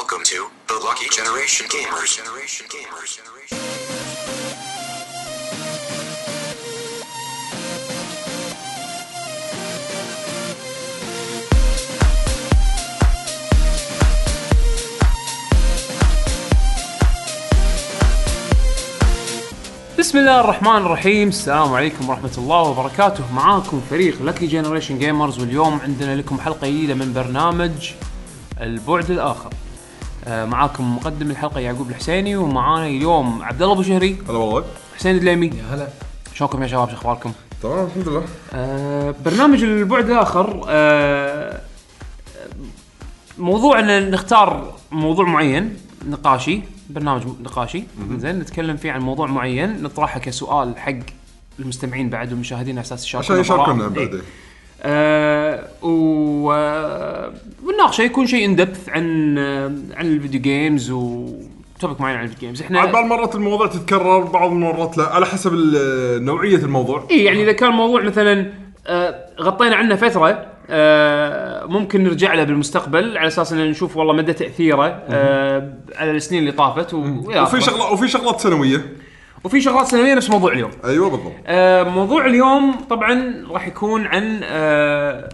Welcome to the Lucky Generation Gamers. Generation Gamers. Generation. بسم الله الرحمن الرحيم السلام عليكم ورحمة الله وبركاته معاكم فريق Lucky Generation Gamers واليوم عندنا لكم حلقة جديدة من برنامج البعد الآخر معاكم مقدم الحلقة يعقوب الحسيني ومعانا اليوم عبد الله أبو شهري. هلا والله. حسين الدليمي. يا هلا. شلونكم يا شباب؟ شو أخباركم؟ تمام الحمد لله. آه، برنامج البعد الآخر آه، موضوع إن نختار موضوع معين نقاشي برنامج نقاشي. زين نتكلم فيه عن موضوع معين نطرحه كسؤال حق المستمعين بعد والمشاهدين على أساس عشان يشاركونا يشاركونا آرائهم. بعد إيه. آه و آه، والنقاشه يكون شيء in depth عن آه، عن ال video games و topic معين عن ال video games إحنا بعض المرات الموضوع تتكرر بعض المرات لا. على حسب نوعية الموضوع. إي يعني إذا كان موضوع مثلا آه، غطينا عنه فترة آه، ممكن نرجع له بالمستقبل على أساس إن نشوف والله مدى تأثيره آه، على السنين اللي طافت و... وفي. شغلات وفي شغلات سنوية. وفي شغلات سنوية نفس موضوع اليوم. أيوه بالضبط. آه، موضوع اليوم طبعا راح يكون عن آه،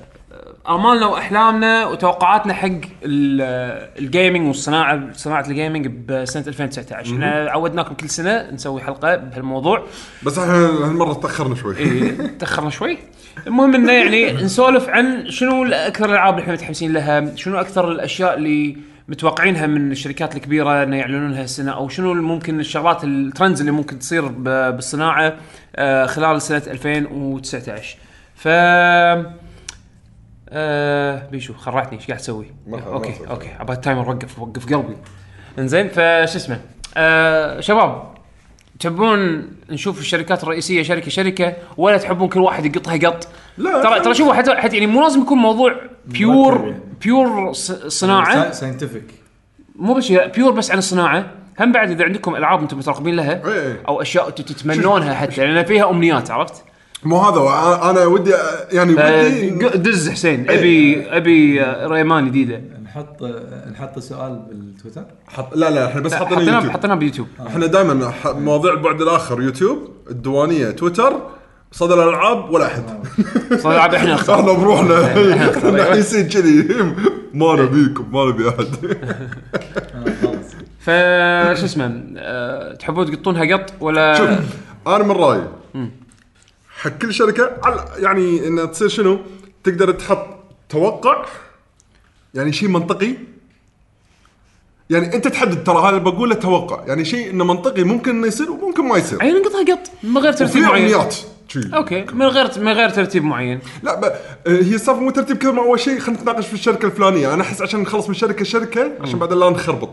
آمالنا وأحلامنا وتوقعاتنا حق ال- ال gaming والصناعة صناعة ال gaming بسنة 2019 إحنا عودناكم كل سنة نسوي حلقة بهالموضوع. بس إحنا هالمرة تأخرنا شوي. إيه، تأخرنا شوي. المهم إنه يعني نسولف عن شنو أكثر الألعاب اللي إحنا متحمسين لها شنو أكثر الأشياء اللي متوقعينها من الشركات الكبيرة إنه يعلنونها السنة أو شنو ممكن الشغلات ال trends اللي ممكن تصير بالصناعة آه، خلال سنة 2019 ف آه بيشو خرعتني إيش قاعد تسوي؟ Okay. Okay عباد ال timer وقف وقف قلبي إنزين فشو اسمه آه شباب تبون نشوف الشركات الرئيسية شركة شركة ولا تحبون كل واحد يقطها قط؟ لا، ترى ترى شوفوا حتى حتى يعني مو لازم يكون موضوع pure pure صناعة. Scientific مو بس pure بس عن الصناعة. هم بعد إذا عندكم ألعاب أنتم مترقبين لها إيه. أو أشياء تتمنونها حتى لأن فيها أمنيات عرفت؟ مو هذا أنا ودي يعني ودي دز حسين ابي أبي Rayman جديده نحط نحط سؤال بالتويتر؟ حط لا لا إحنا بس حطينا حطيناه يوتيوب حطيناه بيوتيوب. إحنا دائما مواضيع البعد الآخر يوتيوب الديوانية تويتر صدى الألعاب ولا أحد. صراحة إحنا نختار إحنا بروحنا. نحيسين كذي. ما نبيكم ما نبي أحد. خلاص فشو اسمه أه تحبون تقطونها قط ولا شوف أنا من رأيي حق كل شركة على- يعني انها تصير شنو؟ تقدر تحط توقع يعني شيء منطقي. يعني أنت تحدد ترى هذا بقوله توقع. يعني شيء إنه منطقي ممكن إنه يصير وممكن ما يصير. عين نقطها قط من غير ترتيب وفي معين. امنيات شي. أوكي من غير من غير ترتيب معين. لا ب... هي السالفه مو ترتيب كذا اول شيء. خلينا نتناقش في الشركة الفلانية. أنا أحس عشان نخلص من شركة لشركه عشان بعد لا نخربط.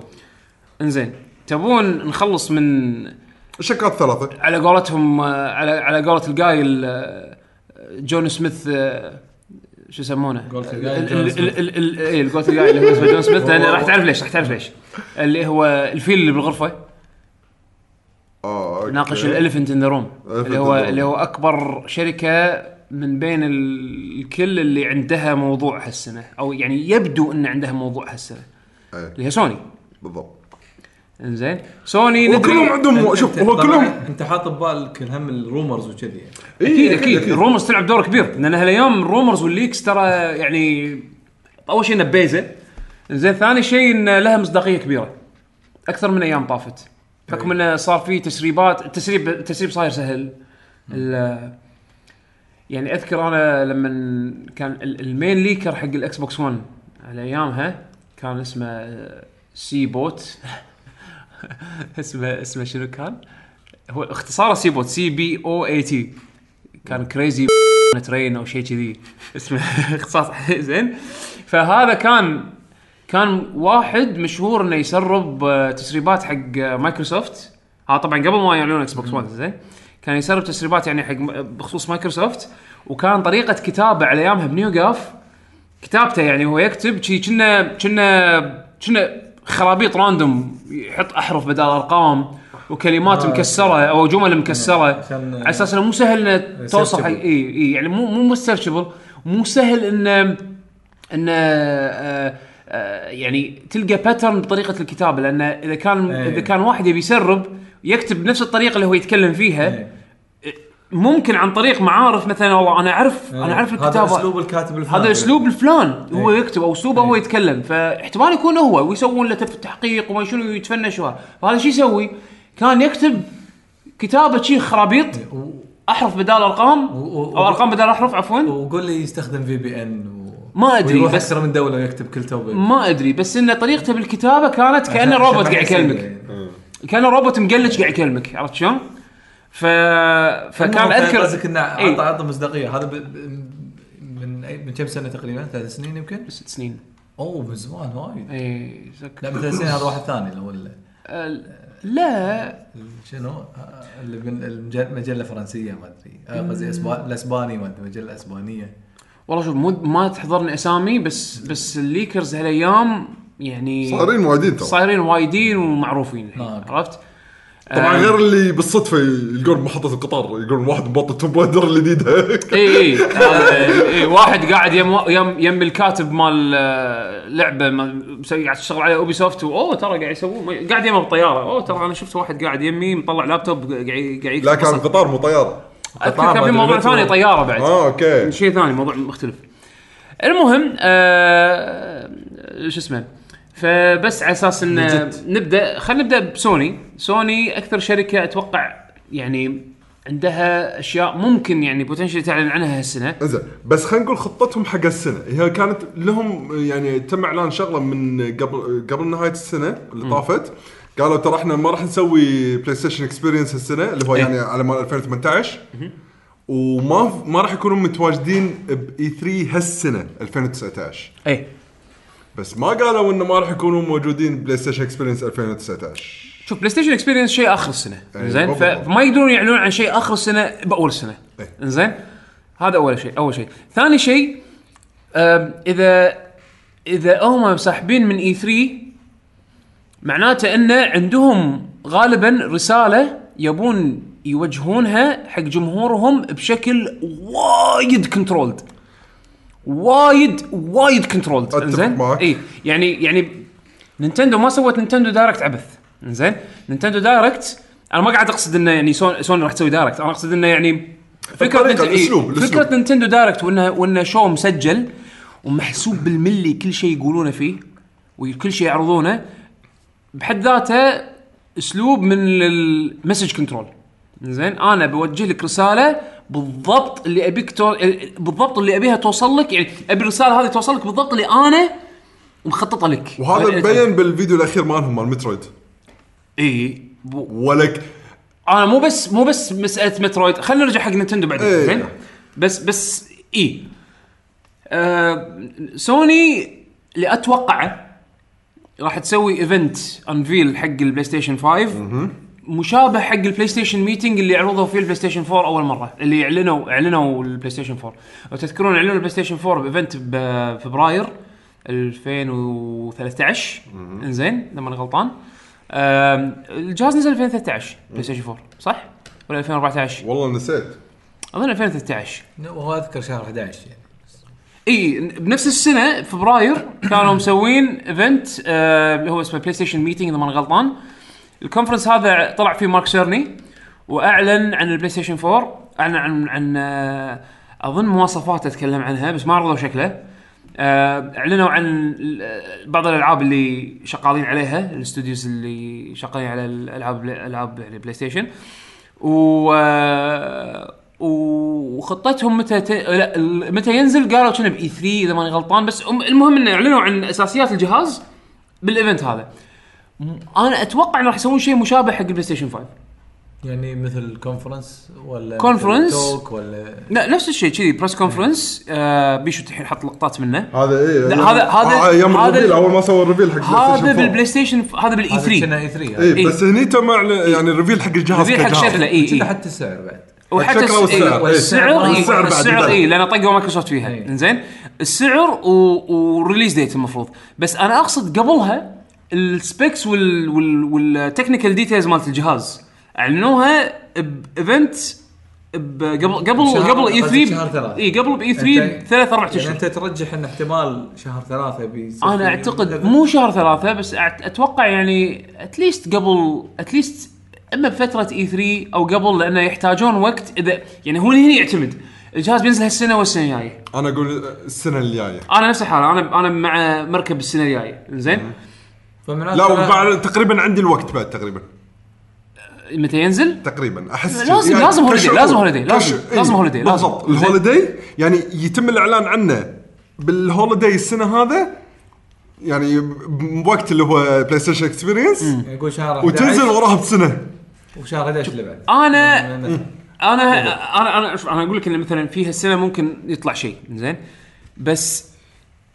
إنزين تبون نخلص من الشركات الثلاثة. على قولتهم على على قولة القايل جون سميث شو يسمونه؟ اي القايل اللي هو اسمه جون سميث راح تعرف ليش راح تعرف ليش. اللي هو الفيل اللي بالغرفة. آه okay. ناقش ال elephant in the room. اللي هو. اللي هو أكبر شركة من بين ال- الكل اللي عندها موضوع هالسنة. أو يعني يبدو إن عندها موضوع هالسنة. إيه، اللي هي سوني بالضبط. إنزين. سوني ندري. وكلهم عندهم شوف هو كلهم أنت حاط ببالك هم ال rumors وكذي يعني. أكيد إيه، أكيد. ال rumors تلعب دور كبير. لأن هالأيام ال rumors وال leaks ترى يعني أول شيء انها بيزة. زين ثاني شيء إن لها مصداقية كبيرة. أكثر من أيام طافت. بحكم انه صار في تسريبات التسريب التسريب صاير سهل. ال- يعني أذكر أنا لما كان ال- ال main leaker حق الإكس بوكس 1 على أيامها كان اسمه آه، CBOAT اسمه اسمه شنو كان؟ هو اختصاره CBOAT C B O A T كان crazy train أو شيء كذي. اسمه اختصار زين. فهذا كان كان واحد مشهور إنه يسرب آه، تسريبات حق آه، مايكروسوفت ها طبعا قبل ما يعلنون إكس بوكس 1 زين. كان يسرب تسريبات يعني حق بخصوص مايكروسوفت وكان طريقة كتابة على أيامها بنيو كتابته يعني هو يكتب شي كنا كنا كنا خرابيط random يحط أحرف بدل أرقام وكلمات آه، مكسرة أو جمل مكسرة على أساس إنه مو سهل إنه توصل إي إي يعني مو مو searchable مو سهل انه إنه آه، آه، يعني تلقى باترن بطريقة الكتابة لأن إذا كان إيه. إذا كان واحد يبي يسرب يكتب بنفس الطريقة اللي هو يتكلم فيها إيه. ممكن عن طريق معارف مثلا والله أنا اعرف أنا أعرف هذا الكتابه أسلوب الكاتب الفلاني. هذا أسلوب الفلان. هو إيه. يكتب أو اسلوبه هو يتكلم. فاحتمال يكون هو ويسوون له تف- تحقيق وما شنو يتفنش وهذا. فهذا شو يسوي؟ كان يكتب كتابة شي خرابيط و- أحرف بدال أرقام و- أو أرقام بدال أحرف عفوا. وقول لي يستخدم VPN و... ما أدري، ويروح بس- أكثر من دولة ويكتب كل توبة. ما أدري بس إن طريقته بالكتابة كانت كأنه روبوت قاعد يكلمك. كان روبوت مقلش قاعد يكلمك عرفت شلون؟ ف... فكان اذكر قصدك إنه. اعطى اعطى مصداقية هذا ب... من أي- من كم سنة تقريبا؟ ثلاث سنين يمكن؟ ست سنين أوه من زمان وايد إي لا من ثلاث سنين هذا واحد ثاني اللي هو ال- آه، لا شنو؟ اللي من المج- مجلة فرنسية ما أدري آه، قصدي أسبا- الأسباني ما أدري مجلة أسبانية والله شوف مو ما تحضرني أسامي بس بس ال leakers هالايام يعني صارين وايدين ترى صايرين وايدين ومعروفين الحين آه،. عرفت؟ طبعا آه، غير اللي بالصدفة يلقون محطة القطار يقولون واحد مبطل Tomb Raider الجديده إي إي إي واحد قاعد يم يم يم الكاتب مال آه، لعبة ما- مسوي قاعد تشتغل عليها Ubisoft اوه ترى قاعد يسوون قاعد يمه بالطياره أوه ترى أنا شفت واحد قاعد يمي مطلع لابتوب قاعد قاعد لا كان. القطار مو طيارة. اذكر كان في موضوع. ثاني طيارة بعد. آه okay. شيء ثاني موضوع مختلف. المهم آه شو اسمه؟ فبس على أساس إن. نبدأ خلينا نبدأ بسوني. سوني أكثر شركة أتوقع يعني عندها أشياء ممكن يعني potential تعلن عنها هالسنة. إنزين بس خلينا نقول خطتهم حق السنة هي كانت لهم يعني تم إعلان شغلة من قبل قبل نهاية السنة اللي طافت. قالوا ترى إحنا ما راح نسوي PlayStation Experience هالسنة اللي هو إيه. يعني على مال 2018 وما ما راح يكونوا متواجدين ب E3 هالسنة 2019 اي بس ما قالوا إنه ما راح يكونوا موجودين بلاي ستيشن experience 2019 شوف بلاي ستيشن experience شيء آخر السنة. أي، زين. فما يقدرون يعلنون عن شيء آخر السنة بأول السنة أي. زين هذا أول شيء أول شيء. ثاني شيء إذا إذا هم ساحبين من E3 معناته انه عندهم غالبا رسالة يبون يوجهونها حق جمهورهم بشكل وايد controlled وايد وايد controlled إنزين؟ معك. إي. يعني يعني نينتندو ما سوت نينتندو direct عبث. إنزين؟ نينتندو direct أنا ما قاعد أقصد إنه يعني سوني, سوني راح تسوي direct أنا أقصد إنه يعني فكرة إي، الأسلوب، فكرة الأسلوب. نينتندو direct وانه وإنه شو مسجل ومحسوب بالملي كل شيء يقولونه فيه وكل شيء يعرضونه بحد ذاته أسلوب من ال message control زين أنا بوجه لك رسالة بالضبط اللي أبيك تو... بالضبط اللي أبيها توصل لك يعني أبي الرسالة هذه توصل لك بالضبط اللي أنا مخططة لك. وهذا يعني- مبين بالفيديو الأخير مالهم مال مترويد. إي. ب- ولك أنا مو بس مو بس مسألة مترويد خلينا نرجع حق نينتندو بعدين إيه. زين؟ بس بس إي. آه سوني اللي اتوقعه راح تسوي event unveil حق البلاي ستيشن 5 مشابه حق البلاي ستيشن meeting اللي عرضوا فيه البلاي ستيشن 4 أول مرة اللي اعلنوا اعلنوا البلاي ستيشن 4 لو تذكرون اعلنوا البلاي ستيشن 4 ب event بفبراير 2013 إنزين إذا ماني غلطان. الجهاز نزل 2013 بلاي ستيشن 4 صح؟ ولا 2014 والله نسيت. أظن 2013 وهو أذكر شهر 11 يعني. إي بنفس السنة فبراير كانوا مسوين event آه اللي هو اسمه بلاي ستيشن meeting إذا ماني غلطان. ال conference هذا طلع فيه مارك سيرني وأعلن عن البلاي ستيشن 4 أعلن عن عن آه أظن مواصفاته تكلم عنها بس ما عرضوا شكله. آه أعلنوا عن ال- بعض الألعاب اللي شغالين عليها ال studios اللي شغالين على الالعاب ألعاب يعني بلاي ستيشن و آه، وخطتهم متى ت... لا متى ينزل؟ قالوا كنا ب E3 إذا ماني غلطان بس المهم إنه أعلنوا عن أساسيات الجهاز بالإيفنت هذا. أنا أتوقع إنه راح يسوون شيء مشابه حق البلاي ستيشن 5 يعني مثل كونفرنس ولا كونفرنس؟ توك ولا لا نفس الشيء كذي بريس كونفرنس آه بيشو الحين حط لقطات منه هذا لا، هذا- هذا- آه أيام هذا الريفيل ال- أول ما سووا الريفيل حق هذا ستيشن 4. بالبلاي ستيشن هذا بالاي هذا 3 كنا اي 3 إيه إيه. بس هني تم أعلن- يعني الريفيل حق الجهاز ريفيل حق. شكله اي اي حتى السعر بعد وحتى إيه، إيه. والسعر اي السعر السعر. اي لأن طقوا مايكروسوفت فيها إيه. انزين السعر. و release date المفروض بس أنا أقصد قبلها ال specs وال... وال... وال technical details مالت الجهاز. أعلنوها ب event قبل قبل شهر- قبل اي قصدك 3 شهر ثلاثة. إي قبل ب E3 أنت- ثلاث أربع يعني أشهر. أنت ترجح إن احتمال شهر ثلاثة بيصير أنا أعتقد مو شهر ثلاثة بس أتوقع يعني at least قبل at least إما بفترة E3 أو قبل لأنه يحتاجون وقت. اذا يعني هو هنا يعتمد. الجهاز بينزل هالسنة والسنة الجاية. أنا أقول السنة الجاية. أنا نفس الحالة. أنا أنا مع مركب السنة الجاية. زين؟ لا وبعد تقريبا عندي الوقت بعد تقريبا. متى ينزل؟ تقريبا أحس لازم- يعني لازم holiday، لازم holiday، لازم- إيه، لازم holiday، لازم. بالضبط. ال holiday يعني يتم الإعلان عنه بال holiday السنة هذا يعني بوقت اللي هو بلاي ستيشن experience يقول شهر 11 وتنزل وراها بسنة. وشهر 11 اللي بعد. أنا. أنا أنا أنا شوف أنا أقول لك إن مثلا في هالسنه ممكن يطلع شيء زين؟ بس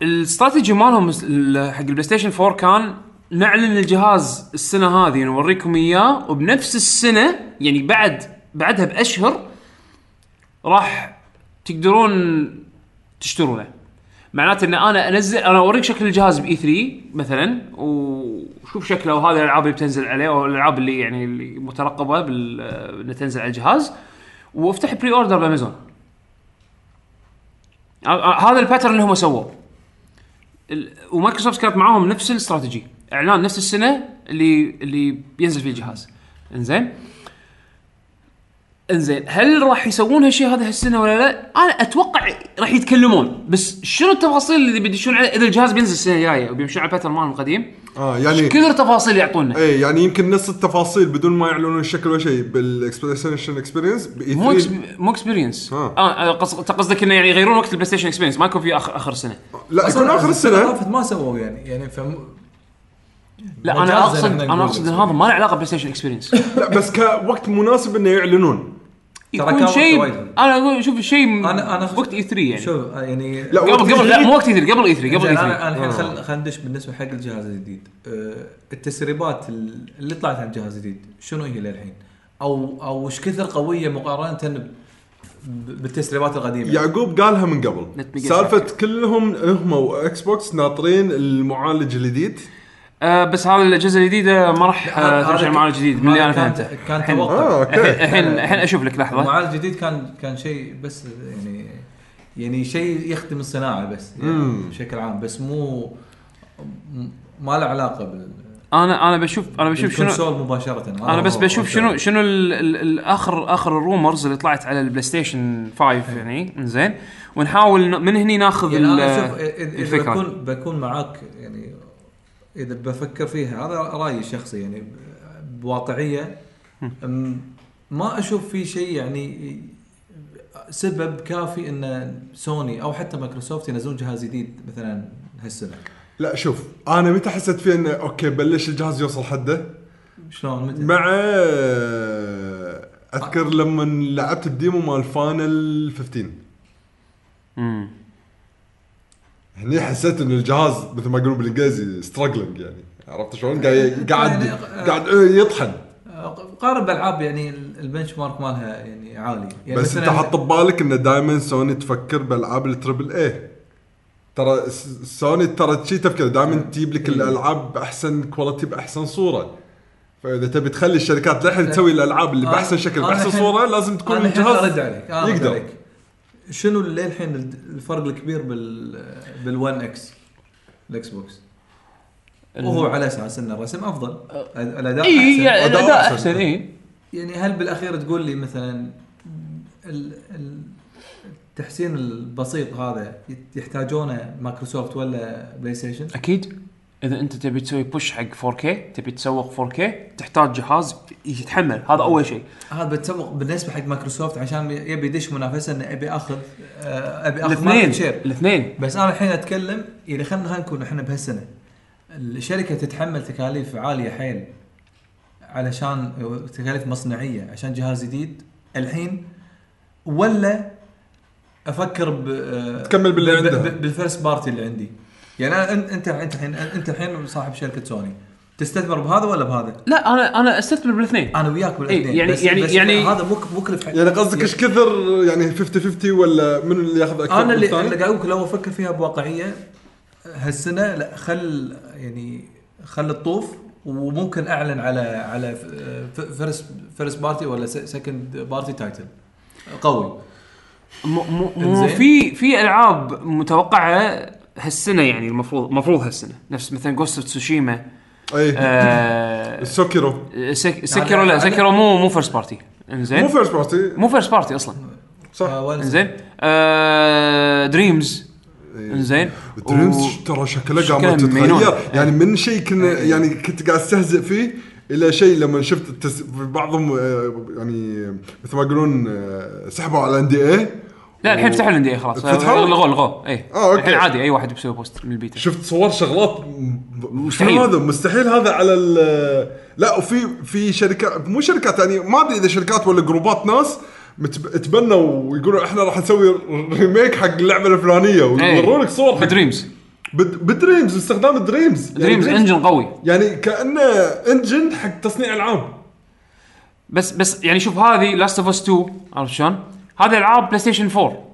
الاستراتيجي مالهم ال- حق البلاي ستيشن 4 كان نعلن الجهاز السنة هذه نوريكم إياه وبنفس السنة يعني بعد بعدها بأشهر راح تقدرون تشترونه. معناته إن أنا أنزل أنا أوريك شكل الجهاز ب E3 مثلا وشوف شكله وهذه الألعاب اللي بتنزل عليه أو الألعاب اللي يعني اللي مترقبة بال تنزل على الجهاز. وافتح pre-order بأمازون. ه- ه- هذا ال pattern اللي هم سووه. ومايكروسوفت كانت معاهم نفس الاستراتيجي إعلان نفس السنة اللي اللي بينزل فيه الجهاز. إنزين؟ إنزين هل راح يسوون هالشيء هذا هالسنة ولا لا؟ أنا أتوقع راح يتكلمون بس شنو التفاصيل اللي بيدشون عليه؟ إذا الجهاز بينزل السنة الجاية وبيمشون على ال pattern مالهم القديم آه يعني كثر تفاصيل يعطونا. إيه يعني يمكن نص التفاصيل بدون ما يعلنون الشكل ولا شيء بال expression experience مو ex- مو اكسبيرينس آه. آه قص- أنت قصدك إنه يعني يغيرون وقت البلاي ستيشن اكسبيرينس ما يكون في اخر آخر السنة لا يكون آخر السنة. السنة ما سووا يعني يعني فم... لا مجازاً أنا اقصد إحنا أنا نقول أقصد إن هذا ما له علاقة بلاي ستيشن اكسبيرينس لا بس كوقت مناسب إنه يعلنون يكون كان شيء وقت وايد. أنا أقول شوف شيء أنا أنا وقت اي 3 يعني شوف يعني لا، قبل وقت قبل لا E3 مو وقت اي 3 قبل اي 3 قبل زين، اي أنا 3 أنا الحين آه. خل خلينا ندش بالنسبة حق الجهاز الجديد أه، التسريبات اللي طلعت عن الجهاز الجديد شنو هي للحين؟ أو أو وش كثر قوية مقارنة ب- ب- بالتسريبات القديمة؟ يعقوب قالها من قبل Let me guess. سالفة كلهم هم واكس بوكس ناطرين المعالج الجديد آه بس هذا الأجهزة الجديدة ما راح آه، تمشي ك- معالج جديد من اللي أنا فهمته. كان الحين- توقع. آه الحين الحين أشوف لك لحظة. المعالج الجديد كان كان شيء بس يعني يعني شيء يخدم الصناعة بس يعني. بشكل عام. بس مو ما له علاقة بال أنا أنا بشوف أنا بشوف شنو مباشرة. أنا بس بشوف شنو شنو ال- ال- الآخر اخر ال rumors اللي طلعت على البلاي ستيشن 5 يعني زين ونحاول من هني ناخذ يعني إذا الفكرة. بكون بكون معاك يعني إذا بفكر فيها هذا رأيي الشخصي يعني بواقعية. أم، ما أشوف في شيء يعني سبب كافي إن سوني أو حتى مايكروسوفت ينزلون جهاز جديد مثلا هالسنة. لا شوف أنا متى حسيت فيه انه okay بلش الجهاز يوصل حده؟ شلون؟ متى؟ مع أذكر لما لعبت ال demo مال فاينل 15 مم. هني حسيت ان الجهاز مثل ما يقولون بالإنجليزي struggling يعني. عرفت شلون؟ قاعد قاعد يعني- قاعد يطحن. قارب بالعاب يعني ال benchmark مالها يعني عالي. يعني بس أنت حط ببالك إن دائما سوني تفكر بالألعاب ال triple A ترى سوني ترى شي تفكير دائما تجيب لك إيه. الألعاب بأحسن quality بأحسن صورة. فإذا تبي تخلي الشركات للحين تسوي الألعاب اللي أنا- بأحسن شكل أنا بأحسن صورة لازم تكون الجهاز يقدر. عليك. شنو للحين الفرق الكبير بال بال one X الإكس بوكس وهو على أساس إن الرسم أفضل الأداء أحسن يعني أداء الأداء أحسن. أحسن إي يعني هل بالأخير تقول لي مثلا ال- ال- التحسين البسيط هذا يحتاجونه مايكروسوفت ولا بلاي ستيشن؟ أكيد إذا أنت تبي تسوي push حق 4K تبي تسوق 4K تحتاج جهاز يتحمل. هذا أول شيء. هذا بتسوق بالنسبة حق مايكروسوفت عشان يبي يدش منافسة إنه ابي اخذ آه، ابي اخذ الاثنين market share الاثنين. بس أنا الحين أتكلم يعني خلينا خلينا نكون إحنا بهالسنة. الشركة تتحمل تكاليف عالية حيل علشان تكاليف مصنعية عشان جهاز جديد. الحين ولا أفكر ب تكمل باللي عندها. بال first party اللي عندي. يعني أنا- انت أنت الحين أنت الحين صاحب شركة سوني. تستثمر بهذا ولا بهذا؟ لا أنا أنا أستثمر بالاثنين. أنا وياك بالاثنين. إيه، يعني- بس يعني- بس يعني- هذا مو مو كلف حق يعني قصدك إيش كثر؟ يعني 50 50 ولا منو اللي ياخذ أكثر أنا من اللي؟ اللي قاعد أقول لو أفكر فيها بواقعية هالسنة لا خل يعني خل اطوف وممكن أعلن على على first first party ولا second party title قوي. مو. في في ألعاب متوقعة هالسنة يعني المفروض المفروض هالسنة. نفس مثلا Ghost تسوشيما أي. آه السوكيرو سك- سكيرو لا سكيرو مو مو first party إنزين. مو first party مو first party أصلا. صح. آه، إنزين. آه دريمز إنزين. دريمز و- ترى شكله مجنون. تتغير. يعني من شيء كنا يعني كنت قاعد أستهزئ فيه إلى شيء لما شفت التس... بعضهم آه، يعني مثل ما يقولون آه، سحبوا على NDA لا الحين فتحوا ال NDA خلاص. فتحوا؟ لغوه لغوه. اي آه، okay. الحين عادي أي واحد بيسوي post من البيتا شفت صور شغلات؟ مستحيل. هذا؟ مستحيل هذا على ال لا وفي في شركات مو شركات يعني ما أدري إذا شركات ولا group ات ناس تبنوا ويقولوا إحنا راح نسوي remake حق اللعبة الفلانية ويورون لك صور حق بدريمز بد- بدريمز استخدام الدريمز يعني دريمز engine قوي. يعني كأنه engine حق تصنيع العاب. بس بس يعني شوف هذه Last of Us 2 عرفت شلون؟ هذه العاب بلاي ستيشن 4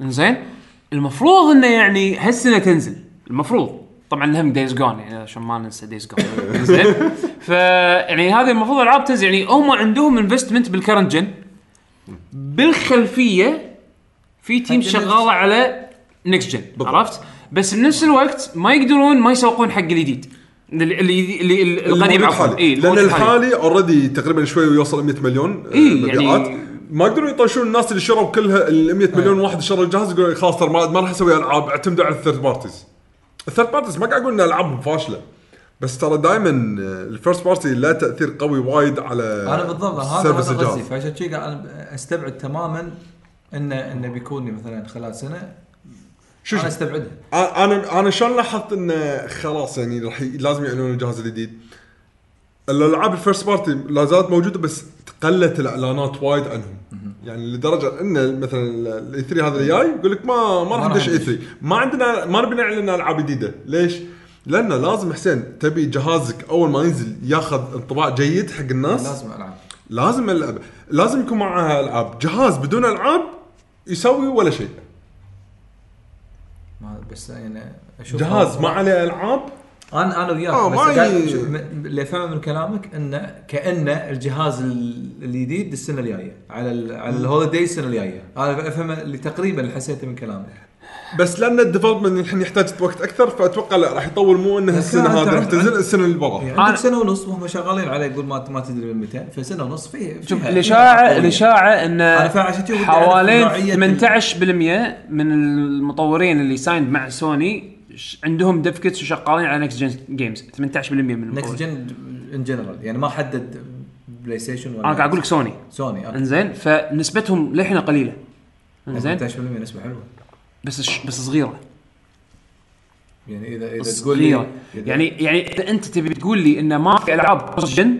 إنزين؟ المفروض إنه يعني هالسنة تنزل. المفروض. طبعا هم Days Gone يعني عشان ما ننسى Days Gone زين ف يعني هذه المفروض العاب تنزل. يعني هم عندهم investment بال current gen بالخلفية في تيم شغالة على next gen عرفت؟ بس بنفس الوقت ما يقدرون ما يسوقون حق الجديد. اللي اللي اللي القديم عفواً. إيه، لأن. الحالي already تقريبا شوي ويوصل 100 مليون آه، إيه، مبيعات. يعني- ما يقدرون يطيشون الناس اللي شروا كلها ال 100 مليون واحد شروا الجهاز يقول خلاص ترى ما راح أسوي ألعاب اعتمدوا على ال third parties. ال third parties ما قاعد أقول إن ألعابهم فاشلة بس ترى دائما ال first party له تأثير قوي وايد على أنا بالضبط هذا هذا. قصدي فعشان كذي قاعد أستبعد تماما انه إنه بيكون مثلا خلال سنة. شو أنا أستبعدها. أنا أنا شلون لاحظت إنه خلاص يعني راح لازم يعلنون الجهاز الجديد. الألعاب ال first party لا زالت موجودة بس قلت الإعلانات وايد عنهم. يعني لدرجة إن مثلا ال E3 هذا اللي جاي يقول لك ما ما راح ندش E ندش. 3 ما عندنا ما نبي نعلن ألعاب جديدة. ليش؟ لأنه لازم حسين تبي جهازك أول ما ينزل ياخذ انطباع جيد حق الناس. لازم ألعب. لازم ألعب. لازم يكون معها ألعاب. جهاز بدون ألعاب يسوي ولا شيء. ما بس يعني أشوف جهاز ما عليه ألعاب أنا أنا وياك آه، بس اللي افهمه من كلامك إنه كانه الجهاز ال- الجديد السنة الجاية على ال على ال holiday السنة الجاية. أنا أفهمه اللي تقريبا اللي حسيته من كلامك. بس لأن ال development الحين يحتاج وقت أكثر فأتوقع لا راح يطول مو انه السنة هذه راح تنزل السنة اللي وراها يعني عندك سنة ونص وهم شغالين عليه يقول ما ما تدري من متى فسنة ونص في شوف الاشاعه. الإشاعة إن أنا فعلا عشان كذا ودي أعرف حوالين نوعية ال- 18% من المطورين اللي signed مع سوني عندهم dev kits وشغالين على next gen games 18% من next gen in general يعني ما حدد بلاي ستيشن ولا أنا قاعد أقول لك سوني سوني آه. إنزين فنسبتهم للحين قليلة. إنزين. 18% نسبة حلوة. بس ش- بس صغيرة. يعني اذا إذا تقول لي يعني يعني إذا أنت تبي تقول لي انه ما في ألعاب cross gen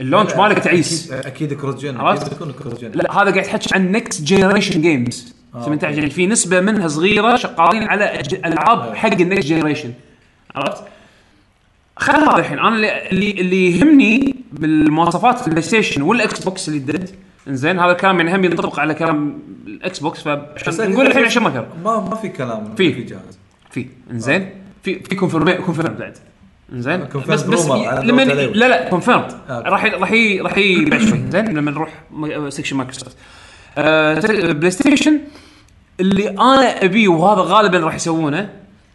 ال launch مالك تعيس. أكيد cross gen عرفت؟ أكيد بيكون كروس جن لا هذا قاعد تحكي عن next generation games 18 يعني في نسبة منها صغيرة شغالين على العاب حق ال next generation عرفت؟ خل هذا الحين. أنا اللي اللي, يهمني بالمواصفات ال PlayStation وال Xbox اللي دد إنزين هذا الكلام يعني هم ينطبق على كلام ال Xbox بس فعشان نقول الحين عشان ما كان ما ما في كلام في. في جهاز. في. إنزين. في في confirm confirm بعد. إنزين. بس بس لما. لا لا confirmed okay. راح راح راح يبيع شوي. زين لما نروح section Microsoft آه، PlayStation اللي أنا أبيه وهذا غالبا راح يسوونه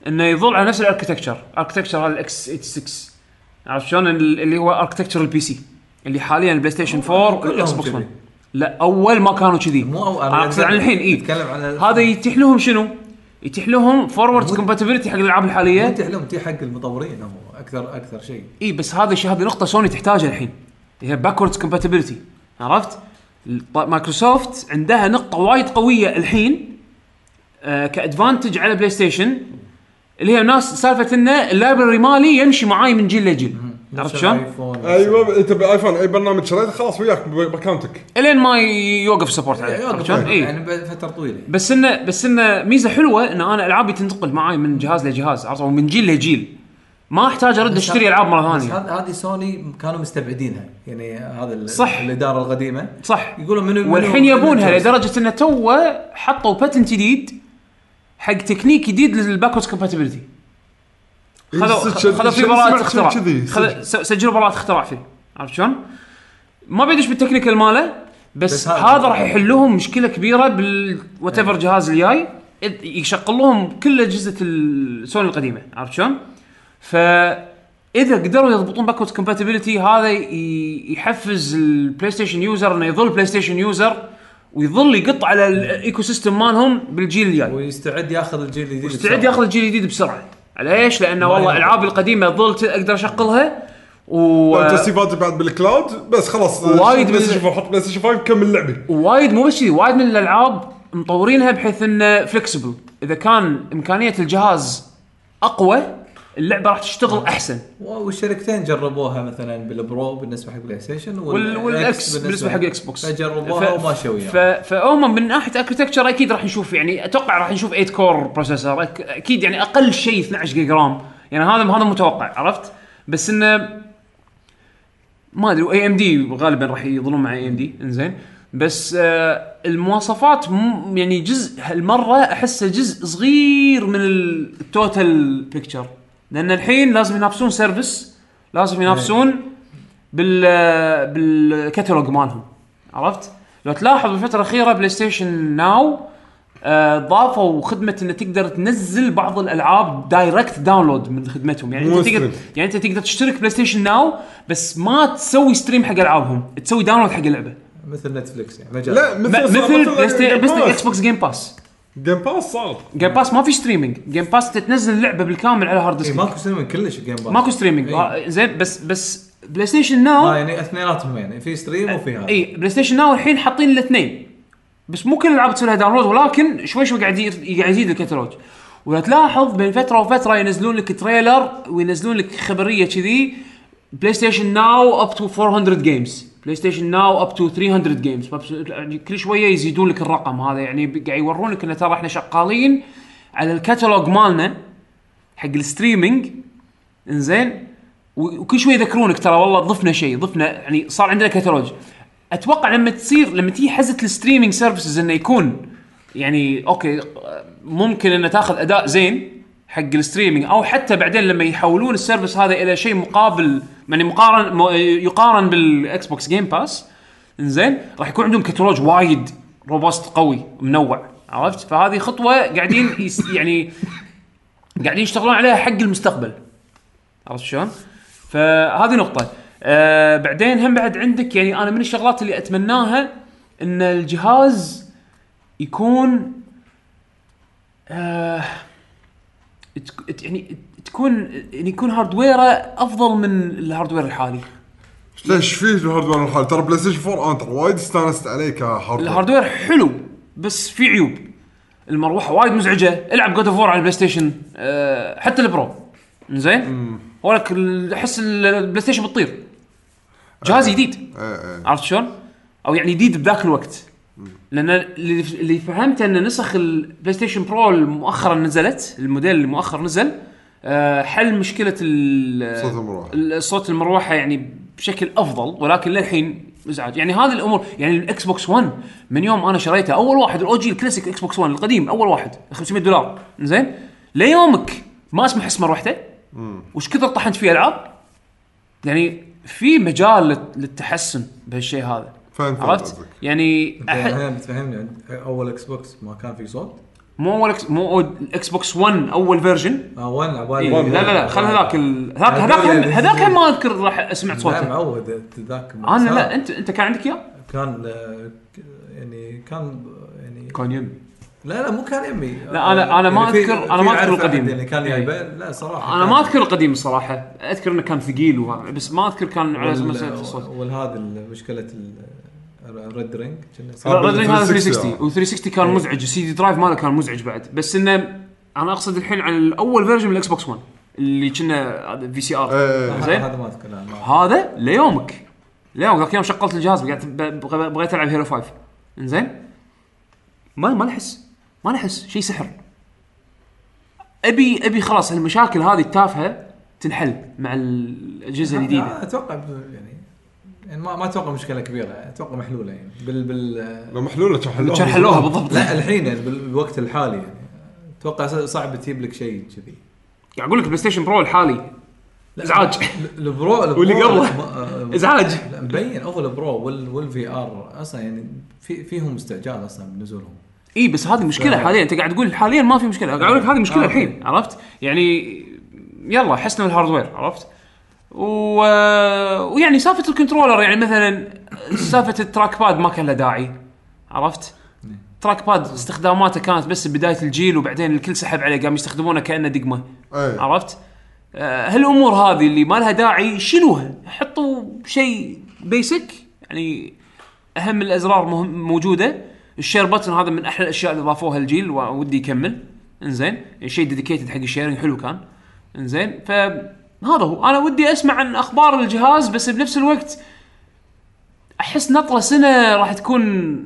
إنه يظل على نفس ال architecture architecture هذا ال x86 عرفت شلون؟ ال- اللي هو architecture ال PC اللي حاليا ال PlayStation 4 كلهم وال Xbox كذي. 1 لا أول ما كانوا كذي. مو أقصد عن الحين اي هذا يتيح لهم شنو؟ يتيح لهم forward compatibility حق الألعاب الحالية. انت لهم تي حق المطورين هو أكثر أكثر شيء. اي بس هذا الشيء هذه نقطة سوني تحتاجها الحين. هي backwards compatibility عرفت؟ مايكروسوفت عندها نقطة وايد قوية الحين. آه ك advantage على PlayStation اللي هي ناس سالفة إنه ال library مالي يمشي معاي من جيل لجيل. عرفت شلون؟ أيوه أنت ب iPhone أي برنامج شريته خلاص وياك باكونتك إلين ما يوقف support عليه عرفت شلون؟ اي يعني فتره طويلة. بس انه بس إنه ميزة حلوة إن أنا العابي تنتقل معاي من جهاز لجهاز عرفت أو من جيل لجيل. ما أحتاج أرد أشتري ألعاب مرة ثانية. هذه سوني كانوا مستبعدينها يعني هذا صح. الإدارة القديمة. صح. يقولون منو والحين يبونها؟ لدرجة إنه تو حطوا patent جديد حق تكنيك جديد لل backward compatibility. خذوا خذوا في براءة اختراع. سجلوا براءة اختراع فيه. عرفت شلون؟ ما بيدش بال technical ماله بس, بس هذا راح يحل لهم مشكلة كبيرة بال whatever جهاز الجاي يشغل لهم كل أجهزة السوني القديمة. عرفت شلون؟ فاذا قدروا يضبطون backward compatibility هذا يحفز ال PlayStation user إنه يظل PlayStation user ويظل يقط على ال ecosystem مالهم بالجيل الجاي ويستعد ياخذ الجيل الجديد بسرعة. ياخذ الجيل الجديد بسرعة على إيش؟ لأنه والله. الألعاب القديمة ظلت أقدر أشغلها وال save ات بعد بال cloud بس خلاص وايد Play من- Station 4 حط PlayStation 5 كمل لعبه وايد مو بس كذي وايد من الألعاب مطورينها بحيث إنه flexible إذا كان إمكانية الجهاز أقوى اللعبة راح تشتغل أحسن. والشركتين جربوها مثلا بال Pro بالنسبة حق PlayStation وال- وال X بالنسبة حق Xbox فجربوها وما شوي ف... فهم من ناحية architecture أكيد راح نشوف يعني أتوقع راح نشوف 8 core processor. أكيد يعني أقل شيء 12 giga RAM. يعني هذا هذا متوقع عرفت؟ بس إنه ما أدري AMD غالبا راح يظلون مع AMD إنزين. بس آه المواصفات م... يعني جزء هالمرة أحسه جزء صغير من ال total picture لأن الحين لازم ينافسون service لازم ينافسون بال بالكتالوج مالهم. عرفت؟ لو تلاحظ بالفترة الأخيرة PlayStation Now ضافوا خدمة انك تقدر تنزل بعض الألعاب direct download من خدمتهم. يعني مو أنت تقدر stream. يعني أنت تقدر تشترك PlayStation Now بس ما تسوي stream حق ألعابهم تسوي download حق اللعبة. مثل Netflix يعني مجال لا مثل مثل بلاي ستيشن بس إكس بوكس جيم باس جيم باس صار جيم باس ما في streaming Game Pass انت تنزل اللعبة بالكامل على hard إيه disk ماكو streaming كلش Game Pass ماكو streaming إيه. آه، زين بس بس PlayStation Now يعني اثنيناتهم يعني. في stream وفي هذا اي PlayStation Now الحين حاطين الاثنين. بس مو كل الألعاب تسوي لها download ولكن شوي شوي قاعد قاعد يزيد الكتالوج. ولا تلاحظ بين فترة وفترة ينزلون لك trailer وينزلون لك خبرية كذي. PlayStation Now up to 400 games PlayStation Now up to 300 games كل شوية يزيدون لك الرقم هذا. يعني قاعد يورونك إن ترى إحنا شغالين على الكتالوج مالنا حق ال streaming. إنزين؟ وكل شوي يذكرونك ترى والله ضفنا شيء ضفنا يعني صار عندنا كتالوج أتوقع لما تصير لما تيجي حزة ال streaming services إنه يكون يعني okay ممكن إنه تاخذ أداء زين حق ال streaming أو حتى بعدين لما يحولون ال service هذا إلى شيء مقابل يعني مقارن يقارن بال Xbox Game Pass إنزين راح يكون عندهم كتالوج وايد robust قوي منوع عرفت فهذه خطوة قاعدين يعني قاعدين يشتغلون عليها حق المستقبل عرفت شلون؟ فهذه نقطة. آه بعدين هم بعد عندك يعني أنا من الشغلات اللي أتمناها إن الجهاز يكون آه تك- يعني تكون يعني يكون hardware ه أفضل من ال hardware الحالي. ليش فيه ال hardware الحالي ترى PlayStation 4 أنا ترى وايد استانست عليه ك hardware ال hardware حلو بس في عيوب. المروحة وايد مزعجة، العب God of على ال Play Station آه حتى ال Pro. زين؟ ولك أحس ال- ال PlayStation بتطير. جهاز جديد. إيه، إيه. عرفت شلون؟ أو يعني جديد بذاك الوقت لأن اللي فهمته أن نسخ ال PlayStation Pro المؤخرا نزلت الموديل اللي مؤخر نزل آه، حل مشكلة صوت المروحة. ال- صوت المروحة يعني بشكل أفضل ولكن للحين ازعاج يعني هذه الأمور يعني ال Xbox One من يوم أنا شريته أول واحد ال OG ال classic Xbox 1 القديم أول واحد 500 دولار. زين؟ ليومك ما أسمع حس مروحته وش كثر طحنت فيه ألعاب؟ يعني في مجال لل- للتحسن بهالشيء هذا. فاهم عرفت؟ يعني إنت أح- الحين بتفهمني أول Xbox ما كان في صوت؟ مو أول X- مو ال Xbox 1 أول version آه 1 عبالي إيه لا لا لا خل هذاك ال- هذاك هذاك هذاك ما أذكر راح سمعت لا صوته معود ذاك أنا لا انت أنت كان عندك إياه؟ كان آه، يعني كان يعني كان يم لا لا مو كان يمي لا، أنا- أنا ما يعني أذكر- أنا في ما أذكر أعرف القديم. أحد يعني كان إيه. جايبه لا صراحة أنا ما أذكر القديم الصراحه أذكر إنه كان ثقيل بس ما أذكر كان على مسألة الصوت والهذا مشكلة ال red ring red ring هذا 360 360 و 360 كان إيه. مزعج. ال C D drive ماله كان مزعج بعد. بس إنه أنا أقصد الحين عن الأول version من ال Xbox 1 اللي كنا في CR. إيه، إيه. زين؟ هذا ما أذكر هذا ليومك. ليوم ذاك يوم شغلت الجهاز بغيت ألعب هيرو 5 إنزين؟ ما ما نحس. ما نحس. شيء سحر. ابي أبي خلاص المشاكل هذه التافهة تنحل مع الأجهزة الجديدة. أتوقع يعني يعني ما ما أتوقع مشكلة كبيرة أتوقع محلولة يعني. بال بال لو محلولة كان حلوها كان حلوها بالضبط. لا الحين يعني بال- بالوقت الحالي يعني. أتوقع صعب تجيب لك شيء كذي. يعني أقول لك ال PlayStation Pro الحالي إزعاج. ال Pro ال Pro واللي قبله. آه، إزعاج. لا مبين. هو ال Pro وال وال VR أصلا يعني في فيهم استعجال أصلا بنزولهم. إي بس هذه مشكلة. حاليا. أنت قاعد تقول حاليا ما في مشكلة. قاعد أقول لك هذه مشكلة آه، الحين عرفت؟ يعني يلا حسنوا ال hardware عرفت؟ و... ويعني سالفة ال controller يعني مثلا سالفة ال track pad ما كان له داعي عرفت؟ track pad استخداماته كانت بس بداية الجيل وبعدين الكل سحب عليه قام يستخدمونه كأنه دقمة اي عرفت؟ آه، هالأمور هذه اللي ما لها داعي شيلوها حطوا شيء basic يعني أهم الأزرار مهم موجودة. ال share button هذا من أحلى الأشياء اللي ضافوها الجيل ودي يكمل. إنزين شيء dedicated حق ال sharing حلو كان. إنزين فهذا هو. أنا ودي أسمع عن أخبار الجهاز بس بنفس الوقت أحس نطرة سنة راح تكون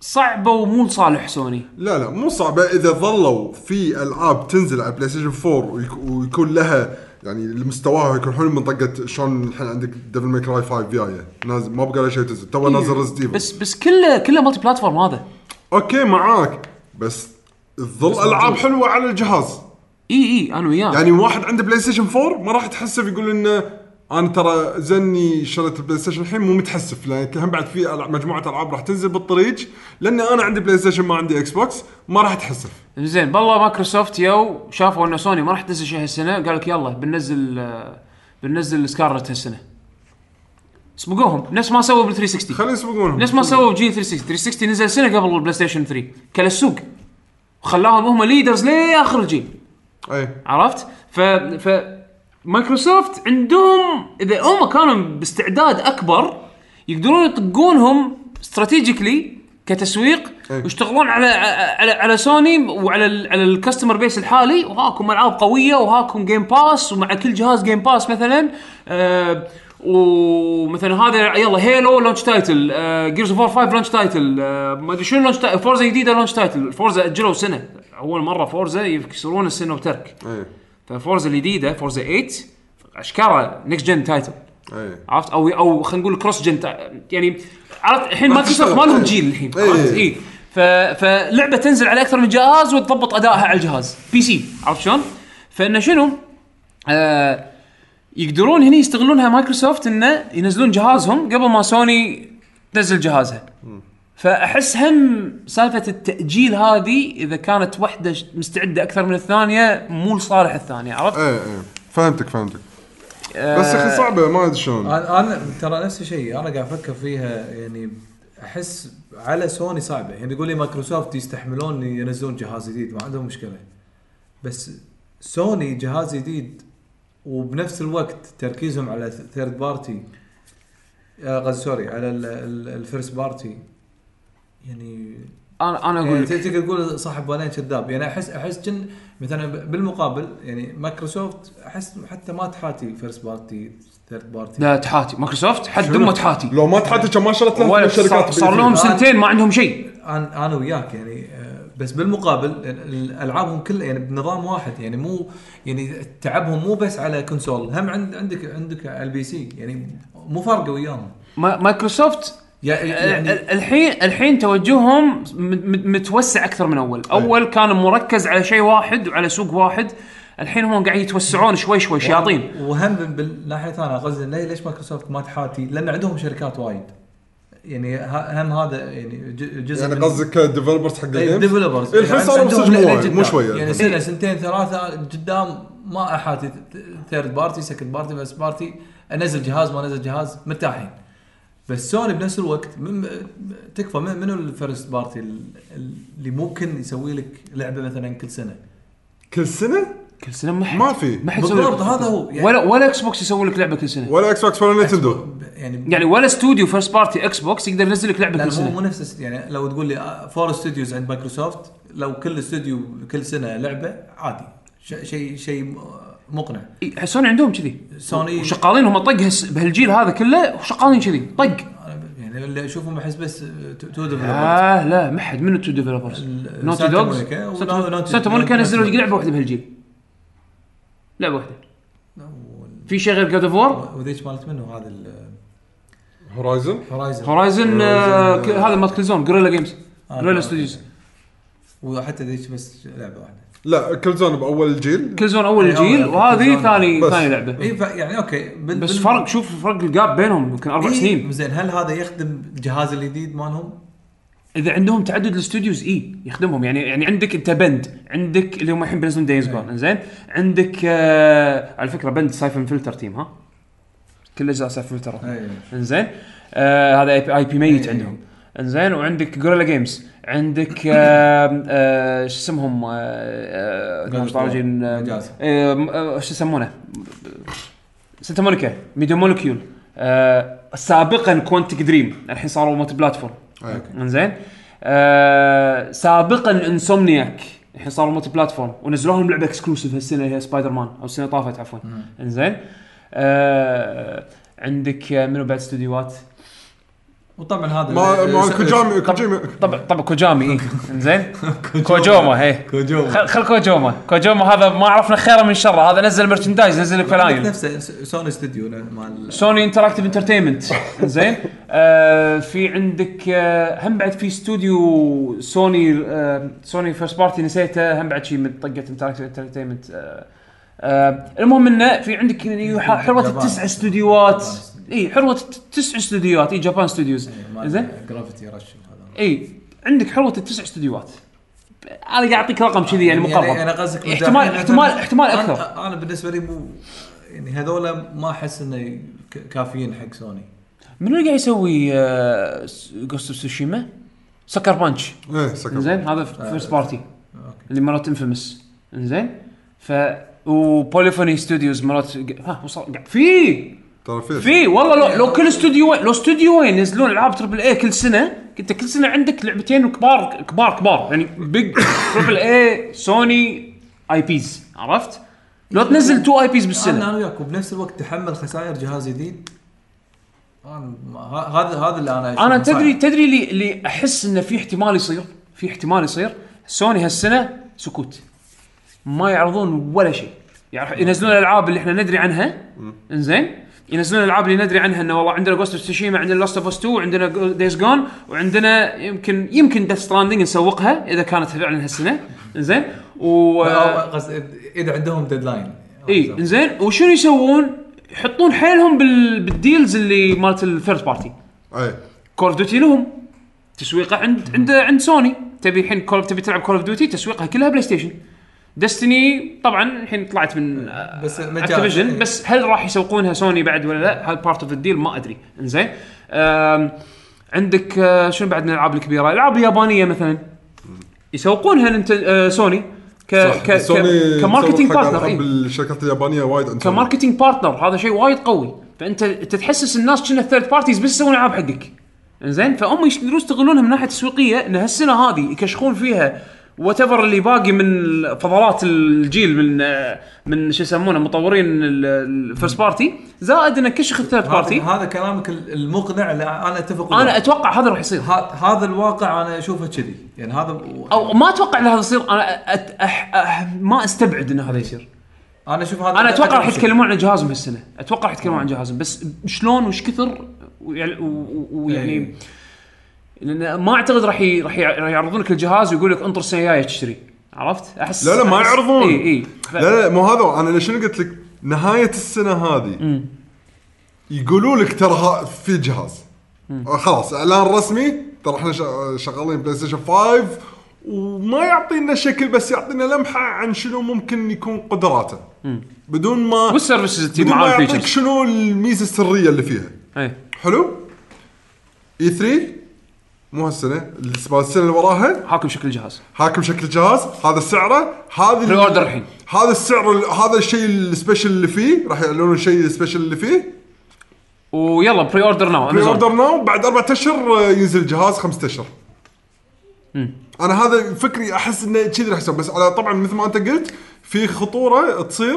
صعبة ومو لصالح سوني. لا لا مو صعبة. إذا ظلوا في ألعاب تنزل على PlayStation 4 ويك- ويكون لها يعني مستواها يكون حلو من طقه شلون الحين عندك Devil May Cry 5 جاية. نازل ما بقى له شيء تنزل. تو نازل Resid- بس بس كله كله multiplatform هذا. okay معاك. بس تظل ألعاب حلوة على الجهاز. إي إي أنا وياه. يعني واحد عنده PlayStation 4 ما راح يتحسف يقول إنه أنا ترى زني شريت ال PlayStation الحين مو متحسف لأن هم بعد في مجموعة ألعاب راح تنزل بالطريق لأن أنا عندي PlayStation ما عندي Xbox ما راح اتحسف زين بالله مايكروسوفت يو شافوا إنه سوني ما راح تنزل شيء هالسنة قال لك يلا بننزل بننزل Scarlett هالسنة. سبقوهم نفس ما سووا بال 360 خلينا يسبقونهم. نفس ما سووا بجيل 360 360 نزل سنة قبل ال PlayStation 3 كل السوق وخلاهم هم leaders لأخر الجيل. اي عرفت؟ ف ف مايكروسوفت عندهم إذا هم كانوا باستعداد أكبر يقدرون يطقونهم strategically كتسويق أي. ويشتغلون على على على سوني وعلى ال على ال customer base الحالي وهاكم ألعاب قوية وهاكم Game Pass ومع كل جهاز Game Pass مثلا آه ومثلا هذا يلا Halo launch title Gears of 5 launch title ما أدري شنو launch title Forza جديدة launch title Forza أجلوا سنة. أول مرة Forza يكسرون السنة وترك. اي ف Forza الجديدة Forza 8 أشكالها next gen title اي عرفت؟ أو أو خلينا نقول cross gen يعني عرفت؟ الحين مايكروسوفت تشتغل. ما لهم جيل الحين إيه. عرفت؟ اي ف... فلعبة تنزل على أكثر من جهاز وتضبط أدائها على الجهاز PC عرفت شلون؟ فإنه شنو؟ آه يقدرون هني يستغلونها مايكروسوفت إنه ينزلون جهازهم قبل ما سوني تنزل جهازها فأحس هم سالفة التأجيل هذه إذا كانت واحدة مستعدة أكثر من الثانية مو لصالح الثانية عرفت؟ اي اي فهمتك فهمتك. بس يا أخي صعبة ما أدري شلون. أنا أنا ترى نفس الشيء أنا قاعد أفكر فيها يعني أحس على سوني صعبة. يعني يقول لي مايكروسوفت يستحملون ينزلون جهاز جديد ما عندهم مشكلة. بس سوني جهاز جديد وبنفس الوقت تركيزهم على third party قصدي sorry على ال first party يعني أنا أنا أقول يعني تقدر تقول صاحب بالين كذاب. يعني احس أحس جن مثلا بالمقابل يعني مايكروسوفت أحس حتى ما تحاتي first party third party لا تحاتي. مايكروسوفت حد دمه تحاتي. لو ما تحاتي كان ما من الشركات صار, لهم. سنتين ما عندهم شيء. أنا أنا وياك يعني آه، بس بالمقابل ال- ال- الألعابهم كلها يعني بنظام واحد يعني مو يعني تعبهم مو بس على console هم عند عندك عندك على ال PC يعني مو فارقة وياهم ما- مايكروسوفت ال- يعني الحين الحين توجههم متوسع أكثر من أول، أول كان مركز على شيء واحد وعلى سوق واحد، الحين هم قاعد يتوسعون شوي شوي شياطين. وهم بال- بالناحيه الثانية قصدي ليش مايكروسوفت ما تحاتي؟ لأن عندهم شركات وايد يعني هم هذا يعني جزء يعني قصدك developers حق ال games ال developers الحين صاروا صدق مو شوية. يعني سنة سنتين ثلاثة قدام ما احاتي third party second party بس party انزل جهاز ما انزل جهاز مرتاحين. بس سوني بنفس الوقت من تكفى من- منو ال first party ال- اللي ممكن يسوي لك لعبة مثلا كل سنة؟ كل سنة؟ كل سنة ما حد ما في. ما حد يسوي بالضبط هذا هو يعني ولا ولا Xbox يسوي لك لعبة كل سنة. ولا Xbox ولا نينتندو يعني يعني ولا استوديو first party Xbox يقدر ينزل لك لعبة لا كل مو مو سنه. نفس يعني لو تقول لي آه، four studios عند مايكروسوفت لو كل استوديو كل سنة لعبة عادي ش- شيء شيء مقنع إي، سوني عندهم كذي. سوني وشغالين هم طق بهالجيل هذا كله وشغالين كذي طق. يعني اللي اشوفهم احس بس top- top developers لا لا ما حد من ال top developers. Naughty Santa Dogs Monica و- Santa- Monica نزلوا. لعبة واحدة بهالجيل. لعبة واحدة. في شيء غير God of War وذيك مالت منه هذا Horizon Horizon ك- هذا مالت Killzone Guerrilla Games Guerrilla. studios وحتى ذيك بس لعبة واحدة. لا Killzone بأول جيل. Killzone أول جيل أول- وهذه Killzone. ثاني بس. ثاني لعبة. إي ف- يعني أوكي. بال- بس فرق شوف فرق ال gap بينهم يمكن أربع إيه، سنين. زين هل هذا يخدم الجهاز الجديد مالهم؟ إذا عندهم تعدد ال studios اي يخدمهم. يعني يعني عندك أنت Bend عندك اللي هم الحين بينزلون Days Gone زين عندك آه على فكرة Bend Syphon Filter team ها؟ كل أجزاء Syphon Filter إيه. إنزين؟ آه هذا IP, ميت. عندهم. إنزين؟ وعندك Guerrilla Games عندك آه آه شو اسمهم؟ آه شو يسمونه؟ Santa Monica Media Molecule سابقا Quantic Dream الحين صاروا multi-platform. إنزين. آه سابقا Insomniac الحين صاروا multi-platform ونزلوا لهم لعبة exclusive هالسنة هي سبايدر مان أو السنة طافت عفوا. إنزين. آه عندك آه، منو بعد؟ استديوهات وطبعا هذا ما ما كوجامي طب كوجيما. طبعا طبعا كوجيما. إيه. انزين كوجوما هي. كوجوما خل, خل كوجوما كوجوما هذا ما عرفنا خيره من شره. هذا نزل مرشندايز نزل عندك فلاين نفسه سوني استوديو مال سوني انتراكتيف انترتينمنت زين. آه في عندك آه هم بعد في استوديو سوني آه سوني فيرست بارتي نسيته. هم بعد شيء من طقة انتراكتيف انترتينمنت آه آه المهم إنه في عندك ح- حروه جابان. التسع استوديوهات. اي حروة تسع استوديوهات اي جابان ستوديوز زين؟ Gravity Rush اي عندك حروة التسع استوديوهات أنا قاعد أعطيك رقم كذي يعني مقرب أنا قصدك احتمال احتمال احتمال أنا- أكثر. أنا بالنسبة لي مو يعني هذول ما أحس إنه كافيين حق سوني. منو اللي قاعد يسوي آه Ghost of Tsushima؟ Sucker Punch إيه Sucker زين هذا first party okay. اللي مالت Infamous إنزين؟ ف و Polyphony studios مرات ها وصل قاعد- في! ترى في في والله لو, لو كل استوديو لو استوديوين ينزلون ألعاب triple A كل سنة انت كل سنة عندك لعبتين كبار كبار كبار يعني big triple A سوني IPs عرفت؟ لو تنزل two IPs بالسنة. أنا وياك وبنفس الوقت تحمل خسائر جهاز جديد. أنا ما- ه- هذا هذا اللي أنا أنا تدري. تدري اللي, اللي أحس انه في احتمال يصير في احتمال يصير. سوني هالسنة سكوت. ما يعرضون ولا شيء. يعني ينزلون الألعاب اللي إحنا ندري عنها. إنزين؟ ينزلون الألعاب اللي ندري عنها إنه والله عندنا Ghost of Tsushima عندنا Last of Us 2 وعندنا Days Gone وعندنا يمكن يمكن Death Stranding نسوقها إذا كانت فعلا هالسنة. إنزين؟ و إذا عندهم deadline إي إنزين؟ وشنو يسوون؟ يحطون حيلهم بال... بال deals اللي مالت ال first party إي. Call of Duty لهم. تسويقه عند عند عند سوني تبي الحين Call تبي تلعب Call of Duty تسويقها كلها بلاي ستيشن Destiny طبعا الحين طلعت من بس مجال. Activision بس هل راح يسوقونها سوني بعد ولا لا؟ هل part of ال deal ما أدري. إنزين. عندك آه، شنو بعد من الألعاب الكبيرة؟ الألعاب اليابانية مثلا. يسوقونها ننت... آه، سوني ك... صح ك... ك... ك marketing حق partner ألعاب إيه. الشركات اليابانية وايد ك marketing partner هذا شيء وايد قوي. فأنت انت تحسس الناس كنه ال third parties بس يسوون ألعاب حقك. إنزين. فهم يقدرون يستغلونها من ناحية تسويقية إن هالسنة هذه يكشخون فيها what اللي باقي من فضلات الجيل من من شو يسمونه مطورين ال first party زائد إنه كشخ ال third party هذا كلامك المقنع اللي أنا أتفق. أنا أتوقع هذا راح يصير هذا الواقع أنا أشوفه كذي يعني هذا أو ما أتوقع إن هذا يصير أنا أت... أح... أح... ما أستبعد إن هذا يصير أنا أشوف هذا أنا أتوقع راح. يتكلمون عن جهازهم هالسنة أتوقع راح يتكلمون عن جهازهم بس شلون وش كثر ويعني- ويعني إيه. لأن ما أعتقد راح راح يعرضون لك الجهاز ويقول لك انطر السنة الجايه تشتري. عرفت؟ أحس لا لا ما يعرضون. إي إي. ف- لا لا مو هذا. أنا ليش قلت لك نهاية السنة هذه يقولوا لك ترى في جهاز. آه، خلاص اعلان رسمي ترى إحنا شغالين بلاي ستيشن 5 وما يعطينا شكل بس يعطينا لمحة عن شنو ممكن يكون قدراته. بدون ما وال services اللي بدون مع ما يعطيك شنو الميزة السرية اللي فيها. إي. حلو؟ اي 3 مو هالسنة السنة اللي وراها؟ حاكم شكل الجهاز. هاكم شكل الجهاز هذا سعره هذا pre-order الحين. هذا السعر ال- هذا الشيء ال special اللي فيه راح يعلنون الشيء ال special اللي فيه. ويلا pre-order now pre-order now بعد أربع أشهر آه، ينزل الجهاز خمسة أشهر. أنا هذا فكري أحس إنه كذي راح يصير بس على طبعا مثل ما أنت قلت في خطورة تصير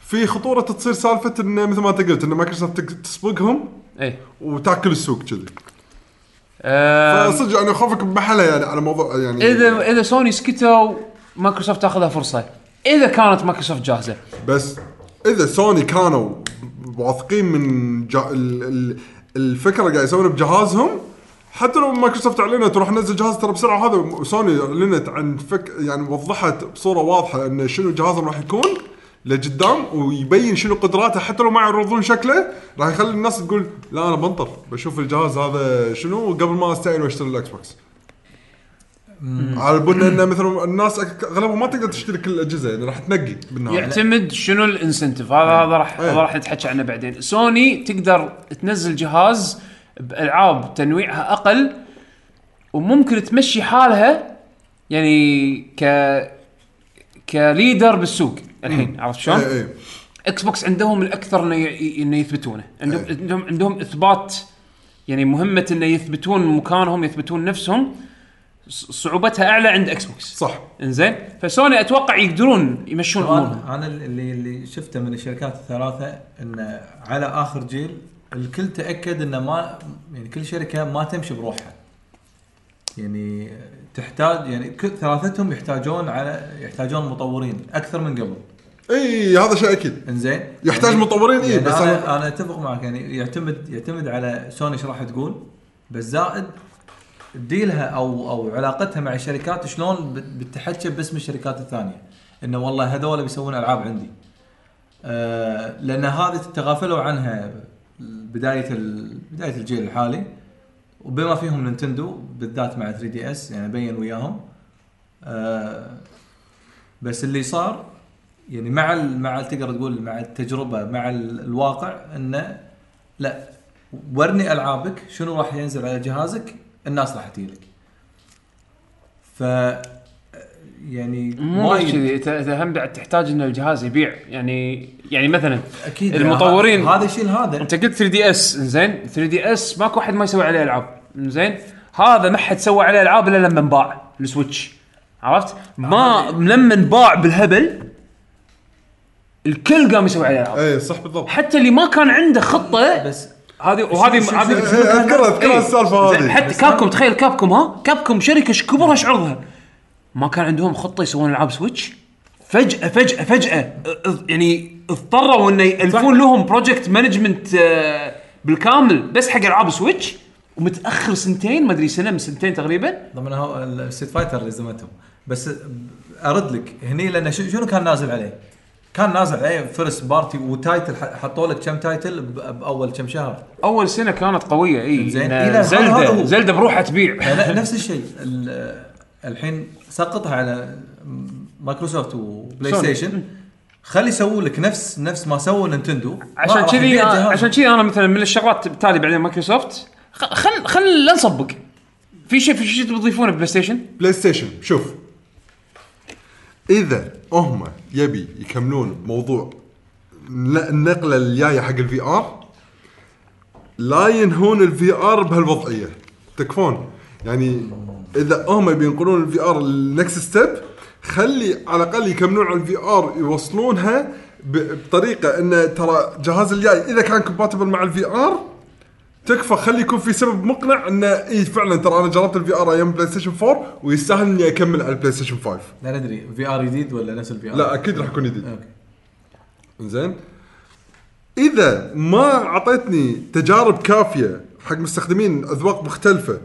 في خطورة تصير سالفة إنه مثل ما أنت قلت إن مايكروسوفت تسبقهم اي وتاكل السوق كذي. فصدق أنا خوفك بمحلها يعني على موضوع يعني اذا إذا سوني سكتوا مايكروسوفت تاخذها فرصة. إذا كانت مايكروسوفت جاهزة. بس إذا سوني كانوا واثقين من جا ال ال الفكرة اللي قاعد يسوونها بجهازهم حتى لو مايكروسوفت أعلنت وراح ننزل جهاز ترى بسرعة هذا سوني أعلنت عن فك يعني وضحت بصورة واضحة إن شنو جهازهم راح يكون. لقدام ويبين شنو قدراته حتى لو ما يعرضون شكله راح يخلي الناس تقول لا أنا بنطر. بشوف الجهاز هذا شنو قبل ما أستعين وأشتري ال Xbox على بن إنه مثلا الناس أغلبهم ما تقدر تشتري كل الأجهزة يعني راح تنقي بالنهاية. يعتمد شنو ال incentive. هذا هذا راح إيه. هذا راح نتحكى عنه بعدين. سوني تقدر تنزل جهاز بألعاب تنويعها أقل وممكن تمشي حالها يعني ك ك leader بالسوق. الحين عرفت شلون؟ اي اي Xbox عندهم الأكثر إنه ي- إنه يثبتونه. عندهم إيه. عندهم عندهم إثبات يعني مهمة إنه يثبتون مكانهم يثبتون نفسهم. ص- صعوبتها أعلى عند Xbox صح. إنزين؟ فسوني أتوقع يقدرون يمشون أمورهم. أنا أنا اللي اللي شفته من الشركات الثلاثة إنه على آخر جيل الكل تأكد إنه ما يعني كل شركة ما تمشي بروحها. يعني تحتاج يعني كل ثلاثتهم يحتاجون على يحتاجون مطورين أكثر من قبل. إي هذا شيء أكيد. إنزين. يحتاج يعني- مطورين، إيه، يعني بس أنا أنا أتفق معك يعني يعتمد يعتمد على سوني إيش راح تقول بس زائد ديلها أو أو علاقتها مع الشركات شلون بت- بتتحكى باسم الشركات الثانية. إنه والله هذول بيسوون ألعاب عندي. آه لأن هذه تغافلوا عنها بداية بداية الجيل الحالي. وبما فيهم نينتندو بالذات مع 3DS يعني بين وياهم. آه بس اللي صار يعني مع ال مع ال- تقدر تقول مع التجربة مع ال- الواقع انه لا ورني ألعابك شنو راح ينزل على جهازك الناس راح تجيلك ف يعني مو بس كذي انت هم بعد تحتاج إن الجهاز يبيع. يعني يعني مثلا أكيد المطورين- هذا يشيل هذا. أنت قلت 3 دي إس زين؟ 3 دي إس ماكو واحد ما يسوي عليه ألعاب زين؟ هذا ما حد سوى عليه ألعاب إلا لما انباع ال Switch. عرفت؟ ما لما انباع بالهبل الكل قام يسوي عليه العاب اي صح بالضبط. حتى اللي ما كان عنده خطة بس هذه وهذه هذه شوف- إيه، اذكرها أذكرها إيه. السالفة زين، هذه. حتى كابكم تخيل كابكم ها؟ كابكم شركة إيش كبرها إيش عرضها؟ ما كان عندهم خطة يسوون العاب Switch؟ فجأة فجأة فجأة يعني اضطروا انه يألفون لهم project management آه، بالكامل بس حق ألعاب Switch ومتأخر سنتين ما أدري سنة من سنتين تقريبا. ضمن هو ال Street Fighter لزمتهم بس أرد لك هني لأن شو- شنو كان نازل عليه؟ كان نازل عليه first party و title ح- حطوا لك كم title ب- بأول كم شهر. أول سنة كانت قوية إي زين، زلدا. زلدا بروحها تبيع. نفس الشيء. ال- الحين سقطها على مايكروسوفت و Play سوني. Station خلي يسووا لك نفس نفس ما سووا نينتندو. عشان كذي. عشان كذي أنا مثلا من الشغلات بالتالي بعدين مايكروسوفت. خ- خل خل لا نسبق. في شيء في شيء تضيفونه PlayStation PlayStation شوف. إذا هم يبي يكملون موضوع النقلة الجاية حق ال VR لا ينهون ال VR بهالوضعية. تكفون؟ يعني إذا هم يبي ينقلون ال VR ال next step خلي على الأقل يكملون على ال VR يوصلونها بطريقة انه ترى الجهاز الجاي إذا كان compatible مع ال VR تكفى خلي يكون في سبب مقنع انه اي فعلا ترى أنا جربت ال VR أيام PlayStation 4 ويستاهل إني أكمل على ال PlayStation 5 لا ندري VR جديد ولا نفس ال VR لا أكيد راح يكون جديد. أوكي. زين إذا ما أعطيتني تجارب كافية حق مستخدمين أذواق مختلفة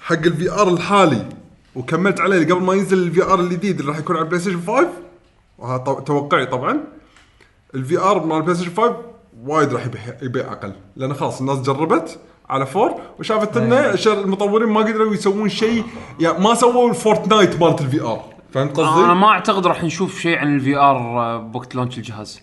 حق ال VR الحالي وكملت عليه قبل ما ينزل ال VR الجديد اللي راح يكون على ال PlayStation 5 وهذا تو- توقعي طبعا. ال VR مع ال PlayStation 5 وايد راح يبيع, يبيع أقل. لأن خلاص الناس جربت على 4 وشافت إنه شر- المطورين ما قدروا يسوون شيء. يعني ما سووا ال Fortnite مالت ال VR فهمت قصدي؟ أنا ما أعتقد راح نشوف شيء عن ال VR بوقت launch الجهاز.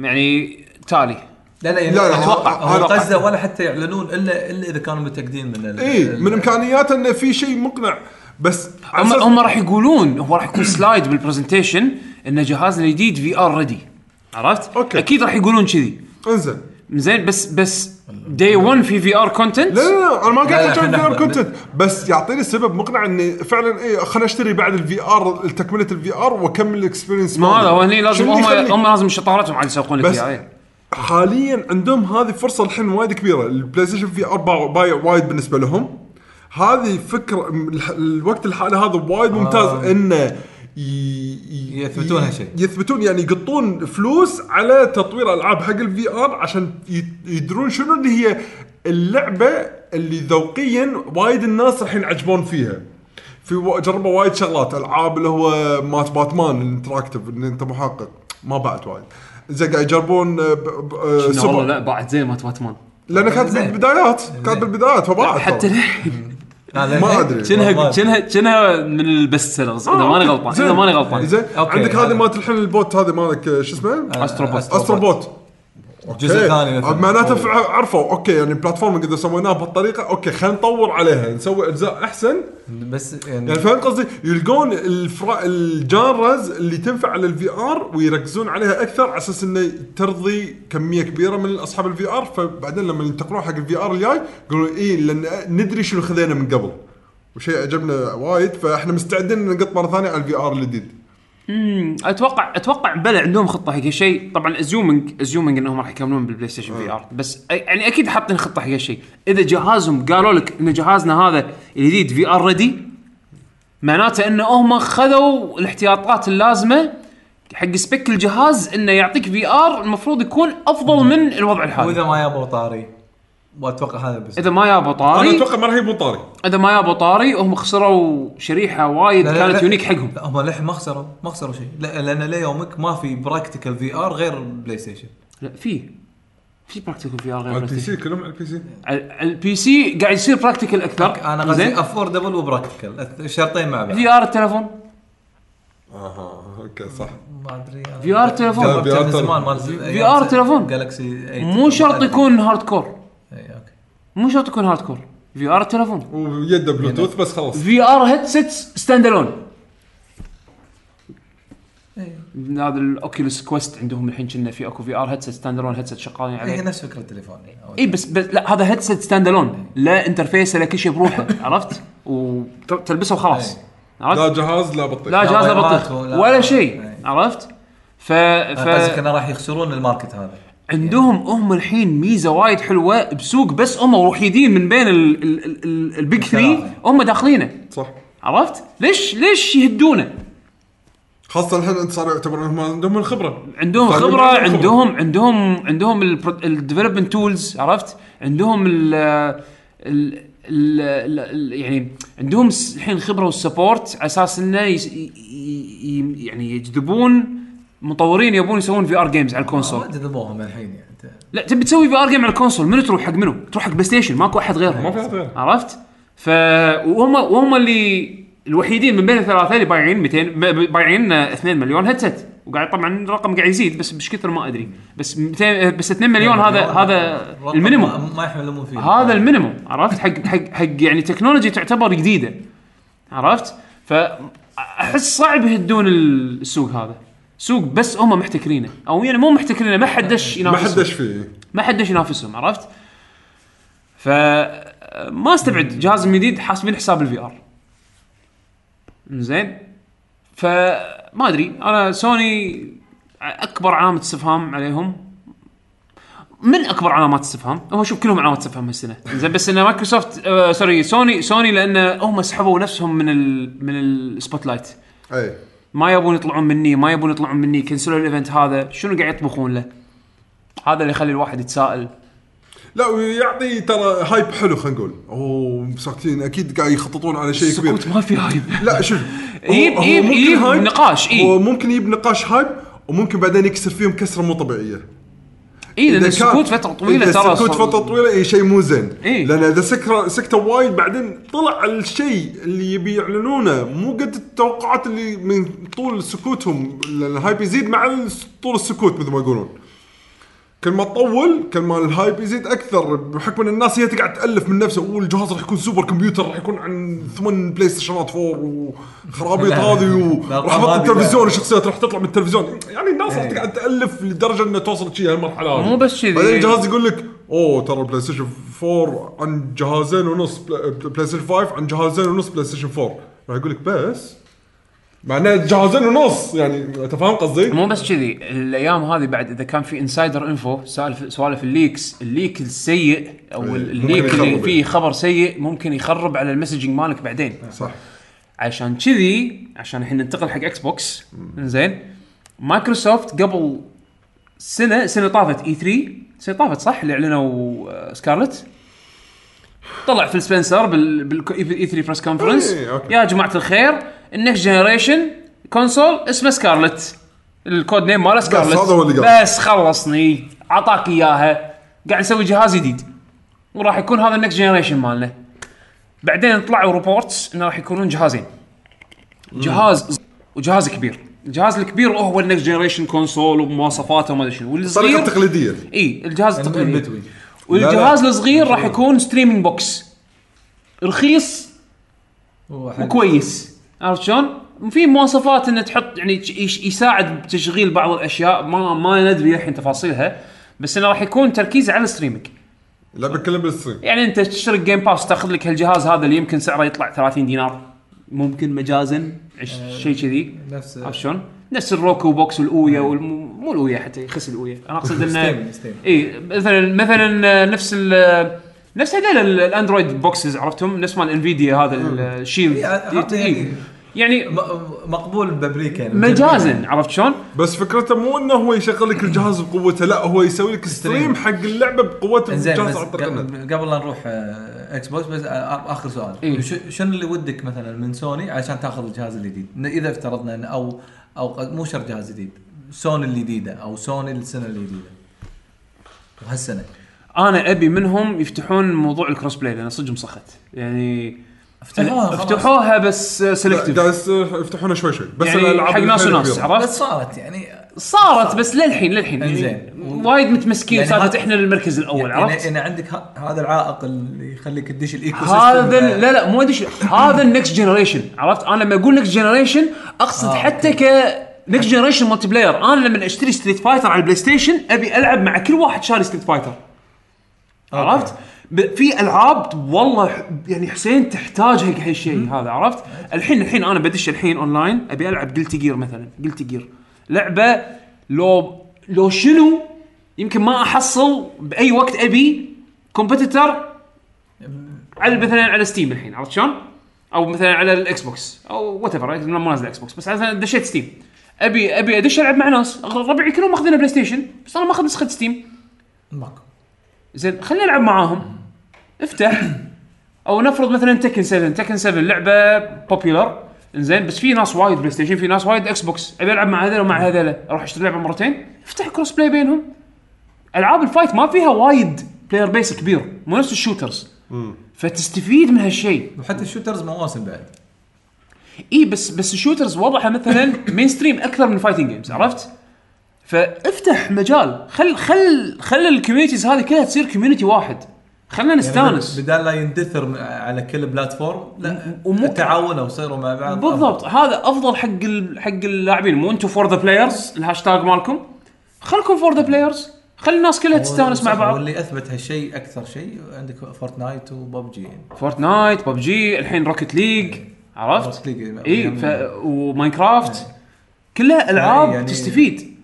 يعني تالي. لا لا يعني لا، لا، أتوقع هو قصده ولا حتى يعلنون الا إلا إذا كانوا متأكدين من اي إيه، من إمكانياته إنه في شيء مقنع. بس هم هم راح يقولون هو راح يكون slide بال presentation ان جهازنا الجديد VR ready عرفت؟ أوكي. أكيد راح يقولون كذي انزين زين بس بس day 1 في VR content لا لا لا أنا ما قاعد إحنا- VR content بس يعطيني سبب مقنع إني فعلا اي خليني أشتري بعد ال VR تكمله ال VR وأكمل ال experience ما هذا هو هني لازم هم؟ هم لازم شطارتهم عاد يسوقون لك بس اياها حاليا عندهم هذه فرصة الحين وايد كبيرة ال PlayStation VR بايع وايد بالنسبة لهم هذه فكرة الوقت الحالي هذا وايد ممتاز آه. إنه ي- يثبتون هالشيء. يثبتون يعني يقطون فلوس على تطوير العاب حق ال VR عشان يدرون شنو اللي هي اللعبة اللي ذوقيا وايد الناس الحين عجبون فيها. في جربوا وايد شغلات ألعاب اللي هو مات باتمان الانتراكتيف إن أنت محقق. ما بعد وايد. زين قاعد يجربون آه، ب- ب- آه، سوبر. لا بعد زين مات باتمان. لأنه كانت. بالبدايات كانت بالبدايات فبعد حتى. الحين. ما أدري. كأنها كأنها كأنها من البست سيلرز إذا ماني غلطان. إذا ماني غلطان زين عندك. هذه مالت الحين البوت هذه مالك شو اسمه؟ أستروبوت أستروبوت الجزء الثاني مثلاً. معناته عرفوا أوكي يعني platform اذا سويناه بهالطريقة أوكي خلينا نطور عليها نسوي أجزاء أحسن. بس يعني يعني فهمت قصدي؟ يلقون الفرا... ال genres اللي تنفع على ال VR ويركزون عليها أكثر على أساس إنه ترضي كمية كبيرة من أصحاب ال VR. فبعدين لما ينتقلون حق ال VR الجاي يقولون اي لأن ندري شنو خذينا من قبل. وشيء عجبنا وايد فإحنا مستعدين نقط مرة ثانية على ال VR الجديد. أتوقع أتوقع بلى عندهم خطة حق هالشيء. طبعا assuming assuming إنهم راح يكملون بالبلاي ستيشن VR بس يعني أكيد حاطين خطة حق هالشيء. إذا جهازهم قالوا لك إن جهازنا هذا الجديد VR ready معناته ان هم خذوا الاحتياطات اللازمة حق spec الجهاز إنه يعطيك VR المفروض يكون أفضل من الوضع الحالي. وإذا ما يابوا طاري. واتوقع هذا بس. إذا ما يابوا أنا طاري أتوقع ما راح يبون طاري. إذا ما يابوا طاري هم خسروا شريحة وايد لا- لا- كانت لا. unique حقهم. لا هم للحين ما خسروا ما خسروا شيء. لا لأن ليومك ما في practical VR غير بلاي ستيشن لا في. في practical VR غير على بلاي البي ستيشن. C كلهم على ال PC على على ال PC قاعد يصير practical أكثر. أنا قصدي affordable و practical الشرطين مع بعض. VR التليفون أها أوكي صح. ما أدري VR تليفون من زمان. مال VR تلفون. جالكسي 8 مو شرط يكون hardcore مو شرط يكون hardcore VR التليفون. ويده بلوتوث بس خلاص. في ار هيدسيت ستاند الون. هذا الاوكيوليس كويست عندهم الحين كنا في أكو VR headset stand alone headset شغالين هي عليه نفس فكرة التليفون. اي بس, بس لا هذا headset stand alone لا interface لا كل شيء بروحه عرفت؟ وتلبسه وخلاص. عرفت؟ لا جهاز لا بطيء. لا جهاز لا بطيخ ولا- شيء. عرفت؟ ف قصدك ف انه راح يخسرون ال market هذا. عندهم هم الحين ميزة وايد حلوة بسوق بس هم وحيدين من بين ال- ال- ال- ال- ال big 3 الثلاثة. هم داخلينه صح عرفت؟ ليش ليش يهدونه؟ خاصة الحين انت صار يعتبر عندهم الخبرة عندهم خبرة عندهم عندهم عندهم ال development tools عرفت؟ عندهم ال ال يعني عندهم الحين خبرة وال support على أساس إنه يعني يجذبون مطورين يبون يسوون VR games على ما ال console جذبوهم الحين يعني لا تبي تسوي VR game على ال console منو تروح حق منو؟ تروح حق بلاي ستيشن ماكو أحد غيرهم. ما في غيرهم. عرفت؟ ف وهم وهم اللي الوحيدين من بين الثلاثة اللي بايعين 200 ب- بايعين آه، 2 مليون headset. وقاعد طبعا الرقم قاعد يزيد بس بش كثر ما أدري. بس 200 بس 2 مليون هذا هذا ال minimum. ما- ما يحلمون فيه. هذا ال minimum عرفت؟ حق حق حق يعني technology تعتبر جديدة. عرفت؟ فاحس صعب يهدون السوق هذا. سوق بس هم محتكرينه. أو يعني مو محتكرينه ما حد دش ما ينافسهم حدش فيه. ما حدش ينافسهم عرفت؟ ف ما استبعد جهازهم الجديد حاسبين حساب ال VR زين فما أدري. أنا سوني أكبر علامة استفهام عليهم. من أكبر علامات استفهام؟ هو شوف كلهم علامات استفهام هالسنة. زين بس إن مايكروسوفت آه sorry سوني سوني لأن هم سحبوا نفسهم من ال من ال spotlight أي. ما يبون يطلعون مني ما يبون يطلعون مني كنسلوا ال event هذا شنو قاعد يطبخون له؟ هذا اللي يخلي الواحد يتساءل. لا ويعطي ترى hype حلو خلينا نقول. أوه ساكتين أكيد قاعد يخططون على شيء كبير. سكوت ما في hype لا شوف. يجيب- هو يجيب- ممكن يجيب نقاش، إي. هو ممكن يجيب نقاش hype وممكن بعدين يكسر فيهم كسرة مو طبيعية. اي لأن السكوت فترة طويلة ترى سكوت صار- فترة طويلة اي شيء مو زين. إي. لأن إذا سكر سكتوا وايد بعدين طلع الشيء اللي يبي يعلنونه. مو قد التوقعات اللي من طول سكوتهم. ال hype يزيد مع طول السكوت مثل ما يقولون. كل ما تطول كل ما ال hype يزيد أكثر بحكم إن الناس هي تقعد تألف من نفسها أوه الجهاز راح يكون super computer راح يكون عن ثمان بلاي ستيشنات 4 وخرابيط. هذه وراح أحط التلفزيون. الشخصيات راح تطلع من التلفزيون يعني الناس راح تقعد تألف لدرجة انها توصل شيء هالمرحلة هذه مو بس كذي. بعدين الجهاز يقول لك أوه ترى البلاي ستيشن 4 عن جهازين ونص بلا- بلاي ستيشن 5 عن جهازين ونص بلاي ستيشن 4 راح يقول لك بس معناه جهازين ونص يعني أنت فاهم قصدي؟ مو بس كذي الأيام هذه بعد إذا كان في insider info سالف سوالف ال leaks ال leak السيء أو إيه، ال leak اللي. فيه خبر سيء ممكن يخرب على ال messaging مالك بعدين. صح. عشان كذي عشان الحين ننتقل حق إكس بوكس زين؟ مايكروسوفت قبل سنة سنة طافت E3 سنة طافت صح؟ اللي إعلنوا آه، سكارلت طلع في سبنسر بال بال E3 press conference. يا جماعة الخير ال next generation console اسمه سكارلت ال code name ماله سكارلت هذا هو اللي قال. بس خلصني. عطاك إياها. قاعد نسوي جهاز جديد. وراح يكون هذا ال next generation مالنا. بعدين طلعوا reports إنه راح يكونون جهازين. جهاز وجهاز كبير. الجهاز الكبير هو ال next generation console ومواصفاته وما أدري شنو. الطريقة والصغير التقليديه إي الجهاز التقليدي. والجهاز. الصغير راح يكون streaming box رخيص وكويس. عرفت شلون؟ في مواصفات إنه تحط يعني يش- يساعد بتشغيل بعض الأشياء. ما ما ندري الحين تفاصيلها بس إنه راح يكون تركيز على ال streaming لعبه كلها بال stream. يعني أنت تشترك Game Pass تاخذ لك هالجهاز هذا اللي يمكن سعره يطلع 30 دينار. ممكن مجازا. عش- شيء كذي. نفس عرفت شلون؟ نفس ال Roku box وال Ouya والم... مو ال Ouya حتى يخس الأويا. أنا أقصد انه اي مثلا مثلا نفس ال نفس هذول ال- الاندرويد boxes عرفتهم؟ نفس مال Nvidia هذا ال Shield إي، حتى يعني- يعني م- مقبول بأمريكا يعني. مجازا عرفت شلون؟ بس فكرته مو إنه هو يشغل لك الجهاز بقوته لا هو يسوي لك stream. حق اللعبة بقوته بس عن طريق. قبل لا نروح آه، إكس بوكس بس آه، آخر سؤال. إيه. شنو اللي ودك مثلا من سوني عشان تأخذ الجهاز الجديد؟ إذا افترضنا إن أو أو مو شرط جهاز جديد سوني الجديدة أو سوني السنة الجديدة. وهالسنة. أنا أبي منهم يفتحون موضوع ال cross play لأن صدق مسخت يعني افتحوها خلاص. افتحوها بس selective قاعد يس- يفتحونها شوي شوي بس يعني الألعاب حق ناس وناس. عرفت؟ بس صارت يعني صارت بس للحين للحين يعني إنزين. وايد متمسكين يعني سالفه هذا- إحنا المركز الأول يعني عرفت؟ يعني عندك هذا العائق اللي يخليك تدش ال ecosystem هذا لا لا مو ادري شو- هذا ال next generation عرفت أنا لما أقول next generation أقصد آه، حتى ك next generation multiplayer أنا لما أشتري Street Fighter على ال PlayStation أبي ألعب مع كل واحد شاري Street Fighter عرفت؟ في ألعاب والله يعني حسين تحتاج حق هالشيء هذا عرفت؟ الحين الحين أنا بدش الحين اونلاين أبي ألعب Guilty Gear مثلا Guilty Gear لعبة لو لو شنو؟ يمكن ما أحصل بأي وقت أبي competitor على مثلا على Steam الحين عرفت شلون؟ أو مثلا على ال Xbox أو whatever ما نازل Xbox بس مثلا دشيت Steam ابي أبي أدش ألعب مع ناس ربعي كلهم ماخذين PlayStation بس أنا ماخذ نسخة Steam ماكو. زين خليني العب معاهم. افتح. أو نفرض مثلا Tekken 7 Tekken 7 لعبة popular زين بس في ناس وايد PlayStation في ناس وايد Xbox أبي ألعب مع هذول ومع هذول أروح أشتري لعبة مرتين. افتح cross play بينهم. ألعاب ال fight ما فيها وايد player base كبير. مو نفس ال shooters. فتستفيد من هالشيء. وحتى ال shooters مواسم بعد. إي بس بس ال shooters وضعها مثلا mainstream أكثر من fighting games عرفت؟ فافتح مجال. خل خل خل ال communities هذه كلها تصير community واحد. خلنا نستانس. يعني بدال لا يندثر على كل platform لا ومو- تعاونوا وصيروا مع بعض. بالضبط. هذا أفضل حق ال... حق اللاعبين. مو أنتم for the players ال hashtag مالكم. خلكم for the players خلي الناس كلها تستانس مع بعض. واللي أثبت هالشيء أكثر شيء. عندك Fortnite و PUBG يعني Fortnite PUBG الحين Rocket League عرفت؟ Rocket League إي ف... و Minecraft كلها ألعاب يعني- تستفيد.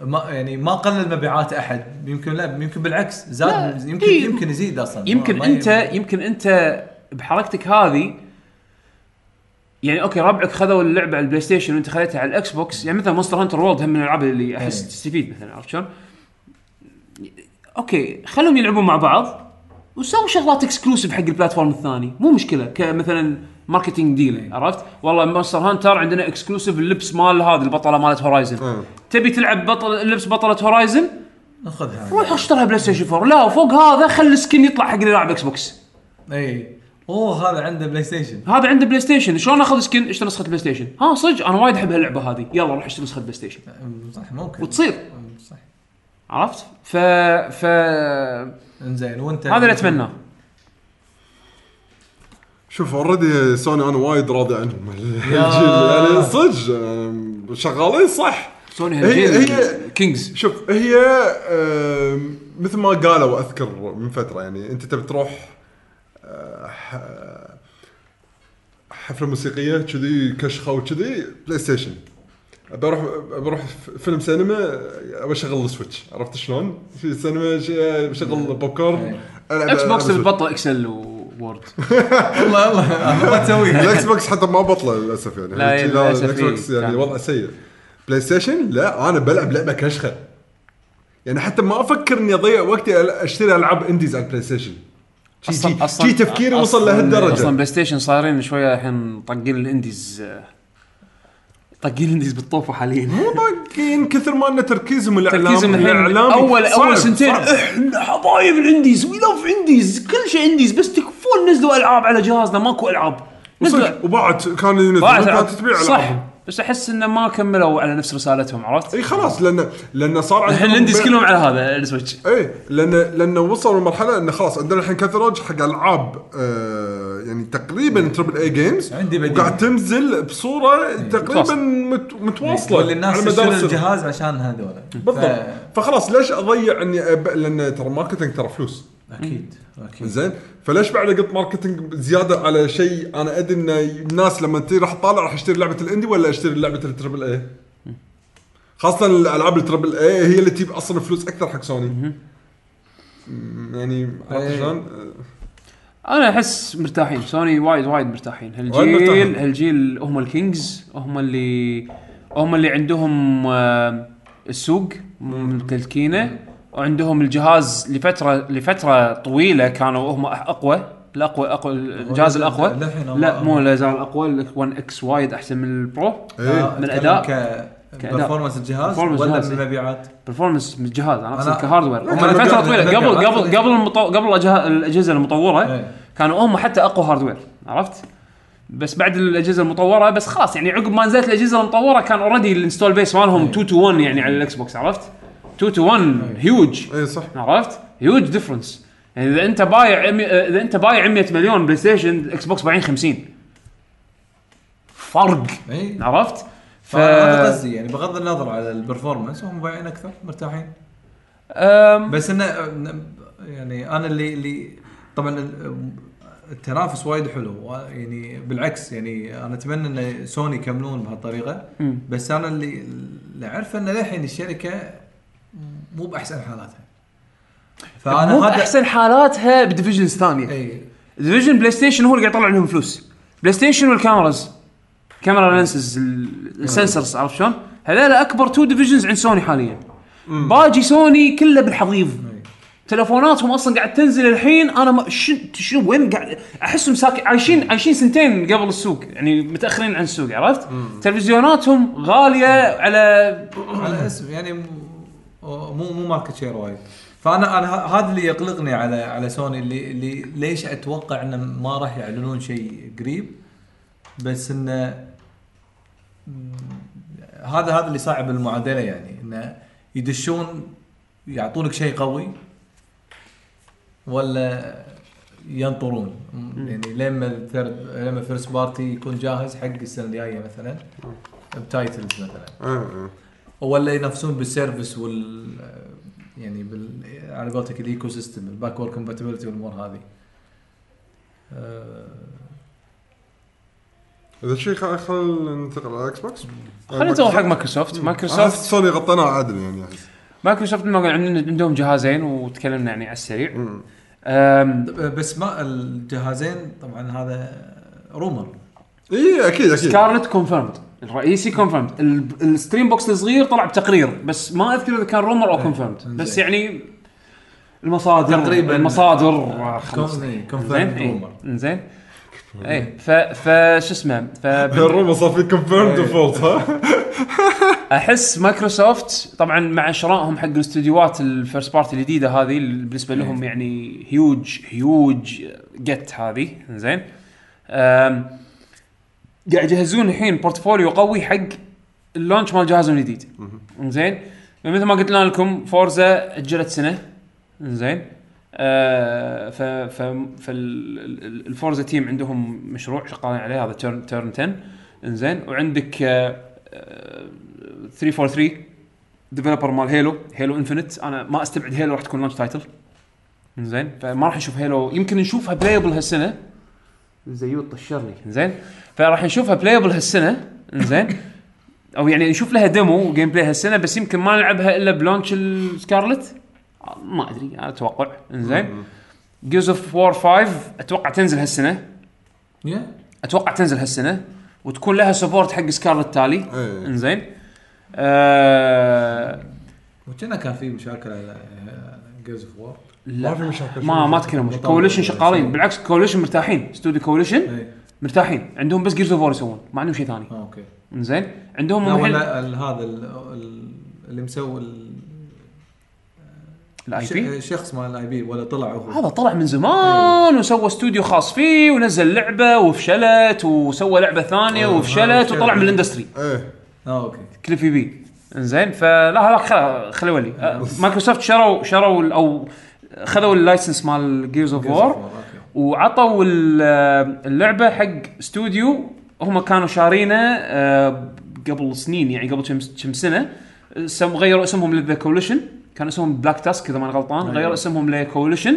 ما يعني ما قلل مبيعات أحد يمكن لا يمكن بالعكس زاد لا، يمكن إيه. يمكن يزيد أصلا يمكن انت ي- يمكن أنت بحركتك هذه يعني okay ربعك خذوا اللعبة على ال PlayStation وأنت خذيتها على ال Xbox يعني مثلا Monster Hunter World هم من الألعاب اللي أحس إيه. تستفيد مثلا عرفت شلون؟ okay خلهم يلعبون مع بعض وسووا شغلات exclusive حق ال platform الثاني مو مشكلة كمثلا marketing deal عرفت؟ والله Monster Hunter عندنا exclusive اللبس مال هذا البطلة مالت Horizon. تبي تلعب بطل لبس بطلة Horizon ناخذها روح اشتريها PlayStation 4 لا وفوق هذا خلي ال skin يطلع حق اللي يلعب Xbox اي أوه هذا عنده PlayStation هذا عنده PlayStation شلون أخذ skin اشتري نسخة PlayStation ها صدق أنا وايد أحب هاللعبة هذه. يلا روح اشتري نسخة PlayStation صح ممكن. وتصير. صح. عرفت؟ ف ف إنزين وانت هذا اللي اتمناه شوف already سوني أنا وايد راضي عنهم. الجيل يعني صدق شغالين صح. سوني هي- هي- kings شوف هي مثل ما قالوا أذكر من فترة يعني أنت تبي تروح آه، حفلة موسيقية كذي كشخة وكذي PlayStation بروح بروح فيلم سينما ابى أشغل ال Switch. عرفت شلون؟ في سينما بشغل popcorn Xbox بتبطل Excel Word والله والله. ما تسويها ال Xbox حتى ما بطله للأسف يعني. لا، ال Xbox يعني. وضعه سيء. PlayStation لا أنا بلعب لعبة كشخة. يعني حتى ما أفكر إني أضيع وقتي أشتري ألعاب indies على ال PlayStation أصلاً- شي تفكيري وصل لهالدرجة. أصلا PlayStation صايرين شوية الحين طاقين ال indies طاقين ال indies بالطوفة حاليا. مو طاقين كثر ما أن تركيزهم الاعلام تركيزهم الحين الإعلامي. اول أول سنتين. إحنا حبايب ال indies we love indies. كل شيء indies بس تكفون نزلوا ألعاب على جهازنا ماكو ألعاب. نزلوا. وبعد كانوا ينزلون بعد كانت تبيع صح. ألعابهم. بس أحس إنه ما كملوا على نفس رسالتهم عرفت؟ إي خلاص لأن لأن صار الحين عندهم ال indies كلهم على هذا ال Switch إي لأن لأن وصلوا لمرحلة انه خلاص عندنا الحين كثر حق ألعاب آه يعني تقريبا triple A games عندي بديل. وقاعد تنزل بصورة تقريبا متواصل. مت متواصلة واللي الناس تشتري. الجهاز عشان هذول بالضبط فخلاص ليش أضيع إني أب... لأن ترى marketing ترى فلوس أكيد أكيد. زين فليش بعد اقط marketing زيادة على شيء أنا أدري إن الناس لما تجي راح تطالع راح اشتري لعبة ال indie ولا اشتري لعبة ال triple A خاصة الالعاب ال triple A هي اللي تجيب أصلا فلوس أكثر حق سوني. يعني عرفت إيه. شلون؟ أنا أحس مرتاحين. سوني وايد وايد مرتاحين. هالجيل. هالجيل هم ال kings هم اللي هم اللي عندهم آه، السوق ممتلكينه وعندهم الجهاز لفتره لفترة طويلة كانوا هم أقوى الاقوى اقوى الجهاز الأقوى لا مو لا زال أقوى ال One X وايد أحسن من ال Pro إيه. من أداء. ك. performance الجهاز ولا. من مبيعات performance من الجهاز أنا أقصد ك hardware هم لفترة طويلة قبل. قبل قبل المطو... قبل الأجهزة المطورة إيه. كانوا هم حتى أقوى hardware عرفت؟ بس بعد الأجهزة المطورة بس خلاص يعني عقب ما نزلت الأجهزة المطورة كان already ال install base مالهم 2 to 1 يعني على الإكس بوكس عرفت؟ 2 to 1 huge اي صح. عرفت؟ huge difference يعني إذا أنت بايع إذا أنت بايع 100 مليون بلاي ستيشن إكس بوكس بايعين 50 فرق. اي عرفت؟ ف قصدي يعني بغض النظر على ال performance هم بايعين أكثر مرتاحين. أم، بس انه يعني أنا اللي اللي طبعا ال- التنافس وايد حلو. يعني بالعكس يعني أنا أتمنى إن سوني يكملون بهالطريقة. بس أنا اللي اللي أعرفه إن للحين الشركة مو بأحسن حالاتها. فأنا مو هذا بأحسن حالاتها ب divisions ثانية. اي division بلاي ستيشن هو اللي قاعد يطلع لهم فلوس. بلاي ستيشن وال cameras camera lenses ال sensors عرفت شلون؟ هذول أكبر two divisions عند سوني حاليا. باجي سوني كله بالحضيض. تلفوناتهم أصلا قاعد تنزل الحين. أنا ما شن شنو وين قاعد أحسهم ساكن عايشين عايشين سنتين قبل السوق. يعني متأخرين عن السوق عرفت؟ تلفزيوناتهم غالية على على اسم يعني مو مو market share وايد. فانا أنا هذا اللي يقلقني على على سوني اللي اللي ليش أتوقع إنه ما راح يعلنون شيء قريب بس انه هذا هذا اللي صعب المعادلة يعني انه يدشون يعطونك شيء قوي ولا ينطرون. يعني لما ال third لما first party يكون جاهز حق السنة الجاية مثلا ب titles مثلا. آه، آه. ولا ينافسون بال service وال يعني بال على قولتك ال ecosystem ال backward compatibility والأمور هذه. آه، إذا شيء خل خل ننتقل على الاكس بوكس خلينا نروح حق مايكروسوفت. مايكروسوفت سوني غطيناها عدل يعني احس مايكروسوفت ما عندهم جهازين وتكلمنا يعني على السريع. بس ما الجهازين طبعا هذا rumor اي أكيد أكيد. سكارلت confirmed الرئيسي confirmed ال stream box الصغير طلع بتقرير بس ما أذكر إذا كان rumor أو confirmed بس يعني المصادر تقريباً. المصادر خلص. confirmed زين rumor إيه، زين اي ف ف شو اسمه؟ ف ال rumor صار في كونفيرم ديفولت ها؟ أحس مايكروسوفت طبعا مع شرائهم حق الاستديوهات ال first party الجديدة هذه بالنسبة لهم يعني هيوج هيوج جت هذه. زين أم، قاعد يجهزون الحين portfolio قوي حق ال launch مال جهازهم الجديد. زين؟ مثل ما قلت لكم فورزا أجلت سنة. زين؟ آه ف ف فالفورزا تيم عندهم مشروع شغالين عليه هذا تيرن تيرن 10 انزين وعندك آه آه 343 ديفلوبر مال هيلو هيلو انفنت أنا ما أستبعد هيلو راح تكون لانش تايتل زين؟ فما راح نشوف هيلو يمكن نشوفها بلايبل هالسنة زيوت طشرني. زين؟ فراح نشوفها بلايبل هالسنة. زين؟ أو يعني نشوف لها ديمو جيم بلاي هالسنة بس يمكن ما نلعبها إلا بلونش السكارلت. ما أدري أنا أتوقع. انزين Gears of War 5 أتوقع تنزل هالسنة. يا أتوقع تنزل هالسنة. وتكون لها support حق سكارلت تالي. إيه. انزين آه وكنا كان في مشاكل على Gears of War ما في مشاكل ما ما تكلموا. Coalition شغالين. بالعكس Coalition مرتاحين. استوديو Coalition مرتاحين. عندهم بس Gears of War يسوون ما عندهم شيء ثاني. آه okay. زين عندهم لا ولا هذا ال- ال- اللي مسوي ال- ال IP شخص مال ال IP ولا طلع هو. هذا طلع من زمان وسوى استوديو خاص فيه ونزل لعبة وفشلت وسوى لعبة ثانية وفشلت فشل. وطلع من ال industry إيه. آه okay. Cliffy B. إنزين؟ فلا هذاك خل- خليه يولي. أه، مايكروسوفت شروا شروا أو خذوا ال license مال Gears of Gears of War، War. وعطوا ال- اللعبة حق استوديو هم كانوا شارينه أه، قبل سنين يعني قبل كم سنة. سم غيروا اسمهم ل The Coalition كان اسمهم Black Tusk إذا ماني غلطان. غيروا اسمهم ل Coalition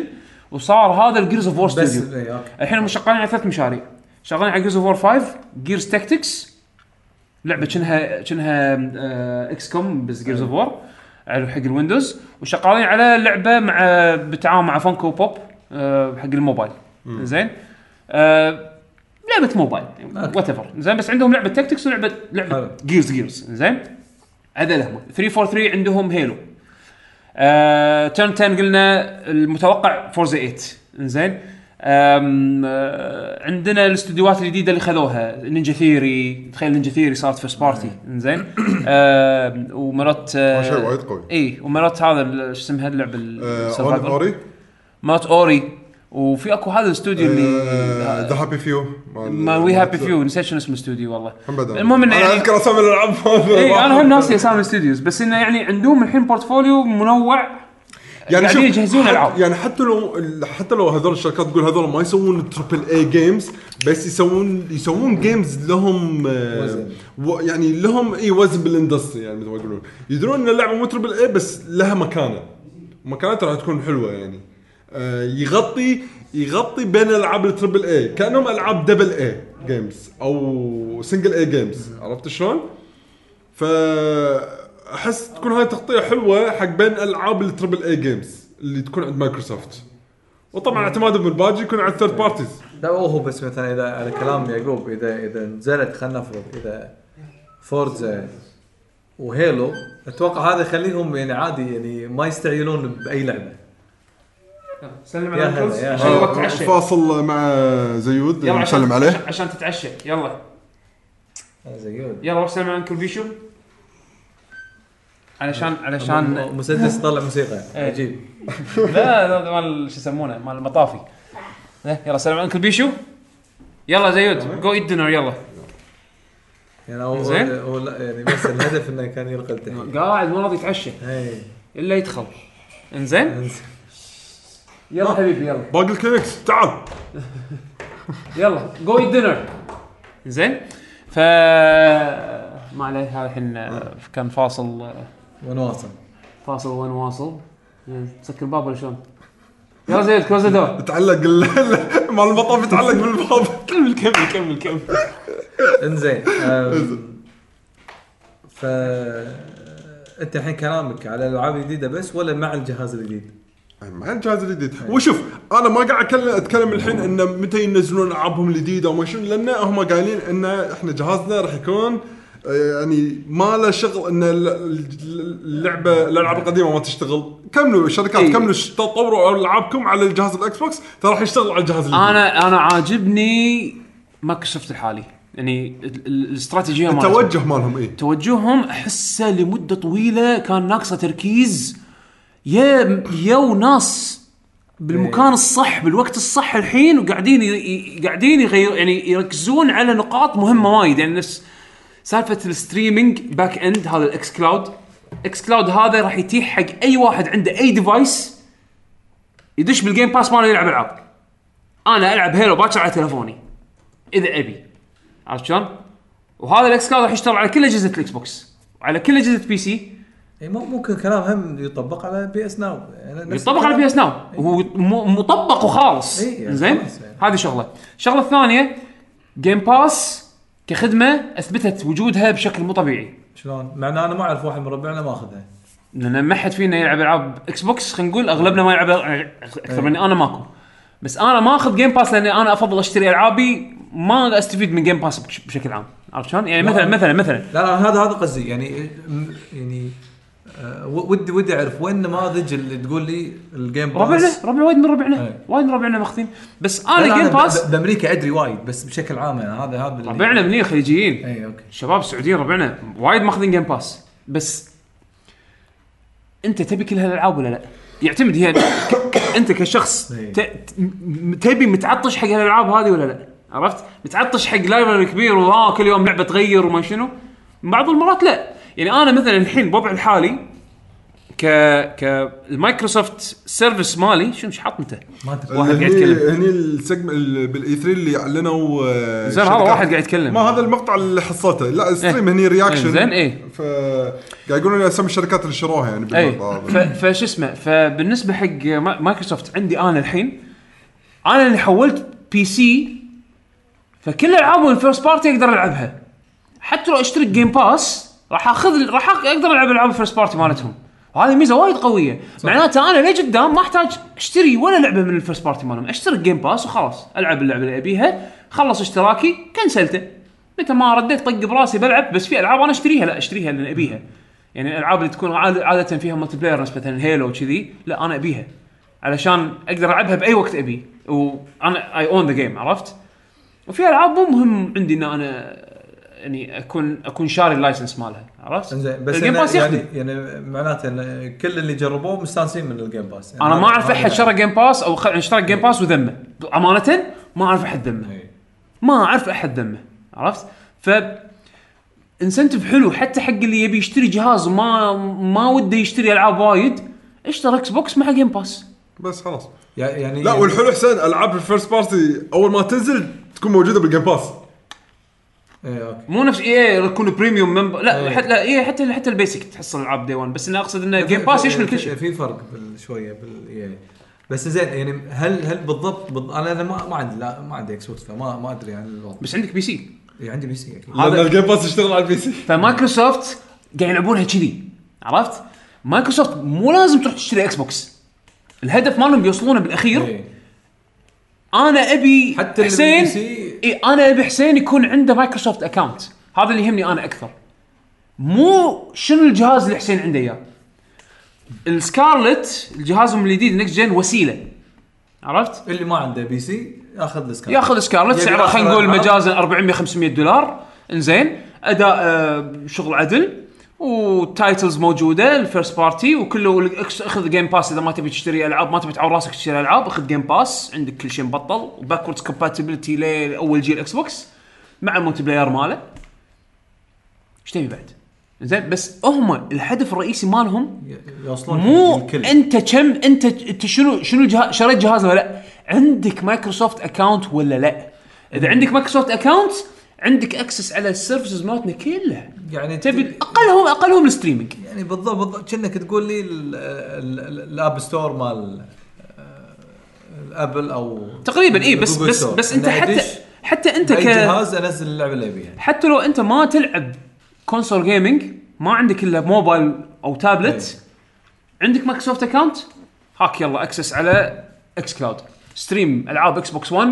وصار هذا ال Gears of War okay. الحين هم شغالين على ثلاث مشاريع. شغالين على Gears of War 5 Gears Tactics لعبة كأنها كأنها XCOM بس Gears of War على حق الويندوز وشغالين على لعبة مع بالتعاون مع Funko Pop آه، حق الموبايل. زين؟ آه، لعبة موبايل. whatever زين بس عندهم لعبة tactics ولعبه لعبة. Gears Gears زين؟ هذا لهم 343 عندهم Halo آه، Turn 10 قلنا المتوقع Forza 8 زين؟ عندنا الاستديوهات الجديدة اللي خذوها. Ninja Theory تخيل Ninja Theory صارت first party زين ومرات ما شيء وايد قوي. إي ومرات هذا ال- شو اسمها اللعبة آه، Ori؟ مرات أوري. وفي أكو هذا الاستوديو اللي ذا هابي فيو ما وي هابي فيو نسيت شنو اسم الاستوديو والله. المهم المهم إنه أنا يعني أذكر أسامي الألعاب. إي أنا هم ناسي أسامي الاستوديوز بس إنه يعني عندهم الحين بورتفوليو منوع يعني قاعدين شوف يجهزون العاب. يعني حتى لو حتى لو هذول الشركات تقول هذول ما يسوون تربل اي جيمز بس يسوون يسوون جيمز لهم آه، وزن. و يعني لهم إي وزن بالاندستري يعني مثل ما يقولون. يدرون إن اللعبة مو triple A بس لها مكانة. مكانتها راح تكون حلوة يعني. آه، يغطي يغطي بين العاب ال triple A كأنهم ألعاب double A games أو single A games عرفت شلون؟ فاحس تكون هاي تغطية حلوة حق بين ألعاب ال triple A games اللي تكون عند مايكروسوفت وطبعا اعتمادهم بالباقي يكون على ال third parties لا هو بس مثلا اذا على كلام يعقوب اذا إذا نزلت خلينا نفرض إذا فورزا وهيلو أتوقع هذا يخليهم يعني عادي يعني ما يستعجلون بأي لعبة. سلم على عشان تعشى فاصل مع زيود يلا عشان نسلم عليه. عشان- عشان تتعشى. يلا. زيود. يلا روح سلم على uncle بيشو علشان علشان مسدس طلع موسيقى. إيه. عجيب. لا لا مال شو يسمونه؟ مال المطافي. إيه، يلا سلم على uncle بيشو؟ يلا زيود. go eat dinner يلا. يعني هو زين. هو لا يعني بس الهدف إنه كان يلقى التحية. قاعد مو راضي يتعشى اي إلا يدخل. إنزين؟ يلا حبيبي يلا. باقي الكلينكس تعال. يلا go eat dinner زين ف ما عليه هذا الحين آه، كان فاصل آه، ونواصل. فاصل وين واصل تسكر الباب ولا شلون؟ يلا زيد كلوز ذا دور تعلق ال- مال المطاف يتعلق بالباب كمل كمل كمل كمل. انزين أم، ف انت الحين كلامك على الألعاب الجديدة بس ولا مع الجهاز الجديد؟ مع الجهاز الجديد. وشوف أنا ما قاعد اتكلم أتكلم الحين انه متى ينزلون ألعابهم الجديدة وما شنو لأن هم قايلين إن إحنا جهازنا راح يكون يعني ما له شغل إن ال- ال- اللعبة الألعاب القديمة ما تشتغل. كملوا الشركات إي. كملوا ش- طوروا ألعابكم على الجهاز الاكس بوكس ترى راح يشتغل على الجهاز الجديد أنا أنا عاجبني مايكروسوفت الحالي يعني ال- ال- الاستراتيجية مالتهم. التوجه مالهم إيه. توجههم أحسه لمدة طويلة كان ناقصة تركيز. يا يا ناس بالمكان الصح بالوقت الصح الحين وقاعدين قاعدين يغير يعني يركزون على نقاط مهمة وايد. يعني نفس سالفة ال streaming back end هذا ال xCloud xCloud هذا راح يتيح حق أي واحد عنده أي device يدش بال Game Pass ماله يلعب ألعاب. أنا ألعب هيلو باكر على تلفوني. إذا أبي. عرفت شلون؟ وهذا ال xCloud راح يشتغل على كل أجهزة الاكس بوكس وعلى كل أجهزة PC إي مو- ممكن كلام هم يطبق على PS Now يعني يطبق على. بي اس ناو هو مطبق وخالص. يعني زين؟ يعني. هذه شغلة. الشغلة الثانية Game Pass كخدمة أثبتت وجودها بشكل مو طبيعي. شلون؟ مع إن أنا ما أعرف واحد من ربعنا ماخذها لأن ما حد فينا يلعب ألعاب إكس بوكس خلينا نقول أغلبنا ما يلعب أكثر مني. أنا ماكو. بس أنا ما أخذ Game Pass لأني أنا أفضل أشتري ألعابي. ما أستفيد من Game Pass بش- بشكل عام. عرفت شلون؟ يعني مثلا مثلا مثلا. لا لا هذا هذا قصدي. يعني يعني ودي ودي أعرف وين النماذج اللي تقول لي الجيم باس ربعنا ربعنا وايد من ربعنا إيه. وايد من ربعنا ماخذين بس أنا Game Pass بأمريكا أدري وايد بس بشكل عام يعني هذا هذا ربعنا منين خليجيين اي okay الشباب السعوديين ربعنا وايد ماخذين Game Pass بس أنت تبي كل هالألعاب ولا لا؟ يعتمد هي أنت كشخص إيه. تبي متعطش حق هالألعاب هذه ولا لا؟ عرفت؟ متعطش حق library كبير وها كل يوم لعبة تغير وما شنو؟ بعض المرات لا يعني أنا مثلا الحين بوضع الحالي ك ك المايكروسوفت سيرفيس مالي شنو إيش حاط انت؟ ما أدري واحد قاعد هني يتكلم. هني السجم بالإي 3 اللي أعلنوا آه، زين هذا. واحد قاعد يتكلم ما هذا المقطع اللي حصلته لا ستريم إيه. هني رياكشن زين، إيه. ف قاعد يقولون اسامي الشركات اللي شروها يعني اي بالمقطع هذا. ف- فش اسمه فبالنسبة حق ما- مايكروسوفت عندي أنا الحين أنا اللي حولت بي سي فكل ألعابهم الفيرست بارتي أقدر ألعبها حتى لو أشترك Game Pass راح أخذ راح أقدر ألعب العاب ال first party مالتهم. وهذه ميزة وايد قوية. معناته أنا لقدام ما أحتاج أشتري ولا لعبة من ال first party مالهم. اشترك Game Pass وخلاص. ألعب اللعبة اللي أبيها. خلص اشتراكي cancel ته متى ما رديت طق براسي بلعب بس في ألعاب أنا أشتريها. لا أشتريها لأن أبيها. يعني الألعاب اللي تكون عاد- عادة فيها multiplayer مثلا هيلو وكذي لا أنا أبيها. علشان أقدر ألعبها بأي وقت أبي. وأنا I own the game عرفت؟ وفي ألعاب مو مهم عندي إن أنا يعني اكون اكون شاري ال license مالها عرفت؟ إنزين بس ال Game Pass يعني يعني معناته إن كل اللي جربوه مستانسين من ال Game Pass يعني أنا ما أعرف أحد يعني- شرى Game Pass أو خ- اشترى Game Pass وذمه. أمانة ما أعرف أحد ذمه. إيه. ما أعرف أحد ذمه عرفت؟ ف incentive حلو. حتى حق اللي يبي يشتري جهاز وما ما وده يشتري ألعاب وايد اشتري إكس بوكس مع Game Pass بس خلاص. يع- يعني لا يعني- والحلو حسين ألعاب ال first party أول ما تنزل تكون موجودة بال Game Pass إيه okay. مو نفس إي يكون premium member لا إيه. حتى لا إي حتى حتى ال basic تحصل العاب day 1 بس أنا أقصد إنه Game Pass يشمل كل شيء. في فرق شوية بال يعني بس زين يعني هل هل بالضبط, بالضبط أنا أنا ما, ما عندي لا ما عندي إكس بوكس فما ما أدري عن الوضع. بس عندك PC إيه، عندي PC أكيد هذا- ال Game Pass يشتغل على ال PC. فمايكروسوفت قاعد يلعبونها كذي عرفت؟ مايكروسوفت مو لازم تروح تشتري إكس بوكس الهدف مالهم بيوصلونه بالأخير. إيه. أنا أبي حتى حسين إي أنا أبي حسين يكون عنده مايكروسوفت account هذا اللي يهمني أنا أكثر. مو شنو الجهاز اللي حسين عنده إياه. ال Scarlett الجهازهم الجديد next gen وسيلة. عرفت؟ اللي ما عنده PC ياخذ السكا- ياخذ Scarlett سعره خلينا نقول. مجازا 400 500 دولار. إنزين. أداء آه، شغل عدل. و titles موجودة ال first party وكله اخذ Game Pass إذا ما تبي تشتري ألعاب ما تبي تعور راسك تشتري ألعاب اخذ Game Pass عندك كل شيء مبطل و backwards compatibility لأول جيل Xbox مع ال multiplayer ماله إيش تبي بعد؟ زين بس هم الهدف الرئيسي مالهم يوصلون مو الكل. أنت كم أنت انت شنو شنو جه... شريت جهاز ولا لا عندك Microsoft account ولا لا إذا عندك Microsoft account عندك access على ال services مالتنا كلها. يعني تبي اقلهم أقلهم ال streaming. يعني بالضبط بالضبط. كأنك تقول لي ال- ال- ال- ال App Store مال آه، ال Apple أو تقريبا اي بس بس. بس أنت حتى حتى أنت ك جهاز أنزل اللعبة اللي أبيها. حتى لو أنت ما تلعب console gaming ما عندك إلا موبايل أو تابلت عندك Microsoft account هاك يلا access على xCloud stream ألعاب Xbox 1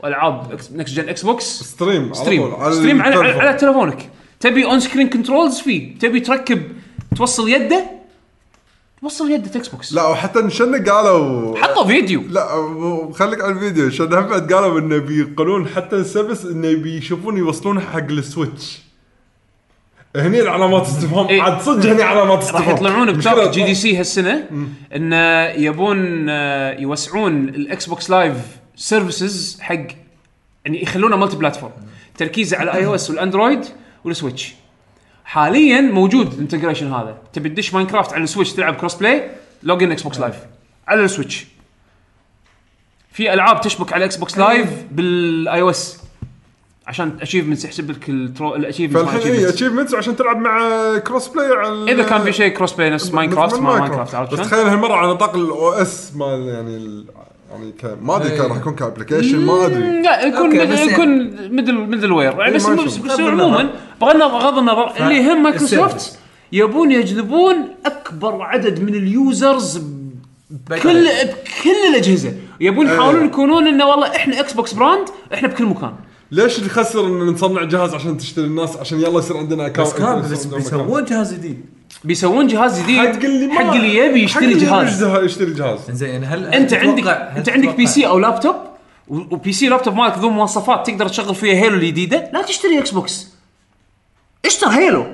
والعاب next gen Xbox stream stream على stream على, على. على تلفونك تبي on-screen controls فيه. تبي تركب توصل يده توصل يده Xbox لا وحتى نشنق قالوا؟ حطوا فيديو. لا خليك على الفيديو. هم بعد قالوا؟ إنه بيقولون حتى ال service إنه بيشوفون يوصلونها حق ال Switch. هني العلامات استفهام. إيه. عاد صدق هني علامات استفهام. راح يطلعون ب talk GDC هالسنة إنه يبون آه، يوسعون ال Xbox Live services حق يعني يخلونه multi-platform تركيزه على iOS وال Android وال Switch. حاليا موجود ال integration هذا. تبي تدش Minecraft على ال Switch تلعب cross-play login Xbox Live على ال Switch. في ألعاب تشبك على Xbox Live بال iOS عشان achievements يحسب لك ال achievements فالحين اي achievements عشان تلعب مع cross-play على إذا كان في شيء cross-play نفس Minecraft مع Minecraft عرفت بس؟ تخيل هالمرة على نطاق ال OS مال يعني يعني ك... ما أدري كان راح يكون ك application ما أدري. لا يكون okay، بس يعني- يكون middle middleware. يعني إيه، بس ما بس, نشوف. بس بغض عموما النظر. بغض النظر اللي يهم مايكروسوفت. يبون يجذبون أكبر عدد من ال users بكل بكل الأجهزة. يبون يحاولون يكونون إنه والله إحنا Xbox brand إحنا بكل مكان. ليش نخسر إن نصنع جهاز عشان تشتري الناس؟ عشان يلا يصير عندنا account بس كان بيسوون جهاز جديد. بيسوون جهاز جديد. حق اللي حق اللي يبي يشتري حق اللي جهاز. يبي يشتري جهاز. زين هل هل أنت عندك أنت عندك PC أو لابتوب و- و PC laptop مالك ذو مواصفات تقدر تشغل فيها Halo الجديدة؟ لا تشتري Xbox اشتر Halo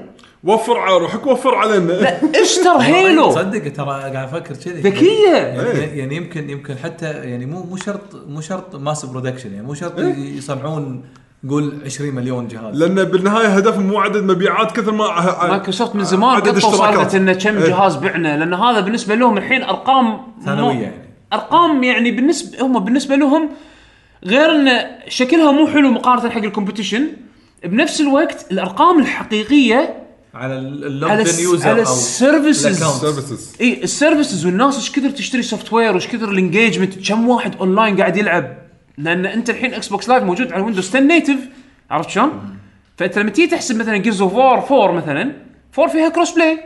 وفر ع- روحك وفر علينا. لا اشتر Halo تصدق ترى قاعد أفكر كذي. ذكية. يعني, إيه. يعني يمكن يمكن حتى يعني مو مو شرط مو شرط mass production يعني مو شرط إيه. يصنعون قول 20 مليون جهاز لأن بالنهاية هدفهم مو عدد مبيعات كثر ما مايكروسوفت من زمان عدد قطوا اشتراكات. سالفه انه كم إيه. جهاز بعنا لأن هذا بالنسبة لهم الحين أرقام ثانوية مو- يعني أرقام يعني بالنسبة هم بالنسبة لهم غير إن شكلها مو حلو مقارنة حق ال competition بنفس الوقت الأرقام الحقيقية على ال log على ان الس- user على ال services. services اي ال services والناس إيش كثر تشتري software وإيش كثر ال engagement كم واحد اونلاين قاعد يلعب لأن أنت الحين Xbox Live موجود على Windows 10 native عرفت شلون؟ فأنت لما تيجي تحسب مثلا Gears of War 4 مثلا 4 فيها cross-play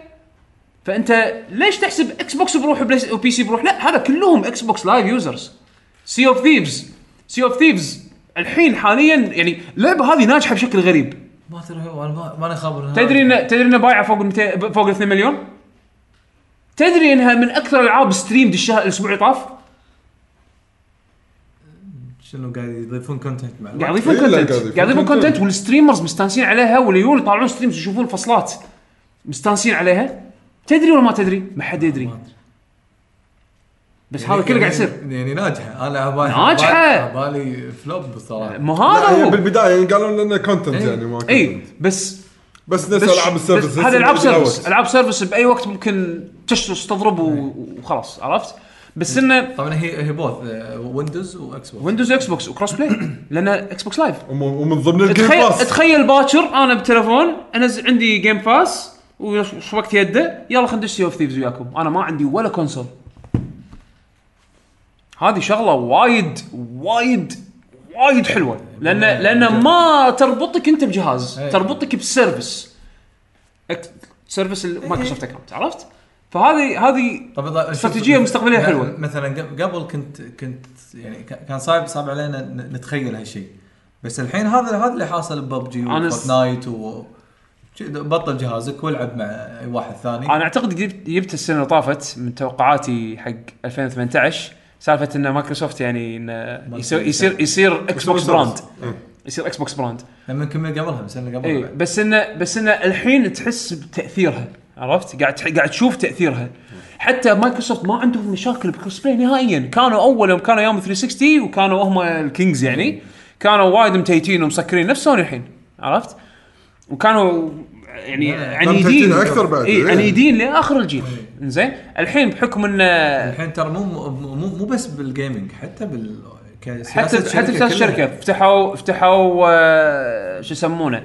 فأنت ليش تحسب Xbox بروح و PC بروح؟ لا هذا كلهم Xbox Live users Sea of Thieves Sea of Thieves الحين حاليا يعني اللعبه هذه ناجحة بشكل غريب ما ما- ماني خابر تدري ان تدري إنها بايعة فوق 200 فوق ال 2 مليون؟ تدري إنها من أكثر الالعاب streamed الشهر الأسبوع اللي طاف؟ شنو قاعد يضيفون content مع قاعد يضيفون content قاعد يضيفون. content وال streamers مستانسين عليها واللي يجون يطالعون streams يشوفون الفصلات مستانسين عليها تدري ولا ما تدري؟ ما حد يدري بس هذا كله قاعد يصير يعني ناجحة أنا عبالي ناجحة. عبالي flop بصراحة مو هذا هو بالبداية يعني قالوا لنا content إيه. يعني ما اي content. بس بس نفس العاب ال service بس هذه العاب service العاب service بأي وقت ممكن تشترس تضرب وخلاص عرفت؟ بس إنه طبعا هي هي both Windows و Xbox Windows Xbox و cross-play لأن Xbox Live وم- ومن ضمن ال Game تخيل Pass تخيل باكر أنا بالتليفون انزل عندي Game Pass وش وقت يده يلا خلينا ندش Sea of Thieves وياكم. أنا ما عندي ولا console هذه شغلة وايد وايد وايد حلوة. لأن لأن ما تربطك أنت بجهاز إيه. تربطك ب service. أك- service ال Microsoft account عرفت؟ فهذه هذه طب إذا- استراتيجية شوف- مستقبلية م- حلوة. مثلا قبل كنت كنت يعني كان صعب صعب علينا نتخيل هالشيء. بس الحين هذا هذا اللي حاصل PUBG و Fortnite و بطل جهازك والعب مع اي واحد ثاني. أنا أعتقد جبت جبت السنة اللي طافت من توقعاتي حق 2018 سالفة إن مايكروسوفت يعني انه يصير يصير يصير Xbox brand يصير Xbox brand لما كمل قبلها اللي قبلها. بعد. بس انه بس إنه الحين تحس بتأثيرها. عرفت؟ قاعد قاعد تشوف تأثيرها. حتى مايكروسوفت ما عندهم مشاكل بال cross-play نهائيا. كانوا اول يوم كانوا يوم 360 وكانوا هم ال kings يعني. كانوا وايد متيتين ومسكرين نفس سوني الحين عرفت؟ وكانوا يعني عنيدين. أكثر بعد، إي إيه. عنيدين لآخر الجيل. زين الحين بحكم انه الحين ترى مو مو مو- بس بال gaming حتى بال حتى حتى. الشركة فتحوا فتحوا آه، شو يسمونه؟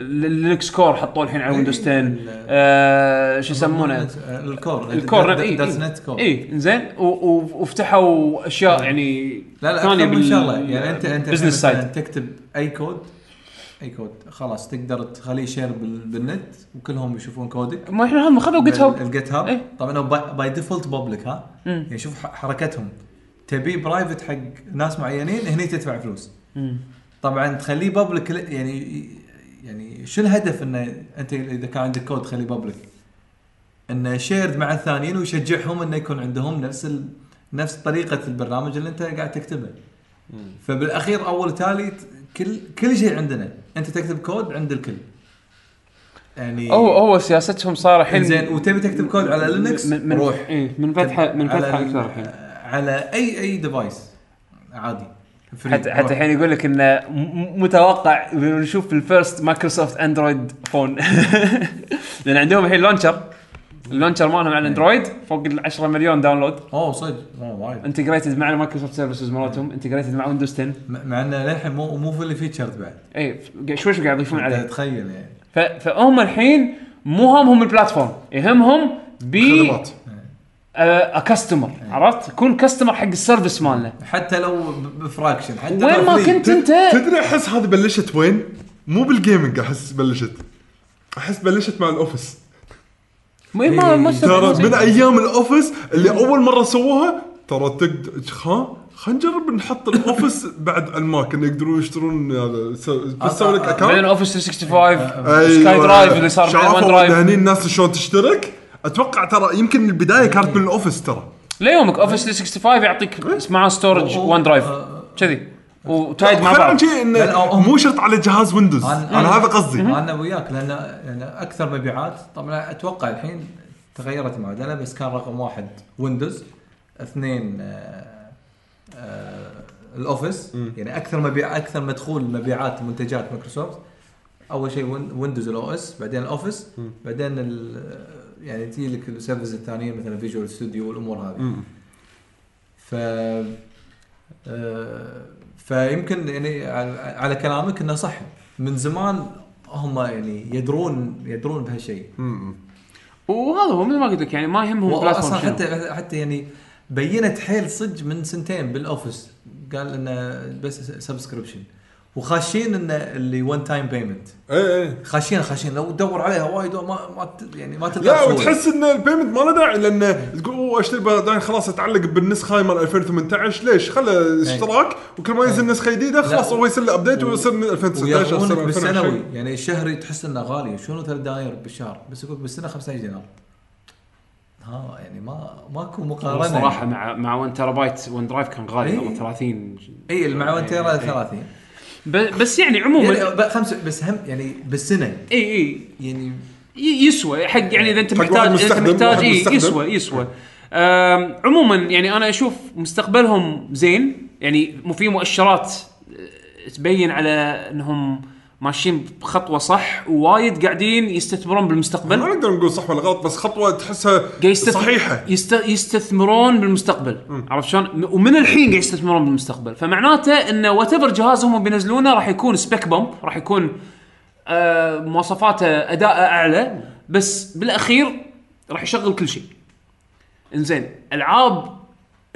Linux core حطوه الحين على Windows 10 آه، شو يسمونه؟ ال core ال core اي اي زين وفتحوا أشياء يعني لا لا ثانية ان شاء الله يعني انت أنت business مثلاً side تكتب أي كود أي كود خلاص تقدر تخليه share بال- بالنت وكلهم يشوفون كودك. ما إحنا هم خذوا GitHub ال GitHub إيه. طبعا by default public ها؟ يعني شوف حركتهم. تبي private حق ناس معينين هني تدفع فلوس. طبعا تخليه public يعني يعني شو الهدف إنه أنت إذا كان عندك كود تخليه public إنه shared مع الثانيين ويشجعهم إنه يكون عندهم نفس ال... نفس طريقة البرنامج اللي أنت قاعد تكتبه. فبالأخير أول تالي كل كل شيء عندنا. أنت تكتب كود عند الكل. يعني هو هو سياستهم صار الحين زين وتبي تكتب كود على Linux من من روح. إيه من فتحة من فتحة أكثر الحين على اي أي device عادي. حتى. حتى الحين يقول لك إنه متوقع نشوف ال first Microsoft Android phone لأن عندهم الحين launcher ال launcher مالهم على ال Android فوق ال 10 مليون download أوه صدق. وايد. integrated مع ال Microsoft services مالتهم. integrated مع Windows 10 م- مع إنه للحين مو مو fully featured بعد. اي شوي شوي قاعد يضيفون عليه. تخيل يعني. فهم الحين مو همهم ال platform يهمهم ب خدمات customer عرفت؟ كون customer حق ال service مالنا. حتى لو ب fraction. حتى وين ما free. كنت أنت؟ تدري أحس هذه بلشت وين؟ مو بال gaming أحس بلشت. أحس بلشت مع ال Office. ما ما ما ترى من أيام ال Office اللي أول مرة سووها ترى تقدر ها خلينا نجرب نحط ال Office بعد ال Mac انه يقدرون يشترون هذا. س- بس تسوي لك آه، بعدين account Office 365 أيوة. SkyDrive اللي صار شافوا هني الناس شلون تشترك. أتوقع ترى يمكن البداية كانت من ال Office ترى. ليومك Office 365 يعطيك معاه storage OneDrive كذي. و tied مع بعض. شيء انه مو شرط على جهاز Windows أنا هذا قصدي. أنا وياك لأن لأن أكثر مبيعات طبعا أتوقع الحين تغيرت المعادله بس كان رقم واحد Windows اثنين آه آه ال Office. يعني أكثر مبيع أكثر مدخول مبيعات منتجات مايكروسوفت. أول شيء Win- Windows ال OS بعدين ال Office بعدين ال- يعني تجي لك ال service الثانيين مثلا Visual Studio والأمور هذه. ف آه، فيمكن يعني على كلامك إنه صح. من زمان هم يعني يدرون يدرون بهالشيء. وهذا هو مثل ما قلت لك يعني ما يهمهم شنو. حتى حتى يعني بينت حيل صدق من سنتين بال Office. قال إنه بس subscription وخاشين انه اللي one time payment اي اي خاشين خاشين. لو تدور عليها وايد ما ما يعني ما تلقى لا. وتحس إن ال payment ما له داعي لأنه تقول أوه أشتري بعدين خلاص أتعلق بالنسخة مال 2018 ليش؟ خله اشتراك وكل ما ينزل نسخة جديدة خلاص هو يصير له update ويصير من 2016 يصير وياخذونك 2020 بالسنوي. يعني الشهري تحس إنه غالي. شنو ثلاث دناير بالشهر؟ بس يقول بالسنة 15 دينار. ها يعني ما ماكو مقارنة. صراحة مع مع 1 terabyte OneDrive كان غالي إيه. والله 30 اي مع 1 tera إيه. 30 ب- بس يعني عموما يعني خمسة بس هم يعني بالسنة. إي إي. يعني يسوى. حق يعني إذا أنت محتاج أنت محتاج إي. يسوى يسوى. عموما يعني أنا أشوف مستقبلهم زين. يعني في مؤشرات تبين على إنهم ماشيين بخطوة صح ووايد قاعدين يستثمرون ما بالمستقبل نقدر نقول صح ولا غلط بس خطوة تحسها يستث- صحيحة. يست... يستثمرون بالمستقبل. عرفت شلون؟ ومن الحين قاعد يستثمرون بالمستقبل. فمعناته انه whatever جهازهم بينزلونه راح يكون spec bump راح يكون آه مواصفاته اداء أعلى بس بالأخير راح يشغل كل شيء. إنزين ألعاب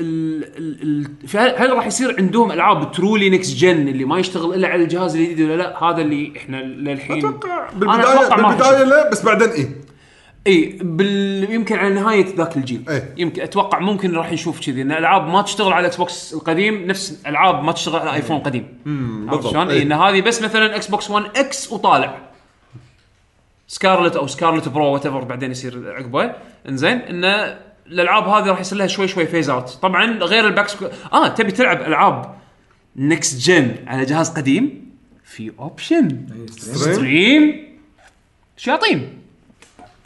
ال ال ال فهل- هل راح يصير عندهم ألعاب truly next gen اللي ما يشتغل إلا على الجهاز الجديد ولا لا؟ هذا اللي إحنا للحين أتوقع بالبدايه بالبداية لا بس بعدين اي إي بال... يمكن على نهاية ذاك الجيل إيه. يمكن أتوقع ممكن راح نشوف كذي إن ألعاب ما تشتغل على ال Xbox القديم نفس ألعاب ما تشتغل على iPhone قديم بالضبط. شلون؟ إيه. إيه. إن هذه بس مثلا Xbox One X وطالع Scarlett أو Scarlett Pro what بعدين يصير عقبه إنزين إن الألعاب هذه راح يصير لها شوي شوي phase out طبعا غير ال back سكو... آه تبي تلعب ألعاب next gen على جهاز قديم؟ في option stream شياطين.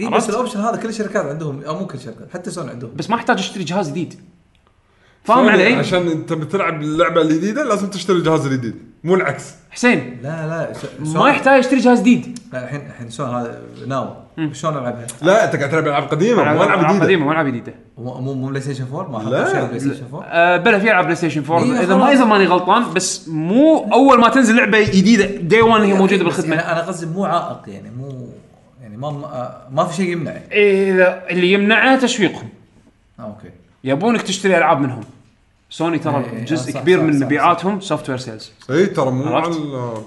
اي؟ بس ال option هذا كل الشركات عندهم أو مو كل الشركات حتى سوني عندهم. بس ما يحتاج اشتري جهاز جديد. فاهم علي؟ عشان انت بتلعب اللعبة الجديدة لازم تشتري الجهاز الجديد مو العكس. حسين لا لا س- ما يحتاج اشتري جهاز جديد. لا الحين الحين شلون هذا now شلون العبها؟ لا أنت قاعد تلعب ألعاب قديمة ما ألعاب جديدة. قديمة ما ألعاب جديدة. مو مو مو PlayStation 4 ما لا. حطوا شيء بلاي ستيشن 4 آه بلا في ألعاب PlayStation 4 إيه، إذا ما خلاص. إذا ماني غلطان بس مو أول ما تنزل لعبة جديدة day 1 هي موجودة بس بالخدمة. يعني أنا قصدي مو عائق يعني مو يعني ما ما, ما في شيء يمنع. إذا اللي يمنعه تسويقهم آه okay. يبونك تشتري ألعاب منهم. سوني ترى إيه، جزء صح، كبير صح، من مبيعاتهم software sales اي ترى مو على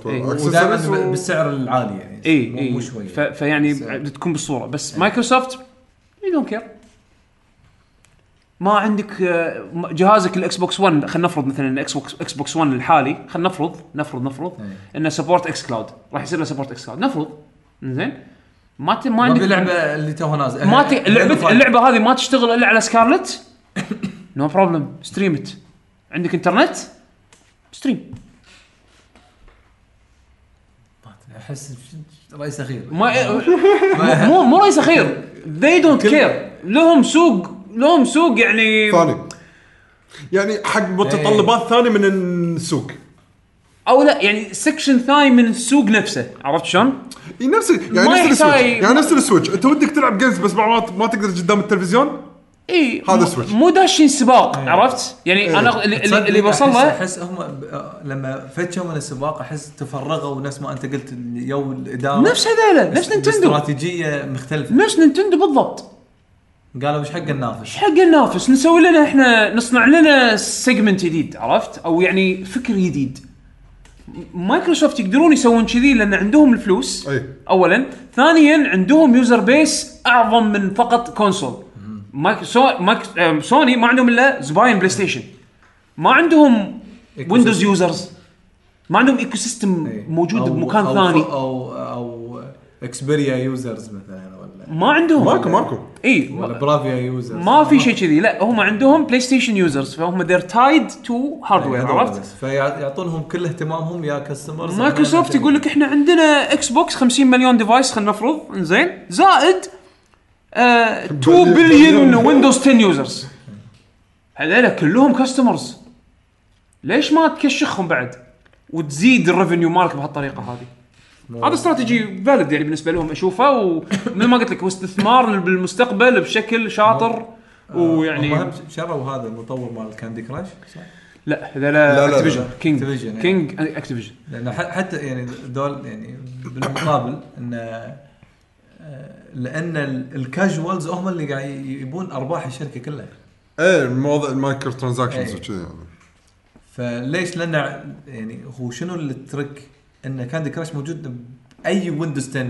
إيه. ودائما بالسعر العالي يعني اي مو, اي مو شوي. فيعني. تكون بالصورة. بس Microsoft you don't care ما عندك آه، جهازك ال Xbox One خلينا نفرض مثلا ال Xbox Xbox One الحالي خلينا نفرض نفرض نفرض إيه. إنه support xCloud راح يصير له support xCloud نفرض. زين؟ ما ت... ما عندك في لعبة اللي توها نازل ما ت... اللعبه اللعبة هذه ما تشتغل إلا على سكارلت no problem stream it عندك انترنت stream أحس رئيس أخير. ما مو مو رئيس أخير. They don't care. لهم سوق لهم سوق يعني ثاني. يعني حق متطلبات ثانية من السوق. أو لا يعني section ثاني من السوق نفسه. عرفت شلون؟ إي نفس يعني نفس السويتش. يعني نفس السويتش. أنت ودك تلعب games بس ما ما تقدر قدام التلفزيون؟ إي هذا سويتش. مو داشين سباق عرفت؟ يعني إيه. أنا اللي, اللي, بوصل له أحس هم لما فتشوا من السباق أحس تفرغوا نفس ما أنت قلت you الإدارة نفس هذيلا نفس نينتندو استراتيجيه مختلفة نفس نينتندو بالضبط قالوا إيش حق ننافس إيش حق ننافس نسوي لنا إحنا نصنع لنا segment جديد عرفت؟ أو يعني فكر جديد مايكروسوفت يقدرون يسوون كذي لأن عندهم الفلوس أي. اولا ثانيا عندهم user base أعظم من فقط console مايك سو مايك سوني ما عندهم إلا زباين بلاي ستيشن. ما عندهم. ويندوز users ما عندهم ecosystem. موجود أو- بمكان أو ثاني. أو أو اكسبيريا users مثلا ولا ما عندهم. ماكو ماكو. إي. ولا برافيا users ما في شيء كذي. لا هم عندهم بلاي ستيشن users فهم they're tied to hardware عرفت؟ فيعطونهم كل اهتمامهم يا customers مايكروسوفت يقول لك إحنا عندنا إكس بوكس 50 مليون device خلينا نفرض. إنزين. زائد 2 بليون ويندوز 10 يوزرز هذول كلهم customers ليش ما تكاشهم بعد وتزيد ال revenue مالك بهالطريقة هذه هذا استراتيجي فالid يعني بالنسبة لهم أشوفه ومثل ما قلت لك هو استثمار بالمستقبل بشكل شاطر ويعني هم شروا هذا المطور مال كاندي كراش صح؟ لا هذا اكتيفيجن. كينج Activision،. كينج اكتيفيجن لأن ح- حتى يعني دول يعني بالمقابل إن آه، لأن ال- ال casuals هم اللي قاعد يبون أرباح الشركة كلها. إيه موضوع ال micro transactions إيه. وكذي يعني. فليش؟ لأن يعني هو شنو ال trick إن كاندي كراش موجود بأي ويندوز 10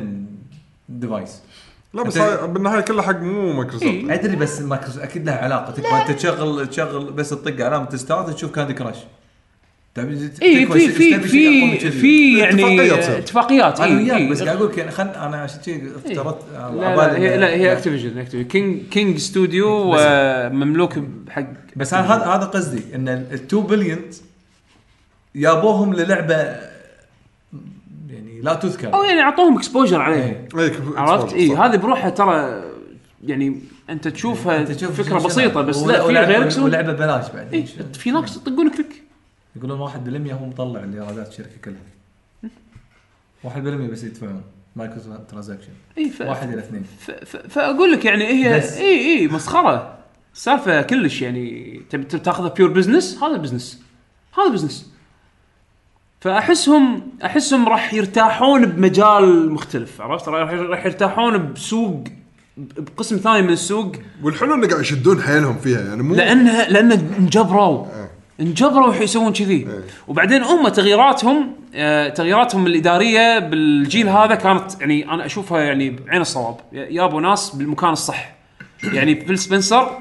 device لا بس هاي بالنهاية كلها حق مو مايكروسوفت إيه. أدري بس مايكروسوفت أكيد لها علاقة. تكفى انت تشغل تشغل بس تطق علامه start تشوف كاندي كراش اي في في في كذي. في يعني اتفاقيات أنا اي وياك اي بس قاعد أقول لك يعني خل أنا عشان شيء افترضت لا لا هي لا هي اكتيفيجن اكتيفيجن كينج كينج ستوديو آه، مملوك حق بس أنا هذا هذا قصدي إن ال 2 بليون جابوهم للعبة يعني لا تذكر. أو يعني أعطوهم exposure عليها. إيه. إيه، عرفت. اي هذه بروحها ترى يعني أنت تشوفها تشوف فكرة بسيطة بس لا في يسوون ولعبة بلاش بعد إيه، في ناس يطقون يقولون 1% هو مطلع الايرادات الشركة كلها. 1% بس يدفعون micro transaction إي ف... واحد إلى اثنين. ف... ف... فأقول لك يعني هي بس. إي إي مسخرة. السالفة كلش يعني تبي تاخذها pure business هذا business هذا business فأحسهم أحسهم راح يرتاحون بمجال مختلف عرفت؟ راح راح يرتاحون بسوق بقسم ثاني من السوق. والحلو إنه قاعد يشدون حيلهم فيها يعني مو لأنها لأن انجبروا انجبروا يسوون كذي. وبعدين هم تغييراتهم آه، تغييراتهم الإدارية بالجيل هذا كانت يعني أنا أشوفها يعني بعين الصواب. يابوا ناس بالمكان الصح. يعني فيل سبنسر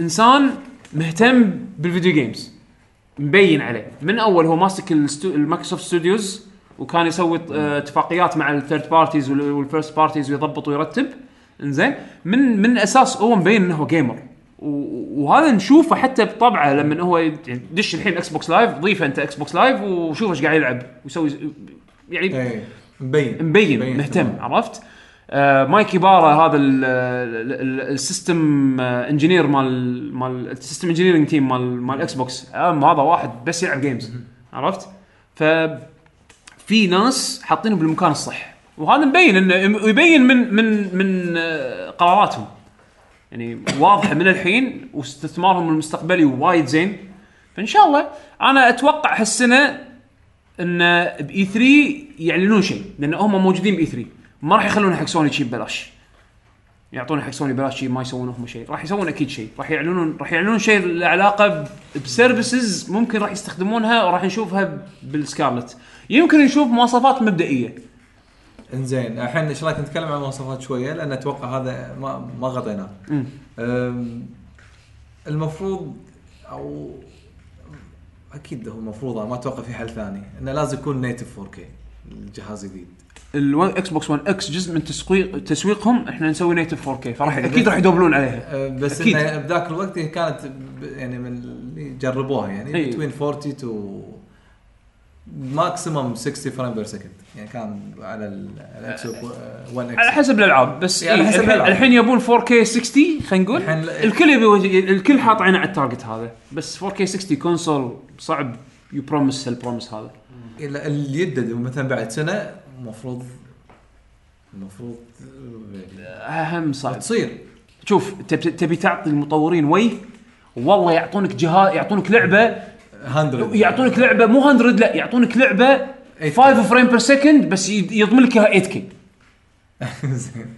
إنسان مهتم بال video games مبين عليه. من أول هو ماسك. المايكروسوفت studios وكان يسوي آه، اتفاقيات مع ال third parties وال first parties ويضبط ويرتب. إنزين. من من أساس هو مبين إنه هو gamer وهذا نشوفه حتى بطبعه لما هو يعني دش الحين إكس بوكس لايف ضيفه أنت إكس بوكس لايف وشوف إيش قاعد يلعب ويسوي يعني إيه مبين. مبين مهتم تمام. عرفت؟ آه مايك يبارا هذا ال- ال- ال- ال system آه، engineer مال مال ال system engineering team مال مال إكس بوكس آه هذا واحد بس يلعب games عرفت؟ ف في ناس حاطينه بالمكان الصح. وهذا مبين انه يبين من من من آه، قراراتهم. يعني واضحة من الحين واستثمارهم المستقبلي وايد زين. فإن شاء الله أنا أتوقع هالسنة إن بإي 3 يعلنون شيء لأن هم موجودين بإي 3 ما راح يخلون حق سوني شيء ببلاش. يعطون حق سوني ببلاش شيء ما يسوون هم شيء. راح يسوون أكيد شيء. راح يعلنون راح يعلنون شيء له علاقه ب services ممكن راح يستخدمونها وراح نشوفها بالسكارلت. يمكن نشوف مواصفات مبدئية. إنزين الحين إيش رايك نتكلم عن المواصفات شوية لأن أتوقع هذا ما ما غطيناه. المفروض أو أكيد هو المفروض ما أتوقع في حل ثاني إنه لازم يكون native 4K الجهاز الجديد. الاكس بوكس 1 إكس جزء من تسويق تسويقهم إحنا نسوي native 4K فراح أكيد راح يدوبلون عليها بس أكيد. إنه بذاك الوقت هي كانت يعني من اللي جربوها يعني. between 40 to maximum 60 frame per second يعني كان على ال- الاكس 1 على حسب الألعاب بس إيه، على إيه حسب الحين, الألعاب. الحين يبون 4K 60 خلينا نقول. الكل يبي الكل حاط عينه على ال target هذا بس 4K 60 console صعب ي promise ال promise هذا. إلا اللي يدد مثلا بعد سنة المفروض المفروض أهم صعب. تصير. شوف تبي تعطي المطورين وي والله يعطونك جهاز يعطونك لعبه 100 يعطونك لعبة مو 100 لا يعطونك لعبة 8K. 5 frame per second بس يض- يضمن لك اياها 8K زين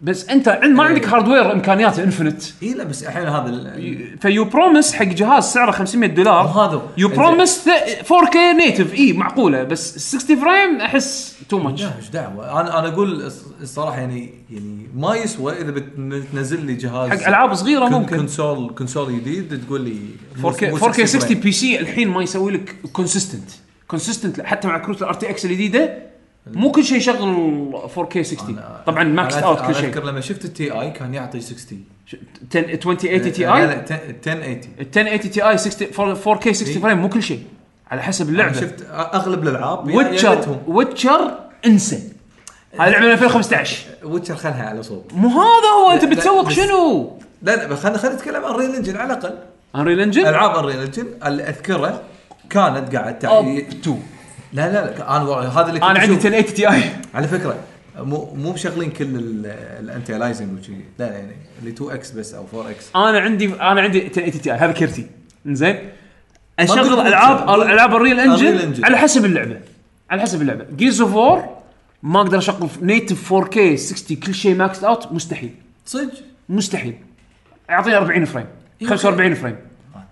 بس أنت عند ما عندك hardware امكانياته infinite إي لا بس الحين هذا ال- if you promise حق جهاز سعره 500 دولار. وهذا- you. promise 4K native إي معقولة. بس 60 frame أحس too much لا إيش دعوه أنا أنا أقول الص- الصراحة يعني يعني ما يسوى إذا بتنزل لي جهاز حق ألعاب صغيرة con- ممكن. console console جديد تقول لي 4K 4K 60 P C الحين ما يسوي لك consistent consistent حتى مع كروت ال RTX الجديدة مو كل شيء يشغل 4K 60 طبعا max out كل شيء. أذكر لما شفت ال Ti كان يعطي 60 10 2080 Ti لا إي لا 1080 ال 1080 Ti 60 4K 60 إيه. frame مو كل شيء على حسب اللعبة. شفت أغلب الألعاب Witcher Witcher انسى. هذه لعبة من 2015 Witcher خلها على صوب مو هذا هو أنت لا، لا، بتسوق شنو؟ لا لا خلينا خلينا نتكلم عن Unreal Engine على الأقل. Unreal Engine ألعاب ال Unreal Engine اللي أذكره كانت قاعد تع... up to لا لا لا أنا هذا اللي أنا عندي أشوف. 1080 Ti. على فكرة مو مو مشغلين كل ال anti-aliasing وشي. لا لا يعني اللي 2X بس أو 4X. أنا عندي أنا عندي 1080 Ti. هذا كرتي زين أشغل العاب العاب ال Unreal Engine. على حسب اللعبة. على حسب اللعبة. Gears of War ما أقدر أشغل native 4K 60 كل شيء max out مستحيل. صدق؟ مستحيل. يعطيني 40 frame. 45 frame.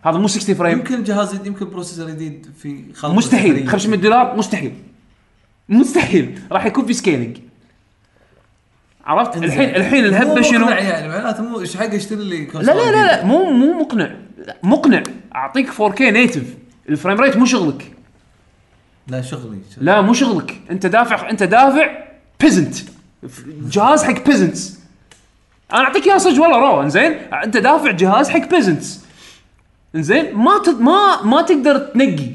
هذا مو 60 frame يمكن جهاز جديد يمكن processor جديد في مستحيل. التقنية. 500 دولار؟ مستحيل. مستحيل. راح يكون في scaling عرفت. الحين الحين الهبه شنو مقنع يعني معناته مو إيش حق اشتري لي لا لا لا؟ لا. مو مو مقنع. مقنع. أعطيك 4K native ال frame rate مو شغلك. لا شغلي لا مو شغلك. أنت دافع أنت دافع peasant جهاز حق peasants أنا أعطيك اياها صدق والله رو إنزين. أنت دافع جهاز حق peasants انزين ما تد ما ما تقدر تنقي.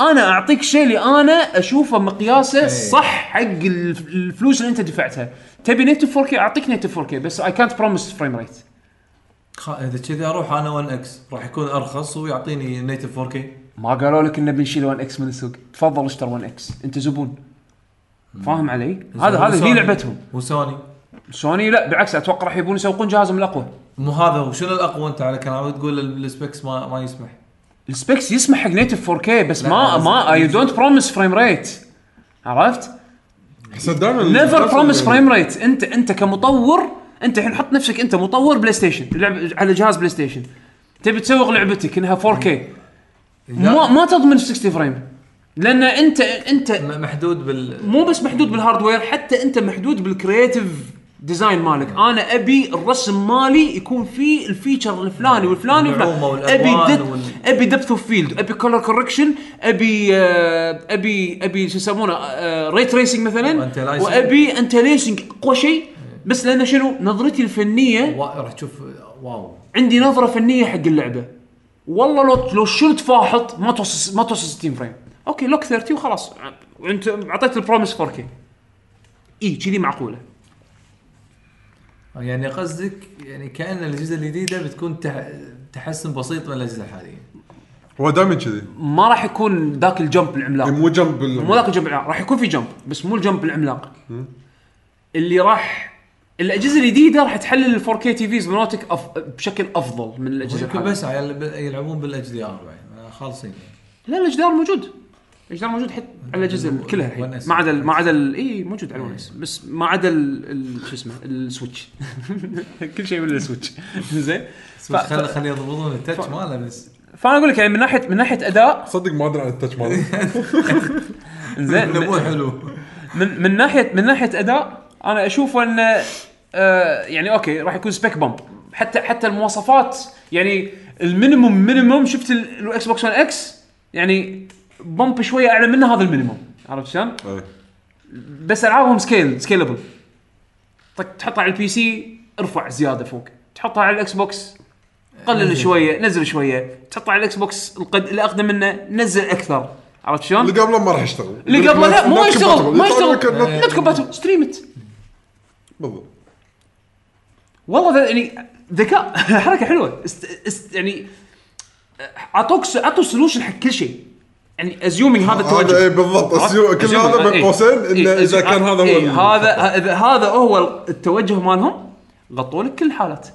أنا أعطيك الشيء اللي أنا أشوفه مقياسه صح حق الف- الفلوس اللي أنت دفعتها. تبي native 4K أعطيك نيتف 4K بس اي كانت بروميس فريم ريت. إذا كذي أروح أنا 1 X راح يكون أرخص ويعطيني native 4K. ما قالوا لك إنه بنشيل 1 X من السوق. تفضل اشتر 1 X. أنت زبون. فاهم علي؟ هذا هذا هي لعبتهم. وسوني. سوني لا بالعكس أتوقع راح يبون يسوقون جهازهم الأقوى. مو هذا هو. شنو الأقوى أنت على كلامك؟ تقول ال- ال specs ما ما يسمح. ال specs يسمح حق native 4K بس لا، ما ما I don't promise frame rate عرفت؟ دائما never promise frame rate انت أنت كمطور أنت الحين حط نفسك أنت مطور PlayStation لعب على جهاز PlayStation تبي تسوق لعبتك إنها 4K ما ما تضمن 60 frame لأن انت أنت محدود بال مو بس محدود بال hardware حتى أنت محدود بال creative design مالك. أنا أبي الرسم مالي يكون فيه ال feature الفلاني والفلاني النعومة والفلاني أبي dep- وال- أبي depth of field أبي color correction أبي آه، أبي أبي شو يسمونه ray tracing مثلا. Anti-aliasing. وأبي anti-aliasing أقوى شيء. بس لأن شنو؟ نظرتي الفنية راح تشوف Wow. عندي نظرة فنية حق اللعبة. والله لو لو شلت فاحط ما توصل ما توصل 60 frame. Okay lock 30 وخلاص. أنت أعطيت ال promise 4K إي كذي معقولة. يعني قصدك يعني كأن الأجهزة الجديدة بتكون تح... تحسن بسيط من الأجهزة الحالية. هو دائما كذي ما راح يكون ذاك ال jump العملاق. مو jump ال- مو ذاك ال jump العملاق راح يكون في jump بس مو ال jump العملاق. اللي راح الأجهزة الجديدة راح تحلل ال 4K TVs مالتك أف... بشكل أفضل من الأجهزة يمكن الحالية. بس يلعبون بال HDR خالصين. لا ال HDR موجود. ال HDR موجود حتى على الاجهزه كلها الحين. ما عدا ما عدا إي موجود على ال One S. بس ما عدا شو اسمه ال Switch. كل شيء من ال Switch. زين. بس خلي يضبطون ال touch ماله بس. فأنا أقول لك يعني من ناحيه من ناحية اداء صدق ما أدري عن ال touch ماله. زين. مو حلو. من من ناحيه من ناحية أداء أنا أشوف انه آه يعني okay راح يكون spec bump حتى حتى المواصفات يعني ال minimum minimum شفت ال- ال Xbox 1 X يعني bump شوية أعلى منه هذا ال minimum. عرفت شلون؟ إيه. بس ألعابهم scale scalable طق تحطها على ال PC ارفع زيادة فوق. تحطها على ال Xbox قلل شوية نزل شوية. تحطها على ال Xbox القد... اللي اقدم منه نزل أكثر. عرفت شلون؟ اللي قبله ما راح يشتغل. اللي قبله لا مو يشتغل ما يشتغل. not compatible stream it بالضبط. والله ذا- يعني ذكاء. حركة حلوة. است... است... يعني أعطوك أعطوا solution حق كل شيء. يعني assuming هذا هذا التوجه إي بالضبط كل هذا بين إيه. قوسين انه إيه، إذا كان هذا هو إيه، هذا إذا هذا هو التوجه مالهم غطوا لك كل الحالات.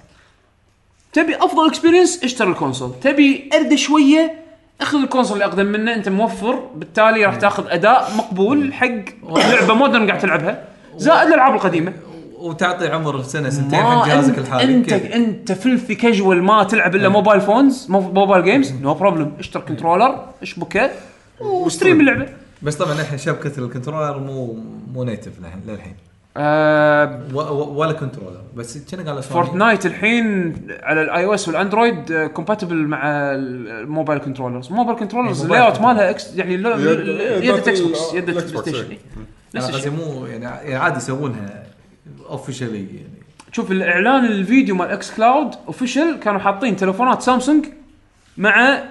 تبي أفضل experience اشتري ال console. تبي ارد شوية؟ أخذ ال console اللي أقدم منه أنت موفر بالتالي راح تاخذ أداء مقبول حق لعبة modern قاعد تلعبها. زائد الألعاب القديمة. وتعطي عمر سنة سنتين حق جهازك الحالي. انت كيف؟ أنت filthy casual ما تلعب إلا mobile phones mo- mobile games no problem اشتر controller اشبكه. و stream اللعبة. بس طبعا الحين شبكه ال controller مو مو native للحين- للحين. آه و- و- ولا controller. بس كنا قال Fortnite الحين على ال iOS وال Android compatible مع ال mobile controllers ال mobile controllers ال layout مالها X يعني لو- يد- Xbox يد ال PlayBox، Station. نفس الشيء مو يعني يعني عادي يسوونها officially يعني. شوف الإعلان الفيديو مال xCloud official كانوا حاطين تليفونات سامسونج مع آه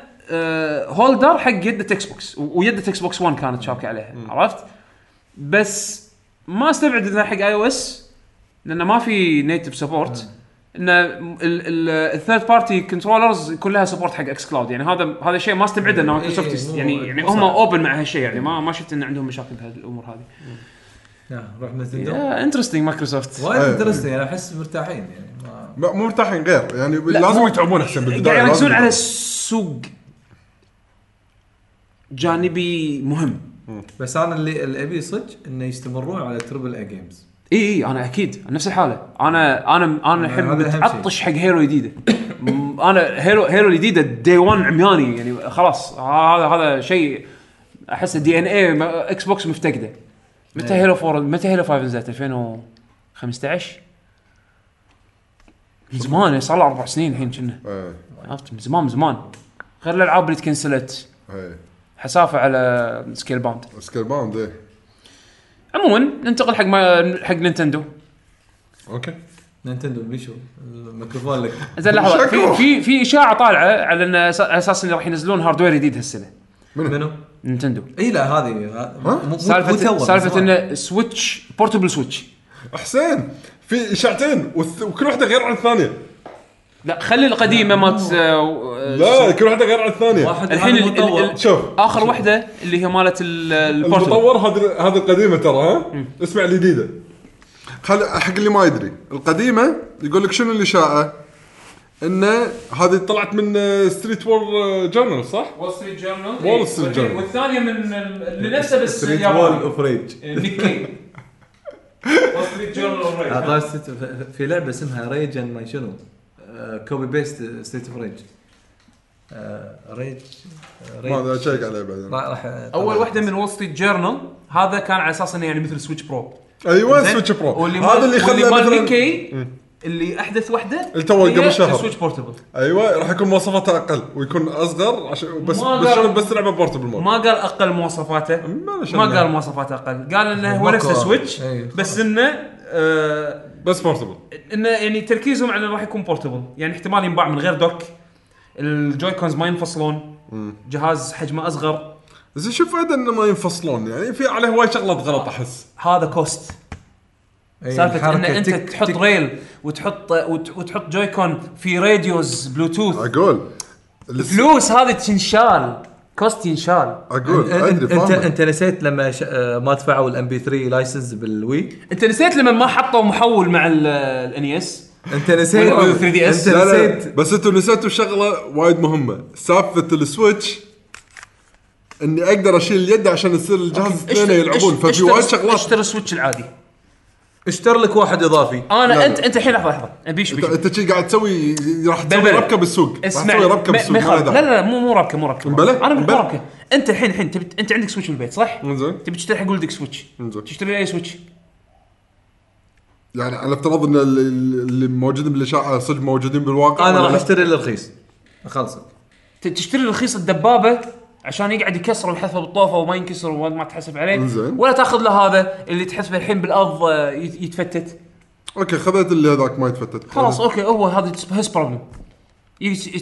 holder حق يده Xbox ويده Xbox One كانت شابكة عليها عرفت؟ بس ما استبعد انه حق اي أو اس لأنه ما في native support إن ال third party controllers كلها support حق xCloud يعني هذا هذا شيء ما استبعده انه إيه، مايكروسوفت يعني يعني هم. open مع هالشيء يعني ما ما شفت إن عندهم مشاكل بهالأمور هذه. روح Nintendo interesting Microsoft وايد إيه. interesting أنا أحس مرتاحين يعني مو مرتاحين غير يعني لا، لازم يتعبون أحسن بالبداية قاعد يركزون على يتعبون. جانبي مهم. بس أنا اللي اللي أبي صدق إنه يستمرون على triple A games إي إي أنا أكيد نفس الحالة. أنا أنا أنا الحين متعطش حق Halo جديدة. أنا Halo Halo الجديده day one عمياني يعني خلاص. هذا هذا شيء أحس DNA Xbox مفتقدة. متى إيه. Halo 4 متى Halo 5 نزلت؟ 2015 من زمان صار له أربع سنين الحين كنا. إيه، عرفت؟ من زمان من زمان. غير الألعاب اللي تكنسلت. إيه. حسافة على Scalebound. Scalebound إيه. عموما ننتقل حق ما حق نينتندو. أوكي. نينتندو بيشو الميكروفون لك. زين لحظة. في. في في إشاعة طالعة على إن على أساس انه راح ينزلون hardware جديد هالسنة. منو؟ Nintendo. إي لا هذه سالفه سالفة. انه Switch portable Switch حسين في إشاعتين وكل واحدة غير عن الثانية. لا خلي القديمه مالت لا كل واحدة غير عن الثانية. واحد الحين ال- ال-. ال- شوف. آخر واحدة اللي هي مالت ال- ال portable. المطور هذا هذا القديمة ترى ها؟ اسمع الجديدة. خل حق اللي ما يدري. القديمة يقول لك شنو الاشاعه إنه هذه طلعت من Street War Journal صح؟ Wall Street Journal Wall Street Journal. والثانية من ال- اللي نفسه بس ستريت. وول اوف ريج نيكي وول ستريت جورنال ف- في لعبة اسمها ريج اند ما شنو آه، كوبي بيست ستيت اوف ريج آه، ريج ما أدري أشيك عليه بعدين. راح راح أول واحدة من وول ستريت جورنال هذا كان على أساس إنه يعني مثل سويتش برو أيوه؟ سويتش برو هذا اللي خلى مال نيكي اللي أحدث واحدة اللي تو قبل شهر. سويتش بورتبل أيوه راح يكون مواصفاته أقل ويكون أصغر عشان بس بس بس تلعبه بورتبل مود ما قال أقل مواصفاته. ما. قال مواصفاته أقل. قال إنه هو نفسه Switch أي. بس إنه آه بس portable انه يعني تركيزهم على انه راح يكون portable يعني احتمال ينباع من غير dock. ال Joy-Cons ما ينفصلون. جهاز حجمه أصغر. زين شوف فائده إنه ما ينفصلون. يعني في عليه هواي شغلات غلط أحس. هذا cost إيه، سالفة إن أنت تك- تحط تك- rail وتحط وت- وتحط Joy-Con في radios Bluetooth أقول فلوس هذه تنشال. cost ينشال. أقول أنت- أدري انت أنت نسيت لما ش... آه، ما دفعوا ال MP3 license بال Wii؟ أنت نسيت لما ما حطوا محول مع ال NES أنت نسيت وال 3DS. انت لا لا نسيت. بس أنتم نسيتوا شغلة وايد مهمة. سالفه ال Switch إني أقدر أشيل اليد عشان يصير الجهاز اثنين يلعبون. ففي وايد شغلات. اشتري ال Switch العادي؟ اشتر لك واحد إضافي أنا لا، انت لا. أنت الحين لحظة لحظة بيش انت بيش أنت شي قاعد تسوي راح تسوي. ربكة بالسوق راح اسمع تسوي ربكة ما- بالسوق ما ما يخالف. له لا. لا لا مو مو ربكة مو ربكة بلى؟ أنا مو بلى. ربكة أنت الحين الحين تبي أنت عندك Switch بالبيت صح؟ إنزين تبي تشتري حق ولدك Switch إنزين. تشتري أي سويتش يعني على افتراض إن اللي- اللي موجودين بالإشاعة صدق موجودين بالواقع أنا ولا راح لا؟ أشتري الرخيص اخلصك ت- تشتري رخيص الدبابة عشان يقعد يكسر ويحذفه بالطوفة وما ينكسر وما تحسب عليه. إنزين. ولا تاخذ له هذا اللي تحسبه الحين بالأرض آه، يت- يتفتت. أوكي خذيت اللي هذاك ما يتفتت. خلاص أوكي هو هذا his problem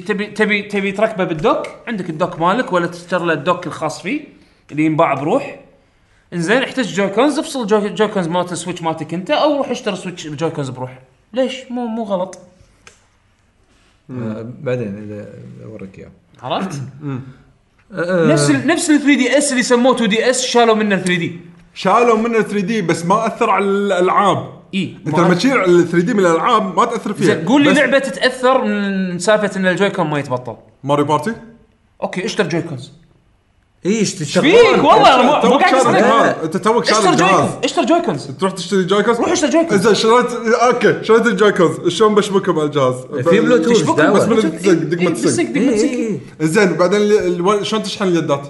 تبي تبي تبي تركبه بال dock؟ عندك ال dock مالك ولا تشتري له ال dock الخاص فيه اللي ينباع بروح؟ إنزين احتاج Joy-Cons افصل Joy, Joy-Cons مالت ال Switch مالتك أنت أو روح اشتري Switch Joy-Cons بروح. ليش؟ مو مو غلط. آه، بعدين إذا أوريك إياه. عرفت؟ نفس ال نفس ال 3DS اللي سموه 2DS شالوا منه 3D شالوا منه 3D بس ما أثر على الألعاب. إي أنت لما تشيل ال 3D من الألعاب ما تأثر فيها. زين قول لي لعبة تتأثر من سالفة إن ال Joy-Con ما يتبطل. Mario Party؟ أوكي اشتر Joy إيش فيك والله مو- مو قاعد. الجهاز انت توك شاري اشتر الجهاز جويكونز اشتر جويكونز تروح تشتري Joy-Cons روح اشتري Joy-Cons. زين شريت أوكي شريت ال Joy-Cons شلون بشبكهم على الجهاز؟ في بلوتوث بس. من الزق دقمة دقمة ال sync دقمة sync إيه. زين بعدين شلون تشحن اليدات؟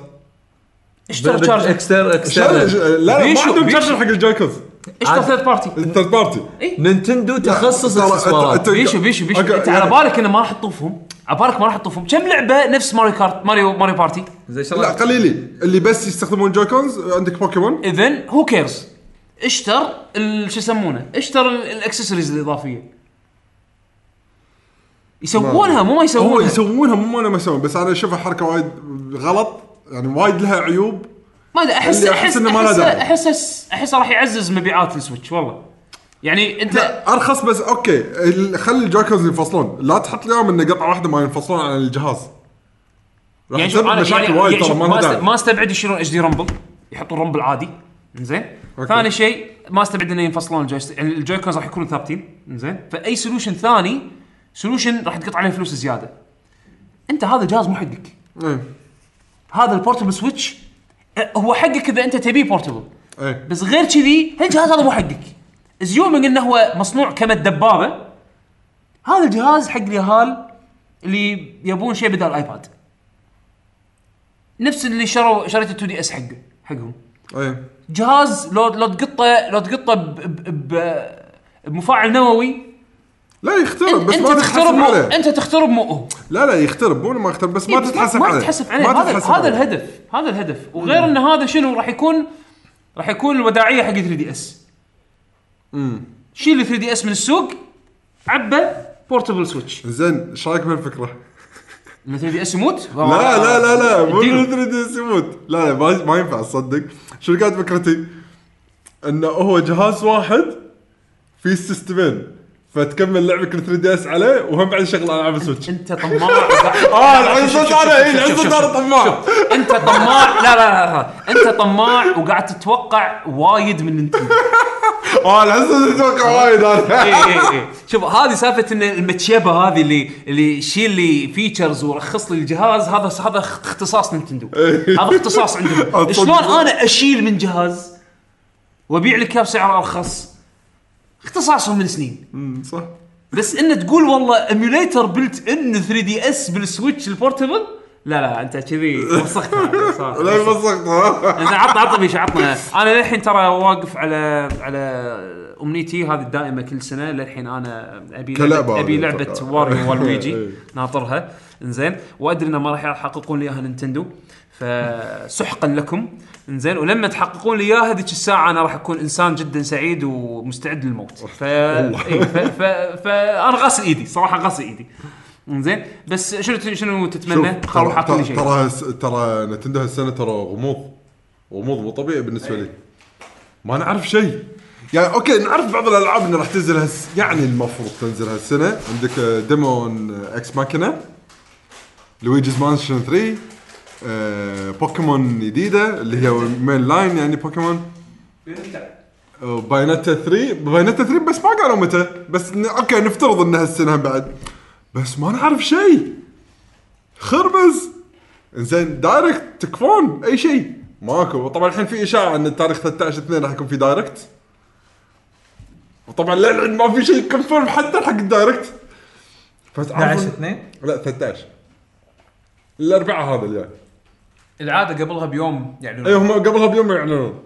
اشتر charger extra extra لا لا ما عندهم بيشو. charger حق ال Joy-Cons اشتر third party ال third party نينتندو تخصص ترى- اكسسوارات أنت- بيشو بيشو بيشو. أوكي، إنت على يعني- بالك إنه ما راح تطوفهم؟ على بالك ما راح تطوفهم؟ كم لعبة نفس ماريو كارت ماريو ماريو بارتي؟ زي لا شغله قليلي اللي بس يستخدمون Joy-Cons عندك بوكيمون اذا هو كيرز اشتر ال- شو يسمونه؟ اشتر ال- الاكسسوارز الإضافية. يسوونها مو ما هو يسوونها يسوونها مو أنا ما يسوون بس أنا أشوفها حركة وايد غلط. يعني وايد لها عيوب. ما أدري احس اللي أحس احس إنه ما له احس داعي. احس احس راح يعزز مبيعات ال Switch والله. يعني انت لا أرخص بس أوكي. ال- خلي ال Joy-Cons ينفصلون. لا تحط لهم انه قطعة واحدة ما ينفصلون عن الجهاز. راح يعني شوف أنا مشاكل يعني وايد يعني ترى شوف ما ما, له است... داعي ما أستبعد يشيلون HD rumble يحطون rumble عادي زين أوكي. ثاني شيء ما أستبعد إنه ينفصلون. يعني ال Joy-Cons راح يكونوا ثابتين زين فأي solution ثاني solution راح تقط عليه فلوس زيادة. أنت هذا جهاز مو حقك. إيه. هذا ال portable Switch هو حقك إذا أنت تبيه portable إيه. بس غير كذي الجهاز هذا مو حقك. assuming إنه هو مصنوع كما الدبابه هذا الجهاز حق اليهال اللي يبون شيء بدل الايباد نفس اللي شروا شريت 2 DS حقه حقهم. إيه. جهاز لو لو تقطه لو تقطه بمفاعل نووي لا يخترب بس أنت ما تخترب تتحسب مو عليه. أنت تخترب مو لا لا يخترب مو ما يخترب بس ما تتحسب ما عليه. تتحسب عليه. ما هذا تتحسب هذا عليه. الهدف هذا الهدف. وغير إن هذا شنو راح يكون راح يكون الوداعية حق 3 DS شيل 3 DS من السوق عبى portable Switch زين إيش رأيك بالفكرة؟ من 3 DS يموت؟ لا لا لا لا مو اديله. 3 D يموت. لا لا ما, ما ينفع تصدق شو كانت فكرتي؟ إنه هو جهاز واحد في سيستمين فتكمل لعبك 3 DS عليه وهم بعد شغل العاب ال Switch أنت طماع. آه شوف- صرت أنا اي أنا طماع. أنت طماع. لا لا لا. أنت طماع وقاعد تتوقع وايد من نينتندو آه الحين صرت أتوقع وايد أنا. اي اي اي شوف هذه سالفة إن المتشبه هذه اللي اللي شيل لي features ورخص لي الجهاز هذا هذا اختصاص نينتندو. هذا اختصاص عندهم. شلون أنا أشيل من جهاز وأبيع لك إياه بسعر أرخص؟ اختصاصهم من سنين. أمم، صح. بس ان تقول والله emulator built in 3 DS بال Switch ال portable لا لا أنت كذي وسختها صراحة. لا بصقت زين عطنا عطنا بيش عطنا أنا للحين ترى واقف على على أمنيتي هذه الدائمة كل سنة. للحين أنا أبي لعبه أبي لعبة. واريو والويجي. إيه. ناطرها. إنزين. وأدري إنه ما راح يحققون لي إياها نينتندو. فسحقا لكم. انزين ولما تحققون لي إياها هذيك الساعة أنا راح أكون إنسان جدا سعيد ومستعد للموت. ف... إيه ف... ف... فانا غاسل إيدي صراحة غاسل إيدي. انزين بس شنو شنو تتمنى؟ لي ترى شيء ترى ترى نتندو هالسنة ترى غموض غموض مو طبيعي بالنسبة لي. ما نعرف شيء. يعني أوكي نعرف بعض الألعاب انه راح تنزل هس يعني المفروض تنزل هالسنة. عندك Daemon X Machina Luigi's Mansion 3 آه، بوكيمون جديدة اللي هي mainline يعني بوكيمون. Bayonetta 3 Bayonetta 3 بس ما قالوا متى. بس ن- أوكي نفترض إنها السنة بعد. بس ما نعرف شيء. خربز. زين Direct تكفون أي شيء. ماكو. طبعا الحين في إشاعة إن التاريخ 13 2 راح يكون في Direct وطبعا للحين ما في شيء confirm حتى حق ال Direct 11 2 لا 13 الاربعاء هذا الجاي العادة قبلها بيوم يعني اي هم قبلها بيوم يعلنون.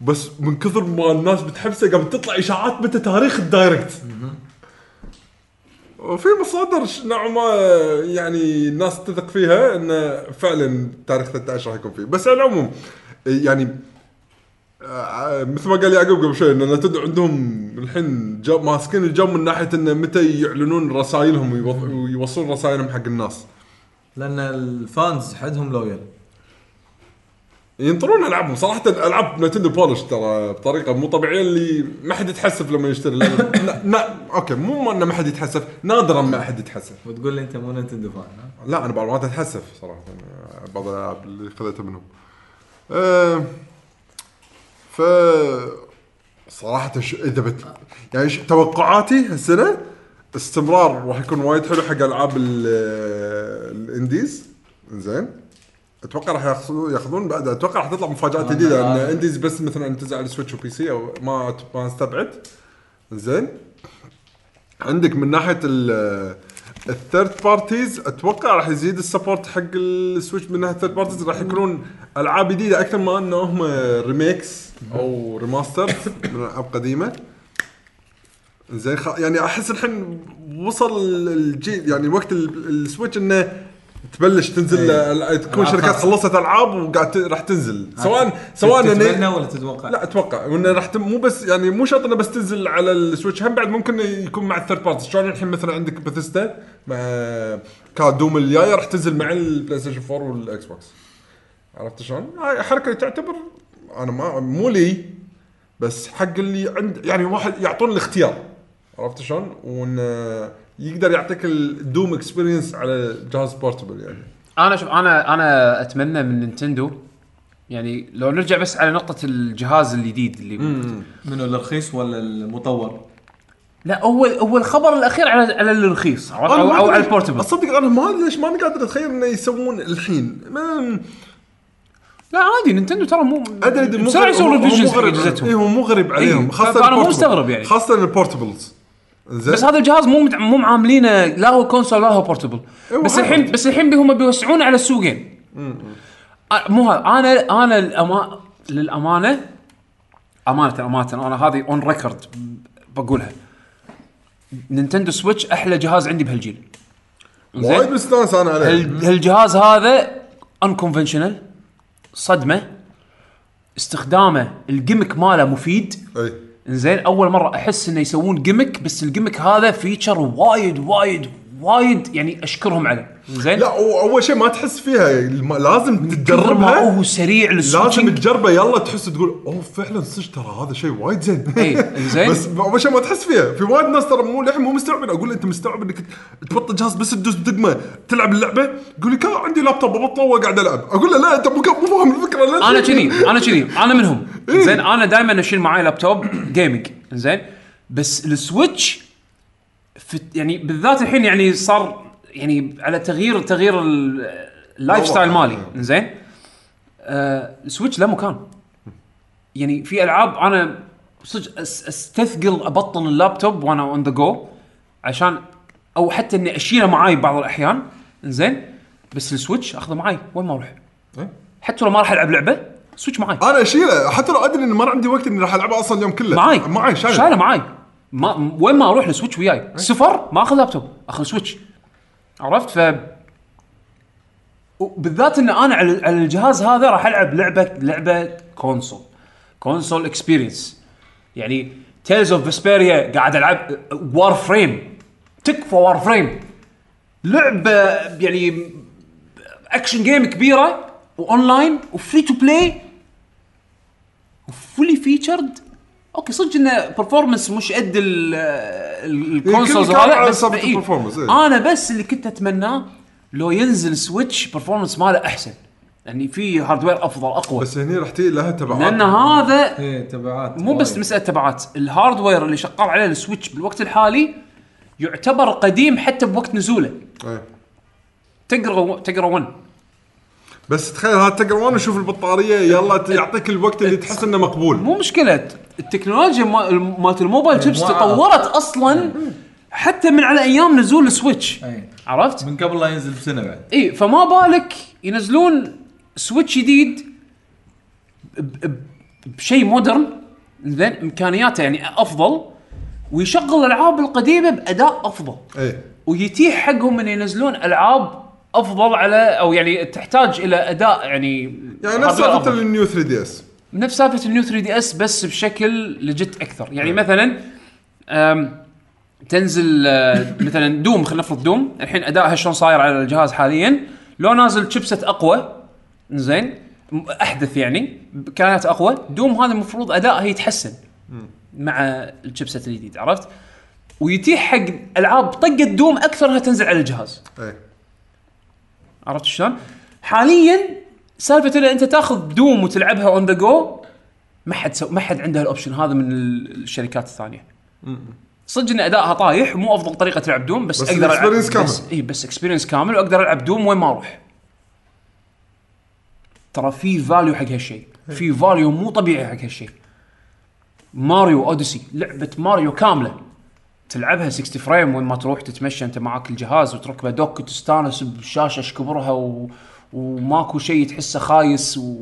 بس من كثر ما الناس بتحبسه قام تطلع إشاعات متى تاريخ ال Direct. وفي مصادر نوعا ما يعني الناس تثق فيها انه فعلا تاريخ 13 راح يكون فيه. بس على العموم يعني آه، مثل ما قال يعقوب قبل شوي إن عندهم الحين ماسكين الجو من ناحية انه متى يعلنون رسائلهم ويوصلون رسائلهم حق الناس. لأن ال fans حدهم loyal. ينطرون ألعابهم. صراحة ألعاب نتندو polished ترى بطريقة مو طبيعية اللي ما حد يتحسف لما يشتري. نا نا أوكي مو إنه ما حد يتحسف نادرا ما احد يتحسف. وتقول لي أنت مو نينتندو fan ها؟ لا أنا بعض المرات أتحسف صراحة بعض الألعاب اللي خذيتها منهم. أه ف صراحة ش... إذا بت... يعني ش... توقعاتي هالسنة استمرار راح يكون وايد حلو حق ألعاب ال... ال indies. زين. أتوقع راح ياخذون بعد. أتوقع راح تطلع مفاجآت جديدة ان indies بس مثلا تنزل على ال Switch و PC أو ما ما استبعد. زين. عندك من ناحية ال ال third parties أتوقع راح يزيد ال support حق ال Switch من ناحية ال third parties راح يكونون ألعاب جديدة أكثر ما إنه هم remakes أو remaster من العاب قديمه زين خ... يعني أحس الحين وصل الجيل يعني وقت ال- ال Switch إنه تبلش تنزل إيه. تكون ألعاب شركات خاصة. خلصت ألعاب وقاعد ت- راح تنزل سواء سواء تتمنى إنه- ولا تتوقع؟ لا أتوقع وإنه راح تم مو بس يعني مو شرط إنه بس تنزل على ال Switch هم بعد ممكن يكون مع ال third party شلون الحين مثلا عندك بثيستا مع كان Doom الجايه راح تنزل مع البلاي ستيشن 4 والاكس بوكس عرفت شلون؟ هاي حركة تعتبر أنا ما مو لي بس حق اللي عند يعني واحد يعطون الاختيار عرفت شلون؟ وإن يقدر يعطيك ال Doom experience على جهاز portable يعني. أنا شوف أنا أنا أتمنى من نينتندو يعني لو نرجع بس على نقطة الجهاز الجديد اللي منو الرخيص ولا المطور؟ لا هو هو الخبر الأخير على على الرخيص أو, أو, ما على ال portable أصدق أنا ما ليش ماني قادر أتخيل إنه يسوون الحين. ما لا عادي نينتندو ترى مو أدري مو بسرعة غريب- يسوون revisions مو حق اجهزتهم اي هو مو غريب عليهم. إيه، خاصة فأنا مو. مستغرب يعني. خاصة ال portables زين. بس هذا الجهاز مو مت- مو معاملينه لا هو console ولا هو portable إيه، بس الحين. بس الحين هم بيوسعون على السوقين آه، مو هذا. أنا أنا الأما... للأمانة امانه أمانة أنا هذه on record بقولها. Nintendo Switch أحلى جهاز عندي بهالجيل. وايد مستانس أنا عليه. هال- هالجهاز هذا unconventional صدمة. استخدامه ال gimmick ماله مفيد. إي. زين أول مرة أحس إنه يسوون gimmick بس ال gimmick هذا feature وايد وايد وايد يعني أشكرهم عليه زين؟ لا أول شيء ما تحس فيها لازم تجربها. هو سريع لازم تجربه يلا تحس تقول أوه فعلا صدق ترى هذا شيء وايد زين. إيه، زين. بس أول شيء ما تحس فيها. في وايد ناس ترى مو للحين مو مستوعبين. أقول أنت مستوعب إنك تبطل جهاز بس تدوس دقمه تلعب اللعبة؟ يقول لي كان عندي لابتوب ببطله وقاعد ألعب. أقول له لا أنت مو فاهم الفكرة لا أنا كذي أنا كذي أنا منهم. زين أنا دائما أشيل معي laptop gaming زين؟ بس السويتش يعني بالذات الحين يعني صار يعني على تغيير تغيير ال- ال lifestyle مالي. زين آه السويتش له مكان. يعني في ألعاب أنا صدق أستثقل أبطل اللابتوب وأنا on the go عشان أو حتى إني أشيله معاي بعض الأحيان. زين بس السويتش أخذه معاي. وين ما أروح. إيه. حتى لو ما راح ألعب لعبة سويتش معاي. أنا أشيله. حتى لو أدري اني ما عندي وقت إني راح العبها أصلا اليوم كله. معاي. معاي شايل شايله معاي. ما وين ما أروح السويتش وياي. سفر ما أخذ لابتوب. أخذ سويتش. عرفت؟ ف بالذات إن أنا على على الجهاز هذا راح ألعب لعبة لعبة console console experience يعني Tales of Vesperia قاعد ألعب Warframe تكفى Warframe لعبة يعني action game كبيرة واونلاين و free to play و fully featured okay صدق انه performance مش قد ال- ال- ال consoles كان هذا بس إيه. إيه. أنا بس اللي كنت اتمناه لو ينزل سويتش performance ماله أحسن يعني في hardware أفضل أقوى بس هني راح تجي لها تبعات لأن هذا إيه تبعات مو بس. مسألة تبعات ال hardware اللي شغال عليه السويتش بالوقت الحالي يعتبر قديم حتى بوقت نزوله إيه. تقرا تقرأ 1 بس تخيل هذا تقرا وأنا أشوف البطارية يلا يعطيك الوقت اللي تحس إنه مقبول. مو مشكلة. التكنولوجيا ما- مالت ال mobile chips مو تطورت أصلا. حتى من على أيام نزول السويتش. إيه. عرفت؟ من قبل لا ينزل بسنة بعد. اي فما بالك ينزلون سويتش جديد ب- ب- بشيء modern. زين إمكانياته يعني أفضل. ويشغل الألعاب القديمة بأداء أفضل. إيه. ويتيح حقهم إن ينزلون ألعاب أفضل على أو يعني تحتاج إلى أداء يعني يعني نفس سالفة ال New 3DS. نفس سالفة ال New 3DS بس بشكل legit أكثر. يعني نعم. مثلا تنزل آه، مثلا دوم خلينا نفرض دوم. الحين أدائها شلون صاير على الجهاز حاليا؟ لو نازل chipset أقوى زين أحدث يعني كانت أقوى دوم هذا المفروض أدائها يتحسن مع ال chipset الجديد عرفت؟ ويتيح حق ألعاب طقة دوم اكثرها تنزل على الجهاز. أي. عرفت شلون؟ حاليا سالفة إن أنت تأخذ دوم وتلعبها on the go ما حد. ما حد عنده ال option هذا من ال- الشركات الثانية. صدق إن أدائها طايح مو أفضل طريقة تلعب دوم بس, بس أقدر ألعب ال experience كامل. بس اي بس experience كامل وأقدر ألعب دوم وين ما أروح. ترى في value حق هالشيء في value مو طبيعي حق هالشيء ماريو أوديسي لعبة ماريو كاملة تلعبها 60 frame وين ما تروح تتمشى أنت معاك الجهاز وتركبه dock وتستانس بالشاشه إيش كبرها و... وماكو شيء تحسه خايس و...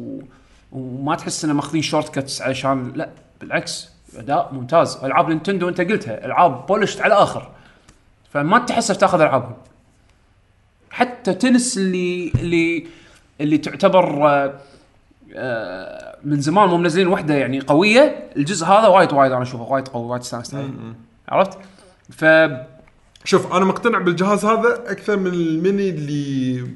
وما تحس إنه ماخذين shortcuts علشان لا بالعكس أداء ممتاز. ألعاب نينتندو أنت قلتها ألعاب polished على الآخر فما تحسف تاخذ ألعابهم. حتى تنس اللي اللي اللي تعتبر آه، آه، من زمان مو منزلين وحدة يعني قوية الجزء هذا وايد وايد أنا أشوفه وايد قوي وايد استانست عرفت؟ ف شوف أنا مقتنع بالجهاز هذا أكثر من الميني اللي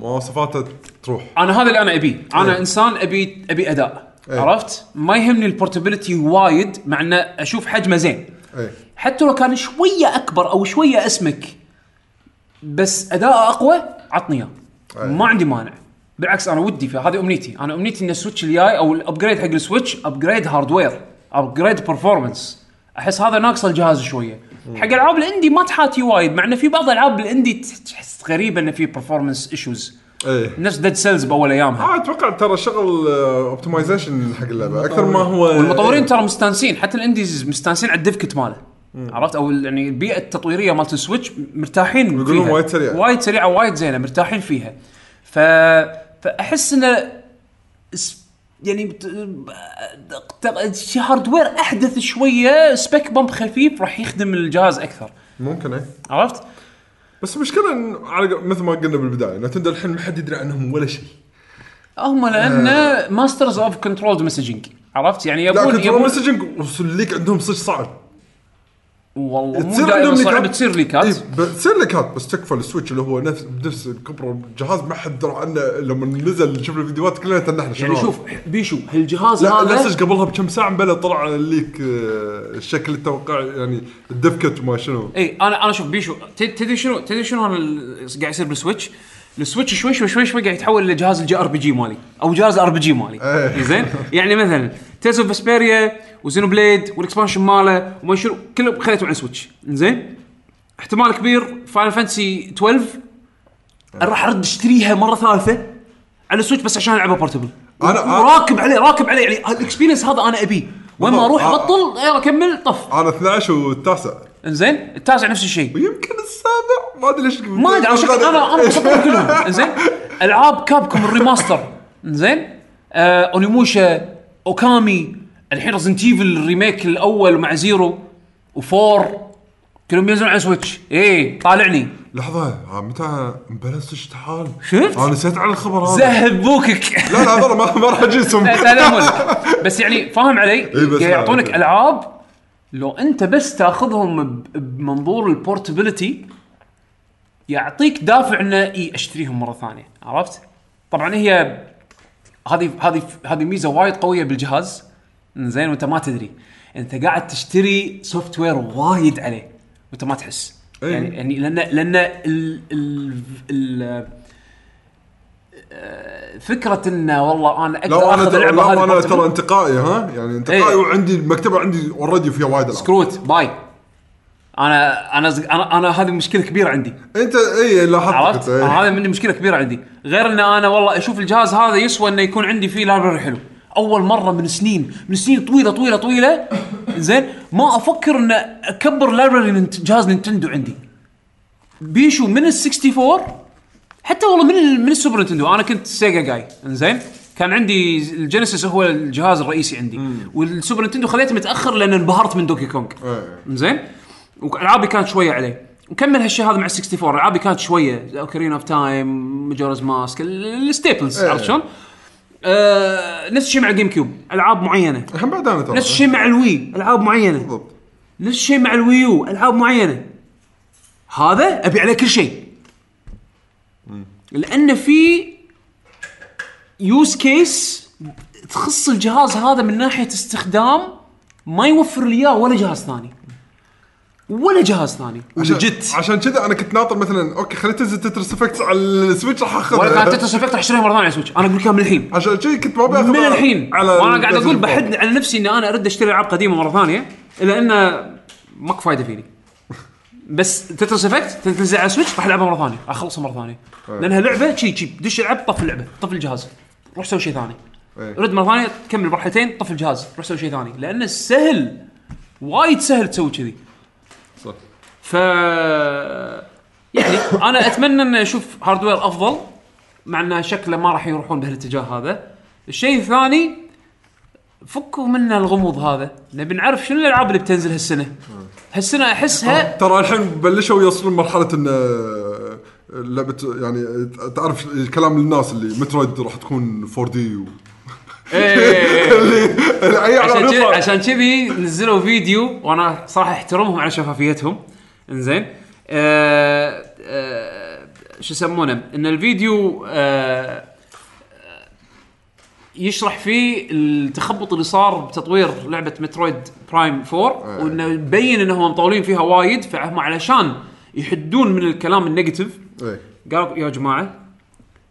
مواصفاته تروح. أنا هذا اللي أنا أبيه. أنا إيه. إنسان أبي أبي أداء. إيه. عرفت؟ ما يهمني ال portability وايد مع إنه أشوف حجمه زين. اي حتى لو كان شوية أكبر أو شوية أسمك بس أداءه أقوى عطني إياه. أي. ما عندي مانع. بالعكس أنا ودي فهذه أمنيتي. أنا أمنيتي إن السويتش الجاي أو ال upgrade حق السويتش upgrade hardware upgrade performance أحس هذا ناقص الجهاز شوية. حق العاب ال indie ما تحاتي وايد مع إنه في بعض العاب ال indie تحس غريبه إنه في performance issues اي نفس Dead Cells بأول أيامها. آه أتوقع ترى شغل optimization حق اللعبة. أكثر ما هو والمطورين ترى مستانسين حتى ال indies مستانسين على ال dev kit ماله. عرفت؟ أو يعني البيئة التطويرية مالت ال Switch مرتاحين يقولون وايد سريعة. وايد سريعة وايد زينة مرتاحين فيها. ف فأحس إنه يعني بت- hardware أحدث شوية spec bump خفيف راح يخدم الجهاز أكثر. ممكن اي عرفت؟ بس المشكلة إن على مثل ما قلنا بالبداية Nintendo الحين ما حد يدري عنهم ولا شيء. هم لأن masters of controlled messaging عرفت؟ يعني لا يبون control يبون messaging وصل leak عندهم صدق صعب. والله مو تصير دائما صعب. تصير leakات إيه، تصير leakات بس تكفى ال Switch اللي هو نفس بنفس كبر الجهاز ما حد درى عنه لما نزل شوف الفيديوهات كلنا تنحنا يعني. شوف بيشو هالجهاز لا هذا لا قبلها بكم ساعة مبلا طلع ال leak آه، الشكل التوقع يعني ال dev kit وما شنو اي أنا أنا شوف بيشو تدري شنو تدري شنو قاعد يصير بال Switch ال Switch شوي شوي شوي شوي قاعد يتحول لجهاز ال JRPG مالي أو جهاز RPG مالي إيه. زين يعني مثلا Tales of Vesperia و Xenoblade وال expansion ماله وما شنو كلهم خليتهم على Switch زين احتمال كبير Final Fantasy 12 راح أرد أشتريها مرة ثالثة على ال Switch بس عشان ألعبها portable أنا- راكب عليه راكب عليه يعني ال experience هذا أنا أبيه. وين ما أروح. أبطل يلا كمل طف. أنا 12 والتاسع. إنزين؟ التاسع نفس الشيء. ويمكن السابع. ما أدري ليش ما أدري أنا أنا أنا بسطهم كلهم. إنزين؟ ألعاب Capcom ال remaster إنزين؟ آه Onimusha Okami الحين Resident Evil ال remake الأول مع Zero و four كلهم ينزلون على Switch إيه طالعني لحظة ها متى مبلش تعال شفت؟ أنا نسيت عن الخبر هذا زهب بوكك لا لا هذول ما ما راح اجيسهم. بس يعني فاهم علي؟ إيه يعطونك أوكي. ألعاب لو أنت بس تاخذهم بمنظور ال portability يعطيك دافع إنه اي أشتريهم مرة ثانية عرفت؟ طبعا هي هذه هذه هذه ميزة وايد قوية بالجهاز زين وانت ما تدري انت قاعد تشتري software وايد عليه وانت ما تحس إيه. يعني يعني لأن لأن ال ال ال فكرة إنه والله أنا أقدر لا أنا أخذ ترى اللعبه لا هذه أنا portable. ترى انتقائي ها يعني انتقائي إيه. وعندي المكتبة عندي already فيها وايد العاب سكروت باي أنا أنا زق- أنا أنا هذه مشكلة كبيرة عندي. أنت إي لاحظت عرفت؟ أنا. هذا مني مشكلة كبيرة عندي. غير إن أنا والله أشوف الجهاز هذا يسوى إنه يكون عندي فيه library حلو. أول مرة من سنين من سنين طويلة طويلة طويلة زين ما أفكر إن أكبر library ننت- جهاز Nintendo عندي. بيشو من ال 64 حتى والله من من ال Super Nintendo أنا كنت Sega جاي. زين كان عندي ال Genesis هو الجهاز الرئيسي عندي. وال Super Nintendo خليته متأخر لأن انبهرت من دوكي إيه. زين وألعابي كانت شوية عليه. وكمل هالشيء هذا مع ال 64 ألعابي كانت شوية. Ocarina of Time Majora's Mask ال staples. عرفت شلون؟ آه نفس الشيء مع ال GameCube ألعاب معينة. هم بعد أنا ترى نفس الشيء مع ال Wii. ألعاب معينة. بالضبط. نفس الشيء مع ال Wii U ألعاب معينة. هذا أبي عليه كل شيء. لأن في use case تخص الجهاز هذا من ناحية استخدام ما يوفر لي إياه ولا جهاز ثاني. ولا جهاز ثاني. عشان- ولجت عشان كذا أنا كنت ناطر مثلا أوكي خليت تنزل Tetris Effect على ال Switch راح اخذها ولا كانت Tetris Effect راح أشتريها مرة ثانية على Switch أنا أقول لك من الحين. عشان كذي كنت ما أبي من الحين. على وأنا قاعد أقول PlayStation 4. بحد على نفسي إني أنا ارد أشتري ألعاب قديمة مرة ثانية إلا إنه ماكو فايده فيني. بس Tetris Effect تنزل على Switch راح ألعبها مرة ثانية. أخلصها مرة ثانية. لأنها لعبة شي شي. دش العب طف اللعبة. طف الجهاز. روح سوي شيء ثاني. إيه. رد مرة ثانية تكمل مرحلتين طف الجهاز. روح سوي شيء ثاني. لأنه سهل وايد سهل تسوي كذي. ف يعني أنا أتمنى أن أشوف hardware أفضل مع انه شكله ما راح يروحون بهالاتجاه هذا. الشيء الثاني فكوا منا الغموض هذا. نبي نعرف شنو الألعاب اللي بتنزل هالسنة. هالسنة أحسها ترى الحين بلشوا يوصلون مرحلة إن آه، لعبة يعني تعرف كلام الناس اللي مترويد راح تكون 4 دي و... إيه. كذي يطلع. عشان كذي نزلوا فيديو وأنا صراحة أحترمهم على شفافيتهم. إنزين. آه آه شو يسمونه؟ إن الفيديو آه يشرح فيه التخبط اللي صار بتطوير لعبة مترويد برايم 4 وإنه يبين إنهم مطولين فيها وايد فهم علشان يحدون من الكلام ال negative. إيه. قالوا يا جماعة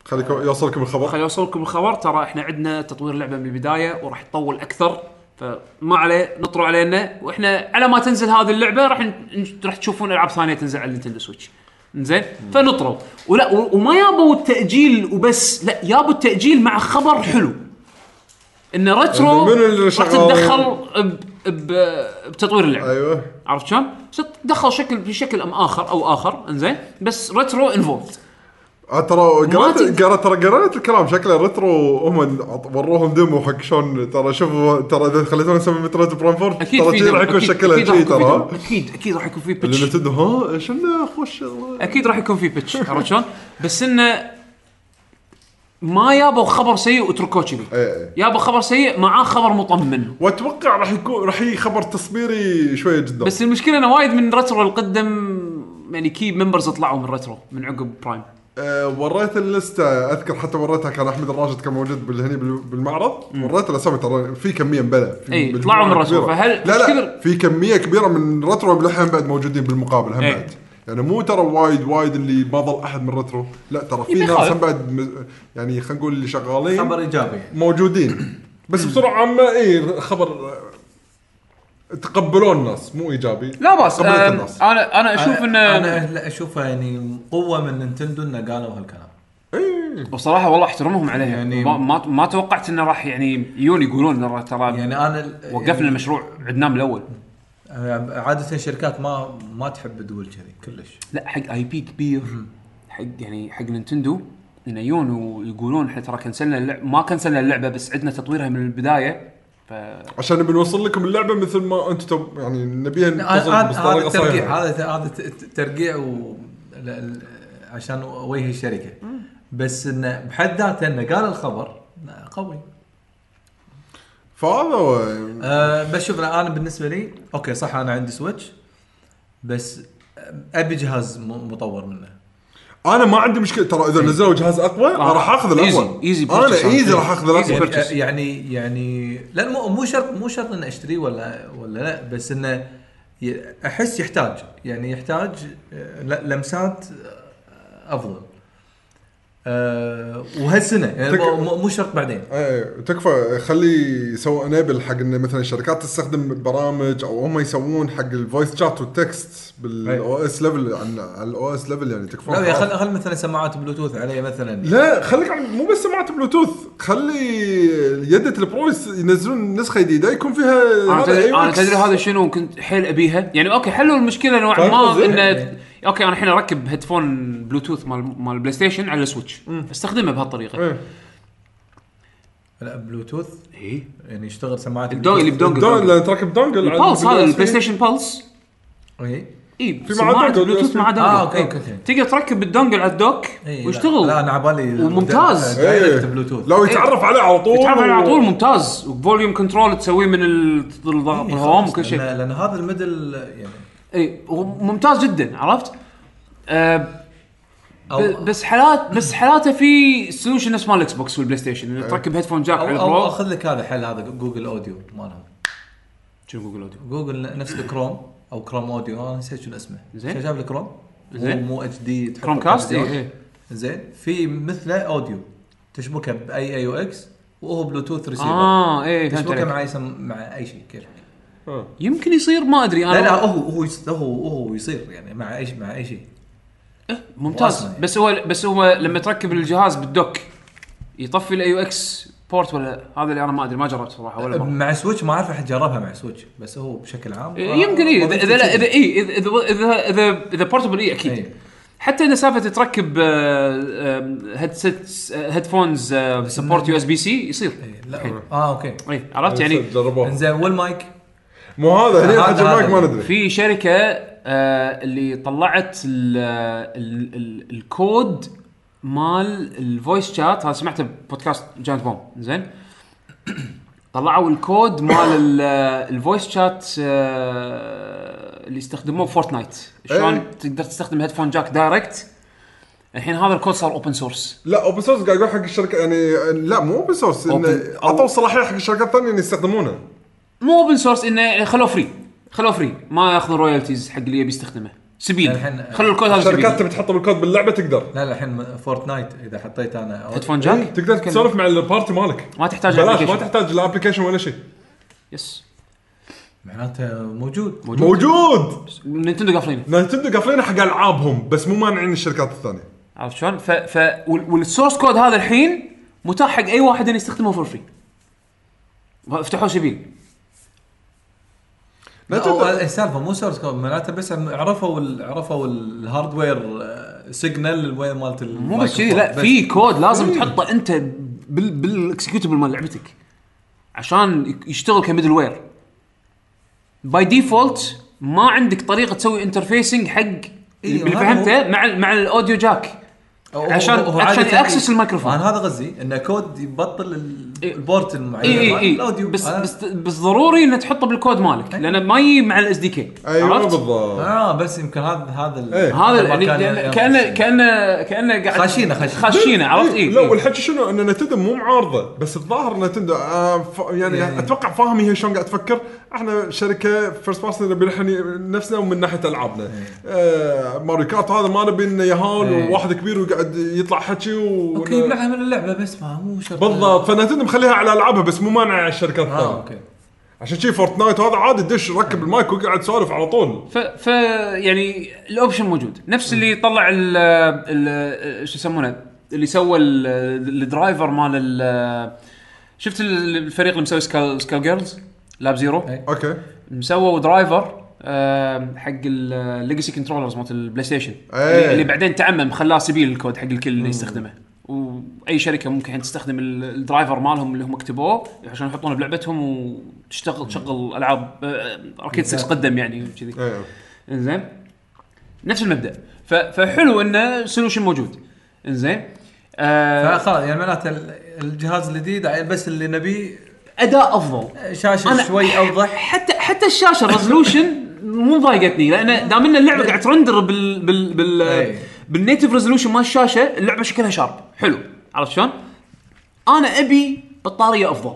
خليك يوصلكم الخبر. خليني أوصلكم الخبر. ترى إحنا عندنا تطوير لعبة من البداية وراح تطول أكثر. فما عليه نطروا علينا. وإحنا على ما تنزل هذه اللعبة راح راح تشوفون ألعاب ثانية تنزل على ال Nintendo Switch. زين فنطروا. ولا وما يابوا التأجيل وبس لا يابوا التأجيل مع خبر حلو. إن Retro راح؟ تتدخل بتطوير اللعبة. أيوه. عرفت شلون؟ تدخل شكل بشكل أم آخر أو آخر. إنزين؟ بس ريترو انفولد ترى ما قريت قريت ترى قريت الكلام شكله ريترو هم وروهم ديمو حق شلون ترى شوفوا ترى إذا خليتونا نسوي مترويد برايم 4 أكيد ترى شي راح يكون شكلها شي ترى. أكيد أكيد راح يكون في اللي بيتش نتندو ها شنو خوش أكيد راح يكون في بيتش عرفت شلون؟ بس إنه ما يابوا خبر سيء واتركوه كذي. إيه، إيه. يابوا خبر سيء معاه خبر مطمن. وأتوقع راح يكون راح يجي خبر تصبيري شوية جدا. بس المشكلة إنه وايد من ريترو القدم يعني key members طلعوا من Retro من عقب Prime آه وريت اللستة أذكر حتى وريتها كان أحمد الراشد كان موجود بالهني بال- بالمعرض. وريت الاسامي ترى في كمية مبلى مجموعة طلعوا من Retro، كبيرة. فهل لا لا في كمية كبيرة من Retro للحين بعد موجودين بالمقابل هم إي. بعد. يعني مو ترى وايد وايد اللي ما ظل أحد من Retro لا ترى في يبي ناس. هم بعد يعني خلينا نقول اللي شغالين خبر إيجابي. موجودين. بس بسرعة عامة اي خبر تقبلوه الناس مو إيجابي. لا باس قبلت آم، الناس أنا أنا أشوف انه أنا لا اشوفها يعني قوة من نينتندو إنه قالوا هالكلام. بصراحه والله أحترمهم عليها يعني- يعني ما ما, ما توقعت إنه راح يعني يجون يقولون ترى يعني انا وقفنا المشروع عدناه من الأول. عادة الشركات ما ما تحب تقول كذي كلش. لا حق IP كبير حق يعني حق نينتندو انه يجون ويقولون إحنا ترى كنسلنا اللعبه ما كنسلنا اللعبة بس عندنا تطويرها من البداية. ف عشان نبي نوصل لكم اللعبة مثل ما أنتم تب- يعني نبيها هذا ترقيع هذا هذا ترقيع و ل- ل- عشان وجه الشركة. بس انه بحد ذاته انه قال الخبر قوي. فهذا هو. أه بس شوف أنا بالنسبة لي okay صح أنا عندي سويتش بس أبي جهاز مطور منه. أنا ما عندي مشكلة. ترى إذا نزلوا جهاز أقوى آه. راح أخذ الأقوى. Easy. أنا. easy راح أخذ الأقوى. يعني يعني لا مو مو شرط مو شرط إني أشتريه ولا ولا لا بس إنه أحس يحتاج. يعني يحتاج آه، لمسات آه، أفضل. أه وهالسنة يعني تك- مو- شرط بعدين. إيه تكفى خلي يسوي enable حق انه مثلا الشركات تستخدم برامج أو هم يسوون حق ال voice chat وال text بال OS level على ال OS level يعني تكفى لا يا خل خل مثلا سماعات بلوتوث عليه مثلا. لا خليك عن مو بس سماعات بلوتوث خلي يدة البرو يس- ينزلون نسخة جديدة يكون فيها أنا تدري هذا شنو كنت حيل أبيها؟ يعني أوكي حلوا المشكلة نوعا فاهم ما؟ إنه أوكي أنا الحين اركب هيدفون بلوتوث مال مال البلاي ستيشن على السويتش استخدمه بهالطريقة إيه. لا بلوتوث اي يعني يشتغل سماعات الدونج اللي بدونجل دون دونجل. لأن تركب دونجل على البلس هذا البلاي. ستيشن بلس اي اي في معاه سماعة دونجل بلوتوث. مع دونجل إيه. أوكي، أوكي. تقدر تركب الدونجل على الدوك إي، لا- ويشتغل لا أنا عبالي وممتاز. دايركت إيه. بلوتوث لو يتعرف عليه على طول يتعرف عليه على طول ممتاز وفوليوم كنترول تسويه من ال- الضغط إيه، الهوام وكل شيء لأن هذا الميدل يعني إي ممتاز جدا عرفت؟ أو ب- بس حالات بس حالاته في سولوشن نفس مال الاكس بوكس والبلاي ستيشن انه تركب هيدفون جاك على أو, أو البرو أخذ لك هذا حل هذا جوجل اوديو مالهم. شنو جوجل اوديو جوجل نفس الكروم أو Chrome Audio أنا نسيت شنو اسمه. زين. شايف الكروم زين. مو HD Chromecast إي زين. في مثله audio تشبكه بأي AUX وهو بلوتوث ريسيفر آه إي تشبكه مع. مع أي شيء كيف؟ يمكن يصير ما أدري أنا لا لا هو هو هو هو يصير يعني مع اي مع اي شيء ممتاز. وأصلاً يعني. بس هو بس هو لما تركب الجهاز بال dock يطفي ال AUX port ولا؟ هذا اللي أنا ما أدري ما جربت صراحة ولا مره مع سويتش ما أعرف أحد جربها مع سويتش بس هو بشكل عام يمكن اي اذا لا. اذا اي اذا اذا اذا اذا portable اي أكيد. إي. حتى إذا سالفة تركب headset headphones support USB-C يصير. إي، لا آه أوكي. اي عرفت يعني؟ إي زين والمايك مو هذا حق المايك هذا. ما ندري. في شركة آه، اللي طلعت ال ال ال الكود مال ال voice chat هذا سمعته ببودكاست Giant Bomb زين. طلعوا الكود مال ال- ال voice chat آه، اللي يستخدموه ب Fortnite شلون إيه. تقدر تستخدم headphone jack direct الحين هذا الكود صار open source لا open source قاعد يقول حق الشركة يعني لا مو open source اعطوا صلاحية حق الشركات الثانية ان يستخدمونه. مو open source إنه خلوه free خلوه free ما ياخذون royalties حق اللي يبي يستخدمه. سبيل. الحين- خلوا الكود هذا الشركات سبيل تبي تحط بالكود باللعبة تقدر. لا لا الحين Fortnite إذا حطيت أنا. headphone إيه، jack تقدر تسولف مع ال party مالك. ما تحتاج بلاش ما application. تحتاج لا application ولا شيء. يس معناته موجود. موجود, موجود! نينتندو قافلينه. نينتندو قافلينه حق ألعابهم بس مو مانعين الشركات الثانية. عرفت شلون؟ ف, ف وال- وال source code هذا الحين متاح حق أي واحد إنه يستخدمه for free افتحوا سبيل. لا هو السالفة مو source code معناته بس عرفوا ال عرفوا ال hardware signal وين مالت مو بس كذي لا في كود لازم تحطه أنت بال بال executable مال لعبتك عشان يشتغل ك middleware. by default ما عندك طريقة تسوي interfacing حق اللي هذا فهمته مع مع ال audio jack عشان عشان ي access الميكروفون. أنا هذا غزي انه كود يبطل إيه. ال port اي المعين اي مال اي ال audio بس أنا- بس بس ضروري انه تحطه بالكود مالك لأنه ما يجي مع ال SDK أيوه بالضبط. آه بس يمكن هذا هذا إيه. هذا يعني كان يعني ينقص. كانه كانه كأنه قاعد خاشينه- خاشينه. خاشينه عرفت؟ إيه، اي لا إيه. والحكي شنو؟ إن نتندو مو معارضة بس الظاهر نتندو آه ف يعني يعني- أتوقع فاهم هي شلون قاعد تفكر. إحنا شركة فيرست بارسون نبي نحن نفسنا ومن ناحية ألعابنا. آه ماريو كارت هذا ما نبي إنه يهال إيه. وواحد كبير ويقعد يطلع حكي و أوكي يبلعها من اللعبة بس ما مو شرط. بالضبط. فنتندو مخليها على ألعابها بس مو مانع على الشركات آه الثانية. أوكي. عشان شي Fortnite هذا عادي دش ركب المايك وقعد سولف على طول. ف, ف يعني ال option موجود. نفس اللي طلع ال ال شو يسمونه؟ اللي سوى ال- ال driver مال ال- شفت ال- الفريق اللي مسوي Skull Skullgirls؟ Lab Zero؟ إيه. okay. مسووا driver آه، حق ال legacy controllers مالت البلاي ستيشن. إيه. اللي, اللي بعدين تعمم خلاه سبيل الكود حق الكل اللي يستخدمه. وأي شركة ممكن الحين تستخدم ال- ال driver مالهم اللي هم كتبوه عشان يحطونه بلعبتهم وتشتغل تشغل ألعاب آه، arcade 6 قدم يعني كذي إيه. إنزين؟ نفس المبدأ. فحلو انه solution موجود. إنزين؟ آه فخلاص يعني معناته ال- الجهاز الجديد بس اللي نبيه أداء أفضل. شاشة شوي أوضح. حتى حتى الشاشة ال resolution مو ضايقتني لأن دام إن اللعبة قاعد ت render بال بال بال أي. بال native resolution مال الشاشة اللعبة شكلها شارب حلو. عرفت شلون؟ أنا أبي بطارية أفضل.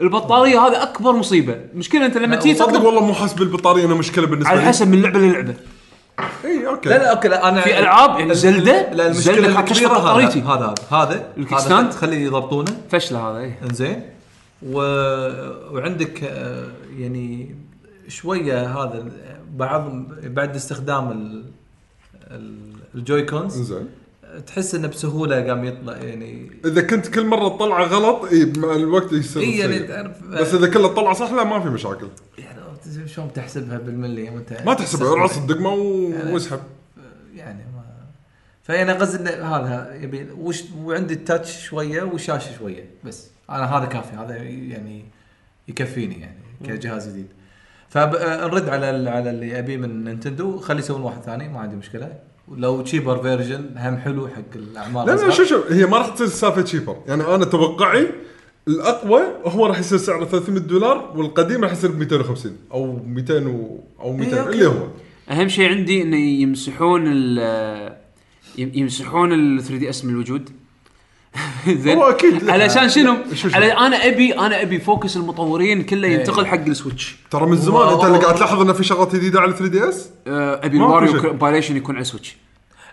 البطارية هذا أكبر مصيبة. مشكلة أنت لما تيجي صدق تطلب والله مو حاسب بالبطارية انه مشكلة بالنسبة على لي. حسب من لعبة للعبة. إي أوكي. لا لا أوكي لا أنا في ألعاب يعني زلدة؟ لا المشكلة الكبيرة تشتغل هذا. هذا هذا. هذا الكيك هذا ستاند؟ تخليه يضبطونه. فشلة هذا اي إنزين. و... وعندك آه، يعني شوية هذا بعض بعد استخدام ال... ال- ال Joy-Cons. زين تحس إنه بسهولة قام يطلع يعني إذا كنت كل مرة تطلع غلط إي مع الوقت يصير إي يعني. تعرف بس إذا كله طلع صح لا ما في مشاكل. يعني شلون تحسبها بالملي؟ وانت ما تحسبه ارعص الدقمه و- واسحب يعني ما فأنا قصدي إن هذا يبي وش وعندي ال touch شوية والشاشه شوية بس. أنا هذا كافي هذا يعني يكفيني يعني كجهاز جديد. فنرد على ال- على اللي أبيه من نينتندو. خلي يسوون واحد ثاني ما عندي مشكلة. لو cheaper version هم حلو حق الاعمال لا لا. شوف شوف هي ما راح تصير سالفه cheaper يعني أنا توقعي الأقوى هو راح يصير سعره 300 دولار والقديم راح يصير ب 250 أو 200 و... أو 200 إيه،. اللي هو. أهم شيء عندي إنه يمسحون ال يم- يمسحون ال 3 DS من الوجود. زين هو أكيد لا. علشان شنو؟ شو- شو؟ على أنا ابي أنا أبي focus المطورين كله ينتقل إيه. حق ال Switch ترى من زمان أنت اللي قاعد تلاحظ إنه في شغلات جديدة على 3 دي إس آه، أبي ما في الواريو شيء. compilation يكون على ال Switch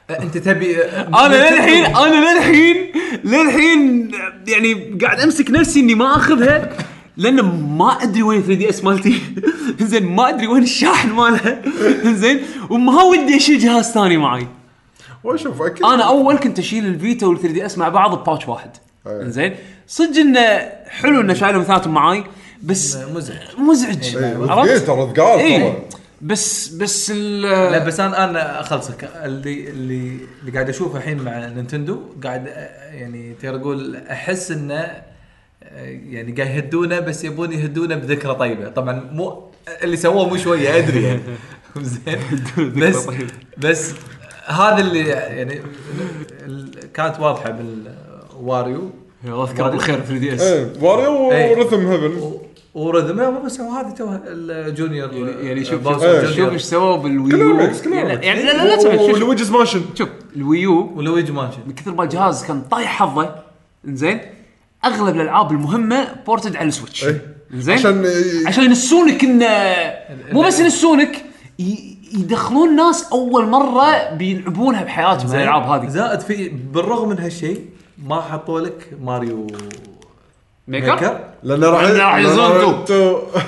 أنت تبي أنا للحين أنا للحين للحين يعني قاعد أمسك نفسي إني ما أخذها لأن ما أدري وين 3 DS مالتي زين ما أدري وين الشاحن مالها زين وما ودي أشيل جهاز ثاني معي وشوف أكيد أنا أول كنت أشيل الفيتا وال 3 دي أس مع بعض بباوتش واحد. زين صدق إنه حلو إنه شايلهم اثنيناتهم معاي بس مزعج. مزعج. إيه، عرفت؟ ثقيل ترى ثقال ترى بس بس لا ال بس أنا أنا أخلصك. اللي اللي اللي قاعد أشوفه الحين مع نينتندو قاعد يعني تقدر أقول أحس إنه يعني قاعد يهدونه بس يبون يهدونه بذكرى طيبة. طبعا مو اللي سووه مو شوية أدري يعني. زين. بس. بس هذا اللي يعني ال- كانت واضحة بالواريو الله يذكره بالخير 3 دي اس واريو. ورثم هيفن و- ورذم لا، مو بس هو هذا تو الجونيور يعني يعني شوف إيه. شوف إيش سووا بالويو. يعني يعني لا لا لا شوف- ولويجيز مانشن شوف الويو ولويجي مانشن. من كثر ما الجهاز كان طايح حظه زين أغلب الألعاب المهمة بورتد على السويتش. إيه. زين عشان عشان ينسونك انه مو بس ينسونك ي- يدخلون ناس أول مرة بيلعبونها بحياتهم الألعاب هذه. زائد في بالرغم من هالشيء ما حطوا لك Mario Maker؟ Maker؟ لأن راح لأن راح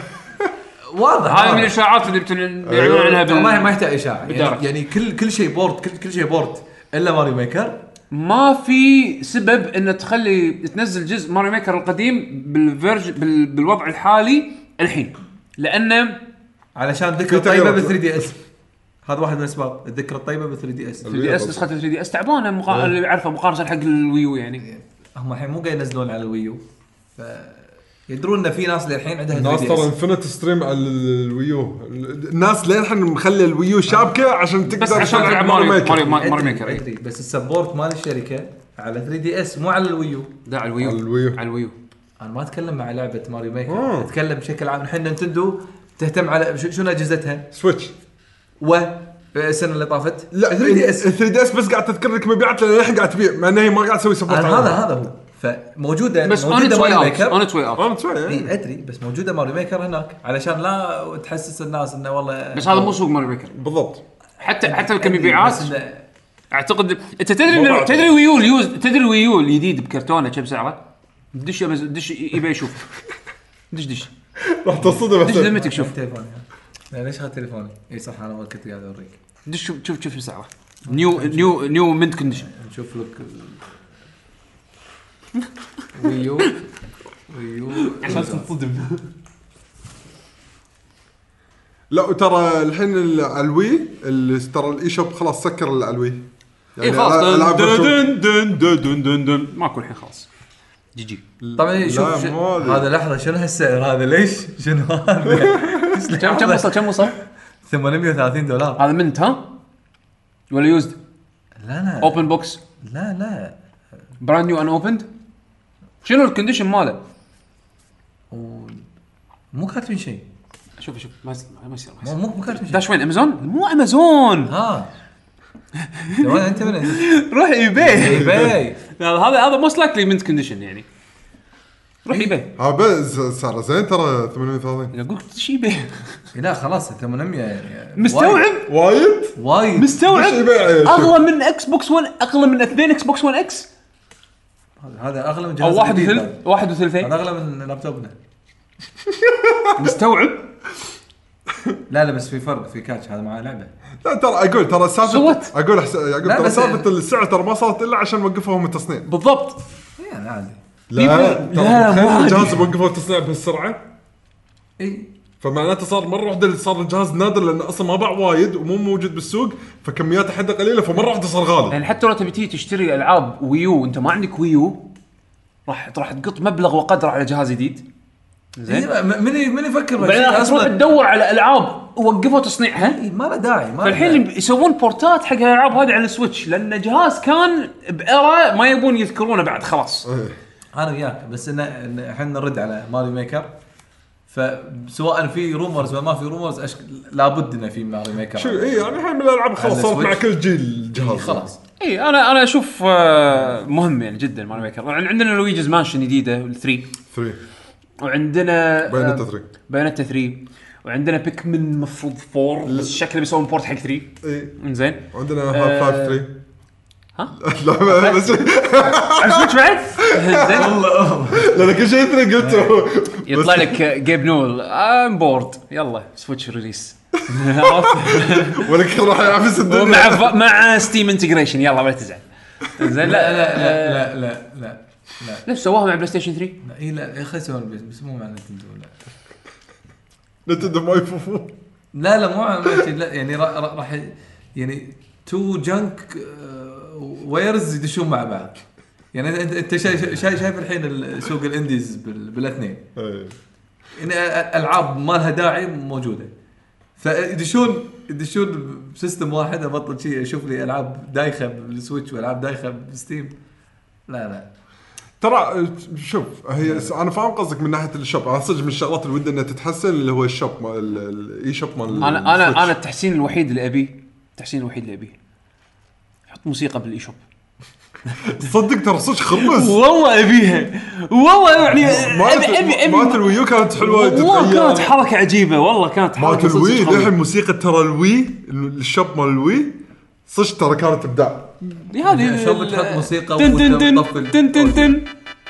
واضح. هاي من. الإشاعات اللي بتن- بيعلنون عنها ترى ما بال... ما يحتاج إشاعة. يعني, يعني كل كل شيء port كل, كل شيء port إلا Mario Maker. ما في سبب ان تخلي تنزل جزء Mario Maker القديم بال verge بال... بالوضع الحالي الحين. لأنه علشان ذكرى في طيبة. بال 3 دي اس هذا واحد من الأسباب. الذكرى الطيبة بال 3 دي اس 3 دي اس نسخه 3 دي اس تعبانه مقا... اللي اعرفه مقارنة حق الويو يعني. هم الحين مو قاعد ينزلون على الويو. ف يدرون إن في ناس للحين عندها الناس 3 ترى دي اس انفنت ستريم على الويو. الناس للحين مخلي الويو شابكة عشان تقدر بس عشان تلعب ماريو ماريو ميكر. إيه. بس السبورت مال الشركة على 3 دي اس مو على الويو. لا على الويو. على الويو. على الويو. أنا ما أتكلم مع لعبة Mario Maker آه. أتكلم بشكل عام. الحين نينتندو تهتم على شنو أجهزتها؟ Switch و السنة اللي طافت. لا 3 دي إس. 3 دي إس بس قاعد تذكر لك مبيعات لأن الحين قاعد تبيع مع انها هي ما قاعد تسوي support هذا هذا هو. فموجودة بس اون اتس واي اوت ميكر اون اتس واي اوت أنا متفاهم إي أدري بس موجودة Mario Maker هناك. علشان لا تحسس الناس إنه والله بس هذا مو سوق Mario Maker بالضبط. حتى حتى كمبيعات أعتقد أنت تدري. تدري Wii U ال used تدري ال Wii U الجديد بكرتونة كم سعره؟ دش دش يبي يشوف دش دش. راح تصدم دش. ذمتك شوف. ليش اخذت تليفوني؟ اي صح أنا كنت قاعد أوريك دش شوف شوف شوف شو سعره new new new mint condition نشوف لك Wii U Wii U عشان تنصدم لا وترى الحين ال- على ال Wii ال- ترى ال eShop خلاص سكر ال- على ال Wii اي خلاص ألعاب done virtual. done done done done done ماكو الحين خلاص GG طبعا لا، شوف شو- مو هذه. هذا لحظة شنو هالسعر هذا ليش؟ شنو هذا؟ كم كم وصل كم وصل؟ 830 دولار هذا mint ها؟ ولا used لا لا open box لا لا brand new unopened شنو ال condition ماله؟ و- مو كاتبين شيء شوف شوف ما يصير ما يصير ما مو يصير مو مو كاتبين شيء داش وين امازون؟ مو امازون ها انت من روح eBay eBay هذا هذا most likely mint condition يعني روح eBay ها بس سعره زين ترى 830 أقول لك شي eBay لا خلاص 800 يعني مستوعب؟ وايد؟ وايد. مستوعب؟ ليش يبيع يا شيخ؟ أغلى من Xbox 1 أغلى من اثنين Xbox 1 X هذا أغلى من أو جهاز واحد جديد وثلث هذا. واحد وثلثين. هذا أغلى من لابتوبنا. مستوعب؟ لا لا بس في فرق في كاتش. هذا معاه لعبة. لا ترى أقول ترى So سالفه؟ أقول يعقوب لا ترى بس- سالفة السعر ترى ما صارت إلا عشان وقفوا هم التصنيع. بالضبط. يعني عادي. لا لا، تخيل. الجهاز وقفوا التصنيع بهالسرعه اي فمعناته صار مرة واحدة صار الجهاز نادر لأنه أصلا ما باع وايد ومو موجود بالسوق فكمياته حده قليلة فمرة واحدة صار غالي. يعني حتى لو تبي تيجي تشتري ألعاب ويو وانت ما عندك ويو راح راح تقط مبلغ وقدره على جهاز جديد. زين. إيه، من من يفكر؟ بعدين راح تروح تدور على ألعاب وقفوا تصنيعها إيه، ما له داعي ما فالحين. يسوون بورتات حق الألعاب هذه على ال Switch لأن جهاز كان ب era ما يبون يذكرونه بعد خلاص. إيه. أنا وياك بس انه إن إحنا نرد على Mario Maker. فسواء في rumors ولا ما في rumors أشك... لابد إنه في Mario Maker. شو اي يعني الحين من الالعاب خلاص صارت مع. كل جيل الجهاز خلاص. اي أنا أنا أشوف آه، مهم يعني جدا Mario Maker. عندنا Luigi's Mansion جديدة 3 3 وعندنا Bayonetta آه، 3 Bayonetta 3 وعندنا Pikmin المفروض 4 بس شكله بيسوون port حق 3 اي إنزين. عندنا آه، Half-Life 3 ها؟ لا بس عزمت بعد؟ والله. لأن كل شيء انت قلته يطلع لك Gabe no I'm bored يلا Switch release ولك راح يعفس الدنيا مع مع Steam integration يلا ما تزعل. زين لا لا لا لا لا لا نفس سواها مع PlayStation 3؟ اي لا إيه، إيه، خلي سووها البيت بس مو مع Nintendo لا. Nintendo ما يفوفون لا لا مو لا. يعني راح يعني two junkwares يدشون مع بعض. يعني انت انت شايف شايف شايف الحين ال- سوق ال indies بال- بالاثنين. إيه. يعني ألعاب ما لها داعي موجودة. فيدشون يدشون ب system واحد أبطل شيء أشوف لي ألعاب دايخة بال Switch وألعاب دايخة ب Steam. لا لا. ترى شوف هي أنا فاهم قصدك من ناحية ال shop. أنا صدق من الشغلات اللي ودي إنها تتحسن اللي هو الشوب مال ال- ال- ال eShop مال أنا أنا. أنا التحسين الوحيد اللي ابيه التحسين الوحيد اللي ابيه حط موسيقى بال eShop. تصدق ترى صدق خربز والله ابيها والله يعني مالت ابي ابي ابي مالت ال Wii U كانت حلوة والله كانت حركة عجيبة. والله كانت مالت حركة ال Wii صدق قوية. للحين موسيقى ترى ال Wii ال shop مال ال Wii صدق ترى كانت إبداع. هذه شلون بتحط موسيقى تن تن تن تن تن.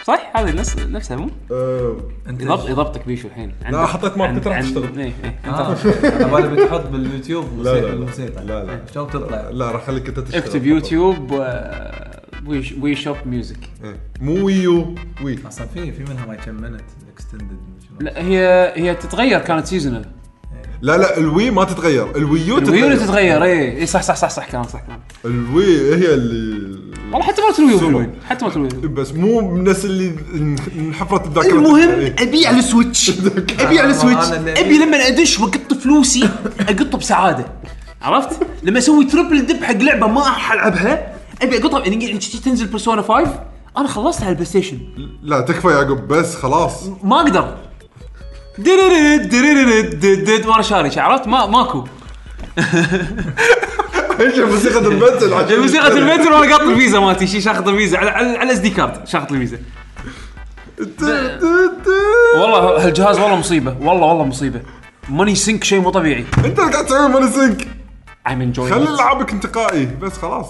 صح؟ هذه نفس نفسها مو؟ انت يضبط يضبطك بيشو الحين. لا، حطيت marker راح تشتغل. إيه آه. على بالي بتحط باليوتيوب لا، لا، موسيقى لا. لا،. شلون تطلع لا راح أخليك أنت تشتغل. اكتب يوتيوب آه، Wii Shop music. إيه. مو Wii U Wii. أصلا في في منها ما كم minute extended لا هي هي تتغير كانت seasonal لا لا ال Wii ما تتغير. الويو الويو اللي تتغير. تتغير اي اي صح صح صح صح كلام صح كلام. ال Wii هي اللي والله حتى مالت ال Wii U حتى مالت ال Wii U بس مو من الناس اللي انحفرت الذاكره المهم. ابي على ال Switch. ابي على ال Switch. أبي لما أدش وأقط فلوسي اقط بسعادة. عرفت؟ لما أسوي triple dip حق لعبة ما راح ألعبها أبي أقطها. يعني تنزل Persona 5 أنا خلصت على ال PlayStation. لا تكفى يا يعقوب بس خلاص. ما أقدر. درررد دد وأنا شاري عرفت؟ ما ماكو. إيش موسيقى المنزل عشان موسيقى المترو وأنا قاط الفيزا مالتي شي شاخذ الفيزا. على على على SD card شاخذ الفيزا. والله هالجهاز والله مصيبة. والله والله مصيبة. money sink شيء مو طبيعي. انت اللي قاعد تسوي money sink. I'm enjoying خلي it. العابك انتقائي بس خلاص.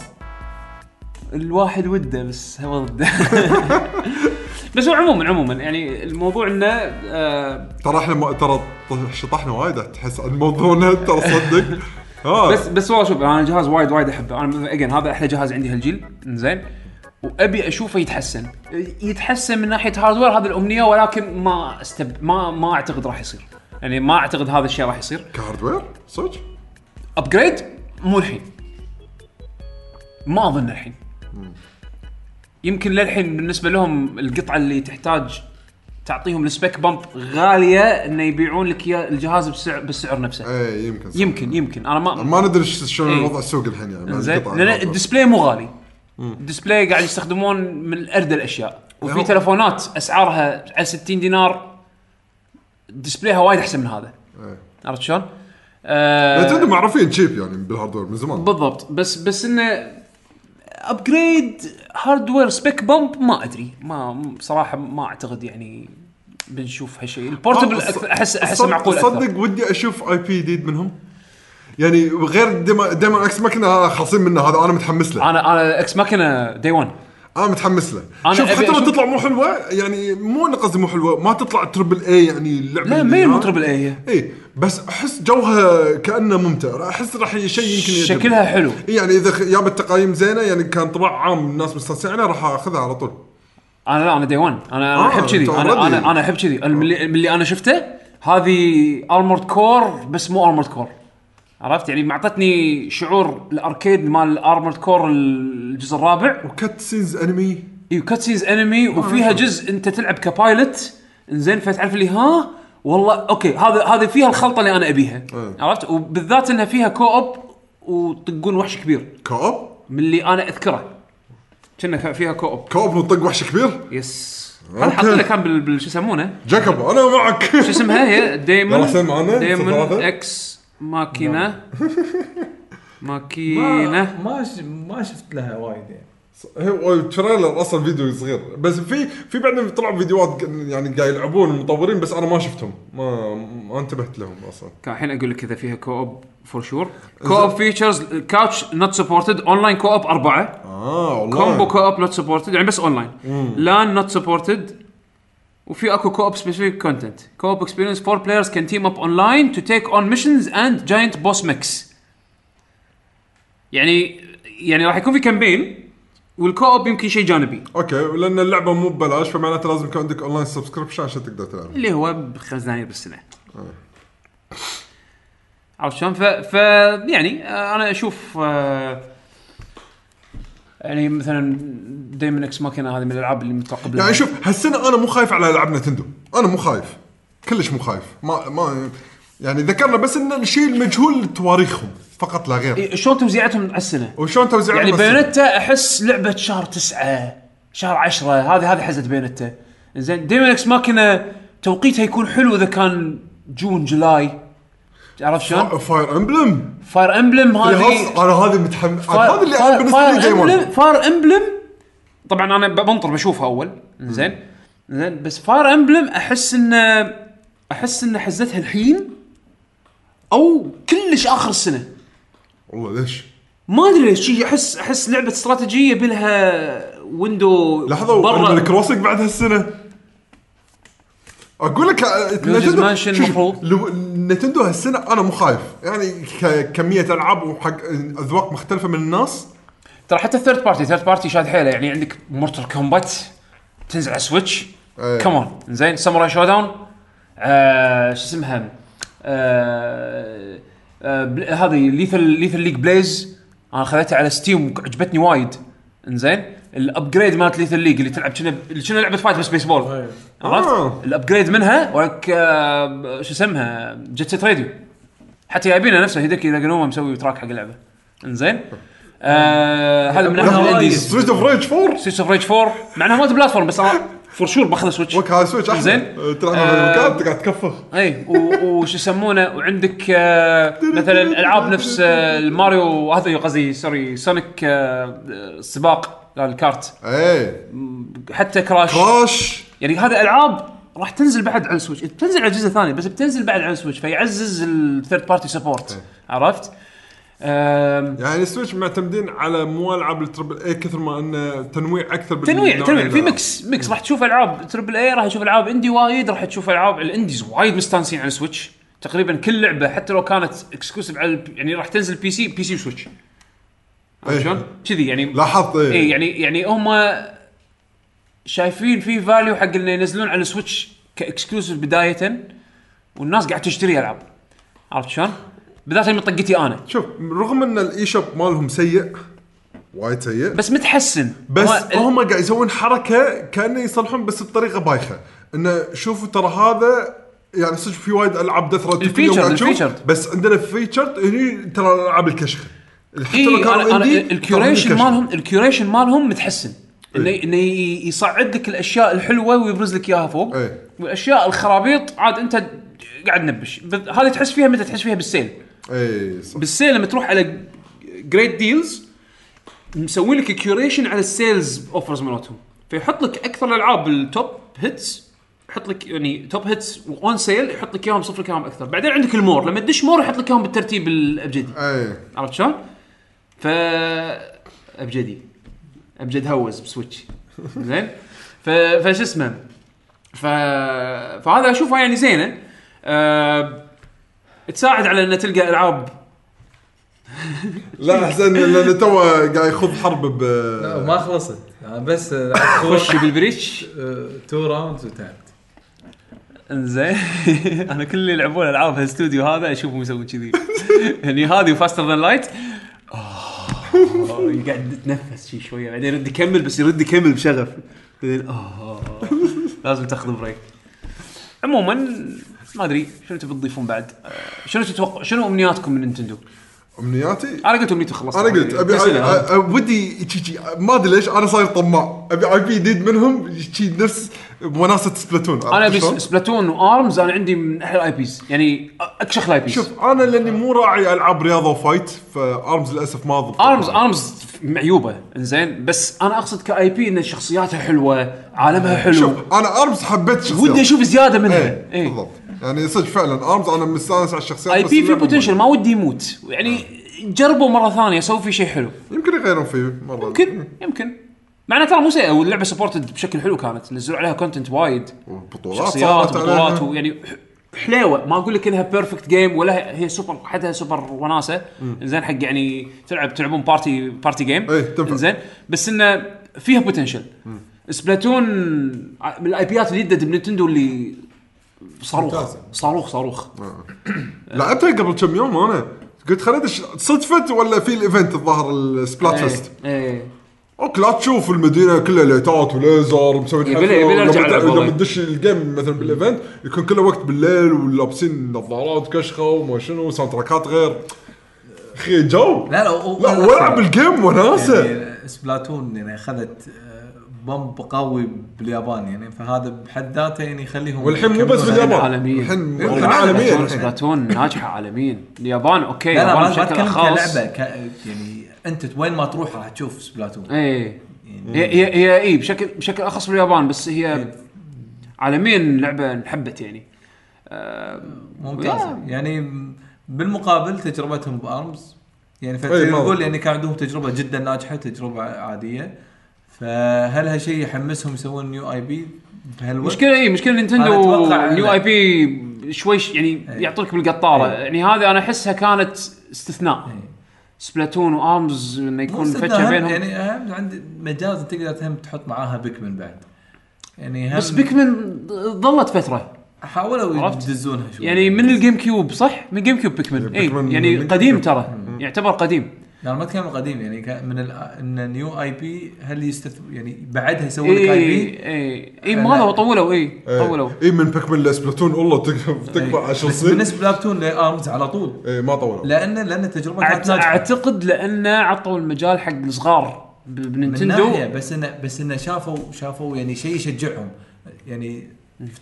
الواحد وده بس هو ضده. بس هو عموما عموما يعني الموضوع إنه آه ترى إحنا ترى شطحنا وايد تحس عن موضوعنا ترى صدق. ها بس بس والله شوف أنا الجهاز وايد وايد أحبه. أنا again هذا أحلى جهاز عندي هالجيل. زين وأبي أشوفه يتحسن. يتحسن من ناحية hardware هذه الأمنية ولكن ما استب ما ما أعتقد راح يصير. يعني ما أعتقد هذا الشيء راح يصير. ك hardware؟ صدق؟ upgrade مو الحين. ما أظن الحين. يمكن للحين بالنسبة لهم القطعة اللي تحتاج تعطيهم ال spec bump غالية إنه يبيعون لك إياه الجهاز بسعر بالسعر نفسه إيه يمكن صح. يمكن يمكن أنا ما ما ندري شلون إيه. وضع السوق الحين يعني زين لأن. ال display مو غالي ال display قاعد يستخدمون من أرد الأشياء وفي هو- تلفونات أسعارها على 60 دينار display ها وايد أحسن من هذا إيه. عرفت شلون؟ آه Nintendo معروفين cheap يعني بال hardware من زمان بالضبط بس بس إنه upgrade hardware spec bump ما أدري. ما صراحة ما أعتقد يعني بنشوف هالشيء. ال portable آه، احس أحس معقول أكثر. صدق ودي أشوف IP جديد منهم. يعني غير Daemon Daemon X Machina خالصين منه هذا أنا متحمس له. أنا أنا X Machina day 1 أنا متحمس له. أنا شوف حتى لو تطلع مو حلوة يعني مو أنا قصدي مو حلوة ما تطلع terrible اي يعني اللعبه لا ما هي مو terrible اي اي بس أحس جوها كأنه ممتع. أحس راح شيء يمكن يعجبني. شكلها حلو. إي يعني إذا جابت تقايم زينة يعني كان طباع عام الناس مستانسين راح أخذها على طول. أنا لا أنا day 1 أنا آه، أحب كذي. أنا. أنا أحب كذي. من اللي أنا شفته هذه Armored Core بس مو Armored Core عرفت؟ يعني معطتني شعور ال arcade مال Armored Core الجزء الرابع. و cutscenes anime إيوه cutscenes anime وفيها جزء أنت تلعب ك pilot إنزين فتعرف اللي ها؟ والله okay هذا هذه فيها الخلطة اللي أنا أبيها. أه. عرفت؟ وبالذات إنها فيها co-op وتطقون وحش كبير. co-op من اللي أنا أذكره. كنا فيها co-op co-op ونطق وحش كبير؟ yes. هذا okay. حاط لك كان بال شو يسمونه؟ جا co-op أنا معك. شو اسمها هي؟ Daemon Daemon. X Machina. ما Machina. ما ش... ما شفت لها وايد يعني. هو ال trailer أصلا فيديو صغير. بس في في بعدين طلعوا فيديوهات يعني قاعد يلعبون المطورين بس أنا ما شفتهم. ما ما انتبهت لهم أصلا. كان الحين أقول لك إذا فيها co-op for sure co-op features couch not supported online co-op أربعة. آه والله combo co-op not supported يعني بس اونلاين لأن not supported وفي اكو co-op specific content co-op experience four players can team up online to take on missions and giant boss mechs يعني يعني راح يكون في campaign وال co-op يمكن شيء جانبي. okay لأن اللعبة مو ببلاش فمعناته لازم يكون عندك online subscription عشان تقدر تلعب. اللي هو بخمس دنانير بالسنه عرفت شلون؟ ف, ف يعني آه، أنا أشوف آه، يعني مثلا Daemon X Machina هذه من الألعاب اللي مترقب لها يعني شوف هالسنة أنا مو خايف على ألعاب Nintendo. أنا مو خايف. كلش مو خايف. ما ما يعني ذكرنا بس إن الشيء المجهول تواريخهم. فقط لا غير. إيه، شلون توزيعتهم على السنة؟ وشلون توزيعهم يعني. Bayonetta أحس لعبة شهر تسعة شهر عشرة هذه هذه حزت Bayonetta زين Daemon X Machina توقيتها يكون حلو إذا كان June July. عرفت شلون؟ Fire Emblem Fire Emblem هذه أنا هذه متحمس هذا اللي أنا بالنسبة لي game Emblem. Fire Emblem طبعا أنا بنطر بشوفها أول. زين. زين. بس Fire Emblem أحس انه أحس انه حزتها الحين أو كلش آخر السنة. والله ليش؟ ما أدري ليش. شي احس أحس لعبة استراتيجية بلها window لحظة برا. ال Crossing بعد هالسنة؟ أقول لك Nintendo- المفروض. لو Nintendo هالسنة أنا مو خايف. يعني كمية ألعاب وحق أذواق مختلفة من الناس. ترى حتى ال third party third party شاد حيله. يعني عندك Mortal Kombat تنزل على Switch إيه. كمان زين Samurai Shodown آه شو اسمها؟ آه آه هذه Lethal Lethal League Blaze أنا خذيتها على ستيم عجبتني وايد. إنزين. الابجريد مالت ليثل ليج اللي تلعب كنا اللي كنا لعبة فايت بس بيسبول. عرفت؟ آه. الابجريد منها ولك آه شو اسمها جيت سيت راديو حتى جايبينها نفسها هيدكي ناجانوما مسوي تراك حق اللعبة إنزين آه هذا من وايد. الانديز ستريت اوف ريج 4 سيس اوف ريج 4 مع إنها ما بلاتفورم بس أنا فور شور باخذ سويتش وك هاي سويتش احسن زين. تلعب. بالمكان تقعد تكفخ إي وش يسمونه وعندك مثلا العاب نفس الماريو هذا قصدي sorry Sonic آه السباق ال kart. إيه. حتى Crash. Crash. يعني هذا ألعاب راح تنزل بعد على ال Switch. بتنزل على الجزء الثاني بس بتنزل بعد على ال Switch فيعزز ال third party support عرفت؟ يعني ال Switch معتمدين على مو ألعاب ال triple A كثر ما انه تنويع أكثر تنويع تنويع في. mix mix راح تشوف ألعاب triple A راح تشوف ألعاب indie وايد راح تشوف ألعاب ال indies وايد مستانسين على ال Switch. تقريبا كل لعبة حتى لو كانت exclusive على يعني راح تنزل PC PC و Switch إيه. شلون؟ كذي يعني لاحظت اي إيه يعني يعني هم شايفين في value حق إنه ينزلون على ال Switch ك exclusive بداية والناس قاعد تشتري ألعاب عرفت شلون؟ بالذات من طقتي أنا شوف رغم إن ال eShop مالهم سيء وايد سيء بس متحسن بس هم قاعد يسوون حركة كأنه يصلحون بس بطريقة بايخة إنه شوفوا ترى هذا يعني صدق في وايد ألعاب دث ريت ال feature-. بس عندنا featured هني ترى الألعاب الكشخة حتى اي لو كانوا أنا, أنا indie، ال curation مالهم ال curation مالهم متحسن. انه إيه. انه يصعد لك الأشياء الحلوة ويبرز لك إياها فوق. إيه. والأشياء الخرابيط عاد أنت قاعد نبش هذه تحس فيها متى؟ تحس فيها بال sale. اي صح. بال sale لما تروح على great deals مسوي لك curation على ال sales offers مالتهم. فيحط لك أكثر الألعاب ال top hits يحط لك يعني top hits on sale يحط لك إياهم يصف لك إياهم أكثر. بعدين عندك ال more. لما تدش more يحط لك إياهم بالترتيب الأبجدي. اي عرفت شلون؟ ف ابجدي ابجد هوز ب Switch. زين؟ ف فش اسمه؟ ف فهذا أشوفه يعني زينة. أه... تساعد على ان تلقى ألعاب. لا أحسن لأن تو قاعد يخوض حرب ب لا ما خلصت. أنا بس خش بال Breach. Two rounds وتعبت. إنزين. أنا كل اللي يلعبون ألعاب هالاستوديو هذا أشوفهم يسوون كذي. يعني هذه Faster Than Light قاعد يتنفس شي شوية بعدين يرد يكمل بس يرد يكمل بشغف. بعدين آه لازم تاخذ break عموما ما أدري شنو تبي تضيفون بعد؟ آه، شنو تتوقع شنو أمنياتكم من Nintendo؟ أمنياتي؟ أنا قلت أمنيتي خلصت. أنا قلت أبي ودي ما أدري ليش أنا صاير طماع. ابي IP جديد منهم شي نفس وناسه Splatoon أنا أبي؟ Splatoon و ARMS أنا عندي من أحلى ال IPs. يعني اكشخ ال IPs. شوف أنا لأني مو راعي ألعاب رياضة و fight ف ARMS للأسف ما ضبط ARMS ARMS معيوبة. إنزين. بس أنا أقصد ك IP إن شخصياتها حلوة عالمها حلو. شوف أنا ARMS حبيت شخصيات. ودي أشوف زيادة منها. إيه اي بالضبط. يعني صدق فعلا ARMS أنا مستأنس على الشخصيات IP في potential. ما ودي يموت. يعني جربوا مرة ثانية سووا فيه شيء حلو. يمكن يغيرون فيه مرة. يمكن يمكن. مع انها ترى مو سيئه واللعبة supported بشكل حلو كانت. نزلوا عليها content وايد بطولات شخصيات بطولات. ويعني حليوة. ما أقول لك إنها perfect game ولا هي سوبر حدها سوبر وناسة. زين حق يعني تلعب تلعبون party party game إيه، تنفع. زين. بس إنه فيها potential Splatoon من ال IP ات الجديده ب Nintendo اللي صاروخ. صاروخ صاروخ. لعبتها قبل كم يوم أنا قلت خليني صدفت ولا في ال event الظاهر ال Splatfest إيه. okay لا تشوف المدينة كلها ليتات وليزر مسوي يبي يبي لي أرجع ألعب لما. تدش ال game مثلا بال event يكون كله وقت بالليل ولابسين نظارات كشخة وما شنو soundtrack ات غير. أخي جو. لا لا لا والعب ال game وناسه يعني Splatoon يعني اخذت آه، boom قوي باليابان يعني فهذا بحد ذاته يعني يخليهم والحين مو بس باليابان. عالميا. الحين. عالميا. Splatoon ناجحة عالميا. اليابان okay لا لا ما أتكلم كلعبة يعني أنت وين ما تروح راح تشوف Splatoon. إيه. هي هي هي اي بشكل بشكل أخص باليابان بس هي عالميا لعبة انحبت يعني؟ آه، ممتازه يعني بالمقابل تجربتهم ب ARMS. يعني إيه، فتقول يعني كان عندهم تجربة جدا ناجحة تجربة عادية. فهل هالشيء يحمسهم يسوون new IP بهالوقت؟ مشكلة اي مشكلة نينتندو نيو. اي بي شوي يعني يعطونك بالقطارة. إيه. يعني هذه أنا أحسها كانت استثناء. إيه. Splatoon و ARMS انه يكون فتشة هم- بينهم. يعني أهم عند مجاز تقدر هم تحط معاها Pikmin بعد. يعني هم بس Pikmin ظلت فترة. حاولوا؟ يدزونها شوي. يعني من الجيم كيوب صح؟ من GameCube Pikmin اي Pikmin يعني من قديم. ترى. يعتبر قديم. لا ما أتكلم قديم يعني من ال- إن new IP هل يستث يعني بعدها يسوون لك IP اي اي ما هو طولوا اي طولوا. اي من Pikmin ل Splatoon والله تك- تكبر 10 بس سنين بالنسبة ل Splatoon ل ARMS على طول. اي ما طولوا. لأن لأن التجربة كانت أعت- ناجحة. أعتقد لأنه عطوا المجال حق الصغار ب- من ب Nintendo ناحية بس انه بس انه شافوا شافوا يعني شيء يشجعهم. يعني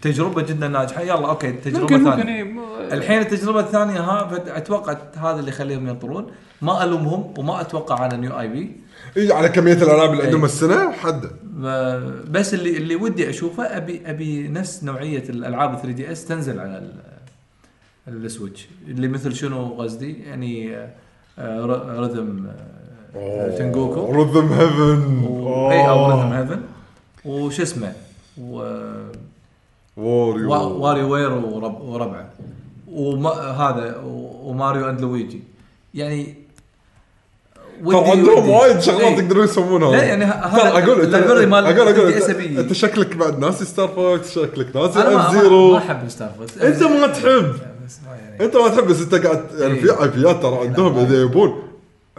تجربة جدا ناجحة. يلا okay تجربة ممكن ثانية. ممكن إيه. الحين التجربة الثانية ها أتوقع هذا اللي يخليهم ينطرون. ما ألومهم وما أتوقع على new IP. إي على كمية الألعاب اللي عندهم. السنة حد. ب- بس اللي اللي ودي أشوفه ابي أبي نفس نوعية الألعاب 3DS تنزل على ال- ال Switch. اللي مثل شنو قصدي؟ يعني آه، ر- Rhythm آه، Tengoku. Rhythm Heaven إي أو رذم هيفن وش اسمه؟ و- ووريو وا- واري وير ورب وربعه. وهذا وماريو أند لويجي. يعني عندهم وايد شغلات إي. يقدرون يسوونها. لا، يعني هذا أقول مال أقول أقول 3DS أنت, شكلك بعد ناسي ستار فوكس شكلك ناسي اف زيرو ما أحب ستار فوكس أنت ما تحب. بس ما يعني. أنت ما تحب بس أنت قاعد يعني. في اي بيات ترى عندهم لا. إذا يبون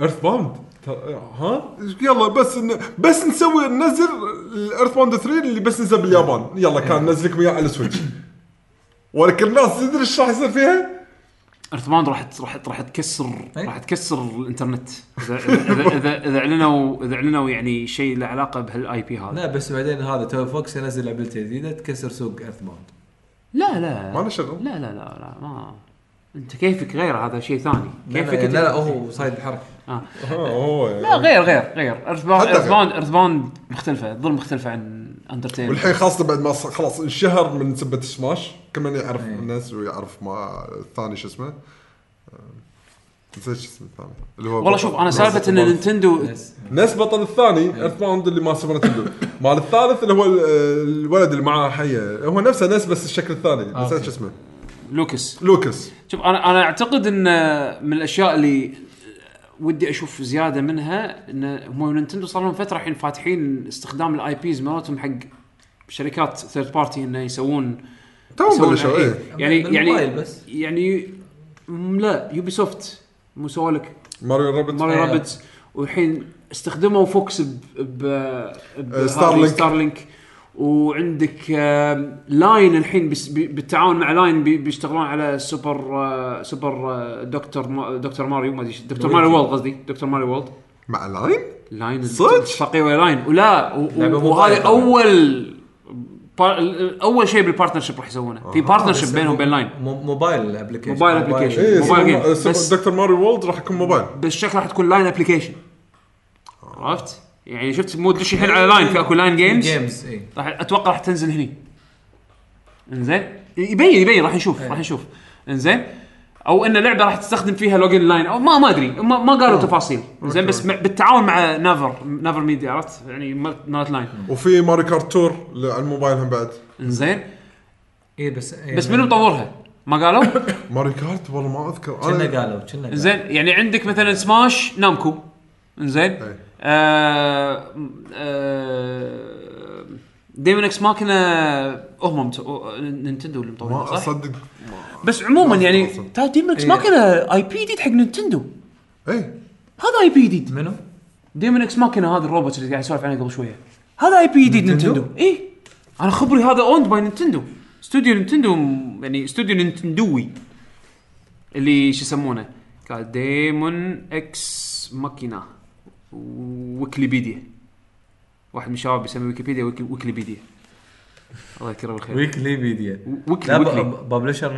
EarthBound ها؟ يلا بس ن- بس نسوي ننزل ال EarthBound 3 اللي بس نزل باليابان. يلا كان ننزل لكم إياه على ال Switch ولكن الناس تدري إيش راح يصير فيها؟ EarthBound راح ت- راح ت- راح تكسر إيه. راح تكسر الإنترنت. اذا اذا اذا, إذا اعلنوا إذا أعلنوا يعني شيء له علاقة بهال IP هذا. لا بس بعدين هذا Star Fox ينزل لعبته جديدة تكسر سوق EarthBound لا لا. ما له شغل. لا لا لا لا ما أنت كيفك غير هذا شيء ثاني لا كيفك لا, لا, لا هو صايد الحركه آه. ها، هو. لا غير غير غير ايرث باوند حتى ايرث غير. باوند ايرث باوند مختلفة تظل مختلفة عن اندرتيل والحين خاصة بعد ما ص- خلاص انشهر من سبة سماش كل من يعرف إيه. الناس ويعرف ما الثاني شو اسمه آه، نسيت شو اسمه الثاني اللي هو والله شوف أنا ناس سالفة إن نينتندو. نفس بطل الثاني ايرث باوند اللي ما سوى نتندو مال الثالث اللي هو ال- الولد اللي معاه حية هو نفسه نفس بس الشكل الثاني نسيت أوكي. شو اسمه لوكس لوكس شوف أنا أنا أعتقد إن من الأشياء اللي ودي أشوف زيادة منها إن هم نينتندو صار لهم فترة الحين فاتحين استخدام الاي بيز مالتهم حق شركات ثيرد بارتي إنه يسوون تو يسوون بلشوا إيه. إيه يعني يعني بس. يعني لا يوبي سوفت مو سووا لك ماريو رابط ماريو. رابتس والحين استخدموا فوكس ب ب ب- ستارلينك. ستارلينك وعندك LINE الحين بالتعاون مع LINE بي- بيشتغلون على سوبر آه، سوبر آه، Dr. Ma Dr. Mario ما أدري Dr. Mario World قصدي Dr. Mario World. مع LINE؟ LINE صدق؟ اتفاقيه ويا LINE. ولا و- لعبة و- موبايل وهذه طبعاً. أول أول شيء بال partnership راح يسوونه. في partnership بينهم وبين LINE. mo- mobile application mobile application. اي mobile game. Dr. Mario World راح يكون موبايل بس شكلها راح تكون LINE application عرفت؟ يعني شفت مو تدش الحين على LINE في اكو LINE games games اي راح أتوقع راح تنزل هني. إنزين. يبين يبين راح نشوف راح نشوف. إنزين. أو إن لعبة راح تستخدم فيها login LINE أو ما ما أدري. ما, ما قالوا تفاصيل. زين بس مع- بالتعاون مع Naver Naver Media عرفت؟ يعني مالت LINE وفي Mario Kart Tour على الموبايل هم بعد. إنزين. اي بس إيه. بس منو مطورها؟ ما قالوا؟ Mario Kart والله ما أذكر. كنا قالوا كنا قالوا. زين يعني عندك مثلا Smash Namco زين إيه. آه آه Daemon X Machina هم Nintendo اللي مطورين صح؟ أصدق. بس عموما ما يعني. ترى Daemon X. Machina IP جديد حق Nintendo. اي هذا IP جديد منو؟ Daemon X Machina هذا الروبوت اللي قاعد يسولف عنه قبل شوية. هذا IP جديد Nintendo؟ اي أنا خبري هذا owned by Nintendo. استوديو Nintendo يعني استوديو نينتندوي. اللي شو يسمونه؟ قال ديمون إكس ماكينه ويكليبيديا واحد من الشباب يسمي ويكيبيديا ويكي- ويكليبيديا الله يذكره بالخير ويكلي ميديا ويكلي publisher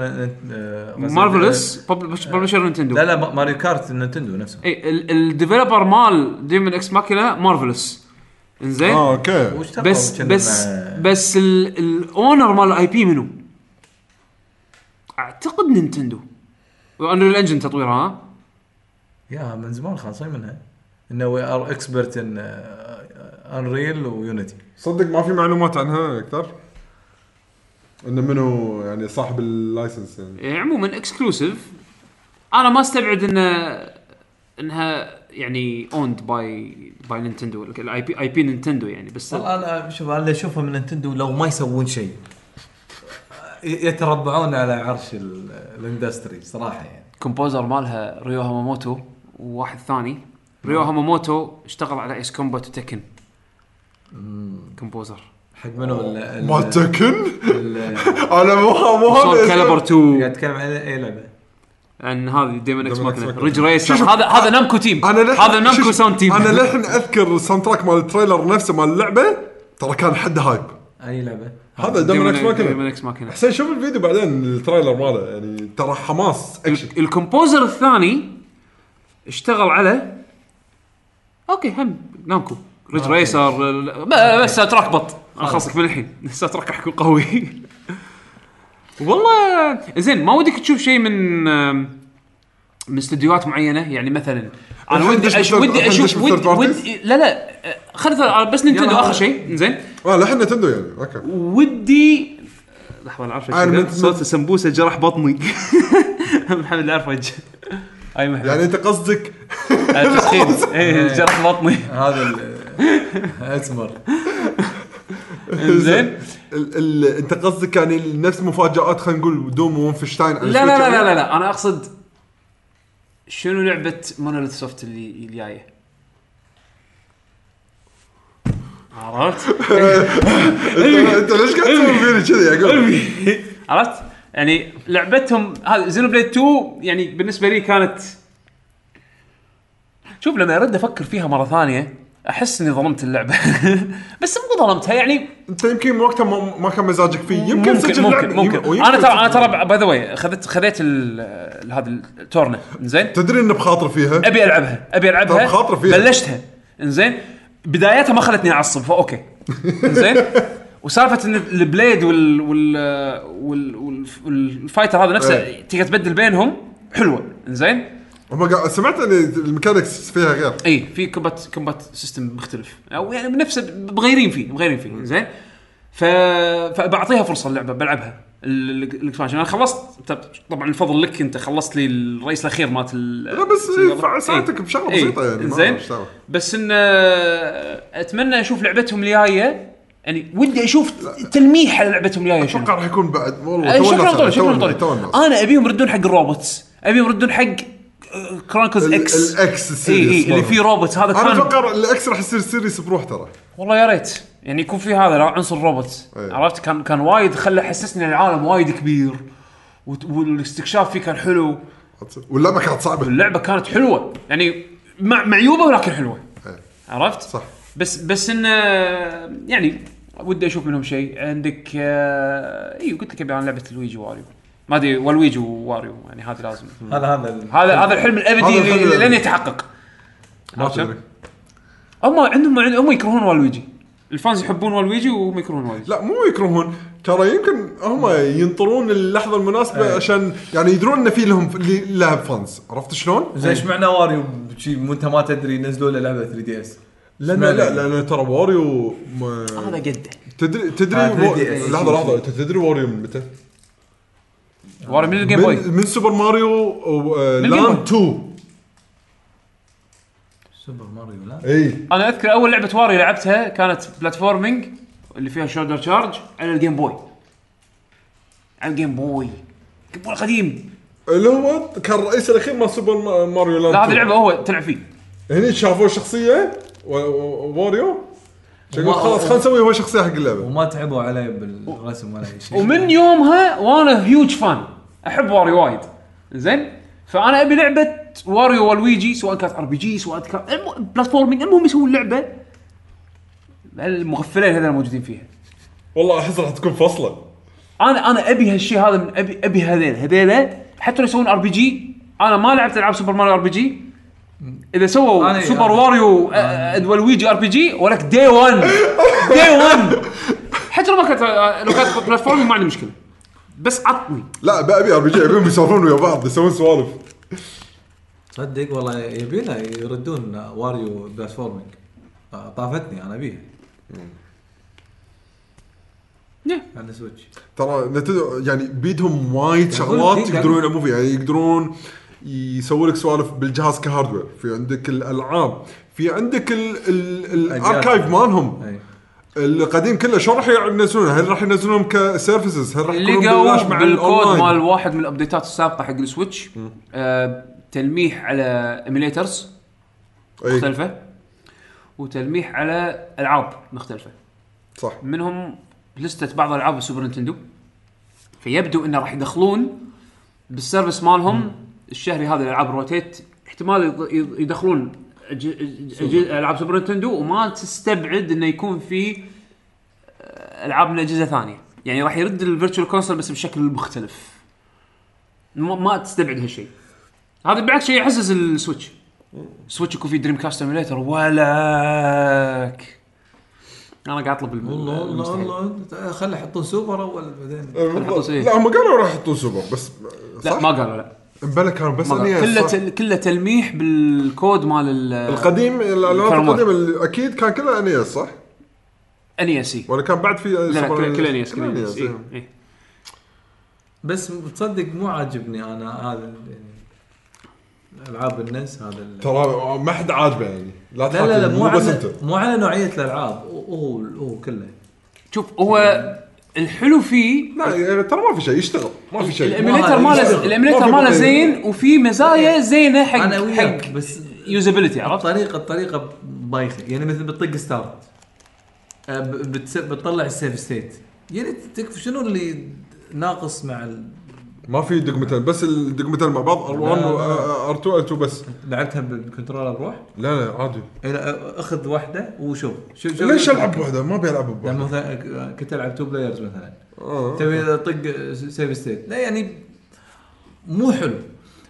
مارفلس publisher نينتندو لا لا ما- ماريو كارت نينتندو نفسه. اي ال developer مال ديمون إكس ماكينه مارفلس إنزين؟ آه okay. بس بس بس ال- ال owner مال ال IP منو؟ أعتقد نينتندو و Unreal Engine تطويرها ها؟ يا من زمان خالصين منها. إنه we are expert in Unreal و Unity صدق ما في معلومات عنها أكثر. إنه منو يعني صاحب ال license يعني. يعني عموما exclusive أنا ما أستبعد انه إنها يعني owned by by نينتندو ال IP IP نينتندو يعني بس والله أنا شوف أنا اللي أشوفه من نينتندو لو ما يسوون شيء يتربعون على عرش ال- industry صراحة يعني. composer مالها ريو هاماموتو وواحد ثاني. ريو هاماموتو اشتغل على ايس كومبات وتكن composer. حق منو؟ ال- ال- ما تكن ال- أنا مو مو سول هذا كاليبر 2 قاعد اتكلم عن اي لعبه عن هذه ديمون إكس Demon X ماكينة. Machina. ريج ريسر شوف- هذا هذا نامكو team أنا هذا نامكو شوف، sound team أنا للحين أذكر ال soundtrack مال ال trailer نفسه مال اللعبة ترى كان حد hype أي لعبة؟ هذا ديمون إكس ديمون ماكينة. إكس ماكينة. حسين شوف الفيديو بعدين ال trailer ماله يعني ترى حماس action ال composer الثاني اشتغل على okay هم. نامكو. ريج ريسر بس track بط. أنا خلصك من الحين. track راح يكون قوي. والله زين ما ودك تشوف شيء من من استديوهات معينة؟ يعني مثلا أنا ودي أش... بالثird- ودي أشوف ودي, لا لا خلينا بس نينتندو. آخر شيء. زين. آه لحين نتندو يعني. أوكي. ودي لحظة أنا عارف صوت سمبوسه جرح بطني. محمد وجه أي محمد يعني أنت قصدك آه، تسخين إيه جرح بطني هذا أسمر زين أنت قصدك يعني نفس مفاجآت خلينا نقول دوم وونفشتاين لا لا لا لا؟ لا, لا. أنا أقصد شنو لعبة مونوليث سوفت اللي اللي جاية عرفت؟ انت ليش قاعد تسوي فيني كذي يا يعقوب؟ عرفت؟ يعني لعبتهم هذا زينو بليد 2 يعني بالنسبة لي كانت شوف لما أرد أفكر فيها مرة ثانية أحس إني ظلمت اللعبة. بس مو ظلمتها يعني أنت يمكن وقتها ما, ما كان مزاجك فيه. يمكن ممكن سجل ممكن ممكن. يم- ويمكن أنا ترى أنا ترى. by the way خذت خذيت هذا التورنا. زين تدري انه بخاطر فيها؟ أبي ألعبها. أبي ألعبها. طب خاطر فيها. بلشتها. إنزين؟ بدايتها ما خلتني أعصب ف okay. إنزين؟ وسالفة إن ال blade وال وال وال وال- وال fighter هذا نفسه إيه. تقدر تبدل بينهم حلوة. إنزين؟ هم سمعت إن ال mechanics فيها غير. إي في combat combat system مختلف. أو يعني بنفسه مغيرين فيه مغيرين فيه. زين ف... فبعطيها فرصة اللعبة بلعبها. ال- ال- ال expansion. أنا خلصت طب- طبعا الفضل لك أنت خلصت لي الرئيس الأخير مالت ال- لا بس. ينفع ساعتك بشغلة إيه. بسيطة يعني زين. بس إن أتمنى أشوف لعبتهم الجاية يعني ودي أشوف تلميح على لعبتهم الجاية شنو. أتوقع راح يكون بعد. والله شكلهم الناس طول شكلهم تو- طول. أنا أبيهم يردون حق ال robots. أبيهم يردون حق كرونيكلز ال- إكس الإكس إي ال series إي اللي. فيه روبوت هذا أنا كان أتوقع الاكس راح يصير series بروح ترى. والله يا ريت. يعني يكون في هذا عنصر روبوت إيه. عرفت؟ كان كان وايد خلى حسسني إن العالم وايد كبير. والاستكشاف فيه كان حلو. واللعبه كانت صعبة. واللعبة كانت حلوة. يعني مع معيوبه ولكن حلوة. إيه. عرفت؟ صح. بس بس انه يعني ودي أشوف منهم شيء. عندك آه اي قلت لك أبي عن لعبة لويجي واريو. ما أدري والويجي واريو يعني هذه لازم. هذا هذا هذا هذا الحلم هذا الابدي اللي لن. يتحقق. ما عرفت؟ تدري هم عندهم هم يكرهون والويجي. ال fans يحبون والويجي وهم يكرهون والويجي. لا مو يكرهون. ترى يمكن هم ينطرون اللحظة المناسبة عشان يعني يدرون إن في لهم اللي لاعب fans. عرفت شلون؟ زين إيش معنى واريو؟ شي وانت ما تدري نزلوا له لعبة 3DS. لأن لا لأن ترى واريو ما هذا قده تدري تدري آه، و... 3DS. لحظة لحظة أنت تدري واريو من متى؟ واريو من الجيم بوي من, من سوبر ماريو و... آه، من لاند بوي. 2 سوبر ماريو لا إي. أنا أذكر أول لعبة واريو لعبتها كانت platforming اللي فيها shoulder charge على الجيم بوي على الجيم بوي الجيم بوي القديم. اللي هو كان الرئيس الأخير مال سوبر ما- ماريو لاند لا هذه 2. لعبة هو تلعب فيه. هني شافوا الشخصيه و... و... واريو يقول خلاص خلينا نسوي هو شخصيه حق اللعبة. وما تعبوا عليه بالرسم ولا أي شيء. ومن يومها وأنا huge fan أحب واريو وايد. زين؟ فأنا أبي لعبة واريو والويجي سواء كانت RPG سواء كانت الم- platforming المهم يسوون لعبة المغفلين هذول الموجودين فيها. والله أحس راح تكون فصلة. أنا أنا أبي هالشيء هذا من ابي أبي هذيل. هذيلا حتى لو يسوون RPG أنا ما لعبت ألعاب سوبر ماريو RPG إذا سووا سوبر واريو آه، والويجي RPG ولك day 1 دي 1 حتى لو ما كانت آه، لو كانت platform ما عندي مشكلة. بس عطني. لا أبي RPG ابيهم يسولفون ويا بعض يسوون سوالف. صدق والله يبينا يردون Wario platforming آه، طافتني أنا ابيها نعم. على Switch ترى يعني بيدهم وايد شغلات يقدرون يلعبون فيها يعني يقدرون يسوون لك سوالف بالجهاز ك hardware. في عندك الألعاب في عندك ال- ال- ال archive مالهم. القديم كله شلون راح ينزلونه؟ هل راح ينزلونهم ك services؟ هل راح يكونون مع بالكود؟ مال واحد من ال updateات السابقة حق ال Switch آه تلميح على emulators أي. مختلفة وتلميح على ألعاب مختلفة. صح. منهم listة بعض ألعاب ال Super Nintendo فيبدو إنه راح يدخلون بال service مالهم الشهري هذا الالعاب rotate احتمال يدخلون ألعاب Super Nintendo وما تستبعد إنه يكون في آه، ألعاب من أجهزة ثانية يعني راح يرد ال Virtual Console بس بشكل مختلف ما, ما تستبعد هالشيء هذا بالعكس شيء يعزز ال Switch، Switch يكون فيه Dreamcast emulator ولك أنا قاعد أطلب والله والله. والله خلي يحطون سوبر أول بعدين. إيه. لا هم قالوا راح يحطون سوبر بس لا صح؟ ما قالوا لا مبلى كانوا بس كله. تل... كله تلميح بالكود مال ال القديم. القديمة اللي أكيد كان كلها إنيس صح؟ انيسي ولا كان بعد في لا لا سوبر كل- كل إنيس كل كل إنيس إيه. بس تصدق مو عاجبني أنا هذا يعني ألعاب الناس هذا ترى ما حد عاجبه يعني لا لا لا لا تحاتي، مو بس على أنت مو على نوعية الألعاب هو هو كله شوف هو الحلو فيه لا يعني ترى ما في شيء يشتغل ما في شيء ال emulator هذا ماله. ال emulator في ماله. زين وفي مزايا زينة حق أنا وياك حق بس usability عرفت؟ الطريقة الطريقة بايخة يعني مثل بتطق start ب- بتس- بتطلع ال save state يعني تكفى شنو اللي ناقص مع ال... ما في دقمتين بس الدقمتين مع بعض R1 لا، و R2 R2 بس. لعبتها بالكنترولر برو لا لا عادي. إيه، لا، أخذ واحدة وشوف. شوف شوف. ليش ألعب بوحدة؟ ما أبي ألعب لما بوحدة. مثلا كنت ألعب تو بلايرز مثلا. آه. تبي طق سيف ستيت لا يعني مو حلو.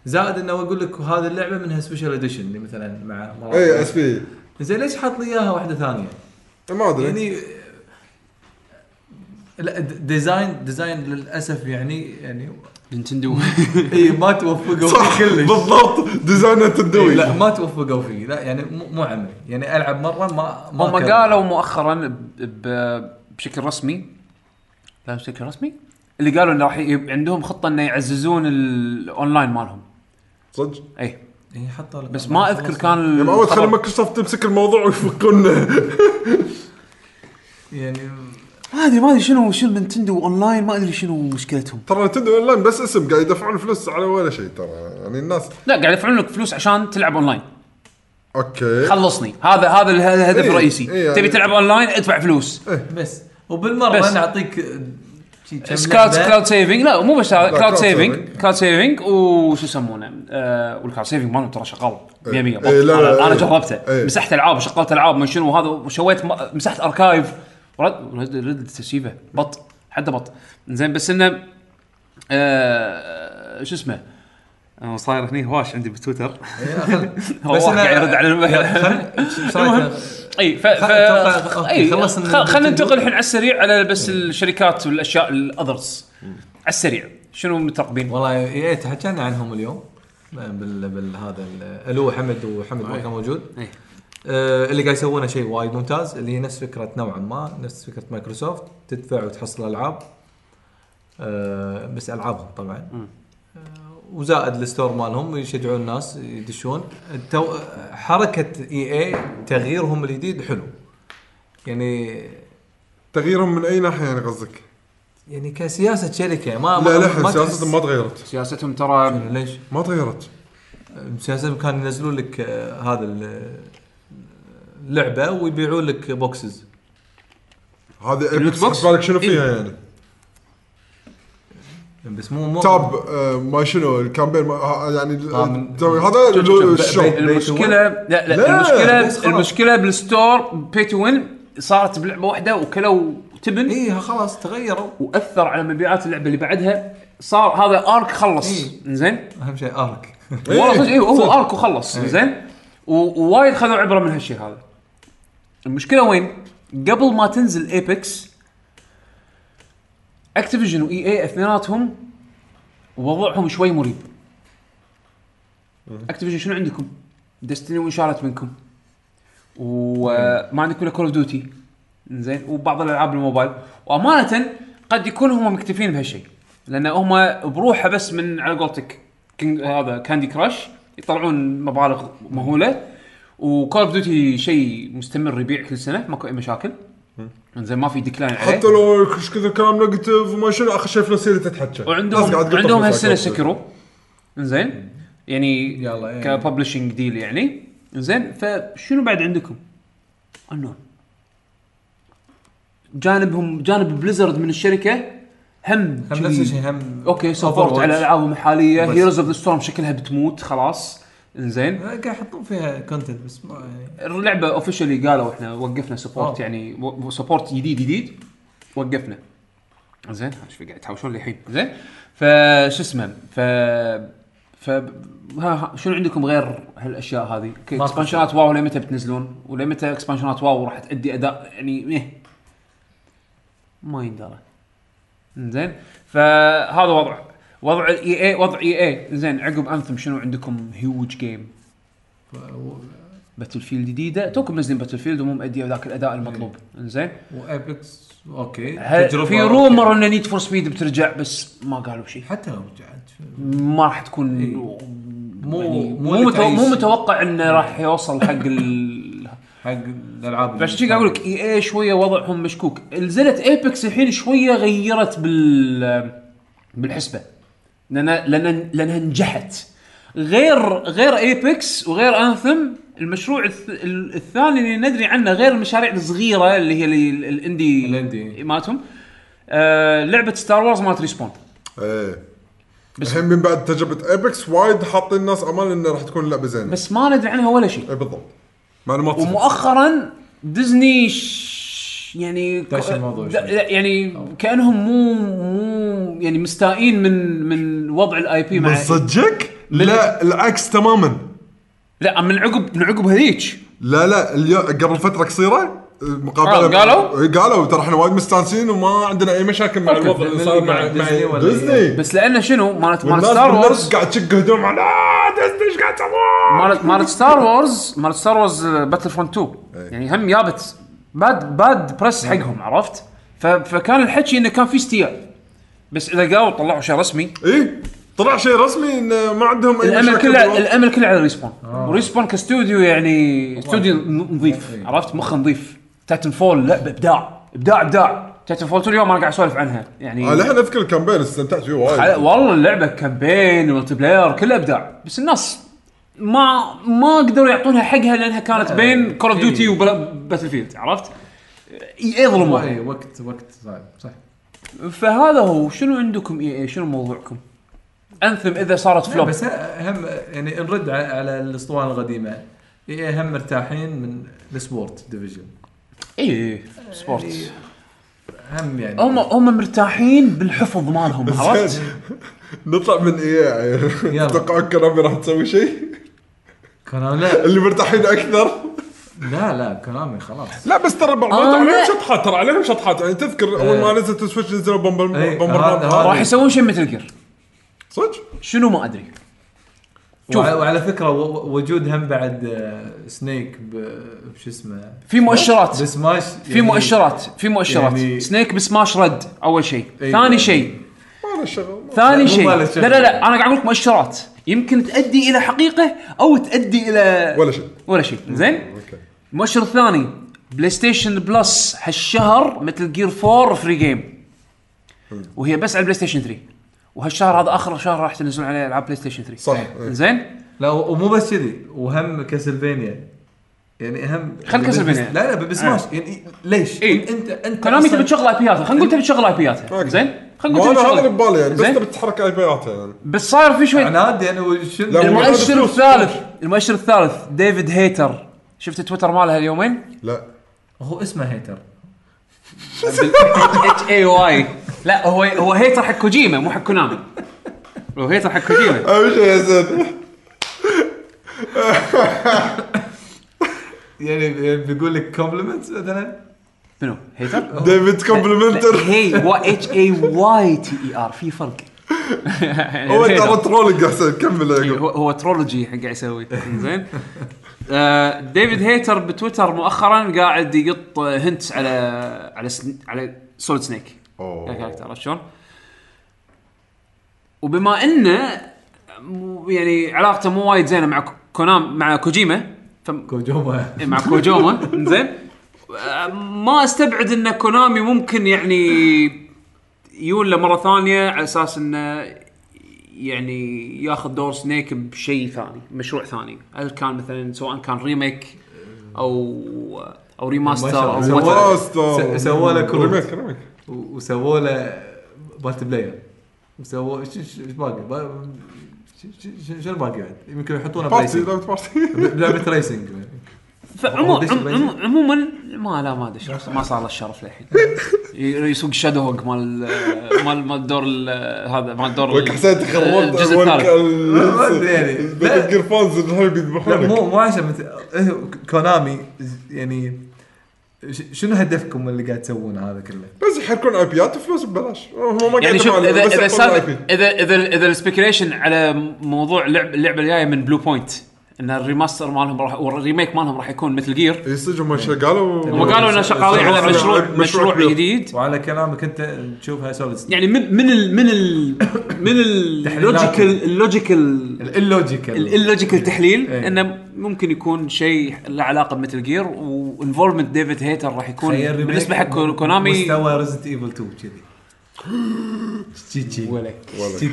زائد إنه يقول لك هذه اللعبة منها سبيشال اديشن اللي مثلا مع اي اس بي زين ليش حاط لي إياها واحدة ثانية؟ ما أدري. يعني لا ديزاين ديزاين للأسف يعني يعني نينتندو. اي ما توفقوا فيه كلش. بالضبط. ديزاين التدوي لا ما توفقوا فيه. لا يعني مو مو عملي. يعني ألعب مرة ما ما هم. قالوا مؤخرا بشكل رسمي لا بشكل رسمي اللي قالوا إنه راح ي- عندهم خطة إنه يعززون الاونلاين مالهم. صدق؟ اي إيه حطوا بس ما أذكر كان يعني اول تخلي الخبر. مايكروسوفت تمسك الموضوع ويفكونه يعني ما أدري ما أدري شنو شنو Nintendo Online ما أدري شنو مشكلتهم. ترى Nintendo Online بس اسم قاعد يدفعون فلوس على ولا شيء ترى. يعني الناس لا قاعد يدفعون لك فلوس عشان تلعب أونلاين. Okay. خلصني. هذا هذا اله- الهدف إيه، الرئيسي. إيه، يعني- تبي تلعب أونلاين ادفع فلوس. بس. وبالمرة بس. نعطيك كم سكاوت. cloud saving لا مو بس cloud saving. Cloud saving وشو يسمونه آه وال cloud saving مالهم ترى شغال 100 100 إيه، لا، لا، أنا أنا إيه. جربته. إيه. مسحت ألعاب شغلت ألعاب من شنو وهذا وسويت مسحت archive. رد رد رد تsaveيفه بط حده بط. زين بس إنه آه شو اسمه؟ أنا صاير هني هواش عندي هو بس أنا- قاعد يرد على الم- خل- إيش رايك؟ إي ف, خلينا ننتقل الحين على السريع على بس الشركات والأشياء ال others. على السريع شنو مترقبين؟ والله تحكينا عنهم اليوم. بال بالهذا ال- اللي هو حمد وحمد ما كان موجود. اللي قاعد يسوونه شيء وايد ممتاز اللي هي نفس فكرة نوعا ما نفس فكرة مايكروسوفت تدفع وتحصل ألعاب آه بس ألعابهم طبعا. آه وزائد ال store مالهم يشجعون الناس يدشون. التو... حركة إي إي تغييرهم الجديد حلو. يعني تغييرهم من أي ناحية يعني قصدك؟ يعني كسياسة شركة ما لا ما- لا ما سياستهم ما تغيرت. سياستهم ترى ليش؟ ما تغيرت. سياستهم كانوا ينزلون لك آه، هذا اللعبه ويبيعون لك boxes هذه اللوت ايبكس بوكس؟ بالك شنو فيها إيه. يعني؟ بس مو مو تاب آه، ما شنو الكامبين ما- يعني آه، هذا شوف- شوف- المشكلة لا لا, لا، المشكلة بس خلاص. المشكلة بالستور بي تو وين صارت بلعبة واحدة وكلوا تبن اي خلاص تغيروا وأثر على مبيعات اللعبة اللي بعدها صار هذا ارك خلص إيه. زين أهم شيء ارك والله صدق أيوه صدق. هو ارك وخلص إيه. زين و- ووايد خذوا عبرة من هالشيء هذا المشكلة وين؟ قبل ما تنزل Apex، Activision و EA اثنيناتهم وضعهم شوي مريب. Activision شنو عندكم؟ Destiny وين شالت منكم؟ وما عندكم إلا Call of Duty زين؟ وبعض الألعاب الموبايل. وأمانة قد يكون هم مكتفين بهالشيء. لأن هم بروحه بس من على قولتك. هذا Candy Crush يطلعون مبالغ مهولة. و Call of Duty شيء مستمر يبيع كل سنة ماكو أي مشاكل. زين ما في decline عليه. حتى لو إيش كثر كلام negative وما شنو آخر شيء فلوس هي اللي تتحكى وعندهم عندهم هالسنة Sekiro زين يعني يلا، إيه. ك publishing deal يعني. زين فشنو بعد عندكم؟ انون جانبهم جانب Blizzard من الشركة هم هم نفس الشيء هم okay support. على ألعابهم الحالية. Heroes of the Storm شكلها بتموت خلاص. زين. قاعد يحطون فيها content بس ما يعني. اللعبة officially قالوا إحنا وقفنا support آه. يعني support جديد جديد. وقفنا. زين إيش في قاعد يتهاوشون لي الحين. زين. فشو اسمه؟ ف ف ها ها شنو عندكم غير هالأشياء هذه؟ expansion ات WoW لمتى بتنزلون؟ ولمتى expansion ات WoW راح تأدي أداء؟ يعني إيه. ما يندرى. زين. فهذا وضع وضع ال EA وضع EA زين عقب Anthem شنو عندكم huge game Battlefield جديدة. توكم منزلين Battlefield ومو مأدية ذاك الأداء المطلوب. زين. و Apex okay. في rumor إن Need for Speed بترجع بس ما قالوا شيء. حتى لو رجعت. ما راح تكون مو- يعني مو متو... تعيش. مو متوقع إنه راح يوصل حق ال حق الألعاب كذا قاعد أقول لك؟ EA شوية وضعهم مشكوك. نزلت Apex الحين شوية غيرت بال بالحسبة. لأن لأن لانها نجحت. غير غير Apex وغير Anthem المشروع الث... ال- الثاني اللي ندري عنه غير المشاريع الصغيرة اللي هي ال- ال indie ال indie. مالتهم آه لعبة Star Wars مالت Respawn إيه. الحين من بعد تجربة Apex وايد حاطين الناس امال إنه راح تكون لعبة زينة. بس ما ندري عنها ولا شيء. اي بالضبط. معلومات. ومؤخرا ديزني ش... يعني داش الموضوع د- شوي. يعني كأنهم مو مو يعني مستائين من من وضع ال IP مع من صدقك؟ لا العكس تماما لا من عقب من عقب هذيك لا لا اليوم قبل فترة قصيرة مقابلة آه، قالوا؟ إيه، قالوا ترى إحنا وايد مستانسين وما عندنا أي مشاكل مع. الوضع اللي صار مع مع مع ديزني ديزني بس لأنه شنو مالت مالت Star Wars قاعد تشق هدوم على آه، ديزني إيش قاعد تسوون؟ مالت مالت Star Wars مالت Star Wars Battlefront 2 يعني هم جابت bad bad press حقهم عرفت؟ ف... فكان الحكي إنه كان في استياء. بس إذا قالوا طلعوا شيء رسمي. إيه؟ طلع شيء رسمي انه ما عندهم أي الأمل مشاكل كله بالوضع. الأمل كله على Respawn و Respawn كاستوديو يعني استوديو نظيف عرفت؟ مخ نظيف. Titanfall لعبه إبداع إبداع. ابداع Titanfall 2 اليوم أنا قاعد أسولف عنها. يعني آه لحن أذكر ال campaign استمتعت فيه خل- وايد والله اللعبة campaign multiplayer كلها إبداع. بس الناس ما ما قدروا يعطونها حقها لأنها كانت بين Call of Duty و Battlefield عرفت؟ اي ظلموها. اي وقت وقت صعب صح. فهذا هو. شنو عندكم؟ اي اي شنو موضوعكم؟ Anthem إذا صارت flop. بس هم يعني نرد على, على الأسطوانة القديمة. اي هم مرتاحين من ال sports division اي sports يعني هم يعني. هم هم مرتاحين بالحفظ مالهم عرفت؟ نطلع من إيه؟ يلا. تتوقعون كونامي راح تسوي شيء؟ كونامي لا اللي مرتاحين أكثر. لا لا كونامي خلاص. لا بس ترى بعض آه، عليهم لا. شطحات ترى عليهم شطحات. يعني تذكر أول ما نزلت ال Switch نزلوا Bomber إيه، Bomber راح يسوون شيء Metal Gear صدق؟ شنو ما أدري. شوف. وع- وعلى فكرة وجود هم بعد آه، Snake ب- بشو اسمه؟ في مؤشرات. بسماش في مؤشرات. في مؤشرات. يعني- Snake ب Smash رد أول شيء. إيه. ثاني شيء. له شغل. ثاني شيء. لا. لا لا أنا قاعد أقول لك مؤشرات. يمكن تؤدي إلى حقيقة أو تؤدي إلى ولا شيء. ولا شيء. زين؟ أوكي. المؤشر الثاني PlayStation Plus هالشهر Metal Gear 4 free game وهي بس على ال PlayStation 3 وهالشهر هذا آخر شهر راح تنزلون عليه ألعاب PlayStation 3 صح. زين؟ لا ومو بس كذي. وهم Castlevania يعني اهم خل Castlevania. لا لا بسماش يعني ليش؟ إيه. أنت انت كونامي أصلاً- تبي تشغل IP ياتها خلينا نقول تبي تشغل IP ياتها. زين؟ خلينا نقول هذا اللي ببالي يعني بس زين؟ تبي تتحرك IP ياتها يعني. بس صاير في شوي عناد يعني لا، المؤشر فلوس. الثالث المؤشر الثالث David Hayter. شفت تويتر ماله هاليومين؟ لا. هو اسمه Hayter. H A Y لا هو هو hater حق كوجيما مو حق كونامي. هو hater حق كوجيما. اهم شيء يا زين يعني يعني بيقول لك compliment مثلا؟ منو؟ Hayter؟ David complimenter. هي و H A Y T E R في فرق. هو ترى trolling احسن كمل إيه، هو هو trolling حق قاعد يسوي. زين. آه، David Hayter بتويتر مؤخرا قاعد يقط hints على على على Solid Snake. character عرفت شلون؟ وبما إنه يعني علاقته مو وايد زينة مع كونام مع كوجيما فم كوجوما. مع كوجوما. زين. ما استبعد إن كونامي ممكن يعني يقول له مرة ثانية على أساس انه يعني ياخذ دور Snake بشيء ثاني مشروع ثاني. هل كان مثلا سواء كان ريميك أو أو remaster أو سووا له. remake remake. وسووا له multiplayer وسووا إيش باقي؟ با- ش- ش- ش- شنو باقي بعد؟ يمكن يحطونه party ب racing لعبة party لعبة racing فعمو- هو دش عم- ب racing؟ عم- عموما ما لا ما أدري ما صار له الشرف للحين يسوق شادو هوك مال مال مال الدور ال- هذا مال الدور حسيت خربت الجزء الثالث يعني. fans الحين بيذبحونك مو مو عشان إيه، كونامي يعني شنو هدفكم اللي قاعد تسوونه هذا كله؟ بس يحركون IP يات وفلوس ببلاش هم ما يعني قاعد شوف اذا إذا. اذا اذا إذا ال speculation على موضوع اللعب اللعبه الجاية من Bluepoint إن ال remaster مالهم راح وال remake مالهم راح يكون Metal Gear اي صدق هم قالوا؟ هم قالوا إنه شغالين على مشروع مشروع. جديد. وعلى كلامك أنت تشوفها solid يعني من من ال من ال من اللوجيكال اللوجيكال اللوجيكال اللوجيكال تحليل. إنه ممكن يكون شيء له علاقة ب Metal Gear و involvement David Hayter راح يكون بالنسبة حق كونامي مستوى Resident Evil 2 كذي. ولك.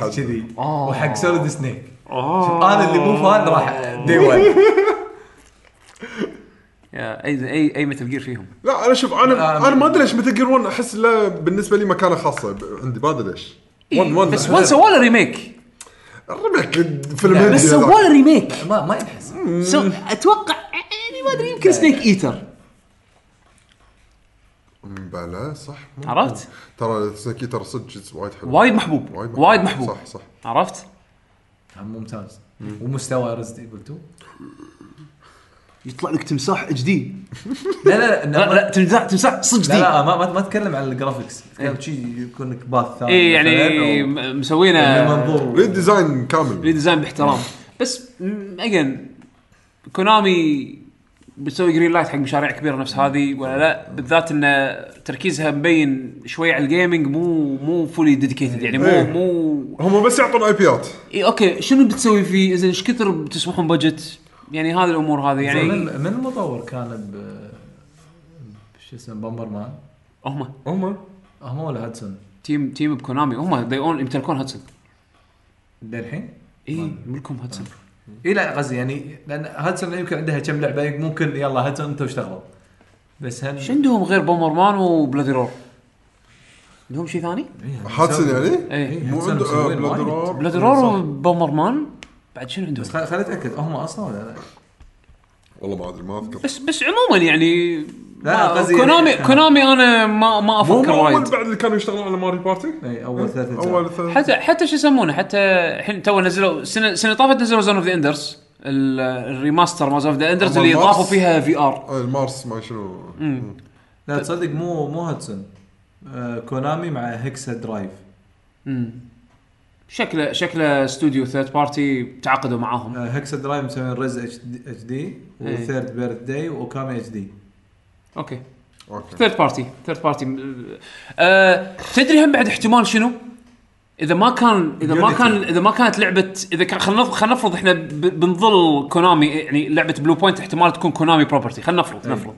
حد. كذي آه. وحق Solid Snake أنا اللي مو fan راح دي 1 يا أي أي أي Metal Gear فيهم؟ لا أنا شوف أنا آه، أنا ما أدري ليش Metal Gear 1 أحس له بالنسبة لي مكانة خاصة عندي ما أدري ليش. 1 1 بس وان سووا له remake ال remake فيلم هندي بس هذا. سووا له remake ما ما ينحس أتوقع يعني ما أدري يمكن Snake Eater بلا صح. عرفت؟ ترى Snake Eater صدق وايد حلو. وايد محبوب. وايد محبوب. صح صح. عرفت؟ ممتاز. ومستوى Resident Evil 2 يطلع لك تمساح جديد. لا لا لا لا تمساح تمساح صدق لا جديد. لا ما ما, ما أتكلم عن ال graphics اتكلم شيء يكون لك path ثاني اي يعني مسوينه من منظور. redesign كامل. redesign باحترام. بس again كونامي بتسوي green light حق مشاريع كبيرة نفس هذه ولا لا؟ بالذات إن تركيزها مبين شوي على ال gaming مو مو fully dedicated يعني مو إيه. مو هم بس يعطون IP يات اي okay. شنو بتسوي فيه زين إيش كثر بتسمحون budget يعني هذه الأمور هذه يعني من من المطور كان ب شو اسمه Bomberman هم. هم؟ هم ولا Hudson team team بكونامي. هم they own يمتلكون Hudson للحين اي ملكهم Hudson اي لا قصدي يعني لأن Hudson يمكن عندها كم لعبة ممكن يلا Hudson أنتم اشتغلوا بس هل إيش عندهم غير Bomberman و Bloody Roar؟ عندهم شيء ثاني؟ Hudson يعني؟ اي مو Hudson عنده. Roar Bloody Roar و Bomberman بعد شنو عندهم؟ بس خل- خليني أتأكد هم أصلا ولا لا؟ والله ما أدري ما أذكر بس بس عموما يعني لا، قصدي كونامي يعني- كونامي أنا ما ما أفكر مو اول وايد. بعد اللي كانوا يشتغلون على Mario Party؟ إي أول ثلاث أجزاء. اول ثلاث حتى حتى شو يسمونه حتى الحين تو نزلوا السنة السنة طافت نزلوا Zone of the Enders ال remaster ما Zone of the Enders اللي ال Mars- ضافوا فيها في ار آه، المارس ما شنو. لا تصدق مو مو Hudson. آه كونامي مع Hexa Drive. شكله شكله استوديو third party تعاقدوا معاهم. آه Hexa Drive مسوين Rez HD و Third Birthday و Okami HD okay. okay. third party third party أه تدري هم بعد احتمال شنو؟ إذا ما كان إذا ما. كان إذا ما كانت لعبة إذا كان خلينا نفرض خلينا نفرض إحنا بنظل كونامي يعني لعبة Bluepoint احتمال تكون كونامي property خلينا نفرض نفرض.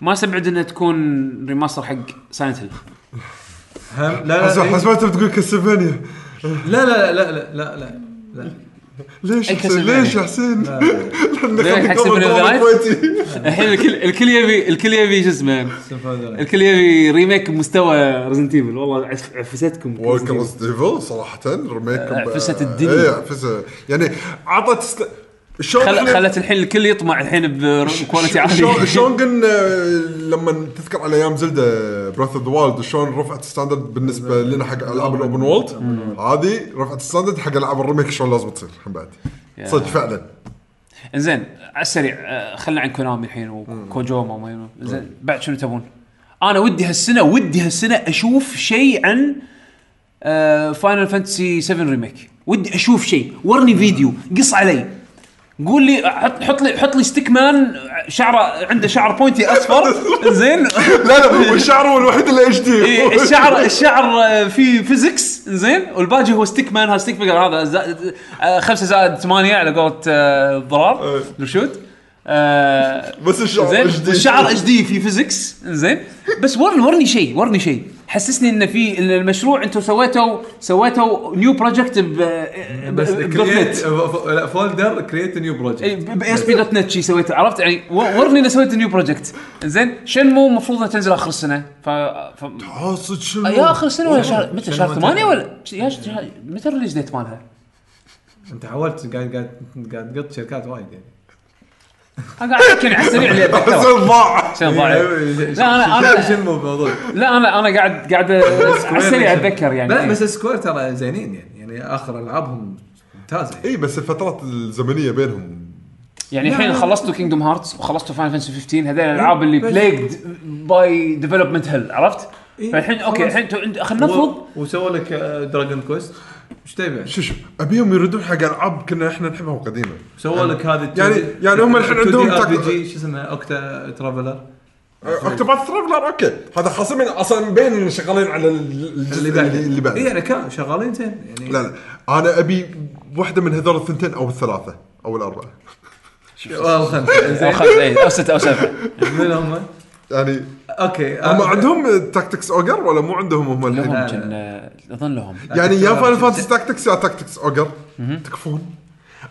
ما استبعد إنها تكون remaster حق Silent Hill هم؟ لا لا إيه. حسبت بتقول Castlevania لا لا لا لا لا لا لا. ليش حسين؟ ليش يا حسين؟ لانك حسب الحين الكل الكل يبي الكل يبي شو اسمه؟ الكل يبي remake بمستوى Resident Evil والله عفستكم ولكم Resident Evil صراحة remake عفست الدنيا. عفست يعني عطت خل... إحنا- خلت الحين الكل يطمع الحين ب quality شلون عالي شلون قلنا لما تذكر على أيام Zelda Breath of the Wild شلون رفعت ال standard بالنسبة لنا حق ألعاب ال open world هذه رفعت ال standard حق ألعاب ال remake شلون لازم تصير هم بعد. صدق فعلا. إنزين على السريع آه، خلنا عن كونامي الحين وكوجيما وما. زين بعد شنو تبون؟ أنا ودي هالسنة ودي هالسنة أشوف شيء عن Final Fantasy 7 remake. ودي أشوف شيء. ورني فيديو. قص علي. قول لي حط حط لي حط لي stick man شعره عنده شعر pointy أصفر. زين. لا لا والشعر هو الوحيد اللي HD إيه، الشعر الشعر آه، فيه physics زين. والباقي هو stick man هذا stick figure هذا آه، خمسة زائد ثمانية على قولة آه، ضرار. رشود آه، بس الشعر زين. HD. والشعر HD في physics زين. بس ورني ورني شيء ورني شيء. حسسني إن في إن المشروع أنتم سويتوا سويتوا new project ب بس نت ف- لا folder create new project ب ASP dot net شي سويته عرفت؟ يعني ورني اني سويت new project زين شنمو المفروض انها تنزل آخر السنة. ف, ف... صدق شنو يا آخر السنة ولا شهر؟ متى؟ شهر متى؟ ثمانية ولا؟ يا متى ال release date مالها؟ أنت حاولت قاعد قاعد قاعد تقط شركات وايد يعني. أنا قاعد أحكي على السريع اللي حسين ضاع. ضايع لا أنا- أنا- شنو الموضوع لا أنا أنا قاعد قاعد على السريع أتذكر يعني. لا بس Square ترى زينين يعني. يعني آخر ألعابهم ممتازة اي بس الفترات الزمنية بينهم. يعني الحين. خلصتوا Kingdom Hearts وخلصتوا Final Fantasy 15 هذول الألعاب اللي بس- plagued by development hell عرفت؟ إيه، فالحين okay. الحين خلينا نفرض وسووا لك Dragon Quest إيش تبي؟ شو شو أبيهم يردون حق ألعاب كنا إحنا نحبها قديمه سووا لك هذه يعني- يعني هم الحين عندهم شو اسمه Octo Traveler. Octopath Traveler okay. هذا خاصين أصلا مبين ان شغالين على ال- الجزء اللي اللي بعد اي يعني كانوا شغالين زين يعني. لا لا. أنا أبي واحدة من هذول الثنتين أو الثلاثة أو الأربعة. أو خمسه إيه، أو سته أو سبعه من هم؟ يعني okay هم آه، عندهم Tactics Ogre ولا مو عندهم هم الحين؟ لهم كان آه، أظن لهم. يعني يا Tactics Final. Fantasy Tactics يا Tactics Ogre تكفون.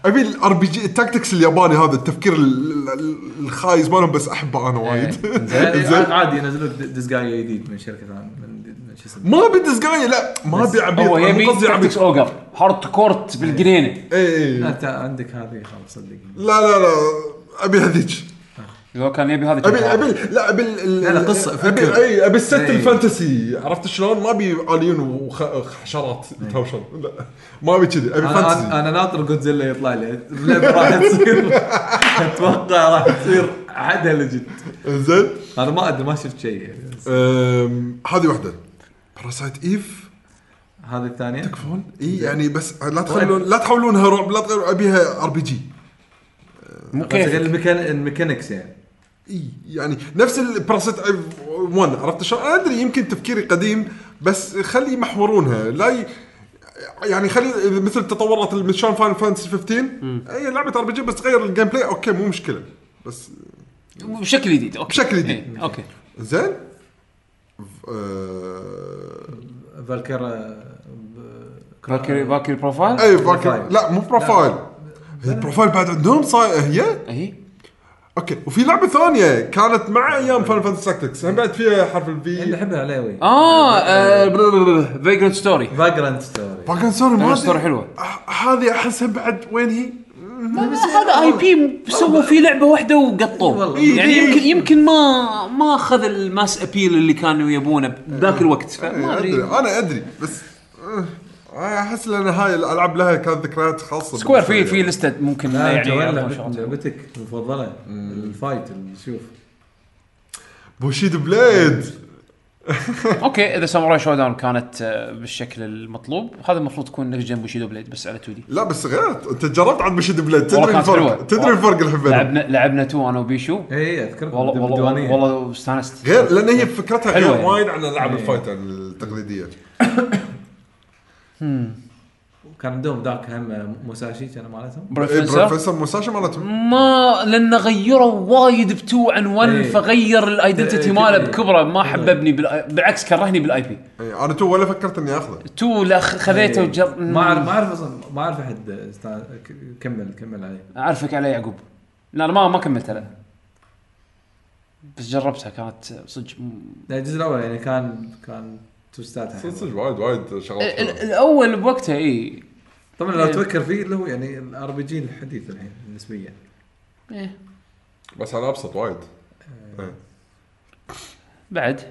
ابي ال RPG ال tactics الياباني هذا التفكير ال- ال- الخايس مالهم بس أحبه أنا وايد. يعني زين عادي ينزلوا Disgaea جديد من شركة ثانية من من شو اسمه؟ ما ابي Disgaea لا ما ابي عبيط. هو يبي Tactics Ogre hardcore بالجنينة. اي لا اي أنت عندك هذه خلاص صدقني. لا لا لا. أبي هذيك هو كان يبي هذا ابي. ابي لا أبي لا، لا، قصة، ابي فكر. اي أبي الست إي. ال fantasy. عرفت شلون؟ ما أبي alien وحشرات تهاوشون لا ما أبي كذي أبي fantasy. أنا ناطر جودزيلا يطلع لي. اللعبه راح تصير أتوقع راح تصير حدها لجد زين أنا ما أدري ما شفت شيء. يعني هذه واحدة. Parasite Eve هذه الثانية؟ تكفون؟ إي يعني بس لا تخلون لا تحولونها رعب لا أبيها RPG مو كيف ال mechan- ال mechanics يعني. يعني نفس ال Parasite Eve 1 عرفت شلون؟ أنا أدري يمكن تفكيري قديم بس خلي يمحورونها لا ي... يعني خلي مثل من شلون Final Fantasy 15 إي لعبة RPG بس تغير ال gameplay okay مو مشكلة. بس بشكل جديد. okay. بشكل جديد. okay. زين؟ آه، Valkyrie Valkyrie Valkyrie Profile؟ إي Valkyrie Profile. لا مو Profile هي ال Profile بعد عندهم صاير هي؟ إي. okay. وفي لعبة ثانية كانت مع أيام Final Fantasy Tactics هم بعد فيها حرف اللي ال V احبها عليوي آه Vagrant Story Vagrant Story Vagrant Story ما حلوة. آه، هذه أحسها بعد وين هي؟ هذا IP سووا فيه لعبة واحدة وقطوه. والله. يعني. يمكن يمكن ما ما أخذ ال mass appeal اللي كانوا يبونه بذاك الوقت. فما أدري. أنا أدري بس آه، أحس لأن هاي الألعاب لها كانت ذكريات خاصة Square في في. لستة ممكن لا يعني يعرضون لعبتك المفضلة ال fight اللي شوف Bushido Blade. okay إذا Samurai Shodown كانت آه، بالشكل المطلوب هذا المفروض تكون next gen Bushido Blade بس على 2D. لا بس غير أنت جربت عند Bushido Blade تدري الفرق؟ تدري الفرق اللي حبيناه لعبنا لعبنا 2 أنا وبيشو. اي اذكرك والله والله بالديوانية. والله, استانست. غير لأن هي فكرتها غير يعني. وايد عن ألعاب إيه. ال fight التقليدية. كان عندهم ذاك هم Musashi كان مالتهم؟ إيه، Brave Fencer Brave Fencer Musashi مالتهم. ما لأن غيروا وايد ب two عن 1 إيه. فغير ال identity إيه، ماله إيه. بكبره ما إيه. حببني بالعكس كرهني بال IP إيه، أنا two ولا فكرت إني آخذه. 2 لا خذيته إيه. وجر ما اعرف ما أعرف أصلا ما أعرف أحد ك- كمل كمل عليه أعرفك على يعقوب. لا أنا ما ما كملتها لا بس جربتها كانت صدق الجزء الأول يعني كان كان توستاتها صدق. صدق وايد وايد شغلات ال- حلوة. الأول بوقتها إي طبعا لو إيه. تفكر فيه اللي هو يعني ال RPG الحديث الحين نسبيا إيه. بس أنا أبسط وايد إيه. بعد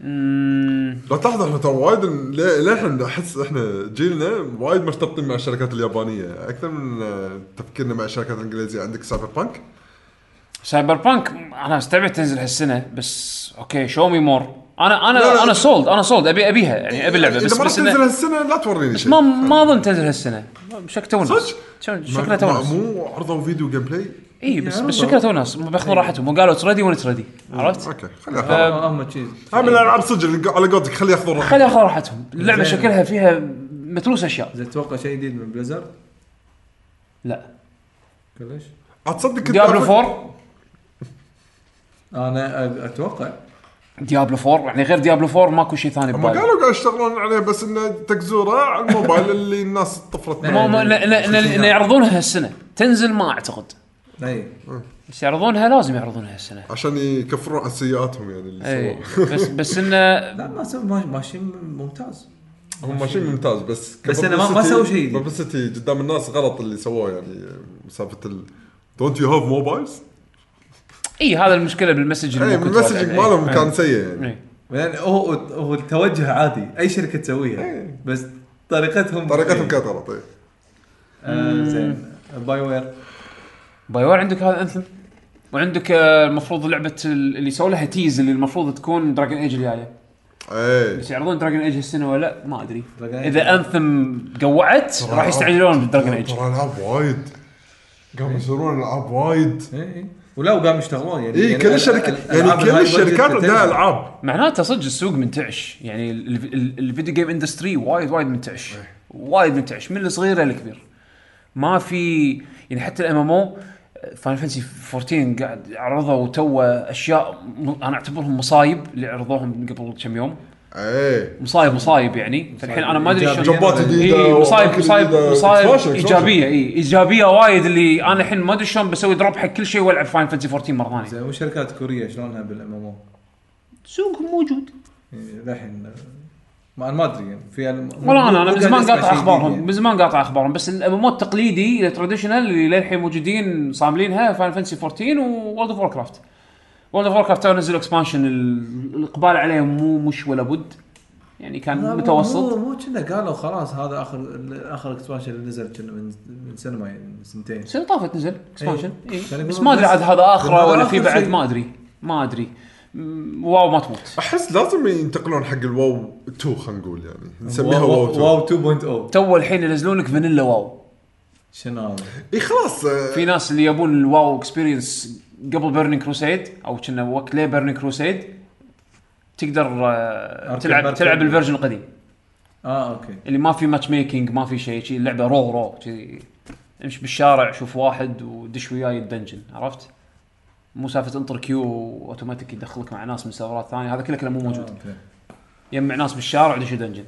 مم، لا تلاحظ إحنا ترى وايد ليه- للحين احس إحنا جيلنا وايد مرتبطين مع الشركات اليابانية أكثر من آه، تفكيرنا مع الشركات الإنجليزية عندك Cyberpunk Cyberpunk أنا استبعد تنزل هالسنة بس okay show me more أنا أنا لا، لا. أنا sold أنا sold ابي أبيها يعني أبي اللعبة بس إذا ما راح بس تنزل إنه- هالسنة لا توريني بس شيء. ما ما أظن تنزل هالسنة. شكله تو ناس صدق؟ شو- ما- شكله ما- تو ناس مو عرضوا فيديو gameplay إي بس بس عرضوا. شكله تو ناس هم بياخذون راحتهم وقالوا it's ready when it's ready عرفت؟ okay خليها آه، هم شيء هاي من الألعاب صدق اللي على قولتك خلي ياخذون راحتهم. خلي ياخذون راحتهم. اللعبة زين. شكلها فيها متروس أشياء. إذا تتوقع شيء جديد من Blizzard لا. كلش أتصدق كنت ديابلو أفكر- 4 أنا أ- أتوقع. ديابلو 4 يعني غير ديابلو 4 ماكو شيء ثاني هم ببالي. قالوا قاعد يشتغلون عليه بس إنه تكزوره على الموبايل اللي الناس طفرت ما إن- إن يعرضونها هالسنة. تنزل ما أعتقد. أي. بس يعرضونها لازم يعرضونها هالسنة. عشان يكفرون عن سيئاتهم يعني اللي أي. سووها. بس بس انه لا ما سووا ماشيين ممتاز. هم ماشيين ممتاز بس بس أنا ما- ما سووا شيء. قدام الناس غلط اللي سووه يعني سالفة ال don't you have mobiles؟ إي هذا المشكلة بال message إي اللي ال messaging مالهم كان سيء يعني. إيه. يعني هو هو التوجه عادي أي شركة تسويها بس طريقتهم طريقتهم إيه. كانت غلط إيه. آه زين. BioWare BioWare عندك هذا Anthem وعندك آه، المفروض لعبة ال- اللي سووا لها tease اللي المفروض تكون Dragon Age الجاية. إيه بس يعرضون Dragon Age هالسنة ولا لا؟ ما أدري. Dragon Age. إذا Anthem قوعت راح يستعجلون بال Dragon Age ترى العاب وايد. قاموا يسوون العاب وايد. إي إي. ولا وقام يشتغلون يعني اي يعني كل ال- الشركات ال- يعني كل الهاي الشركات عندها. العاب معناته صدق السوق منتعش. يعني ال- ال- ال video game industry وايد وايد منتعش. وايد منتعش. من الصغير للكبير ما في يعني حتى ال MMO Final Fantasy 14 قاعد عرضوا تو أشياء أنا أعتبرهم مصايب اللي عرضوهم قبل كم يوم. إيه مصايب مصايب يعني فالحين أنا ما أدري. شلون job ات جديدة اي مصايب مصايب. مصايب. إيجابية اي إيجابية وايد اللي أنا الحين ما أدري شلون بسوي drop حق كل شيء وألعب Final Fantasy 14 مرة ثانية زين والشركات الكوريه شلونها بال MMO؟ سوقهم موجود للحين ما أنا ما أدري يعني في والله أنا أنا من زمان قاطع أخبارهم جديد من زمان قاطع أخبارهم بس ال M التقليدي ال traditional اللي للحين موجودين صاملينها Final Fantasy 14 World of Craft World of Warcraft تو نزلوا expansion الإقبال عليه مو مش ولا بد. يعني كان متوسط. مو مو كنا قالوا خلاص هذا اخر آخر expansion اللي نزل كنا من من سنه ما يعني من سنتين. السنة طافت نزل expansion إيه. اي يعني بس ما أدري عاد هذا اخره ولا في بعد. ما أدري. ما أدري. WoW ما تموت. أحس لازم ينتقلون حق ال WoW 2 خلينا نقول يعني. نسميها WoW WoW 2 WoW 2.0 تو الحين ينزلون لك vanilla WoW. شنو هذا؟ اي خلاص آه، في ناس اللي يبون ال WoW experience قبل Burning Crusade أو كنا وقت ليه Burning Crusade تقدر آه، أركب- تلعب أركب. تلعب ال version القديم. آه أوكي. اللي ما في matchmaking ما في شيء شيء اللعبه raw raw شي. امشي بالشارع شوف واحد ودش وياي ال dungeon عرفت؟ مو سالفة انطر queue automatic يدخلك مع ناس من سيرفرات ثانية هذا كله كله مو موجود. آه، يجمع ناس بالشارع ودش dungeon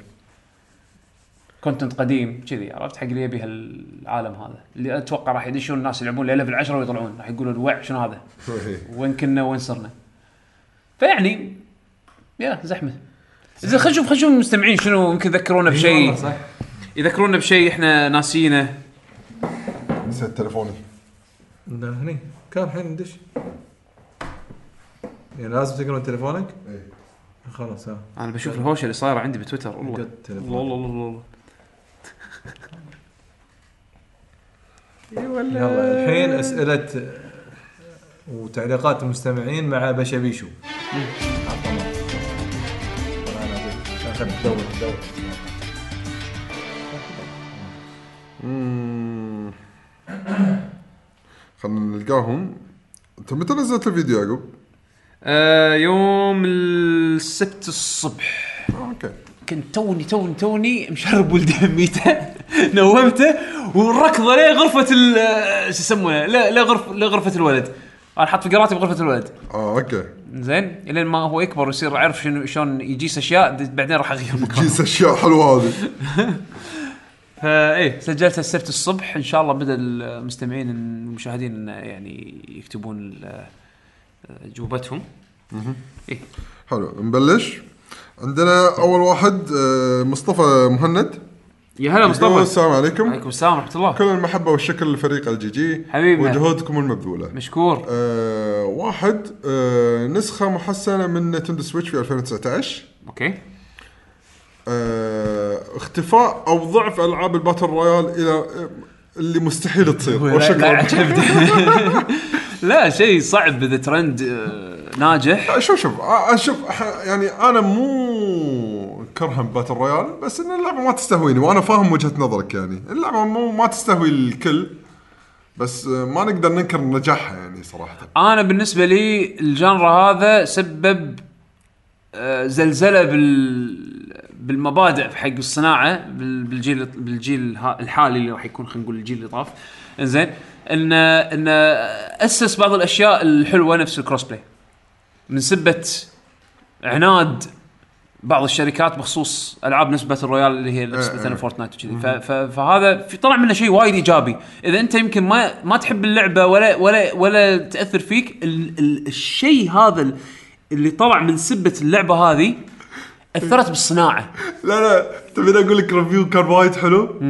content قديم كذي عرفت؟ حق اللي يبي هالعالم هذا. اللي أتوقع راح يدشون الناس يلعبون level 10 ويطلعون. راح يقولون وع شنو هذا؟ وين كنا؟ وين صرنا؟ فيعني يا زحمة. زين خلينا نشوف خلينا نشوف المستمعين شنو يمكن يذكرونا إي بشيء. والله صح. يذكرونا بشيء إحنا ناسينه نسيت تليفوني لا، هني. كان الحين ندش. يعني لازم تقرا تليفونك إيه. خلاص ها. أنا بشوف الهوشة اللي صايرة عندي بتويتر. والله. قد تليفون. الله الله الله الله يلا الحين أسئلة وتعليقات المستمعين مع بشبيشو. عشان تدور تدور مم. خلينا نلقاهم انت متى نزلت الفيديو يعقوب؟ آه يوم السبت الصبح آه، أوكي كنت توني توني توني مشرب ولدي هميته نومته والركضه ليه غرفة ال آه، شو يسمونه؟ لا لا غرف لغرفه الولد. أنا حاط فقراتي بغرفة الولد. آه أوكي. زين إلين ما هو يكبر ويصير يعرف شنو شلون يجيس أشياء بعدين راح أغير مكانه. جيس أشياء حلوة هذه. فايه إيه، سجلتها السبت الصبح. إن شاء الله بدأ المستمعين المشاهدين يعني يكتبون اجوبتهم إيه. حلو. نبلش؟ عندنا أول واحد آه، مصطفى مهند. يا هلا يقول مصطفى السلام عليكم. عليكم السلام ورحمة الله. كل المحبة والشكر لفريق ال GG حبيبنا. وجهودكم المبذولة. مشكور. آه واحد آه نسخة محسنة من نتندو سويتش في 2019 أوكي. آه اختفاء أو ضعف ألعاب ال battle royale إلى آه، اللي مستحيل تصير. لا, لا وشكرا. عجبني. لا شيء صعب اذا ترند آه، ناجح؟ شوف شوف شوف يعني أنا مو كرها battle royale بس إن اللعبة ما تستهويني وأنا فاهم وجهة نظرك يعني. اللعبة مو ما تستهوي الكل بس ما نقدر ننكر نجاحها يعني صراحة. أنا بالنسبة لي ال genre هذا سبب زلزلة بال بالمبادئ حق الصناعة بال- بالجيل بالجيل الحالي اللي راح يكون خلينا نقول الجيل اللي طاف. إنزين إن إن أسس بعض الأشياء الحلوة نفس ال cross-play من سبة عناد بعض الشركات بخصوص ألعاب نسبة ال royale اللي هي نسبة إيه. فورتنايت وكذي. ف- ف- فهذا في طلع منه شيء وايد إيجابي. إذا أنت يمكن ما ما تحب اللعبة ولا ولا ولا تأثر فيك ال ال الشيء هذا ال- اللي طلع من سبة اللعبة هذه أثرت بالصناعة. لا لا. تبيني أقول لك review كان وايد حلو؟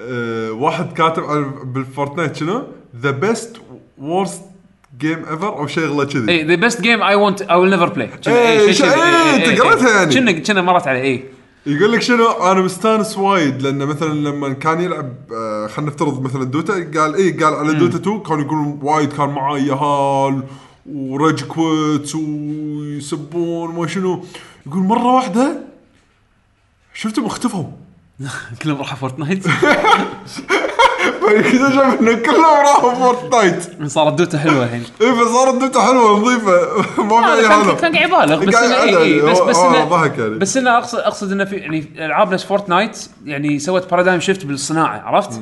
آه واحد كاتب بالفورتنايت شنو؟ the best worst game ever أو شيء غلا كذي؟ اي the best game I won't I will never play إيه، شيء- إيه، قريتها يعني. كنا كنا مرت عليه اي يقول لك شنو؟ أنا مستانس وايد لأن مثلا لما كان يلعب آه خلينا نفترض مثلا دوتا قال اي قال على دوتا 2 كانوا يقولون وايد كان معاي يهال و rage quit ويسبون ما شنو. يقول مرة واحدة شفتهم اختفوا. كلهم راحوا فورتنايت. فاكتشف إنه كلهم راحوا فورتنايت صارت دوتا حلوة الحين اي فصارت دوتا حلوة نظيفة ما في أي هلا كان قاعد يبالغ بس إنه. إيه إيه بس هو- بس انه ضحك يعني. بس إنه اقصد أقصد إنه في يعني ألعاب نفس فورتنايت يعني سوت paradigm shift بالصناعة عرفت؟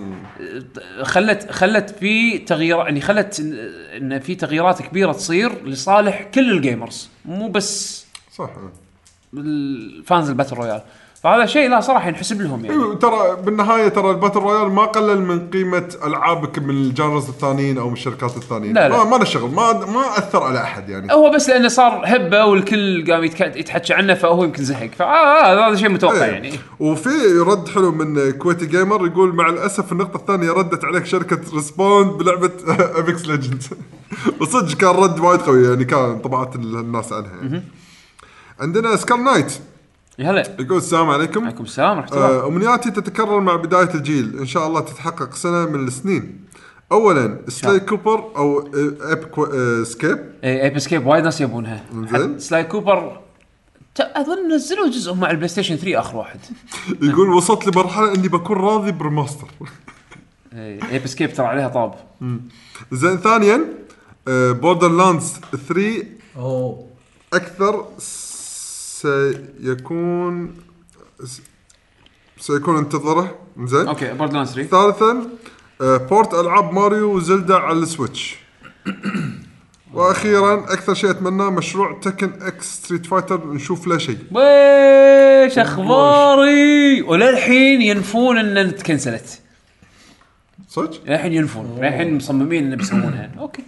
خلت خلت في تغيير يعني خلت إن- إن في تغييرات كبيرة تصير لصالح كل ال gamers مو بس صح ال fans ال battle royale فهذا شيء لا صراحة ينحسب لهم يعني. إيوه، ترى بالنهاية ترى ال battle royale ما قلل من قيمة ألعابك من ال genres الثانيين أو من الشركات الثانيين. لا، لا. ما, له شغل ما ما أثر على أحد يعني. هو بس لأنه صار هبة والكل قام يتحكى عنه فهو يمكن زهق. فهذا شيء متوقع إيه. يعني. وفي رد حلو من كويتي gamer يقول مع الأسف النقطة الثانية ردت عليك شركة ريسبوند بلعبة Apex Legends وصدق كان رد وايد قوي يعني كان انطباعات الناس عنها يعني. عندنا Skull Knight يا هلا. يقول السلام عليكم. عليكم السلام ورحمة الله. آه، أمنياتي تتكرر مع بداية الجيل. إن شاء الله تتحقق سنة من السنين. اولا Sly Cooper أو Ape كو- آه، Escape. اي Ape Escape وايد ناس يبونها. زين. سلاي كوبر ت- أظن نزلوا جزء مع البلاي ستيشن 3 آخر واحد. يقول وصلت لمرحلة إني بكون راضي ب remaster Ape Escape ترى عليها طاب. زين ثانيا Borderlands 3 اوه أكثر سيكون سيكون انتظره زين. أوكي Borderlands 3 ثالثا آه، port ألعاب ماريو وزلدا على السويتش. وأخيرا أكثر شيء اتمناه مشروع Tekken X Street Fighter نشوف له شيء. ويش أخباري؟ وللحين ينفون إن تكنسلت صدق؟ للحين ينفون. للحين مصممين انه بيسوونها. أوكي.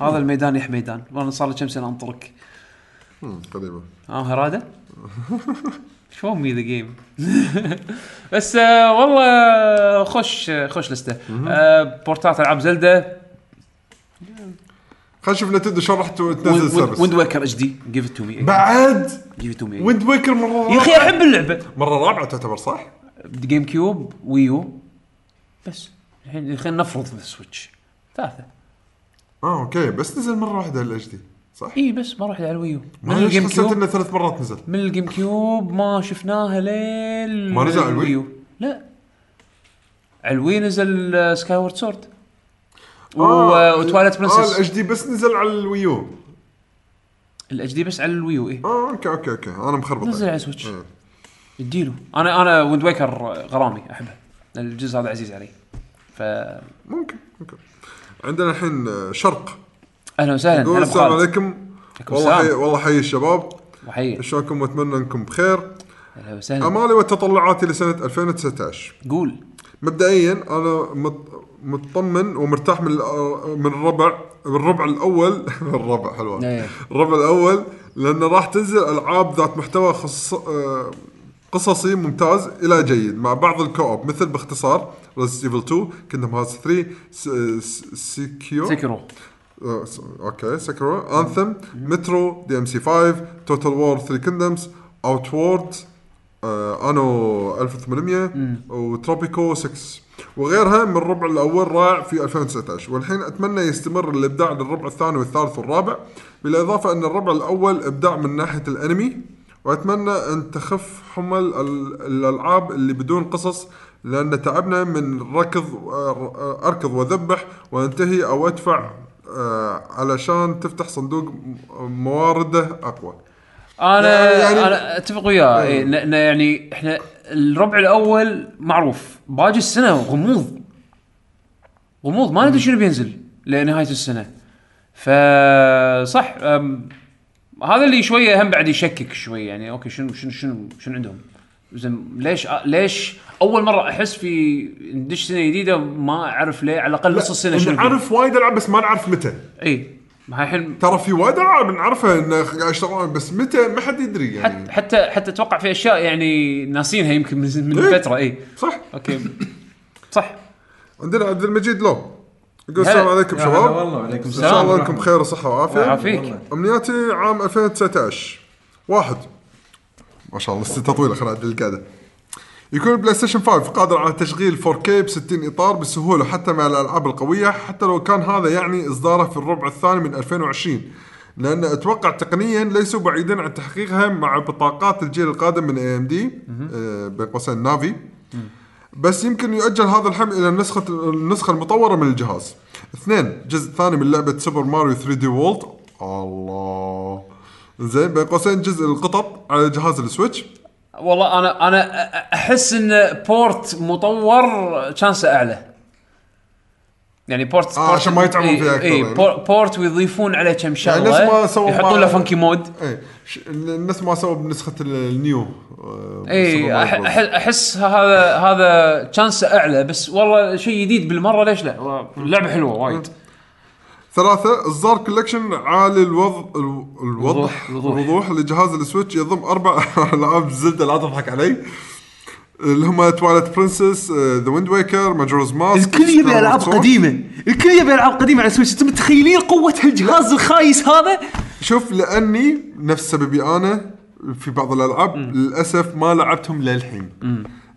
هذا الميدان يا حميدان وأنا صار لي كم سنة أنطرك. قريبه آه هراده show me the game؟ بس آه والله خوش خوش لسته. آه بورتات ألعاب Zelda. خلينا نشوف Nintendo شلون راح تنزل سيرفس Wind Waker HD give to me بعد؟ give to me Wind Waker مرة يا أخي أحب اللعبة. مرة رابعه تعتبر صح؟ GameCube Wii U بس. الحين خلينا نفرض ال Switch. ثلاثة. آه أوكي. بس نزل مرة واحدة ال HD صح؟ إي بس ما رحت على ال Wii U. من ال Game حسيت Cube. إنه ثلاث مرات نزل. من ال GameCube ما شفناها ليل ما نزل على ال Wii؟ ال Wii U. لا. على ال Wii نزل Skyward Sword و Twilight آه Princess ال HD بس نزل على ال Wii U. ال HD بس على ال Wii U إي. آه okay okay okay. أنا مخربط. نزل على Switch إيه. اديله. أنا أنا Wind Waker غرامي أحبه. الجزء هذا عزيز علي. ف ممكن ممكن. عندنا الحين آه، شرق. أهلا وسهلا يقول السلام عليكم. والله حي. والله حي الشباب. وحي شلونكم وأتمنى أنكم بخير. أهلا وسهلا. أمالي وتطلعاتي لسنة 2019 قول. مبدئيا أنا مط- مطمن ومرتاح من من الربع من الربع الأول. الربع حلوة. إيه. الربع الأول لأنه راح تنزل ألعاب ذات محتوى خص آه، قصصي ممتاز إلى جيد مع بعض ال co-op مثل باختصار Resident Evil 2 Kingdom Hearts 3 س- س- Sekiro Sekiro آه، س- okay Sekiro Anthem Metro DMC 5 Total War 3 Kingdoms Outward Anno 1800 وتروبيكو 6 وغيرها من الربع الأول رائع في 2019 والحين أتمنى يستمر الإبداع للربع الثاني والثالث والرابع بالإضافة إن الربع الأول إبداع من ناحية الأنمي. وأتمنى أن تخف حمل ال- الألعاب اللي بدون قصص لأن تعبنا من ركض آه، أركض وأذبح وأنتهي أو أدفع آه، علشان تفتح صندوق موارده أقوى. أنا يعني- يعني أنا أتفق وياه. ن- يعني إحنا الربع الأول معروف. باقي السنة غموض. غموض. ما ندري شنو بينزل لنهاية السنة. فصح هذا اللي شوية هم بعد يشكك شوي. يعني أوكي شنو شنو شنو شنو عندهم؟ زين ليش ليش أول مرة أحس في ندش سنة جديدة ما أعرف ليه على الأقل نص السنة شنو. نعرف وايد ألعاب بس ما نعرف متى. إي ما هي الحين ترى في وايد ألعاب نعرفها انه قاعد يشتغلون بس متى؟ ما حد يدري يعني. حتى حتى حتى أتوقع في أشياء يعني ناسينها يمكن من من إيه. فترة إي. صح. okay. صح. عندنا عبد المجيد لو. يقول. السلام عليكم شباب. والله وعليكم إن السلام. شاء الله انكم بخير وصحة وعافية. يعافيك. أمنياتي عام 2019 واحد. ما شاء الله الستة طويلة خلينا نعدل القعده يكون ال PlayStation 5 قادر على تشغيل 4K ب 60 إطار بسهولة حتى مع الألعاب القوية حتى لو كان هذا يعني إصداره في الربع الثاني من 2020 لأن أتوقع تقنيا ليسوا بعيدين عن تحقيقها مع بطاقات الجيل القادم من AMD بين قوسين Navi. بس يمكن يؤجل هذا الحمل إلى النسخة النسخة المطورة من الجهاز. اثنين جزء ثاني من لعبة Super Mario 3D World الله. زين بين قوسين جزء القطط على جهاز ال Switch. والله أنا أنا أحس إن port مطور chance ه أعلى. يعني port آه، port- عشان ما يتعبون فيها أكثر إي، يعني. بور- port ويضيفون عليه كم شغلة نفس ما سووا يحطون له Funky Mode إي الناس ما سووا بنسخة ال- النيو آه، إي أح-. أح- أحس هذا هذا chance ه أعلى بس والله شيء جديد بالمرة ليش لا؟ اللعبه حلوة وايد. ثلاثة إصدار collection عالي الوض الو- الوضح الوضوح- لجهاز Switch يضم أربع ألعاب Zelda لا تضحك علي. اللي هم Twilight Princess The Wind Waker Majora's Mask الكل يبي ألعاب قديمة. الكل يبي ألعاب قديمة على ال Switch. أنتم متخيلين قوة هالجهاز الخايس هذا؟ شوف لأني نفس سببي أنا في بعض الألعاب للأسف ما لعبتهم للحين.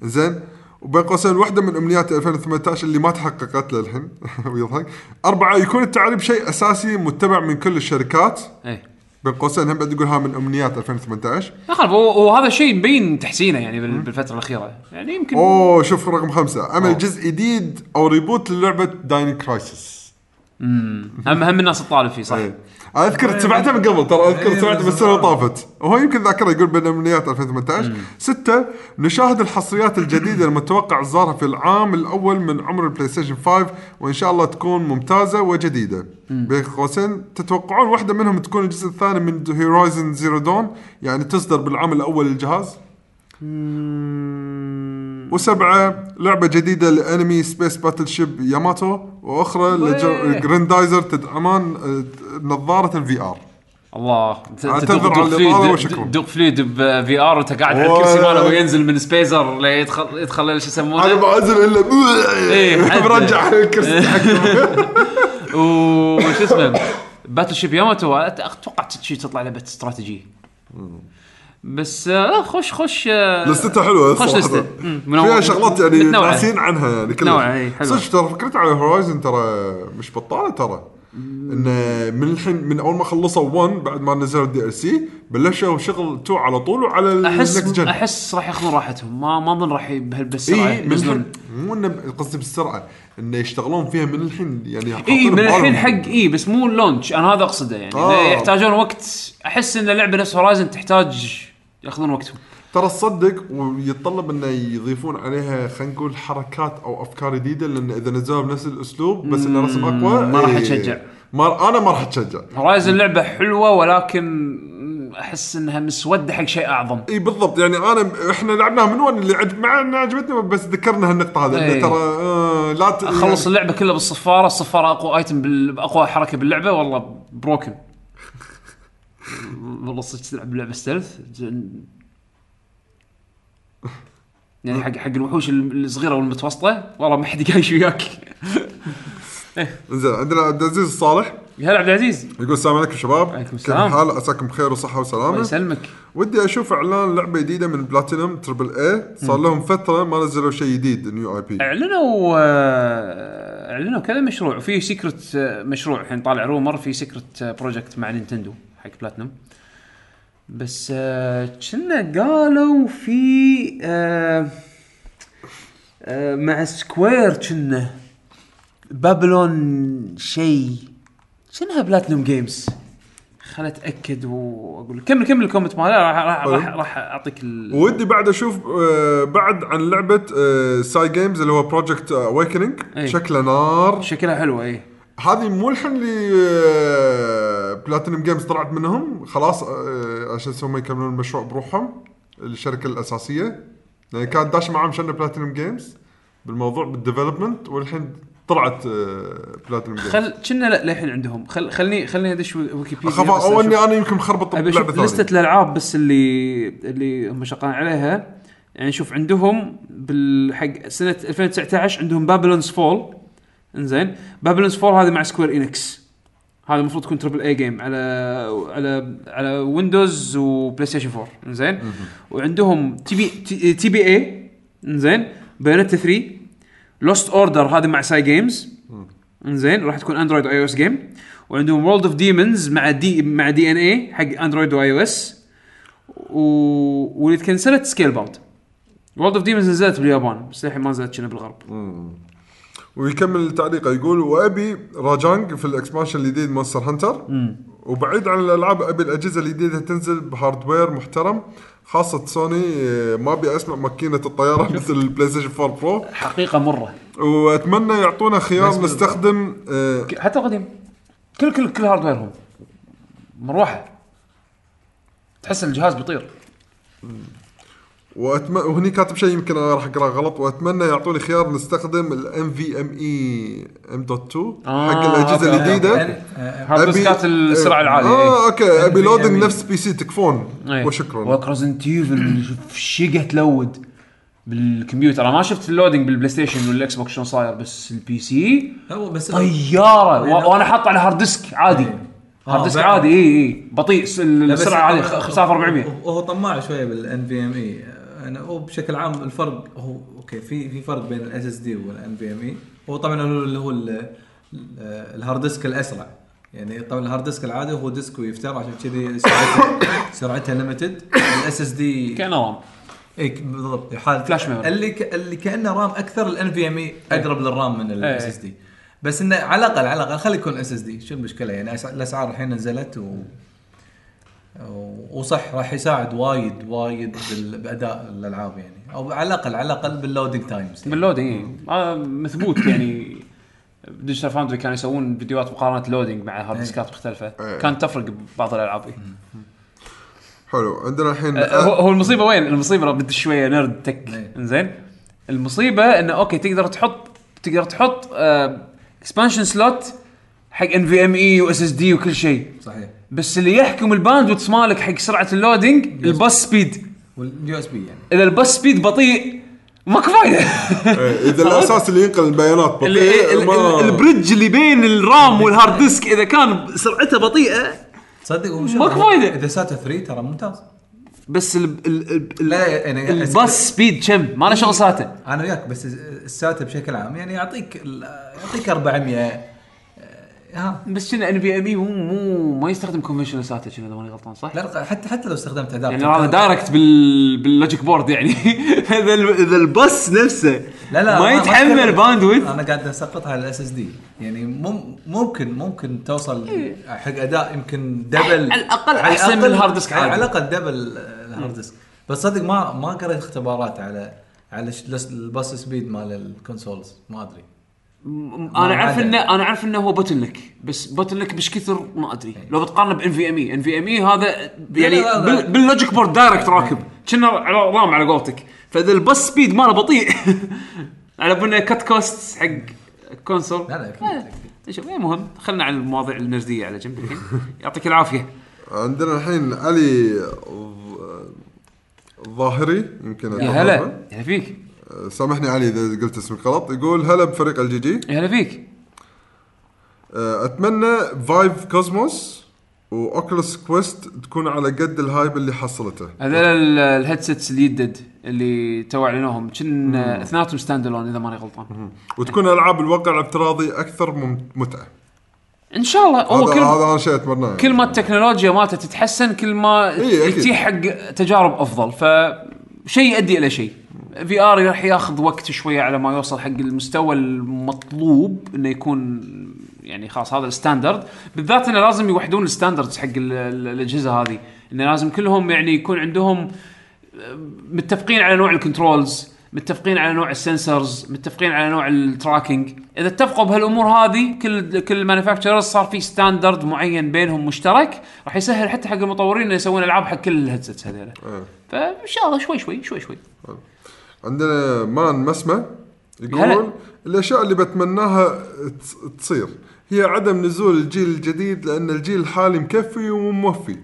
زين؟ وبين قوسين واحدة من أمنيات 2018 اللي ما تحققت للحين ويضحك أربعة يكون التعريب شيء أساسي متبع من كل الشركات. اي بين قوسين هم بعد يقول ها من أمنيات 2018 ما خالف هو- وهذا شيء مبين تحسينه يعني بال- بالفترة الأخيرة. يعني يمكن أوه شوف رقم خمسة. عمل جزء جديد أو reboot للعبة Dino Crisis هم هم الناس تطالب فيه صح. إيه. أذكر سمعتها من قبل ترى أذكر إيه، سمعتها بس بالسنه اللي آه. طافت. وهو يمكن ذاكره يقول بين امنيات 2018 ستة نشاهد الحصريات الجديدة المتوقع اصدارها في العام الأول من عمر ال PlayStation 5 وإن شاء الله تكون ممتازة وجديدة. بين قوسين تتوقعون واحدة منهم تكون الجزء الثاني من Horizon Zero Dawn يعني تصدر بالعام الأول للجهاز. وسبعة لعبة جديدة لأنمي Space Battleship Yamato وأخرى ويه. لجراندايزر تدعمان نظارة الفي آر الله ت- أعتذر تدق- على فليد- وشكراً. دق فليد بفي ار وانت قاعد على الكرسي ماله وينزل من سبيزر ليدخل يدخل شو أنا يسمونه ما أنزل إلا إيه، محدد. برجع الكرسي. وش اسمه؟ باتل شيب ياماتو أتوقع شي تطلع لعبة استراتيجي بس آه خش خش آه، لستها حلوة. خش منوع- فيها شغلات يعني. ناسين عنها يعني كلها إي، حلوة. صدق ترى فكرت على هورايزن ترى مش بطالة ترى. انه من الحين من أول ما خلصوا 1 بعد ما نزلوا ال DLC بلشوا شغل 2 على طول وعلى أحس جن أحس راح ياخذون راحتهم. ما ما أظن راح بهالسرعه ينزلون. الحين مو إنه قصدي بالسرعة إنه يشتغلون فيها من الحين يعني اي من الحين. حق اي بس مو ال launch أنا هذا أقصده يعني. آه. يحتاجون وقت أحس إن اللعبه نفس Horizon تحتاج ياخذون وقتهم. ترى تصدق ويتطلب إنه يضيفون عليها خلينا نقول حركات أو أفكار جديدة لأن إذا نزلوها بنفس الأسلوب بس إنه رسم أقوى ما راح إيه، أتشجع. ما أنا ما راح أتشجع. Horizon لعبه حلوة ولكن أحس إنها مسودة حق شيء أعظم. إي بالضبط. يعني أنا إحنا لعبناها من وين؟ اللي عجب مع إنها عجبتني بس ذكرنا هالنقطة هذه إيه. انه ترى آه لا ت... أخلص اللعبة كلها بالصفارة الصفارة أقوى item بال... أقوى حركة باللعبة والله broken والله صدق تلعب لعبه stealth يعني حق حق الوحوش الصغيرة والمتوسطة؟ والله ما حد قايش وياك. زين عندنا عبد العزيز الصالح. يا هلا عبد العزيز. يقول السلام عليكم شباب. عليكم كيف السلام. الحال؟ عساكم بخير وصحة الله وسلامه يسلمك. ودي أشوف إعلان لعبة جديدة من Platinum triple A صار لهم فترة ما نزلوا شيء جديد new IP إعلنوا آه، إعلنوا كذا مشروع. وفي secret آه، مشروع الحين طالع rumor في secret project مع Nintendo حق بلاتنم بس آه، كنا قالوا في آه، آه، مع Square كنا. Babylon شيء. شنها Platinum Games؟ خل اتاكد وأقول كمل كمل ال comment ماله. راح راح راح, راح أعطيك ال... ودي بعد أشوف آه بعد عن لعبة آه Cygames اللي هو Project Awakening. شكله نار. شكلها حلوة إيه. هذه مو الحين اللي آه Platinum Games طلعت منهم. خلاص آه عشان هم يكملون المشروع بروحهم الشركة الأساسية. يعني كانت داش معاهم شنو؟ Platinum Games بالموضوع بال development والحين طلعت آه Platinum Games خل كنا لا للحين عندهم. خل خلني خلني ادش ويكيبيديا اخاف أو اني أنا يمكن مخربط بلعبه ثانية. الألعاب بس اللي اللي هم شغالين عليها. يعني شوف عندهم بالحق سنة 2019 عندهم Babylon's Fall إنزين؟ Babylon's Fall هذه مع Square Enix هذا المفروض تكون triple A game على على على ويندوز وبلاي ستيشن 4 إنزين؟ وعندهم تي بي تي- تي بي اي إنزين؟ بايونيتا 3 لوست اوردر هذه مع ساي جيمز إنزين؟ راح تكون اندرويد واي أو اس جيم وعندهم وورلد اوف ديمونز مع دي مع دي ان اي حق اندرويد واي أو اس و... واللي تكنسلت سكيل باوند وورلد اوف ديمونز نزلت باليابان بس للحين ما نزلت كنا بالغرب. ويكمل تعليقه يقول وأبي راجانج في الإكسبانشن الجديد مونستر هانتر. وبعيد عن الألعاب أبي الأجهزة الجديدة تنزل ب hardware محترم خاصة سوني. ما أبي أسمع ماكينة الطيارة مثل ال PlayStation 4 Pro. حقيقة مرة. وأتمنى يعطونا خيار نستخدم آه، حتى القديم. كل كل كل hardware هم. مروحة. تحس الجهاز بيطير. وأتم... وهني كاتب شيء يمكن أنا راح أقرأه غلط. وأتمنى يعطوني خيار نستخدم ال NVMe M dot 2 آه، حق الأجهزة. الجديدة. hard disk ات السرعة العالية. إيه. آه أوكي. أبي NVMe. loading نفس PC تكفون إيه. وشكرا. و Resident Evil شوف شقد تلود بالكمبيوتر. أنا ما شفت ال loading بال PlayStation وال Xbox شلون صاير بس ال PC هو بس طيارة. و- وأنا حاطه على hard disk عادي. hard آه، disk. عادي اي اي بطيء السرعة عاليه هو- 5400 هو هو طماع شوية بال NVMe أنا هو بشكل عام الفرق هو أوكي في في فرق بين ال SSD وال NVMe هو طبعا هو اللي هو ال- ال- ال hard disk الأسرع. يعني طبعا ال hard disk العادي هو disk ويفتر عشان كذي سرعته سرعتها limited ال SSD كان RAM اي بالضبط. حال flash memory. اللي ك... اللي كأنه RAM أكثر ال NVMe أقرب لل RAM من ال SSD بس إنه على الأقل على الأقل خلي يكون SSD شو المشكلة؟ يعني الأسعار الحين نزلت و- وصح راح يساعد وايد وايد بال- بأداء الألعاب يعني. أو على الأقل على الأقل بال loading times بال loading إيه. آه مثبوت يعني. Digital Foundry كانوا يسوون فيديوهات مقارنة loading مع hard disk ات مختلفة. إيه. كانت تفرق ببعض الألعاب إيه. حلو. عندنا الحين آه، هو المصيبة وين؟ المصيبة بدي شوية nerd tech إيه. إنزين. المصيبة إنه أوكي تقدر تحط تقدر تحط اكسبانشن سلوت حق ان في ام اي واس اس دي وكل شيء. صحيح. بس اللي يحكم ال bandwidth مالك حق سرعة ال loading ال bus speed. وال USB يعني. إذا ال bus speed بطيء ماكو فايده إيه، إذا الأساس اللي ينقل البيانات بطيء ما- ال bridge اللي بين ال RAM وال hard disk إذا كان سرعته بطيئة تصدق هو ماكو فايدة. إذا SATA 3 ترى ممتاز. بس ال ال ال لا يعني ال bus speed كم؟ ما له شغل SATA. أنا وياك بس ال SATA بشكل عام يعني يعطيك ال- يعطيك 400 آه، ها. بس كنا NVMe مو مو ما يستخدم conventional SATA كنا إذا ماني غلطان صح؟ لا حتى حتى لو استخدمت adapter يعني هذا direct بال بال logic board يعني. إذا ال- إذا الباص نفسه. لا لا ما يتحمل. bandwidth أنا قاعد أسقطها على ال SSD يعني مم ممكن ممكن توصل حق أداء يمكن double على الأقل أحسن من ال hard disk. على الأقل double ال hard disk بس صدق ما ما قريت اختبارات على على ال bus speed مال ال consoles ما أدري. أنا عارف عدا. انه أنا عارف إنه هو bottleneck بس bottleneck بش كثر ما أدري. لو بتقارنه بإن في إم إي. إن في إم إي هذا يعني بال logic board direct راكب. كنا على RAM على قولتك. فإذا ال bus speed ماله بطيء. على بالنا cut cost حق console لا لا أكيد آه، أكيد. شوف المهم خلنا على المواضيع النرديه على جنب الحين. يعطيك العافية. عندنا الحين علي الظاهري يمكن يا. هلا. يا هلا فيك. سامحني علي إذا قلت اسمك غلط. يقول هلا بفريق ال GG يا هلا فيك. أه، أتمنى Vive Cosmos و Oculus Quest تكون على قد ال hype اللي حصلته. هذول ال- ال headsets اللي يدد اللي تو أعلنوهم. كن اثنيناتهم stand alone إذا ماني غلطان. وتكون ألعاب الواقع الافتراضي أكثر متعة. إن شاء الله. هو هذا كل هذا أنا شيء أتمناه. كل ما التكنولوجيا مالته تتحسن كل ما إيه،. يتيح حق تجارب أفضل. فشيء يؤدي إلى شيء. VR راح ياخذ وقت شوية على ما يوصل حق المستوى المطلوب إنه يكون يعني خلاص هذا ال standard. بالذات إنه لازم يوحدون ال standards حق ال- ال- الأجهزة هذه. إنه لازم كلهم يعني يكون عندهم متفقين على نوع ال controls متفقين على نوع ال sensors متفقين على نوع ال tracking إذا اتفقوا بهالأمور هذه كل كل manufacturers صار في standard معين بينهم مشترك راح يسهل حتى حق المطورين إنه يسوون ألعاب حق كل ال headsets هذول. إيه. فإن شاء الله شوي شوي شوي شوي. عندنا مان مسمى. يقول الأشياء اللي بتمناها تص- تصير هي عدم نزول الجيل الجديد لأن الجيل الحالي مكفي وموفي.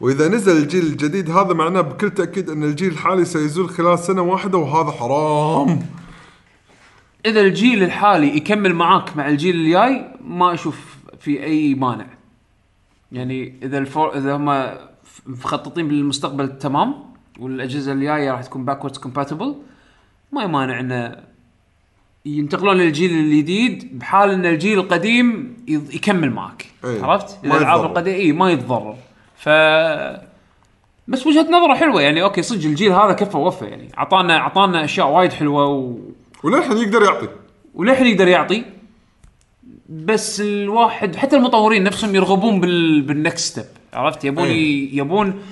وإذا نزل الجيل الجديد هذا معناه بكل تأكيد أن الجيل الحالي سيزول خلال سنة واحدة وهذا حرام. إذا الجيل الحالي يكمل معاك مع الجيل الجاي ما أشوف في أي مانع. يعني إذا ال four إذا هم مخططين بالمستقبل تمام والأجهزة الجاية راح تكون backwards compatible ما يمانع إنه ينتقلون للجيل الجديد بحال إن الجيل القديم يض- يكمل معك إيه. عرفت؟ ما الألعاب يتضرر. القديمه اي ما يتضرر ف بس وجهة نظره حلوة يعني أوكي صدق الجيل هذا كفى ووفى يعني اعطانا أعطانا أشياء وايد حلوة و... وللحين يقدر يعطي وللحين يقدر يعطي بس الواحد حتى المطورين نفسهم يرغبون بال بال next step عرفت يبون أي. يبون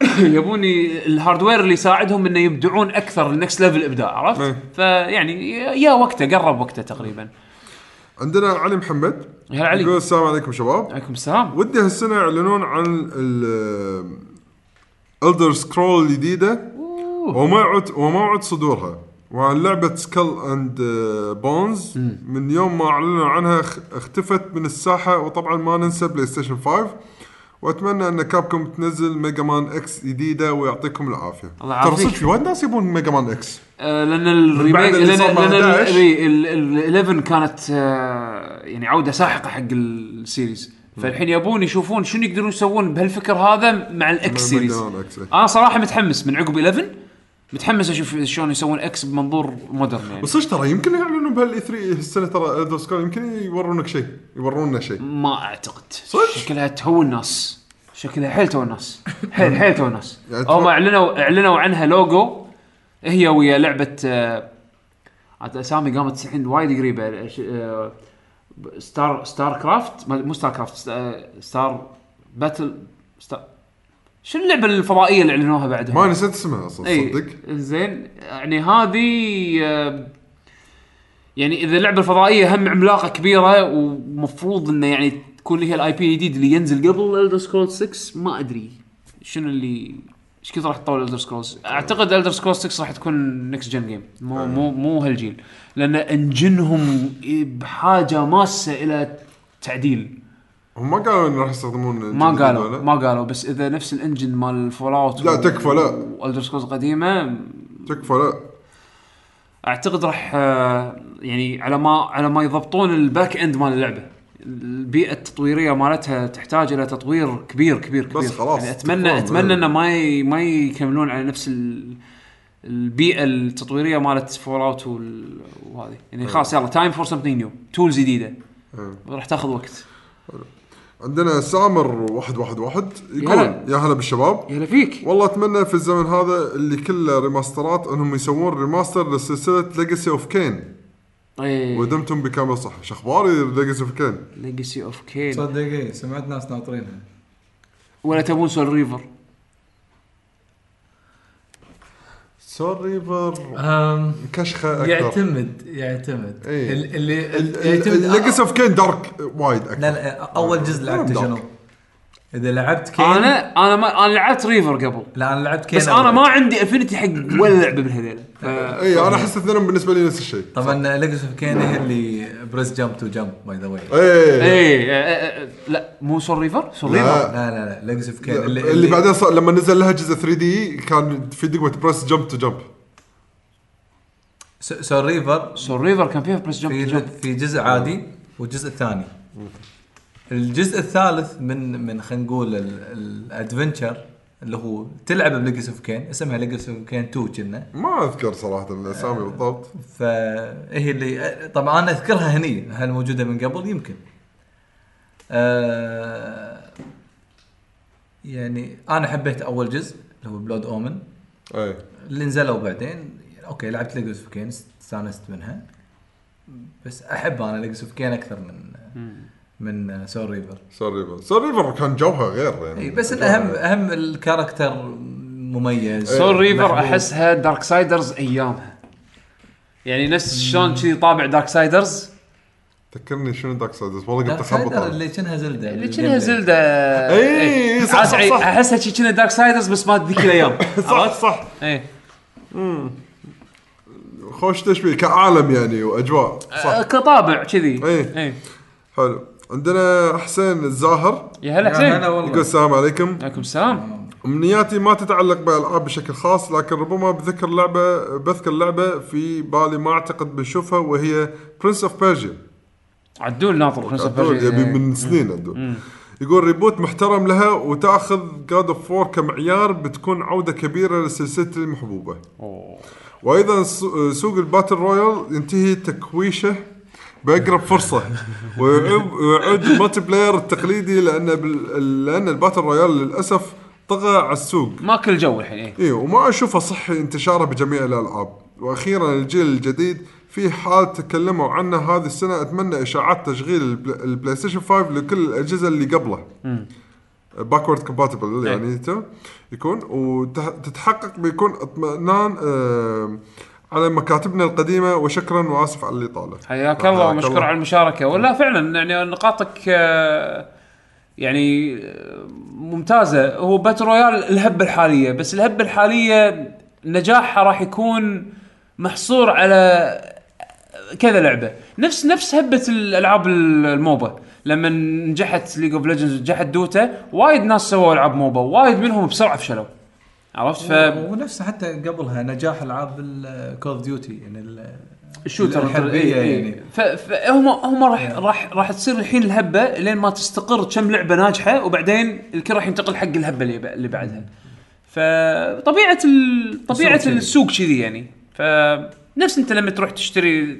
يبون ال hardware اللي يساعدهم إنه يبدعون أكثر ال next level إبداع عرفت؟ أي. فيعني يا وقته قرب وقته تقريبا. عندنا علي محمد. يا هلا علي. يقول السلام عليكم شباب. عليكم السلام. ودي هالسنة يعلنون عن ال Elder Scroll الجديدة. وموعد وموعد صدورها. وعن لعبة Skull and Bones من يوم ما أعلنوا عنها اخ- اختفت من الساحة. وطبعا ما ننسى PlayStation 5 وأتمنى أن Capcom تنزل Mega Man X جديدة ويعطيكم العافية. الله ترى. صدق في وايد ناس يبون Mega Man X. آه لأن ال remake لأن 11. ال 11 كانت آه يعني عودة ساحقة حق ال series فالحين يبون يشوفون شنو يقدرون يسوون بهالفكر هذا مع ال X series. أنا صراحة متحمس من عقب 11 متحمس أشوف شلون يسوون X بمنظور modern يعني. وصدق ترى؟ يمكن يعلنون بهال E3 السنة ترى Elder Scroll يمكن يورونك شيء يورونا شيء. ما أعتقد. صدق؟ شكلها تو الناس شكلها حيل تو الناس حيل حيل تو الناس يعني تفكر- أعلنوا أعلنوا عنها لوجو. هي ويا لعبة آه، أسامي قامت الحين وايد قريبة. ش- آه، Star StarCraft مو StarCraft St- Star Battle Star شو اللعبة الفضائية اللي أعلنوها بعدها؟ ما نسيت اسمها أصلا إي صدق؟ زين يعني هذه آه، يعني إذا اللعبة الفضائية هم عملاقة كبيرة ومفروض إنه يعني تكون هي ال IP الجديد اللي ينزل قبل Elder Scroll 6 ما أدري شنو اللي إيش كثر راح تطول Elder Scrolls أعتقد Elder Scroll 6 راح تكون next gen game مو مو مو هالجيل. لأن engine هم بحاجة ماسة إلى تعديل. هم ما قالوا إنه راح يستخدمون ما قالوا؟ ما قالوا بس إذا نفس ال engine مال Fallout لا، تكفى، لا. و Elder Scrolls القديمه تكفى لا. أعتقد راح آه، يعني على ما على ما يضبطون ال back end مال اللعبة. البيئة التطويرية مالتها تحتاج إلى تطوير كبير كبير كبير. بس خلاص، يعني أتمنى. أتمنى إنه ما ي- ما يكملون على نفس ال- البيئة التطويرية مالت Fallout وهذه. يعني خلاص يلا time for something new tools جديدة. راح تاخذ وقت. عندنا سامر واحد واحد واحد. يقول هلا. يا هلا بالشباب. يا هلا فيك. والله أتمنى في الزمن هذا اللي كله remaster ات إنهم يسوون remaster لسلسلة Legacy of Kain إيه. ودمتم بكامل صح شو اخباري Legacy of Kain Legacy of Kain إيه سمعت ناس ناطرينها. ولا تبون Soul Reaver. Soul Reaver كشخة أكثر يعتمد يعتمد. ال- اللي يعتمد Legacy of Kain dark وايد لا أكثر لا أول جزء لعبته dark. شنو؟ إذا لعبت Kain أنا أنا ما أنا لعبت Reaver قبل لا أنا لعبت Kain بس. أنا ما عندي affinity حق ولا لعبة من هذيلا. اي أنا أحس الاثنين بالنسبة لي نفس الشيء. طبعا Legacy of Kain هي اللي press jump to jump by the way إيه إيه آه، آه، آه، لا مو Soul Reaver Soul Reaver لا لا لا Legacy of Kain اللي, اللي بعدين صار لما نزل لها جزء 3 دي كان في دقمة press jump to jump Soul Reaver Soul Reaver كان فيها press في jump في جزء عادي والجزء الثاني الجزء الثالث من من خلينا نقول ال adventure اللي هو تلعب ب Legacy of Kain اسمها Legacy of Kain 2 كنا ما أذكر صراحة الاسامي بالضبط. فهي اللي طبعا أنا أذكرها هني هل موجودة من قبل؟ يمكن. آه يعني أنا حبيت أول جزء اللي هو Blood Omen إيه. اللي نزلوا بعدين okay لعبت Legacy of Kain استانست منها. بس أحب أنا Legacy of Kain أكثر من من Soul Reaver Soul Reaver Soul Reaver كان جوها غير يعني. اي بس الاهم اهم ال character مميز Soul Reaver محبوب. أحسها Darksiders أيامها. يعني نفس شلون كذي طابع Darksiders ذكرني شنو Darksiders والله Dark قلت اخبط. اللي كأنها Zelda. اللي كأنها Zelda. إي، صح، عاد صح، صح. أحسها شي كأنها Darksiders بس ما ذيك الأيام. صح صح. إيه. خوش تشبيه كعالم يعني وأجواء. آه، صح. كطابع كذي. إيه. إيه. حلو. عندنا حسين الزاهر. يا هلا حسين. هلا والله. يقول السلام عليكم. عليكم السلام. أمنياتي ما تتعلق بالألعاب بشكل خاص لكن ربما بذكر لعبة بذكر لعبة في بالي ما أعتقد بشوفها وهي Prince of Persia عدول ناطر Prince of Persia. يبي من سنين عدول. يقول reboot محترم لها وتأخذ God of War 4 كمعيار بتكون عودة كبيرة لسلسلتي المحبوبة. أوه. وأيضا سو- سوق ال battle royale ينتهي تكويشه بأقرب فرصة. ويعود ال multiplayer التقليدي لأن بال... لأن ال battle royale للأسف طغى على السوق. ماكل الجو الحين إيه. اي وما أشوفه صحي انتشاره بجميع الألعاب. وأخيرا الجيل الجديد في حال تكلموا عنه هذه السنة أتمنى إشاعات تشغيل ال Pl- ال PlayStation 5 لكل الأجهزة اللي قبله. backward compatible يعني تو يكون وتتحقق بيكون اطمئنان آه على مكتباتنا القديمة وشكرا وآسف على الإطالة حياك الله ومشكور على المشاركة. ولا فعلا يعني نقاطك آه، يعني آه، ممتازة. هو battle royale الهبة الحالية بس الهبة الحالية نجاحها راح يكون محصور على كذا لعبة. نفس نفس هبة الألعاب ال MOBA. لما نجحت League of Legends ونجحت Dota وايد ناس سووا ألعاب MOBA وايد منهم بسرعة فشلوا. عرفت ف ونفس حتى قبلها نجاح ألعاب ال Call of Duty يعني ال- ال shooter الحربية إيه، إيه. يعني. ف- فهم هم راح راح راح تصير الحين الهبة لين ما تستقر كم لعبة ناجحة وبعدين الكل راح ينتقل حق الهبة اللي ب- اللي بعدها فطبيعه ال... طبيعة السوق كذي. السوق كذي يعني فنفس انت لما تروح تشتري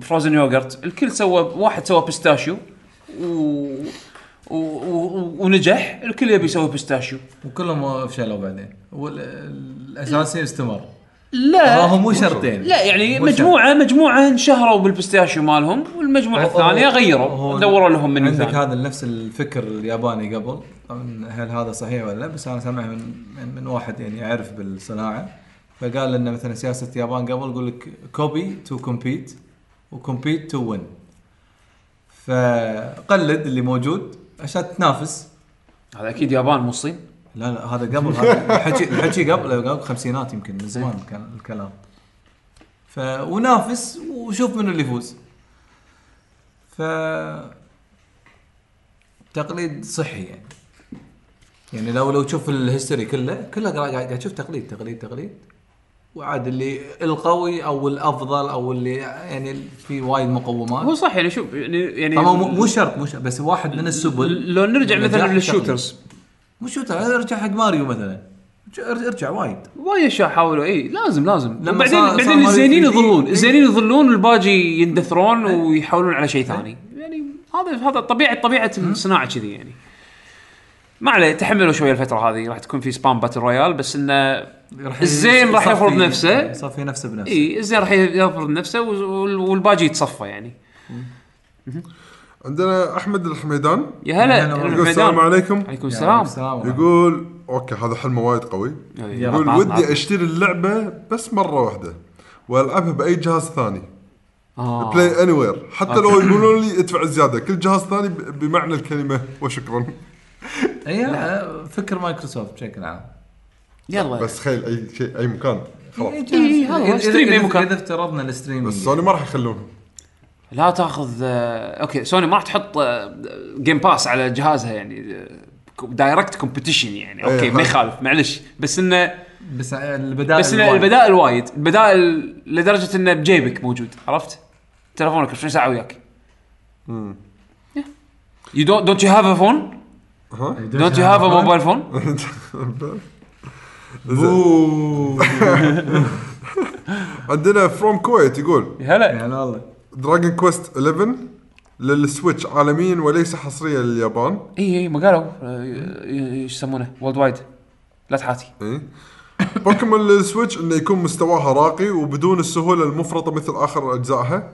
frozen yogurt الكل سوى واحد سوى pistachio و... و... و... ونجح الكل يبي يسوي pistachio. وكلهم فشلوا بعدين. والاساسي استمر لا. هو مو شرطين. لا يعني شرط. مجموعه مجموعة انشهروا بال pistachio مالهم والمجموعة الثانية غيروا دوروا لهم من عندك هذا نفس الفكر الياباني قبل. طبعاً هل هذا صحيح ولا لا بس أنا سامعها من من, من واحد يعني يعرف بالصناعة. فقال ان مثلا سياسة اليابان قبل يقول لك copy to compete و compete to win فقلد اللي موجود عشان تنافس. هذا أكيد يابان مو الصين؟ لا لا هذا قبل هذا الحكي الحكي قبل قبل خمسينات يمكن من زمان كان الكلام. ف ونافس وشوف منو اللي يفوز. ف تقليد صحي يعني. يعني لو لو تشوف ال history كله كله قاعد قاعد تشوف تقليد تقليد تقليد. وعاد اللي القوي أو الأفضل أو اللي يعني في وايد هو مقومات صح يعني شوف يعني يعني مو مو شرط مو شرط بس واحد من السبل. لو نرجع مثلا لل shooters. مو shooter ارجع حق ماريو مثلا. ارجع وايد. وايد أشياء حاولوا إي لازم لازم. لما بعدين صار- صار بعدين ماريو الزينين 3D يظلون. الزينين يظلون والباقي يندثرون ويحولون على شيء ثاني. يعني هذا هذا طبيعه طبيعة الصناعه كذي يعني. ما عليه تحملوا شوية الفترة هذه. راح تكون في spam battle royale بس إنه راح الزين راح يفرض نفسه. يصفي نفسه بنفسه. إي الزين راح يفرض نفسه وال- والباقي يتصفى يعني. عندنا أحمد الحميدان. يا هلا. يقول السلام. عليكم. عليكم السلام. يقول okay هذا حلمه وايد قوي. يقول ودي. أشتري اللعبة بس مرة واحدة وألعبها بأي جهاز ثاني. آه. play anywhere حتى لو يقولون لي ادفع زيادة. كل جهاز ثاني ب- بمعنى الكلمة. وشكرا. اي لا، فكر مايكروسوفت بشكل عام يلا. بس تخيل أي شيء أي مكان. خلاص. هذا إذا- stream إذا- مكان. إذا افترضنا ال stream بس سوني ما راح يخلونهم. لا تأخذ آه، okay سوني ما راح تحط آه، Game Pass على جهازها يعني آه، direct competition يعني. okay إيه، ما هاي. يخالف معلش. بس انه بس البدائل بس إنه وايد. البدائل وايد. البدائل لدرجة إنه بجيبك موجود عرفت؟ تلفونك 20 ساعة وياك. You don't don't you have a phone? ها Don't you have a mobile phone? عندنا from Kuwait يقول هلا. يعني والله. Dragon Quest 11 لل Switch عالميا وليس حصريا لليابان. إي إي ما قالوا. آه، إيش يسمونه؟ worldwide لا تحاتي. إيه. بوكيمون لل Switch إنه يكون مستواها راقي وبدون السهولة المفرطة مثل آخر أجزائها.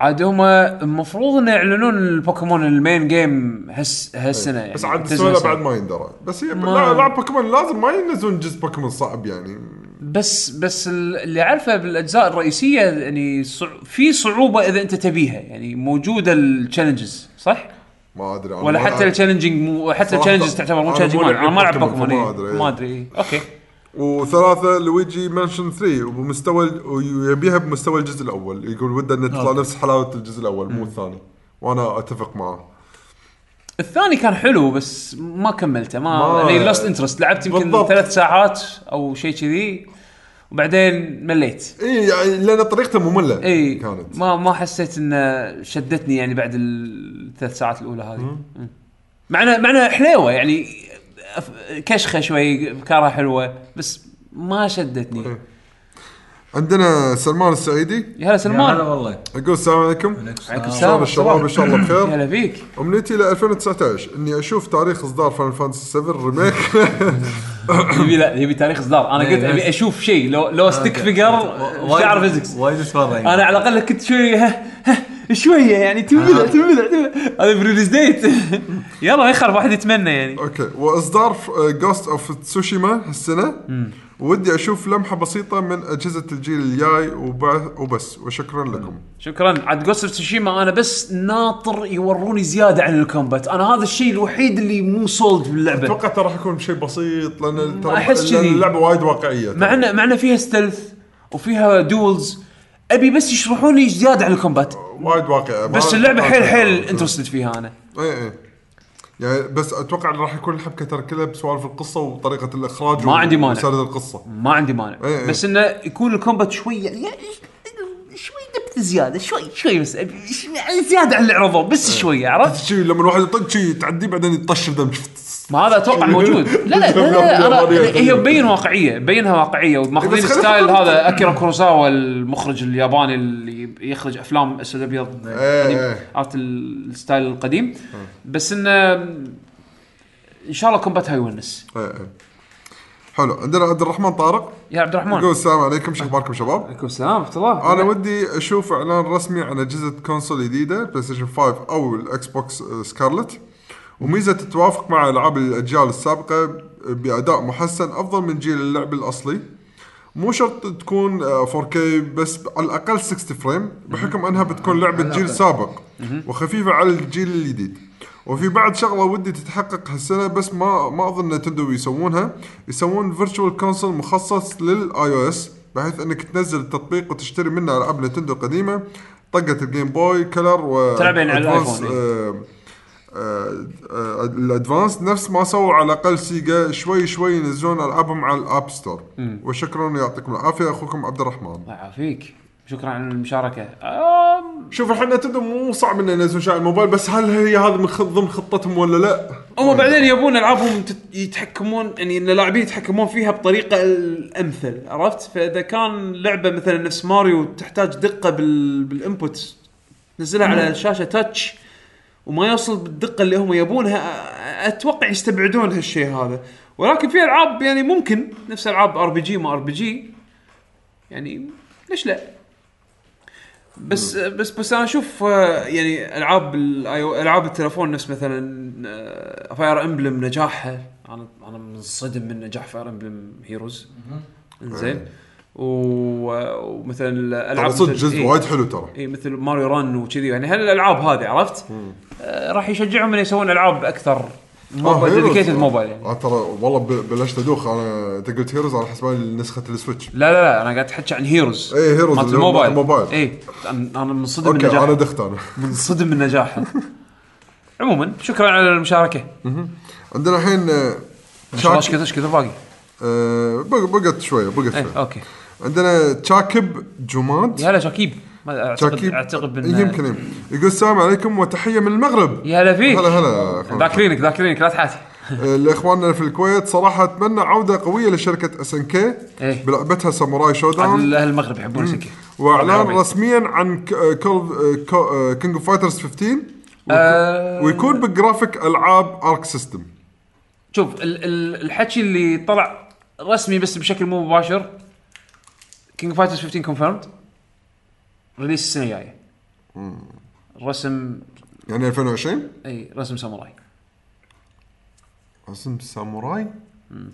عاد هم المفروض انه يعلنون البوكيمون ال main game هس هالسنة يعني بس عاد هالسنة. بعد ما يندرى بس هي ما- لا لعب بوكيمون لازم ما ينزلون جزء بوكيمون صعب يعني بس بس ال- اللي اعرفه بالأجزاء الرئيسية يعني صع... في صعوبة إذا أنت تبيها يعني موجودة ال challenges صح؟ ما أدري ولا ما حتى مو حتى ال challenges تعتبر مو مو أنا ما العب بوكيمون بوكيمون، إيه. فما ما. أدري إيه. okay وثلاثة Luigi's Mansion 3 وبمستوى ويبيها بمستوى الجزء الأول. يقول وده إنه تطلع نفس حلاوة الجزء الأول مو الثاني. وأنا أتفق معه. الثاني كان حلو بس ما كملته. ما, ما- يعني lost interest لعبت يمكن بالضبط. ثلاث ساعات أو شيء كذي وبعدين مليت. إي يعني لأن طريقته مملة إي كانت. ما ما حسيت إنه شدتني يعني بعد الثلاث ساعات الأولى هذه. مم. مع انه مع انه حليوه يعني كشخة شوي افكارها حلوة بس ما شدتني. إيه. عندنا سلمان السعيدي. يا هلا يا هلا سلمان والله. يقول السلام عليكم. عليكم شلون السلام. الشباب إن شاء الله بخير. هلا فيك أمنيتي ل 2019 إني أشوف تاريخ إصدار Final Fantasy 7 Remake. يبي لا يبي تاريخ إصدار. أنا إيه، قلت أبي بس. أشوف شيء لو لو stick figure شعر physics وايد اتفرج أنا على الأقل كنت شوي ها ها شوية يعني تنبلع تنبلع تنبلع. هذا ب release date يلا ما يخرب واحد يتمنى يعني. أوكي. وإصدار Ghost of Tsushima هالسنة. ودي أشوف لمحة بسيطة من أجهزة الجيل الجاي وب- وبس. وشكرا لكم. شكرا. عاد Ghost of Tsushima أنا بس ناطر يوروني زيادة عن ال combat. أنا هذا الشيء الوحيد اللي مو sold باللعبة. أتوقع ترى راح يكون شيء بسيط لأن ترى أحس لأن كذي. اللعبة وايد واقعية. مع انه مع انه فيها stealth وفيها duels أبي بس يشرحون لي زيادة عن ال combat. وايد واقعيه بس اللعبة حيل حيل interested فيها أنا اي اي يعني بس أتوقع راح يكون الحبكة ترى كلها بسوالف القصة وطريقة الإخراج ما عندي مانع. وسرد القصة ما عندي مانع إيه إيه. بس إنه يكون ال combat شوي يعني شوي depth زيادة شوي شوي بس ش- زيادة عن اللي عرضوه بس شوية عرفت؟ شي لما الواحد يطق شي تعديه بعدين يطش دم ما هذا أتوقع موجود لا لا, لا, لا. أنا هي مبين واقعية مبينها واقعية وماخذين بس خلينا style هذا أكيرا كوروساوا المخرج الياباني يخرج أفلام أسود أبيض إيه، قديم. إيه. عرفت ال style القديم. بس إنه إن شاء الله combat ها يونس. إيه إيه. حلو. عندنا عبد الرحمن طارق. يا عبد الرحمن. يقول السلام عليكم شو أخباركم شباب؟ عليكم السلام ورحمة الله. أنا ودي أشوف إعلان رسمي عن اجهزه console جديدة PlayStation 5 أو ال Xbox Scarlett وميزة تتوافق مع ألعاب الأجيال السابقة بأداء محسن أفضل من جيل اللعب الأصلي. مو شرط تكون آه، 4K بس على الأقل 60 frame بحكم أنها بتكون لعبة جيل سابق وخفيفة على الجيل الجديد. وفي بعد شغلة ودي تتحقق هالسنة بس ما ما أظن Nintendo يسوونها. يسوون Virtual Console مخصص لل iOS بحيث إنك تنزل التطبيق وتشتري منه ألعاب Nintendo القديمه طقة ال Game Boy Color و تلعب يعني على Advance، ال Advance. نفس ما سووا على الأقل Sega شوي شوي ينزلون العابهم على ال App Store. وشكرا يعطيكم العافية. أخوكم عبد الرحمن. الله يعافيك. شكرا على المشاركة. شوف الحين Nintendo مو صعب إنه ينزلون شيء على الموبايل بس هل هي هذا من ضمن خطتهم ولا لا؟ هم بعدين يبون العابهم يتحكمون يعني إن اللاعبين يتحكمون فيها بطريقة الأمثل عرفت؟ فإذا كان لعبة مثلا نفس ماريو تحتاج دقة بال بال input تنزلها على شاشة touch. وما يوصل بالدقة اللي هم يبونها أتوقع يستبعدون هالشيء هذا. ولكن في ألعاب يعني ممكن نفس ألعاب أر بي جي ما أر بي جي يعني ليش لا؟ بس بس بس أنا أشوف آه، يعني ألعاب ألعاب التلفون نفس مثلا Fire Emblem نجاحها أنا أنا منصدم من نجاح Fire Emblem Heroes إنزين. و- ومثلا الألعاب صدق جزء إيه. وايد حلو ترى. اي مثل Mario Run وكذي. يعني هالالعاب هذه عرفت؟ آه راح يشجعهم ان يسوون ألعاب أكثر mobile. dedicated mobile يعني. آه ترى والله بلشت أدوخ. أنا أنت قلت Heroes على حسب نسخة ال Switch. لا لا لا أنا قاعد احكي عن Heroes إيه، Heroes مالت الموبايل. مالت الموبايل. اي أنا منصدم من أوكي أنا دخت أنا. منصدم من نجاحها عموما شكرا على المشاركة. عندنا الحين آه، إيش كثر إيش كثر باقي؟ آه، بق- بقت شوية بقت إيه شوية. أوكي. عندنا شاكب جماد. يا هلا شاكيب. ما اعتقد شاكيب أعتقد إيه، يمكن. يقول السلام عليكم وتحية من المغرب. يا هلا فيك. هلا هلا. ذاكرينك ذاكرينك لا تحاتي. لإخواننا في الكويت صراحة أتمنى عودة قوية لشركة SNK إيه. بلعبتها Samurai Shodown أهل المغرب يحبون SNK وإعلان رسميا عن King of Fighters 15 آه. ويكون بجرافيك ألعاب Arc System شوف ال- ال- الحكي اللي طلع رسمي بس بشكل مو مباشر King Fighters 15 confirmed release السنة الجايه الرسم يعني 2020 إي رسم Samurai اسم Samurai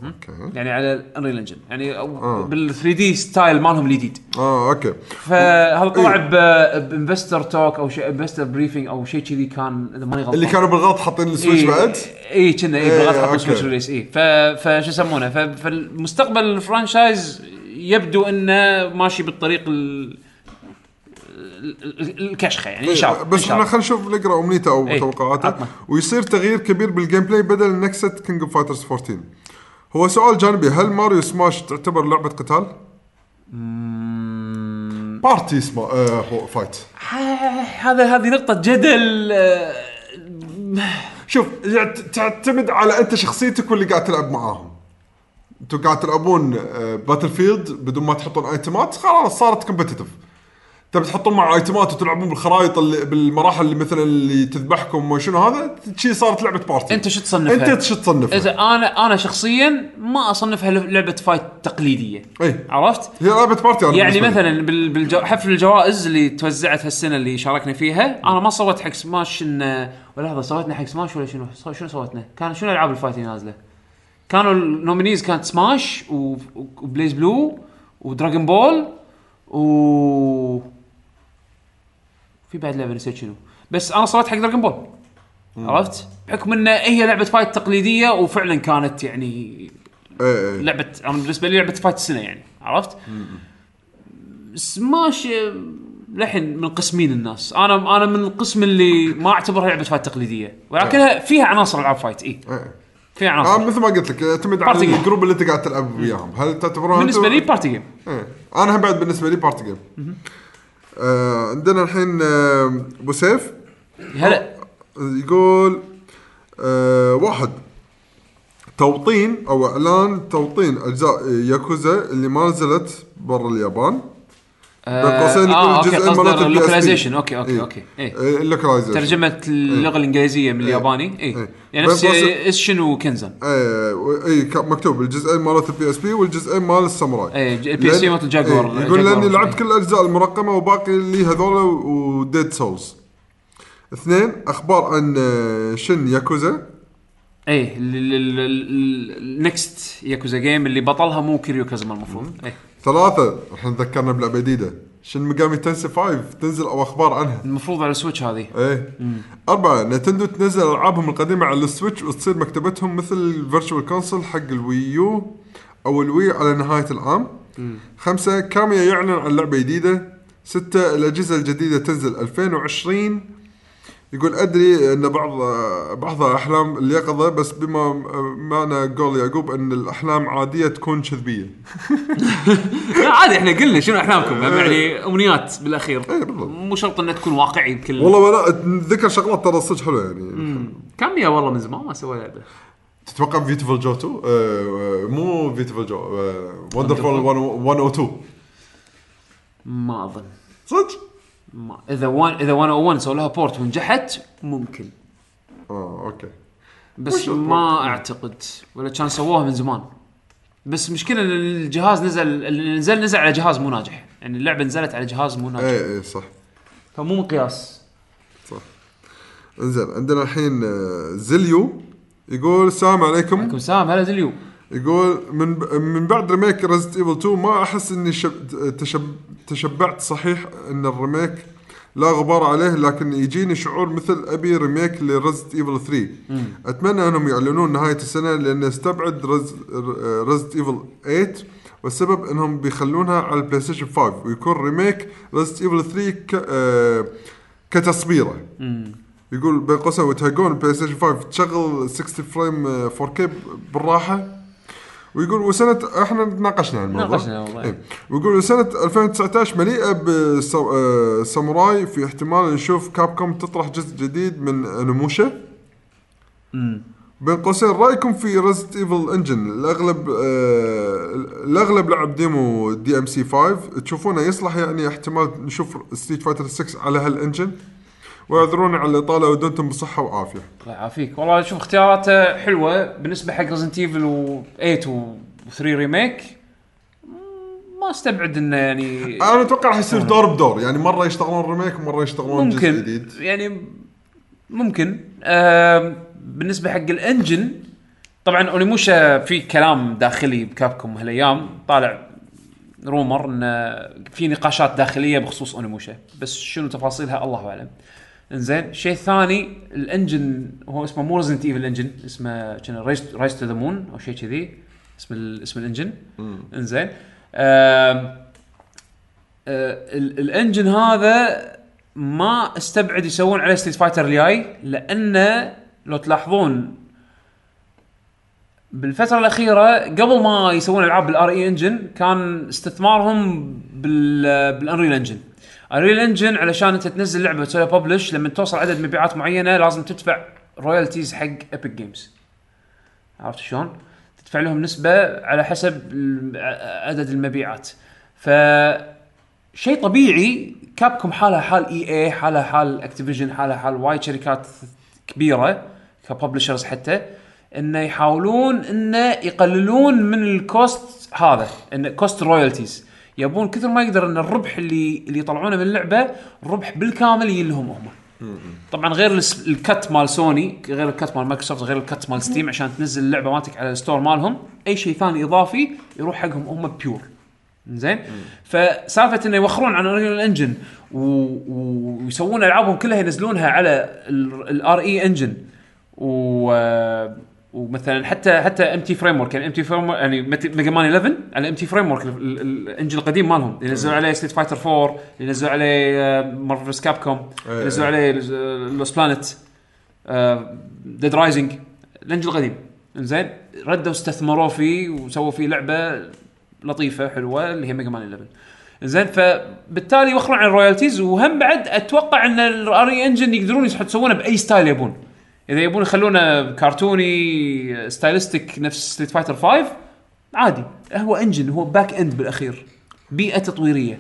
أوكي يعني على ال Unreal Engine يعني آه. بال 3 D style مالهم الجديد. آه أوكي. فهذا طلع إيه. ب investor talk أو شيء investor briefing أو شيء كذي كان إذا ماني غلطان؟ اللي كانوا بالغلط حاطين ال Switch إيه، بعد؟ إي كنا إي إيه، بغض حطوا أوكي. Switch release إي. فشو يسمونه؟ فالمستقبل ال franchise يبدو أنه ماشي بالطريق ال... ال- ال- الكشخة يعني إن شاء الله بس إحنا. خلينا نشوف نقرأ أمنيته أو إيه، توقعاته عطنا. ويصير تغيير كبير بال gameplay بدل نكسه King of Fighters 14 هو سؤال جانبي هل Mario Smash تعتبر لعبة قتال؟ party سما آه fight هذا هذه نقطة جدل آه، شوف تعتمد على أنت شخصيتك واللي قاعد تلعب معاهم أنتوا قاعد تلعبون battlefield بدون ما تحطون ايتمات خلاص صارت competitive تبي تحطون مع ايتمات وتلعبون بالخرائط اللي بالمراحل اللي مثلا اللي تذبحكم وشنو هذا شي صارت لعبة party انت شو تصنفها؟ انت شو تصنفها؟ إذا أنا أنا شخصيا ما أصنفها لعبة fight تقليدية إي عرفت؟ هي لعبة party أنا يعني بالنسبة لي. مثلا بال- بالجو... حفل الجوائز اللي توزعت هالسنة اللي شاركنا فيها أنا ما صوت حق سماش ان ولا لحظة صوتنا حق سماش ولا شنو شنو صوتنا كان شنو ألعاب ال fight اللي نازلة كانوا ال nominees كانت سماش و... وبليز بلو ودراجون بول و في بعد لعبة نسيت شنو. بس أنا صوت حق دراجون بول. عرفت؟ بحكم إن هي لعبة fight تقليدية وفعلا كانت يعني اي اي لعبه أنا بالنسبة لي لعبة fight السنة يعني عرفت؟ سماش آه، للحين من قسمين الناس. أنا أنا من القسم اللي ما أعتبرها لعبة fight تقليدية. ولكنها فيها عناصر ألعاب fight اي إي. فيها آه عناصر مثل ما قلت لك يعتمد على. ال group اللي انت قاعد تلعب وياهم. هل تعتبرون بالنسبة لي party game إيه. أنا هم بعد بالنسبة لي party game آه عندنا الحين آه، أبو سيف. هلا. يقول آه واحد. توطين أو إعلان توطين أجزاء ياكوزا اللي ما نزلت برا اليابان. بين قوسين مرات البي إس اللوكلايزيشن أوكي أوكي إيه. أوكي إيه، اللوكلايزيشن ترجمة اللغة الإنجليزية من الياباني اي إيه. يعني نفس اسشن وكنزن اي اي مكتوب الجزئين مالت البي اس بي والجزئين مال الساموراي. ج- البي اس بي مالت الجاكور إيه، يقول لأني لعبت إيه. كل الأجزاء المرقمة وباقي لي هذول وديد سولز اثنين أخبار عن آه، شن ياكوزا؟ إيه النكست ياكوزا جيم اللي بطلها مو كيريو كازما المفروض. إيه. ثلاثة. إحنا تذكرنا بلعبة جديدة. شين ميجامي تنسي 5 تنزل أو أخبار عنها. المفروض على السويتش هذه. إيه. أربعة ننتندو تنزل ألعابهم القديمة على السويتش وتصير مكتبتهم مثل ال virtual console حق الوي يو أو الوي على نهاية العام. خمسة كاميا يعلن عن لعبة جديدة. ستة الأجهزة الجديدة تنزل 2020 يقول أدري أن بعض بعضها أحلام اليقظة بس بما معنى قول يعقوب أن الأحلام عادية تكون كذبية. لا عادي إحنا قلنا شنو أحلامكم؟ يعني أمنيات بالأخير. إيه،. مو شرط انها تكون واقعي بكل والله ولا ذكر شغلات ترى صدق حلوة يعني. كاميا والله من زمان ما سوى لعبه تتوقع بيوتيفول جو 2 آه، آه، مو بيوتيفول جو وندرفول 102. ما أظن. صدق؟ ما إذا one إذا 101 سووا لها port ونجحت ممكن. آه okay. بس وش ما أعتقد. ولا كان سووها من زمان. بس مشكلة إن الجهاز نزل اللي نزل نزل على جهاز مو ناجح. يعني اللعبة نزلت على جهاز مو ناجح. إيه إيه صح. فمو مقياس. صح. إنزين عندنا الحين آه، زليو يقول السلام عليكم. عليكم السلام. هلا دليو يقول من من بعد remake ريزدنت ايفل 2 ما أحس إني شب تشب تشبعت. صحيح إن ال remake لا غبار عليه لكن يجيني شعور مثل أبي remake لريزدنت ايفل 3 أتمنى أنهم يعلنون نهاية السنة لأن استبعد ريزدنت ايفل 8 والسبب إنهم بيخلونها على البلاي ستيشن 5 ويكون remake ريزدنت ايفل 3 ك آه كتصبيره يقول بين قوسين وتهقون البلاي ستيشن 5 تشغل 60 frame 4K بالراحه ويقول وسنه إحنا تناقشنا عن الموضوع. ناقشنا والله. إيه. ويقول سنه 2019 مليئة بساموراي في احتمال نشوف كاب كوم تطرح جزء جديد من اونيموشا بين قوسين رأيكم في ريزدنت ايفل engine الأغلب آه الأغلب لعب ديمو دي ام سي 5 تشوفونه يصلح يعني احتمال نشوف ستريت فايتر 6 على هال engine واعذرونا على الإطالة ودمتم بصحة وعافية. الله يعافيك. والله شوف اختياراته حلوة بالنسبة حق ريزنت ايفل و 8 و3 remake ما استبعد إنه يعني أنا أتوقع راح يصير دور بدور. يعني مرة يشتغلون remake ومرة يشتغلون جزء ممكن. جديد. يعني ممكن. آم، بالنسبة حق ال engine طبعا أونيموشا في كلام داخلي بكابكم هالأيام. طالع rumor إن في نقاشات داخلية بخصوص أونيموشا. بس شنو تفاصيلها؟ الله أعلم. إنزين. الشيء الثاني ال engine هو اسمه مو ريزنت ايفل engine اسمه كان reach to the moon أو شيء كذي اسم ال- اسم ال engine. إنزين. آه، ال- ال engine هذا ما استبعد يسوون عليه ستريت فايتر الجاي لأنه لو تلاحظون بالفترة الأخيرة قبل ما يسوون العاب بال RE engine كان استثمارهم بال بال Unreal engine Unreal engine علشان أنت تنزل لعبة وتسوي publish لما توصل عدد مبيعات معينة لازم تدفع royalties حق ايبك جيمز عرفت شلون؟ تدفع لهم نسبة على حسب عدد المبيعات. ف شيء طبيعي كابكم حالها حال اي اي حالها حال اكتيفيجن حالها حال وايد شركات كبيرة ك publishers حتى انه يحاولون انه يقللون من ال cost هذا انه cost royalties يبون كثر ما يقدر إن الربح اللي اللي يطلعونه من اللعبة الربح بالكامل يجي لهم هم. طبعا غير ال cut مال سوني غير ال cut مال مايكروسوفت غير ال cut مال Steam عشان تنزل اللعبة مالتك على ال store مالهم أي شيء ثاني إضافي يروح حقهم هم pure زين؟ فسالفة إنه يوخرون عن Unreal Engine ويسوون ألعابهم كلها ينزلونها على ال RE Engine و ومثلا حتى حتى MT Framework يعني MT Frame يعني Mega Man 11 على MT Framework ال engine القديم مالهم. اللي نزلوا عليه Street Fighter 4 اللي نزلوا عليه Marvel vs Capcom إيه. نزلوا عليه Lost Planet Dead Rising ال engine القديم. زين ردوا استثمروا فيه وسووا فيه لعبة لطيفة حلوة اللي هي Mega Man 11 زين فبالتالي يوخرون عن ال royalties وهم بعد أتوقع إن ال RE Engine يقدرون يسوونه بأي style يبون. إذا يبون يخلونه كرتوني stylistic نفس Street Fighter 5 عادي. هو engine هو back end بالأخير. بيئة تطويرية.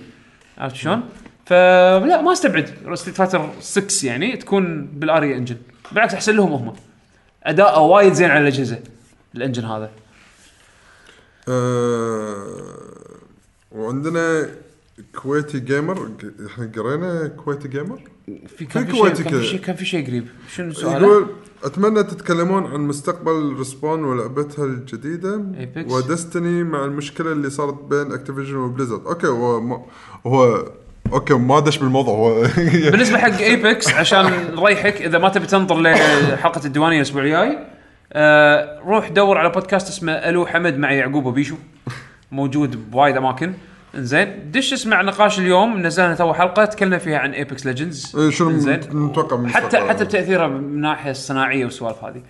عرفت شلون؟ فلا ما أستبعد Street Fighter 6 يعني تكون بال RE Engine بالعكس أحسن لهم هم. أداءه وايد زين على الأجهزة ال engine هذا. آه، وعندنا Kuwaiti Gamer إحنا قرينا Kuwaiti Gamer في كان في كويتي شيء كان. في شيء كان في شيء قريب شنو سؤاله؟ يقول أتمنى تتكلمون عن مستقبل Respawn ولعبتها الجديدة Apex. و Destiny مع المشكلة اللي صارت بين Activision و Blizzard okay هو ما هو okay ما دش بالموضوع هو بالنسبة حق Apex عشان نريحك إذا ما تبي تنطر لحلقة الديوانية الأسبوع الجاي آه روح دور على بودكاست اسمه ألو حمد مع يعقوب وبيشو موجود بوايد أماكن انزين دش اسمع نقاش اليوم نزلنا تو حلقة تكلمنا فيها عن Apex Legends إيه، شنو نتوقع من حتى المستقبل؟ حتى بتأثيره من الناحية الصناعية والسوالف هذه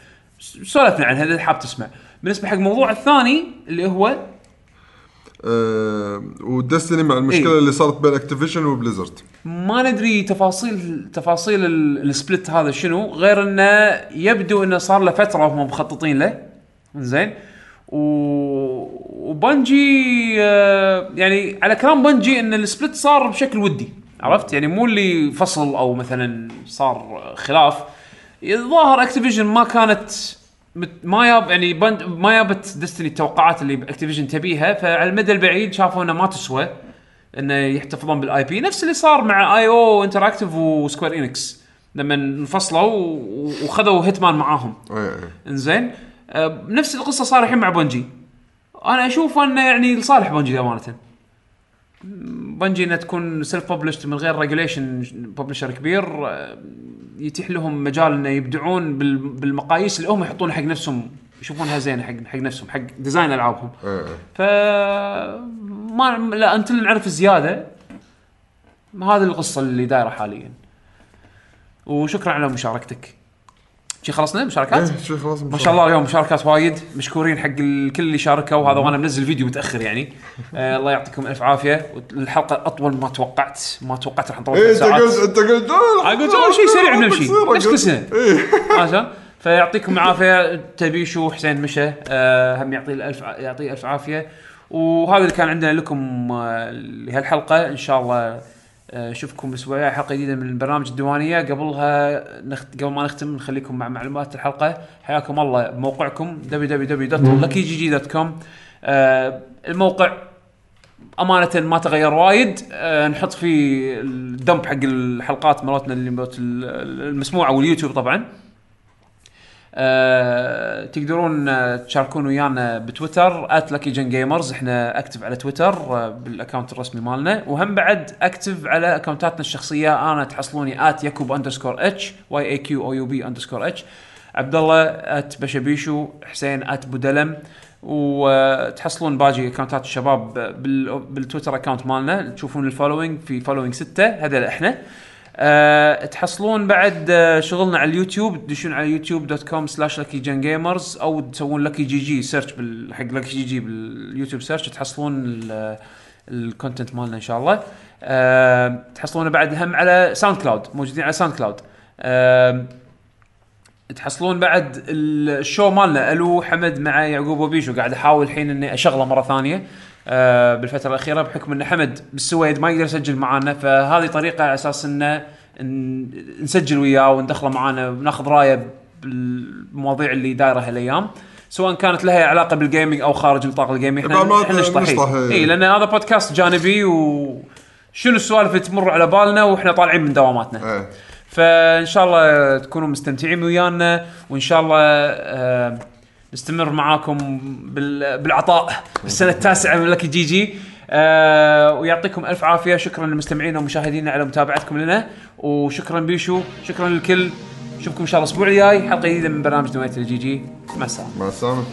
سولفنا عنها إذا حاب تسمع بالنسبة حق الموضوع الثاني اللي هو آه و Destiny مع المشكلة إيه. اللي صارت بين Activision و Blizzard ما ندري تفاصيل تفاصيل ال- ال split هذا شنو غير إنه يبدو إنه صار له فترة وهم مخططين له زين. و Bungie آه، يعني على كلام Bungie إن ال split صار بشكل ودي عرفت؟ يعني مو اللي فصل أو مثلا صار خلاف. الظاهر Activision ما كانت مت- ما ياب يعني بند ما جابت Destiny التوقعات اللي Activision تبيها فعلى المدى البعيد شافوا إنه ما تسوى إنه يحتفظون بال IP نفس اللي صار مع IO Interactive و Square Enix لما انفصلوا وخذوا Hitman معاهم. إنزين؟ نفس القصة صار الحين مع Bungie أنا أشوف أنه يعني لصالح Bungie أمانة. Bungie إنها تكون self published من غير regulation publisher كبير آه، يتيح لهم مجال إنه يبدعون بال- بالمقاييس اللي هم يحطونها حق نفسهم يشوفونها زينة حق حق نفسهم حق design ألعابهم. اي اي ف ما لا أنت نعرف زيادة هذه القصة اللي دايرة حاليا. وشكرا على مشاركتك. شي خلصنا مشاركات؟ إيه، شي خلاص ما شاء الله اليوم مشاركات وايد مشكورين حق الكل اللي شاركوا هذا وأنا منزل فيديو متأخر يعني. آه الله يعطيكم ألف عافية. الحلقة أطول ما توقعت ما توقعت راح نطول إيه ثلاث انت ساعات قلت انت قلت قلت شيء سريع بنمشي نفس كل. سنة. إيه. عشان فيعطيكم العافية. تبيشو حسين مشى آه هم يعطيه الألف ع- يعطيه ألف عافية. وهذا اللي كان عندنا لكم آه لهالحلقة. إن شاء الله أشوفكم الأسبوع الجاي حلقة جديدة من البرنامج الديوانية. قبلها نخت... قبل ما نختم نخليكم مع معلومات الحلقة. حياكم الله. بموقعكم www.luckygg.com آه الموقع أمانة ما تغير وايد. أه نحط فيه الدمب حق الحلقات مالتنا اللي المسموعة واليوتيوب طبعا. أه تقدرون آه، تشاركون ويانا بتويتر @luckygen gamers إحنا active على تويتر آه، بال account الرسمي مالنا. وهم بعد active على account اتنا الشخصية. أنا تحصلوني ياكوب underscore H Y A Q O U B underscore H عبد الله بشبيشو حسين بودلم. وتحصلون باقي account ات الشباب بال- بالتويتر account مالنا. تشوفون ال following في following ستة. هذا إحنا. أه تحصلون بعد آه، شغلنا على اليوتيوب. تدشون على YouTube dot com slash Lucky Gen gamers أو تسوون Lucky GG search بال- حق Lucky GG باليوتيوب search تحصلون ال- ال content مالنا إن شاء الله. أه تحصلونه بعد هم على SoundCloud موجودين على SoundCloud أه تحصلون بعد ال show مالنا ألو حمد مع يعقوب وبيشو. قاعد أحاول الحين إني أشغله مرة ثانية. آه بالفترة الأخيرة بحكم إن حمد بالسويد ما يقدر يسجل معانا فهذه طريقة على أساس انه نسجل وياه وندخله معانا وناخذ رأيه بالمواضيع اللي دايرة هالأيام سواء كانت لها علاقة بال gaming أو خارج نطاق ال gaming إحنا إحنا نشطح نشطح، إي. لأن هذا بودكاست جانبي وشنو السوالف اللي تمر على بالنا وإحنا طالعين من دواماتنا. إيه. فإن شاء الله تكونوا مستمتعين ويانا وإن شاء الله آه، نستمر معاكم بال- بالعطاء بالسنه التاسعة من Lucky GG. آه ويعطيكم ألف عافية. شكرا لمستمعينا ومشاهدينا على متابعتكم لنا. وشكرا بيشو. شكرا للكل. نشوفكم إن شاء الله الأسبوع الجاي. حلقة جديدة من برنامج نوايا ال GG. مع السلامة. مع السلامة.